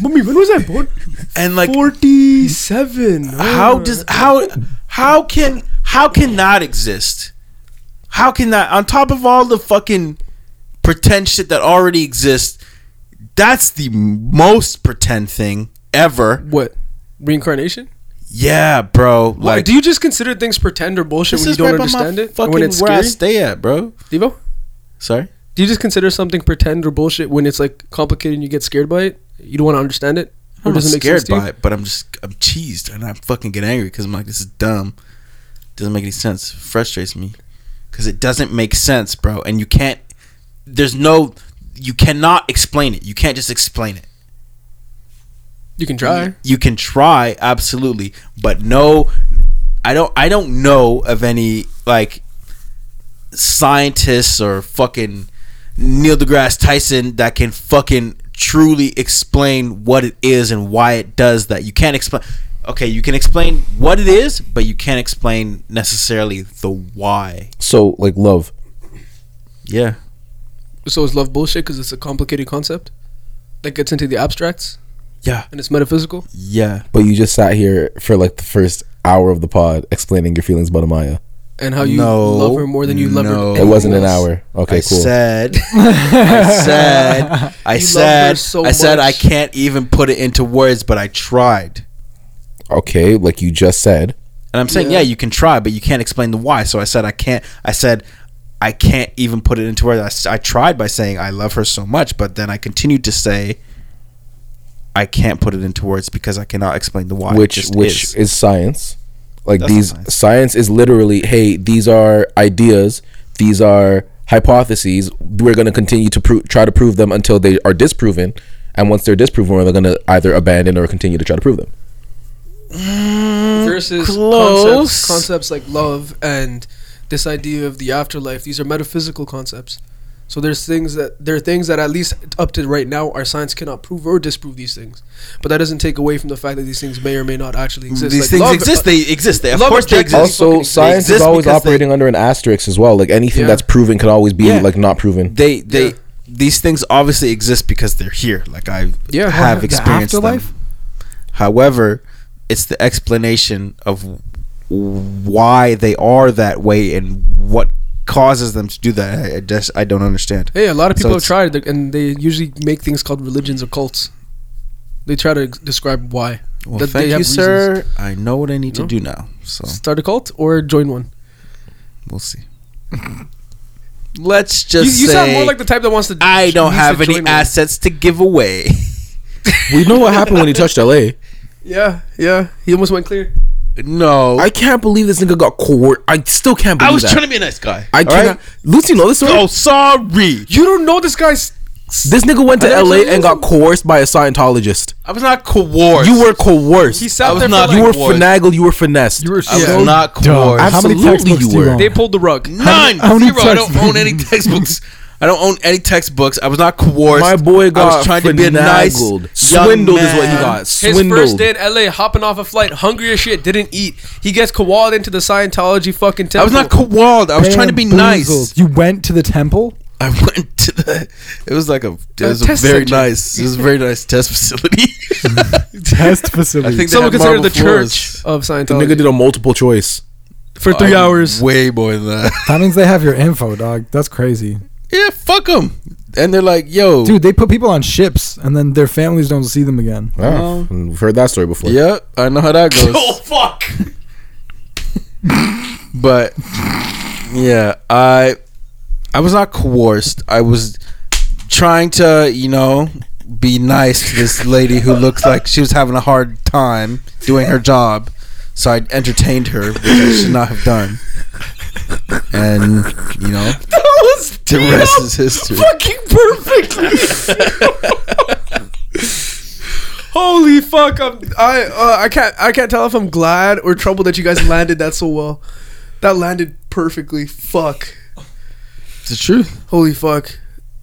Speaker 2: Mommy, when was I born?
Speaker 1: And like,
Speaker 2: 47.
Speaker 1: how oh. does how how can how can that exist? How can that on top of all the fucking pretend shit that already exists? That's the most pretend thing ever.
Speaker 2: What? Reincarnation?
Speaker 1: Yeah, bro.
Speaker 2: Why?
Speaker 1: Like,
Speaker 2: do you just consider things pretend or bullshit when you don't
Speaker 1: right
Speaker 2: understand it? Or
Speaker 1: Fucking
Speaker 2: when it's
Speaker 1: where I stay at, bro.
Speaker 2: Devo?
Speaker 1: Sorry.
Speaker 2: Do you just consider something pretend or bullshit when it's like complicated and you get scared by it? You don't want to understand it?
Speaker 1: I'm not
Speaker 2: does make
Speaker 1: scared
Speaker 2: sense
Speaker 1: by it, but I'm just I'm cheesed and I fucking get angry because I'm like, this is dumb. Doesn't make any sense. Frustrates me because it doesn't make sense, bro. And you can't. There's no. You cannot explain it. You can't just explain it.
Speaker 2: You can try.
Speaker 1: You can try, absolutely, but no. I don't. I don't know of any like scientists or fucking Neil deGrasse Tyson that can fucking truly explain what it is and why it does that. You can't explain. Okay, you can explain what it is, but you can't explain necessarily the why.
Speaker 4: So like love.
Speaker 1: Yeah.
Speaker 2: So is love bullshit because it's a complicated concept that gets into the abstracts
Speaker 1: Yeah.
Speaker 2: and it's metaphysical?
Speaker 1: Yeah.
Speaker 4: But you just sat here for like the first hour of the pod explaining your feelings about Amaya.
Speaker 2: And how you
Speaker 1: No,
Speaker 2: love her more than you love
Speaker 1: no.
Speaker 2: her.
Speaker 4: It wasn't an hour. Okay,
Speaker 1: I
Speaker 4: cool.
Speaker 1: said, (laughs) I said, I
Speaker 2: You
Speaker 1: said,
Speaker 2: so
Speaker 1: I said, I can't even put it into words, but I tried.
Speaker 4: okay, like you just said.
Speaker 1: And I'm saying,
Speaker 2: Yeah.
Speaker 1: yeah. you can try, but you can't explain the why. So I said, I can't. I said, I can't even put it into words. I tried by saying I love her so much, but then I continued to say, I can't put it into words because I cannot explain the why.
Speaker 4: Which which
Speaker 1: is.
Speaker 4: is. science. Like
Speaker 1: That's
Speaker 4: these
Speaker 1: science.
Speaker 4: science. is literally, hey, these are ideas, these are hypotheses. We're going to continue to pro- try to prove them until they are disproven, and once they're disproven, they're gonna either abandon or continue to try to prove them.
Speaker 2: Mm,
Speaker 1: versus
Speaker 2: concepts, concepts like love and this idea of the afterlife. These are metaphysical concepts. So there's things that there are things that at least up to right now our science cannot prove or disprove these things. But that doesn't take away from the fact that these things may or may not actually exist.
Speaker 1: These
Speaker 2: Like
Speaker 1: things
Speaker 2: love-
Speaker 1: exist. They exist. They, of course, they exist.
Speaker 2: fucking
Speaker 4: Also,
Speaker 2: exist.
Speaker 4: science is always
Speaker 1: because they-
Speaker 4: operating under an asterisk as well. Like anything
Speaker 2: Yeah.
Speaker 4: that's proven can always be
Speaker 1: Yeah.
Speaker 4: like not proven.
Speaker 1: They they
Speaker 2: Yeah.
Speaker 1: these things obviously exist because they're here. Like I
Speaker 2: Yeah.
Speaker 1: have
Speaker 3: The
Speaker 1: experienced them. However, it's the explanation of why they are that way and what causes them to do that. I, I just I don't understand.
Speaker 2: Hey, a lot of
Speaker 1: So
Speaker 2: people have tried it, and they usually make things called religions or cults. They try to describe why.
Speaker 1: Well,
Speaker 2: That
Speaker 1: thank
Speaker 2: they
Speaker 1: you,
Speaker 2: have
Speaker 1: sir. I know what I need
Speaker 2: No?
Speaker 1: to do now. So
Speaker 2: Start a cult or join one.
Speaker 1: we'll see. (laughs) Let's just
Speaker 2: You, you
Speaker 1: say
Speaker 2: sound more like the type that wants to.
Speaker 1: I don't have any
Speaker 2: join one.
Speaker 1: assets to give away. (laughs)
Speaker 4: we know what happened when he touched LA. (laughs)
Speaker 2: Yeah, yeah. He almost went clear.
Speaker 1: No,
Speaker 4: I can't believe this nigga got coerced. I still can't believe
Speaker 1: I was
Speaker 4: that.
Speaker 1: trying to be a nice guy.
Speaker 4: I
Speaker 1: all
Speaker 4: cannot.
Speaker 1: right?
Speaker 4: Lucy, know this story?
Speaker 1: Oh, sorry.
Speaker 2: You don't know this guy's.
Speaker 4: This nigga went to LA
Speaker 1: told you
Speaker 4: and got coerced by a Scientologist.
Speaker 1: I was not coerced.
Speaker 4: You were coerced.
Speaker 2: He sat
Speaker 1: I was
Speaker 2: there
Speaker 1: not
Speaker 2: for
Speaker 4: you
Speaker 2: like,
Speaker 4: were
Speaker 1: coerced.
Speaker 4: finagled. You were finessed.
Speaker 3: You were
Speaker 1: I was not
Speaker 3: dumb.
Speaker 1: coerced.
Speaker 3: How many
Speaker 4: Absolutely
Speaker 3: textbooks
Speaker 4: you
Speaker 3: do you
Speaker 4: were.
Speaker 3: own?
Speaker 2: They pulled the rug.
Speaker 1: None.
Speaker 3: How many
Speaker 1: Zero. I don't
Speaker 3: textbooks?
Speaker 1: own any (laughs) textbooks. I don't own any textbooks. I was not coerced.
Speaker 4: My boy got
Speaker 1: I was trying to be a nice,
Speaker 4: finagled.
Speaker 1: young
Speaker 4: Swindled is what he
Speaker 1: man.
Speaker 4: got.
Speaker 2: His first day in LA, hopping off a flight, hungry as shit, didn't eat. He gets koaled into the Scientology fucking temple.
Speaker 1: I was not coerced. I was trying to be nice.
Speaker 3: You went to the temple?
Speaker 1: I went to the. It was like a. It was a
Speaker 2: test
Speaker 1: very
Speaker 2: center.
Speaker 1: nice. It was a very nice test facility. (laughs)
Speaker 3: Test facility.
Speaker 1: I think they
Speaker 2: Some
Speaker 1: had
Speaker 2: would consider
Speaker 1: marble
Speaker 2: the
Speaker 1: floors.
Speaker 2: church of
Speaker 4: the
Speaker 2: Scientology
Speaker 4: nigga did a multiple choice.
Speaker 2: for three
Speaker 1: Uh,
Speaker 2: hours.
Speaker 1: Way more than that.
Speaker 3: that means they have your info, dog. That's crazy.
Speaker 1: Yeah, fuck them. And they're like, yo,
Speaker 3: Dude, they put people on ships and then their families don't see them again.
Speaker 4: Oh, we've heard that story before.
Speaker 1: Yeah, I know how that goes. (laughs)
Speaker 2: Oh fuck! (laughs)
Speaker 1: but yeah, I I was not coerced. I was trying to, you know, be nice to this lady who looked like she was having a hard time doing her job. So I entertained her, which I should not have done. And you know, the rest is history.
Speaker 2: Fucking perfectly. Holy fuck! I'm, I uh, I can't I can't tell if I'm glad or troubled that you guys landed that so well. That landed perfectly. Fuck.
Speaker 1: It's the truth.
Speaker 2: Holy fuck.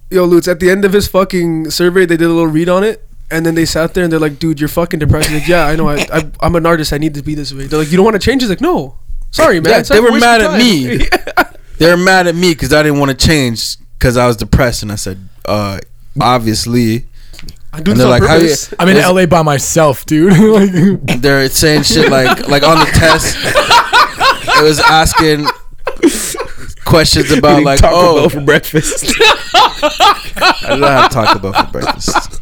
Speaker 2: Yo, Lutz, at the end of his fucking survey, they did a little read on it. And then they sat there and they're like, dude, you're fucking depressed. He's like, yeah, I know. I, I, I'm an artist. I need to be this way. They're like, you don't want to change? He's like, no. Sorry, man.
Speaker 1: Yeah, they were
Speaker 2: waste of
Speaker 1: mad at
Speaker 2: time."
Speaker 1: me. (laughs) They were mad at me because I didn't want to change because I was depressed, and I said, uh, obviously.
Speaker 2: I do
Speaker 1: And
Speaker 2: this
Speaker 1: they're
Speaker 2: on
Speaker 1: like, how you?
Speaker 2: purpose.
Speaker 3: I'm in LA by myself, dude. (laughs) like, (laughs)
Speaker 1: They're saying shit like like on the test. It was asking questions about like
Speaker 4: Taco
Speaker 1: oh
Speaker 4: Bell for breakfast.
Speaker 1: I did not have Taco Bell for breakfast.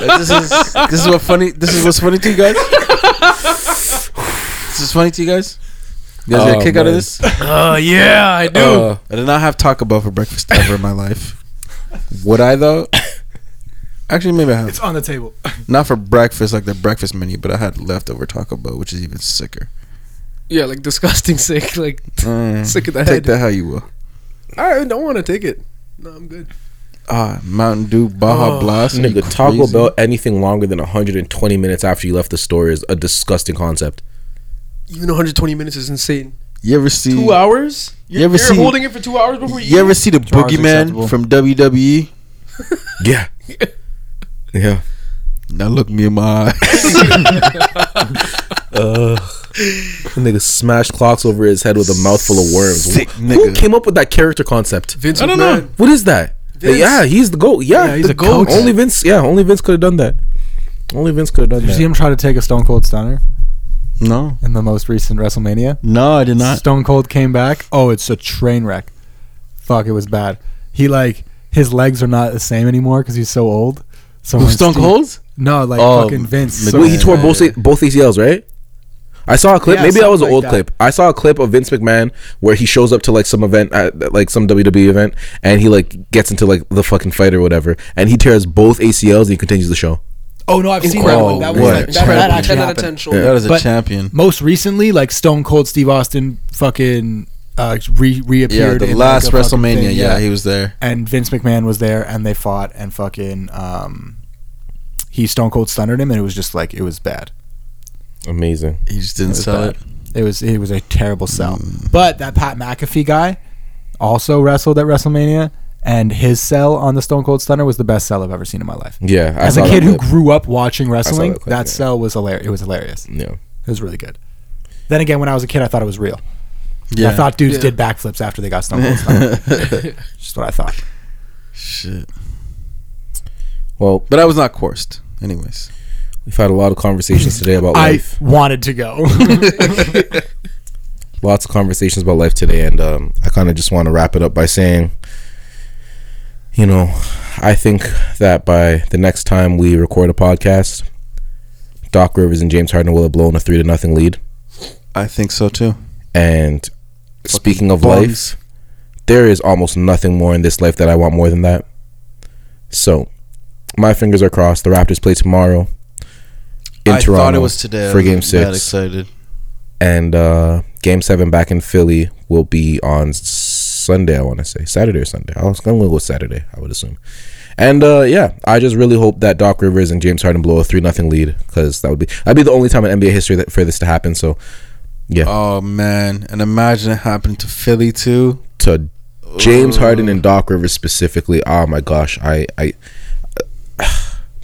Speaker 1: this is this is what funny. This is what's funny to you guys. This is funny to you guys. You guys get
Speaker 4: Oh,
Speaker 1: a kick out of
Speaker 4: man.
Speaker 1: this?
Speaker 2: Oh, (laughs) yeah, I do.
Speaker 4: Uh,
Speaker 1: I did not have Taco Bell for breakfast ever in my life. Would I though? Actually, maybe I have.
Speaker 3: it's on the table.
Speaker 1: Not for breakfast, like the breakfast menu, but I had leftover Taco Bell, which is even sicker.
Speaker 2: yeah, like disgusting (laughs) sick. Like,
Speaker 1: Mm,
Speaker 2: Sick of the
Speaker 1: Take
Speaker 2: head.
Speaker 1: that how you will.
Speaker 2: I don't want to take it. No, I'm good.
Speaker 1: Ah, Mountain Dew Baja
Speaker 2: Oh,
Speaker 1: Blast. You
Speaker 4: nigga, Taco
Speaker 1: crazy?
Speaker 4: Bell anything longer than 120 minutes after you left the store is a disgusting concept.
Speaker 2: Even 120 minutes is insane.
Speaker 1: You ever see?
Speaker 2: Two hours? You're,
Speaker 1: You ever
Speaker 2: you're
Speaker 1: see-
Speaker 2: holding it for two hours before you,
Speaker 1: You ever see the
Speaker 3: Two hours
Speaker 1: Boogeyman from WWE? (laughs)
Speaker 4: Yeah. yeah.
Speaker 1: Now look me in my eye. (laughs)
Speaker 4: Uh, nigga smashed clocks over his head with a mouthful of worms.
Speaker 1: Sick
Speaker 4: Who came up with that character concept?
Speaker 2: Vince
Speaker 1: I don't
Speaker 2: McMahon.
Speaker 1: know.
Speaker 4: What is that?
Speaker 2: Vince.
Speaker 4: Yeah, he's the goat. Yeah,
Speaker 3: Yeah, he's
Speaker 4: the
Speaker 3: a goat.
Speaker 4: Only Vince. Yeah, only Vince could have done that. Only Vince could have done
Speaker 3: Did you see him try to take a Stone Cold Stunner
Speaker 1: no,
Speaker 3: in the most recent WrestleMania?
Speaker 1: no, I did not.
Speaker 3: Stone Cold came back. Oh, it's a train wreck. Fuck, it was bad. He like his legs are not the same anymore because he's so old. So
Speaker 1: Stone
Speaker 3: Steve-
Speaker 1: Cold?
Speaker 3: No, like
Speaker 1: Oh,
Speaker 3: fucking Vince.
Speaker 1: Mc-
Speaker 3: So
Speaker 4: Wait, he tore both both ACLs, right? I saw a clip.
Speaker 3: Yeah,
Speaker 4: maybe that was an
Speaker 3: something
Speaker 4: old
Speaker 3: that.
Speaker 4: clip. I saw a clip of Vince McMahon where he shows up to like some event, at, like some WWE event, and he like gets into like the fucking fight or whatever, and he tears both ACLs and he continues the show.
Speaker 3: Oh no, I've seen that
Speaker 1: Incredible.
Speaker 3: one. That was
Speaker 1: What?
Speaker 3: like, that,
Speaker 2: Incredible.
Speaker 3: that actually
Speaker 2: 10 out of
Speaker 3: happened.
Speaker 2: 10 shoulder.
Speaker 1: That is a
Speaker 3: But-
Speaker 1: champion.
Speaker 3: Most recently, like Stone Cold Steve Austin fucking uh, re- reappeared.
Speaker 1: Yeah, the
Speaker 3: in,
Speaker 1: last
Speaker 3: like, a fucking
Speaker 1: WrestleMania.
Speaker 3: thing,
Speaker 1: yeah. he was there.
Speaker 3: and Vince McMahon was there, and they fought, and fucking um, he Stone Cold stunnered him, and it was just like it was bad.
Speaker 4: Amazing.
Speaker 1: He just didn't
Speaker 3: It was
Speaker 1: sell
Speaker 3: bad.
Speaker 1: it.
Speaker 3: It was it was a terrible sell.
Speaker 1: Mm.
Speaker 3: But that Pat McAfee guy also wrestled at WrestleMania, and his sell on the Stone Cold Stunner was the best sell I've ever seen in my life.
Speaker 4: Yeah, I
Speaker 3: As a
Speaker 4: saw
Speaker 3: kid
Speaker 4: that
Speaker 3: who
Speaker 4: clip.
Speaker 3: grew up watching wrestling,
Speaker 4: that
Speaker 3: that,
Speaker 4: clip, yeah.
Speaker 3: sell was hilarious. It was hilarious.
Speaker 4: yeah.
Speaker 3: It was really good. Then again, when I was a kid, I thought it was real.
Speaker 1: Yeah.
Speaker 3: I thought dudes
Speaker 2: Yeah.
Speaker 3: did backflips after they got Stone Cold Stunner. (laughs) Just what I thought.
Speaker 1: Shit.
Speaker 4: Well,
Speaker 1: But I was not coursed. Anyways.
Speaker 4: we've had a lot of conversations today about (laughs)
Speaker 3: I
Speaker 4: life.
Speaker 3: wanted to go. (laughs)
Speaker 4: Lots of conversations about life today, and um, I kind of just want to wrap it up by saying, you know, I think that by the next time we record a podcast, Doc Rivers and James Harden will have blown a three to nothing lead.
Speaker 1: I think so too.
Speaker 4: And speaking of life, there is almost nothing more in this life that I want more than that. So, my fingers are crossed. The Raptors play tomorrow in
Speaker 1: I
Speaker 4: Toronto
Speaker 1: thought it was today.
Speaker 4: For Game Six,
Speaker 1: excited.
Speaker 4: and uh, Game Seven back in Philly will be on Sunday. I want to say Saturday or Sunday. I was gonna go Saturday. I would assume. And uh, yeah, I just really hope that Doc Rivers and James Harden blow a three nothing lead because that would be that'd be the only time in NBA history that for this to happen. So yeah,
Speaker 1: Oh man, and imagine it happened to Philly too.
Speaker 4: to James Harden and Doc Rivers specifically. Oh my gosh, I I (sighs)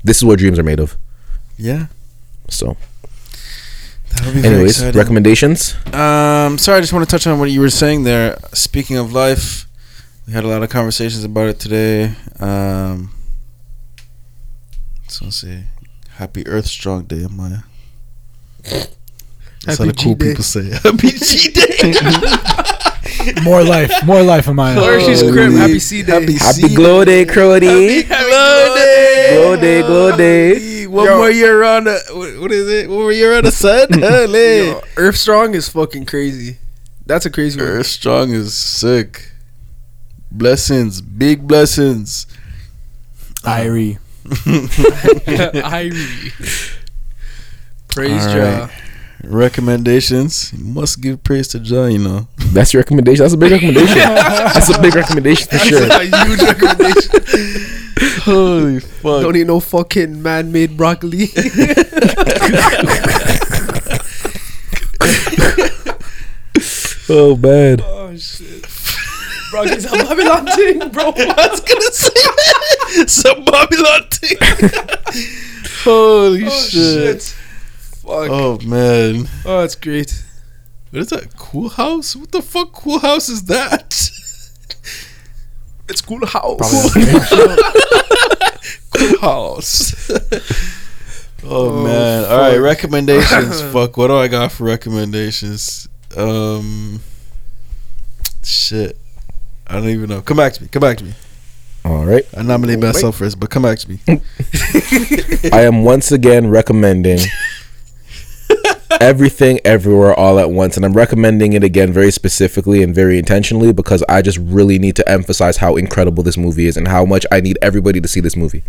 Speaker 4: this is what dreams are made of.
Speaker 1: Yeah,
Speaker 4: So,
Speaker 1: that would be very
Speaker 4: anyways,
Speaker 1: exciting.
Speaker 4: recommendations.
Speaker 1: Um, sorry, I just want to touch on what you were saying there. Speaking of life, we had a lot of conversations about it today. Um, so let's see, Happy Earth Strong Day, Maya. That's
Speaker 2: Happy
Speaker 1: how the cool
Speaker 2: G Day.
Speaker 1: people say. it. (laughs) Happy G Day.
Speaker 3: more life, more life in my
Speaker 2: Hershey's
Speaker 1: Holy-
Speaker 2: crib. Happy C Day.
Speaker 1: Happy
Speaker 4: Happy
Speaker 1: C
Speaker 4: glow day, Crody.
Speaker 1: Glow Day.
Speaker 4: Glow day, glow day.
Speaker 1: One
Speaker 2: Yo.
Speaker 1: more year on the what what is it? One more year on the sun. (laughs) Holy.
Speaker 2: Yo, Earth Strong is fucking crazy. That's a crazy one.
Speaker 1: Earth Strong is sick. Blessings, big blessings.
Speaker 3: Irie. (laughs) (laughs)
Speaker 2: Irie. Praise
Speaker 1: All
Speaker 2: Jah.
Speaker 1: Right. Recommendations. You must give praise to John, you know.
Speaker 4: That's your recommendation. That's a big recommendation. That's a big recommendation for sure.
Speaker 2: That's a huge recommendation. (laughs)
Speaker 1: Holy fuck.
Speaker 2: Don't eat no fucking man-made broccoli. (laughs)
Speaker 4: Oh man.
Speaker 2: oh shit. Broccoli's a Babylon thing, bro. (laughs)
Speaker 1: I was gonna say that. Some Babylon thing. Holy
Speaker 2: Oh
Speaker 1: shit.
Speaker 2: shit. Fuck.
Speaker 1: Oh man.
Speaker 2: Oh, that's great.
Speaker 1: What is that? Cool house? What the fuck cool house is that?
Speaker 2: It's cool house.
Speaker 1: cool house. oh,
Speaker 2: Oh,
Speaker 1: man. All right, recommendations. (laughs) fuck, what do I got for recommendations? Um shit. I don't even know. Come back to me. Come back to me.
Speaker 4: All right.
Speaker 1: I nominate myself first, but come back to me. (laughs)
Speaker 4: I am once again recommending (laughs) everything everywhere all at once and I'm recommending it again very specifically and very intentionally because I just really need to emphasize how incredible this movie is and how much I need everybody to see this movie.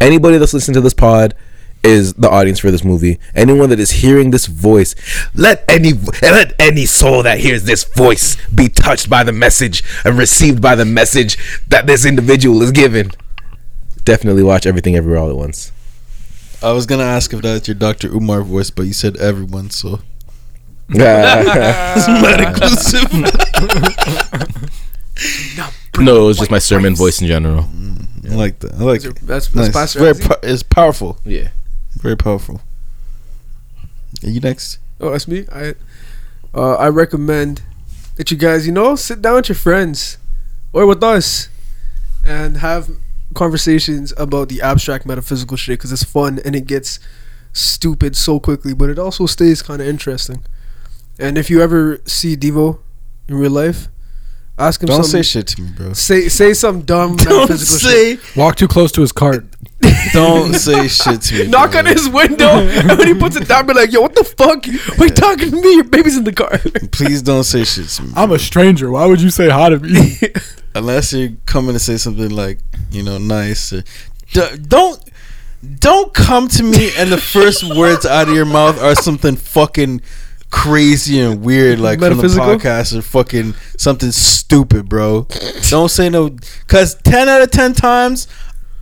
Speaker 4: Anybody that's listening to this pod is the audience for this movie. Anyone that is hearing this voice, let any let any soul that hears this voice be touched by the message and received by the message that this individual is given. Definitely watch everything everywhere all at once.
Speaker 1: I was gonna ask if that's your Dr. Umar voice, but you said everyone, so
Speaker 4: no,
Speaker 1: it's (laughs) (laughs) not inclusive.
Speaker 4: it was just my sermon voice in general.
Speaker 1: I like that. I like it.
Speaker 2: That's, that's
Speaker 1: Nice. Very
Speaker 2: Isaac.
Speaker 1: po- it's powerful.
Speaker 4: Yeah.
Speaker 1: Very powerful. Are you next?
Speaker 2: Oh, that's me. I uh, I recommend that you guys, you know, sit down with your friends or with us and have conversations about the abstract metaphysical shit because it's fun and it gets stupid so quickly, but it also stays kind of interesting. And if you ever see Devo in real life, ask him
Speaker 1: Don't say shit to me, bro.
Speaker 2: Say say some dumb (laughs)
Speaker 1: Don't
Speaker 2: metaphysical shit.
Speaker 1: say.
Speaker 3: Walk too close to his cart. (laughs)
Speaker 1: Don't say shit to me. (laughs)
Speaker 2: Knock
Speaker 1: bro.
Speaker 2: on his window, and when he puts it down, be like, "Yo, what the fuck? Why you talking to me? Your baby's in the car."
Speaker 1: Please don't say shit to me.
Speaker 3: I'm a stranger. Why would you say hi to me?
Speaker 1: Unless you're coming to say something like, you know, nice. Uh, d- don't don't come to me and the first (laughs) words out of your mouth are something fucking crazy and weird, like from the podcast, or fucking something stupid, bro. Don't say no, cause ten out of ten times,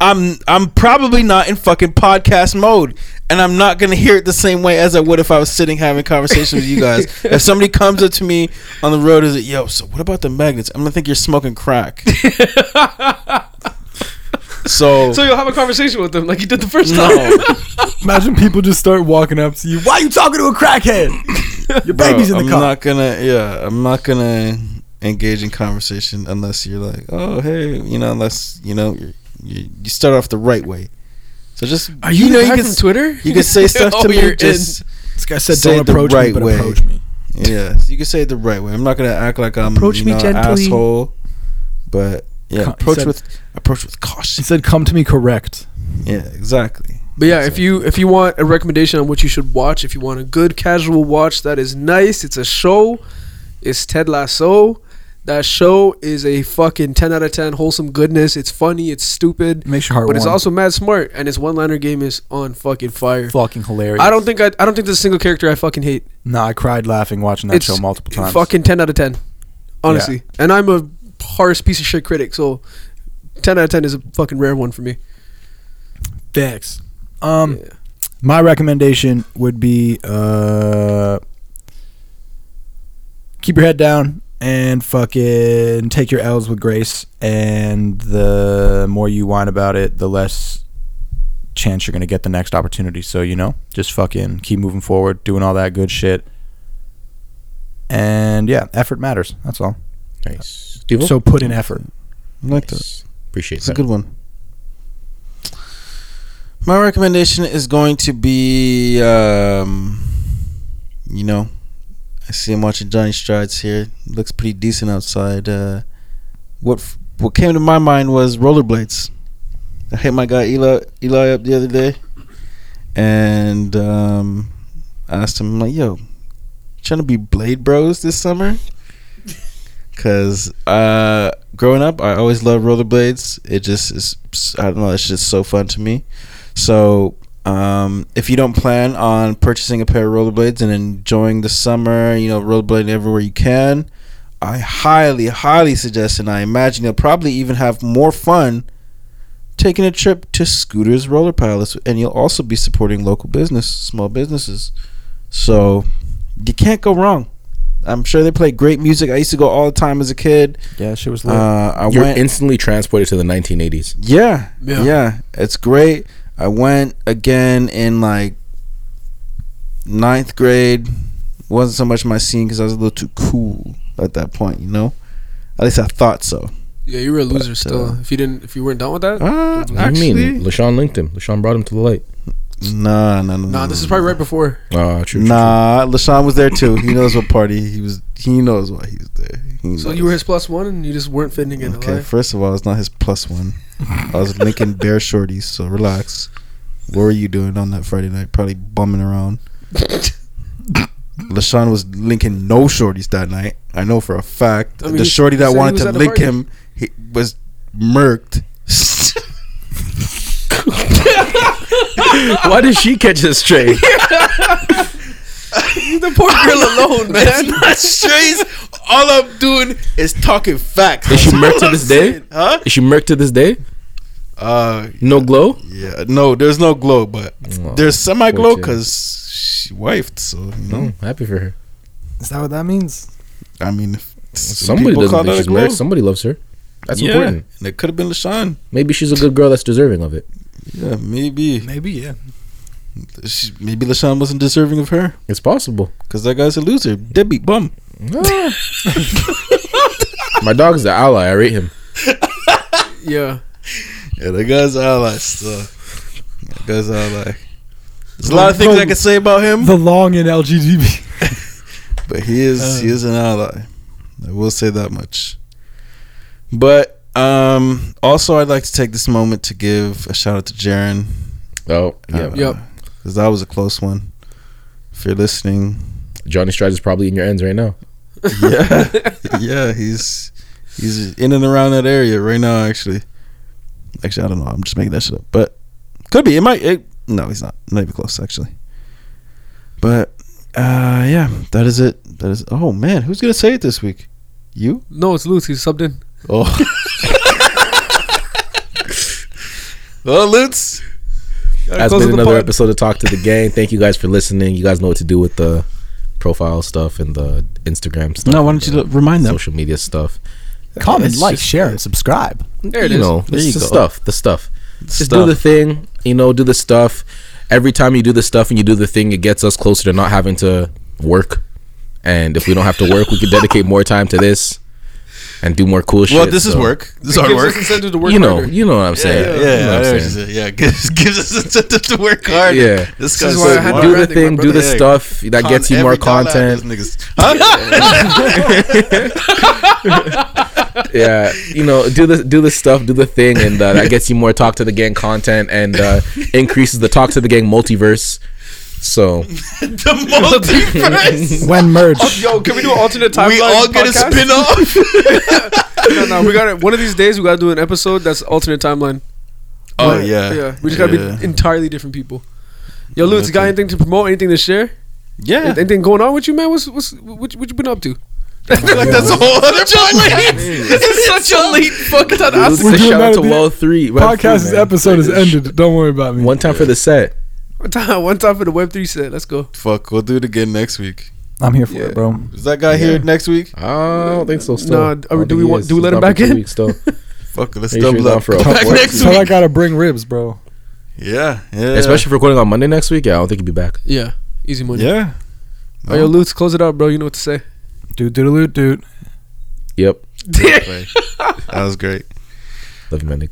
Speaker 1: I'm I'm probably not in fucking podcast mode, and I'm not gonna hear it the same way as I would if I was sitting having conversation with you guys. if (laughs) somebody comes up to me on the road, is it yo? So what about the magnets? I'm gonna think you're smoking crack. (laughs) so
Speaker 2: So you'll have a conversation with them like you did the first time. (laughs)
Speaker 3: Imagine people just start walking up to you. Why are you talking to a crackhead? (coughs) Your
Speaker 1: Bro,
Speaker 3: baby's in the car.
Speaker 1: I'm not gonna. Yeah, I'm not gonna engage in conversation unless you're like, oh hey, you know, unless you know you're, you you start off the right way. So just
Speaker 2: Are you,
Speaker 1: know
Speaker 2: the
Speaker 1: you
Speaker 2: from
Speaker 1: can
Speaker 2: Twitter?
Speaker 1: you can say (laughs) stuff to
Speaker 2: Oh,
Speaker 1: me.
Speaker 2: you're in.
Speaker 1: Just
Speaker 3: this guy said,
Speaker 1: say
Speaker 3: "Don't
Speaker 1: it the
Speaker 3: approach
Speaker 1: right
Speaker 3: me, but
Speaker 1: way.
Speaker 3: approach me."
Speaker 1: yeah, you can say it the right way. I'm not gonna act like I'm
Speaker 2: Approach
Speaker 1: you
Speaker 2: me
Speaker 1: know,
Speaker 2: gently.
Speaker 1: asshole, but yeah,
Speaker 3: He
Speaker 1: approach
Speaker 3: said-
Speaker 1: with approach with caution.
Speaker 3: He said, "Come to me correct."
Speaker 1: Yeah, exactly.
Speaker 2: But yeah, if you if you want a recommendation on what you should watch, if you want a good casual watch that is nice, it's a show. It's Ted Lasso. That show is a fucking ten out of ten wholesome goodness. It's funny, it's stupid,
Speaker 3: It makes your heart
Speaker 2: but it's also mad smart. And its one liner game is on fucking fire.
Speaker 3: fucking hilarious.
Speaker 2: I don't think I, I don't think there's a single character I fucking hate.
Speaker 3: No, I cried laughing watching that
Speaker 2: It's
Speaker 3: show multiple times.
Speaker 2: Fucking ten out of ten, honestly. And I'm a harsh piece of shit critic, so ten out of ten is a fucking rare one for me.
Speaker 3: Thanks. Um,
Speaker 2: Yeah.
Speaker 3: my recommendation would be uh, keep your head down and fucking take your L's with grace. And the more you whine about it, the less chance you're gonna get the next opportunity. So you know, just fucking keep moving forward, doing all that good shit. And yeah, effort matters. That's all.
Speaker 4: Nice. Steve-O?
Speaker 3: So put in effort.
Speaker 1: I like that.
Speaker 4: Nice. Appreciate
Speaker 1: It's a
Speaker 4: that.
Speaker 1: good one. My recommendation is going to be, um, you know, I see him watching Johnny Strides here. Looks pretty decent outside. Uh, what f- what came to my mind was rollerblades. I hit my guy Eli Eli up the other day, and um, I asked him I'm like, "Yo, trying to be Blade Bros this summer?" Cause uh, growing up, I always loved rollerblades. It just is, I don't know, it's just so fun to me. So, um, if you don't plan on purchasing a pair of rollerblades and enjoying the summer, you know, rollerblading everywhere you can, I highly, highly suggest, and I imagine you'll probably even have more fun taking a trip to Scooters Roller Palace, and you'll also be supporting local business, small businesses. So, you can't go wrong. I'm sure they play great music. I used to go all the time as a kid.
Speaker 3: Yeah, shit was
Speaker 1: Uh,
Speaker 3: lit.
Speaker 1: I
Speaker 4: You're
Speaker 1: went.
Speaker 4: instantly transported to the 1980s.
Speaker 1: yeah,
Speaker 2: Yeah.
Speaker 1: yeah, it's great. I went again in like ninth grade. wasn't so much my scene because I was a little too cool at that point. You know, at least I thought so.
Speaker 2: Yeah, you were a loser
Speaker 1: But,
Speaker 2: still.
Speaker 1: uh,
Speaker 2: if you didn't, if you weren't done with that,
Speaker 1: Uh,
Speaker 4: What do you mean? LaShawn linked him. LaShawn brought him to the light.
Speaker 1: Nah, nah, nah.
Speaker 2: nah, this is probably right before.
Speaker 4: Ah, true. true,
Speaker 1: Nah, Lashawn was there too. He knows what party he was. He knows why he was there. He
Speaker 2: So
Speaker 1: knows.
Speaker 2: you were his plus one, and you just weren't fitting in.
Speaker 1: Okay,
Speaker 2: Okay.
Speaker 1: first of all, it's not his plus one. I was linking (laughs) bare shorties, so relax. What were you doing on that Friday night? Probably bumming around. LaShawn was linking no shorties that night. I know for a fact.
Speaker 2: I mean,
Speaker 1: the
Speaker 2: he
Speaker 1: shorty
Speaker 2: said
Speaker 1: that
Speaker 2: he
Speaker 1: wanted
Speaker 2: was
Speaker 1: to
Speaker 2: at the
Speaker 1: link
Speaker 2: party.
Speaker 1: him he was murked. (laughs) (laughs)
Speaker 4: Why did she catch this straight? (laughs)
Speaker 2: the poor girl alone, man.
Speaker 1: not straight. All I'm doing is talking facts.
Speaker 4: Is she
Speaker 1: That's
Speaker 4: murked to this day?
Speaker 1: saying. Huh?
Speaker 4: Is she murked to this day?
Speaker 1: Uh,
Speaker 4: No glow?
Speaker 1: yeah. No, there's no glow, but
Speaker 4: Oh,
Speaker 1: there's semi glow because she wifed. So you know,
Speaker 4: Oh, happy for her.
Speaker 3: Is that what that means?
Speaker 1: I mean, if
Speaker 4: Somebody
Speaker 1: people
Speaker 4: doesn't
Speaker 1: call
Speaker 4: think she's
Speaker 1: glow.
Speaker 4: married. Somebody loves her. That's
Speaker 1: yeah,
Speaker 4: important.
Speaker 1: and it could have been Lashawn.
Speaker 4: Maybe she's a good girl that's deserving of it.
Speaker 1: Yeah, maybe.
Speaker 3: Maybe, yeah.
Speaker 1: She, maybe Lashawn wasn't deserving of her
Speaker 4: It's possible.
Speaker 1: because that guy's a loser, deadbeat bum.
Speaker 4: Ah. (laughs) My dog's the ally. I rate him. (laughs)
Speaker 2: yeah.
Speaker 1: Yeah, that guy's an ally. So that guy's an ally. There's a lot of things I can say about him,
Speaker 3: The long in LGDB.
Speaker 1: but he is he is an ally. I will say that much. But um, also, I'd like to take this moment to give a shout out to Jaron.
Speaker 4: Oh, yeah.
Speaker 2: Yep.
Speaker 1: because that was a close one. If you're listening,
Speaker 4: Johnny Strides is probably in your ends right now. (laughs)
Speaker 1: yeah, yeah, he's he's in and around that area right now. Actually, actually, I don't know. I'm just making that shit up, but could be. It might. It, no, he's not. Not even close. Actually, but Uh, yeah, that is it. That is. Oh man, who's gonna say it this week? You?
Speaker 2: No, it's Lutz. He's subbed in.
Speaker 1: Oh. (laughs) well, Lutz.
Speaker 4: That's
Speaker 2: close
Speaker 4: been another
Speaker 2: pod.
Speaker 4: episode of Talk to the Gang. Thank you guys for listening. You guys know what to do with the profile stuff and the Instagram stuff.
Speaker 1: No, why don't you
Speaker 4: the
Speaker 1: remind them?
Speaker 4: social media stuff?
Speaker 3: Comment,
Speaker 4: It's
Speaker 3: like,
Speaker 4: just-
Speaker 3: share, and subscribe.
Speaker 2: There it
Speaker 4: you
Speaker 2: is.
Speaker 4: know,
Speaker 1: There
Speaker 4: it's
Speaker 1: you
Speaker 4: the
Speaker 1: go.
Speaker 4: stuff. The stuff. Just do the thing. You know, do the stuff. Every time you do the stuff and you do the thing, it gets us closer to not having to work. And if we don't have to work, we can dedicate more time to this and do more cool shit.
Speaker 1: Well, this is work. This is
Speaker 2: It
Speaker 1: hard work.
Speaker 2: us incentive to (laughs) work
Speaker 4: You know,
Speaker 2: harder.
Speaker 4: you know what I'm saying.
Speaker 1: Yeah,
Speaker 4: You know
Speaker 1: yeah,
Speaker 4: what I'm
Speaker 1: I know what
Speaker 4: saying.
Speaker 1: yeah. (laughs) Gives, gives us incentive to work hard.
Speaker 4: Yeah.
Speaker 1: this
Speaker 2: This
Speaker 1: guy's
Speaker 2: is why I had
Speaker 4: do the thing, do the
Speaker 1: brother.
Speaker 4: stuff that
Speaker 1: Con
Speaker 4: gets you more
Speaker 1: every dollar out of
Speaker 4: content.
Speaker 1: niggas. (laughs) Huh?
Speaker 4: yeah, you know, do the do the stuff, do the thing, and uh, that gets you more talk to the gang content and uh, increases the talk to the gang multiverse. So (laughs)
Speaker 1: the multiverse. (laughs)
Speaker 3: When merch.
Speaker 2: Oh, yo, can we do an alternate timeline?
Speaker 1: we all get a spin off. (laughs)
Speaker 2: No, no, we got it. One of these days, we got to do an episode that's alternate timeline.
Speaker 1: oh yeah,
Speaker 2: Yeah, we just got to
Speaker 1: Yeah.
Speaker 2: be entirely different people. Yo, Lutz, got anything to promote? Anything to share?
Speaker 1: Yeah,
Speaker 2: Anything going on with you, man? What's what's what, what you been up to?
Speaker 1: I feel like that's a whole other podcast.
Speaker 2: this is such a late fucking time to ask
Speaker 9: We're
Speaker 4: Say
Speaker 9: doing
Speaker 4: shout out to
Speaker 9: the
Speaker 4: Well Three Web
Speaker 9: Podcast
Speaker 4: Three,
Speaker 9: episode is ended. Don't worry about me.
Speaker 4: One time for the set.
Speaker 2: One time, one time for the Web three set. Let's go.
Speaker 1: Fuck, we'll do it again next week.
Speaker 3: I'm here for
Speaker 2: Yeah.
Speaker 3: it, bro.
Speaker 1: Is that guy here next week?
Speaker 4: I don't think so. Still,
Speaker 2: Nah,
Speaker 4: I
Speaker 2: are we-
Speaker 4: don't
Speaker 2: do we
Speaker 4: he
Speaker 2: want-
Speaker 4: is.
Speaker 2: do we
Speaker 4: He's
Speaker 2: let him
Speaker 4: gone
Speaker 2: back
Speaker 4: for two
Speaker 2: in?
Speaker 4: weeks Still. (laughs)
Speaker 1: Fuck, let's
Speaker 4: Make sure
Speaker 1: double
Speaker 4: he's on
Speaker 1: up.
Speaker 4: for a
Speaker 1: Come back
Speaker 4: couple
Speaker 1: next
Speaker 9: So I
Speaker 1: week.
Speaker 9: gotta bring ribs, bro.
Speaker 1: Yeah, yeah,
Speaker 4: Especially for recording on Monday next week. Yeah, I don't think he'd be back.
Speaker 2: Yeah, easy money.
Speaker 1: yeah.
Speaker 2: Oh, yo, Lutz, close it out, bro. You know what to say.
Speaker 3: Dude, doodaloo, dude.
Speaker 4: Yep.
Speaker 1: that was great.
Speaker 4: Love you, man.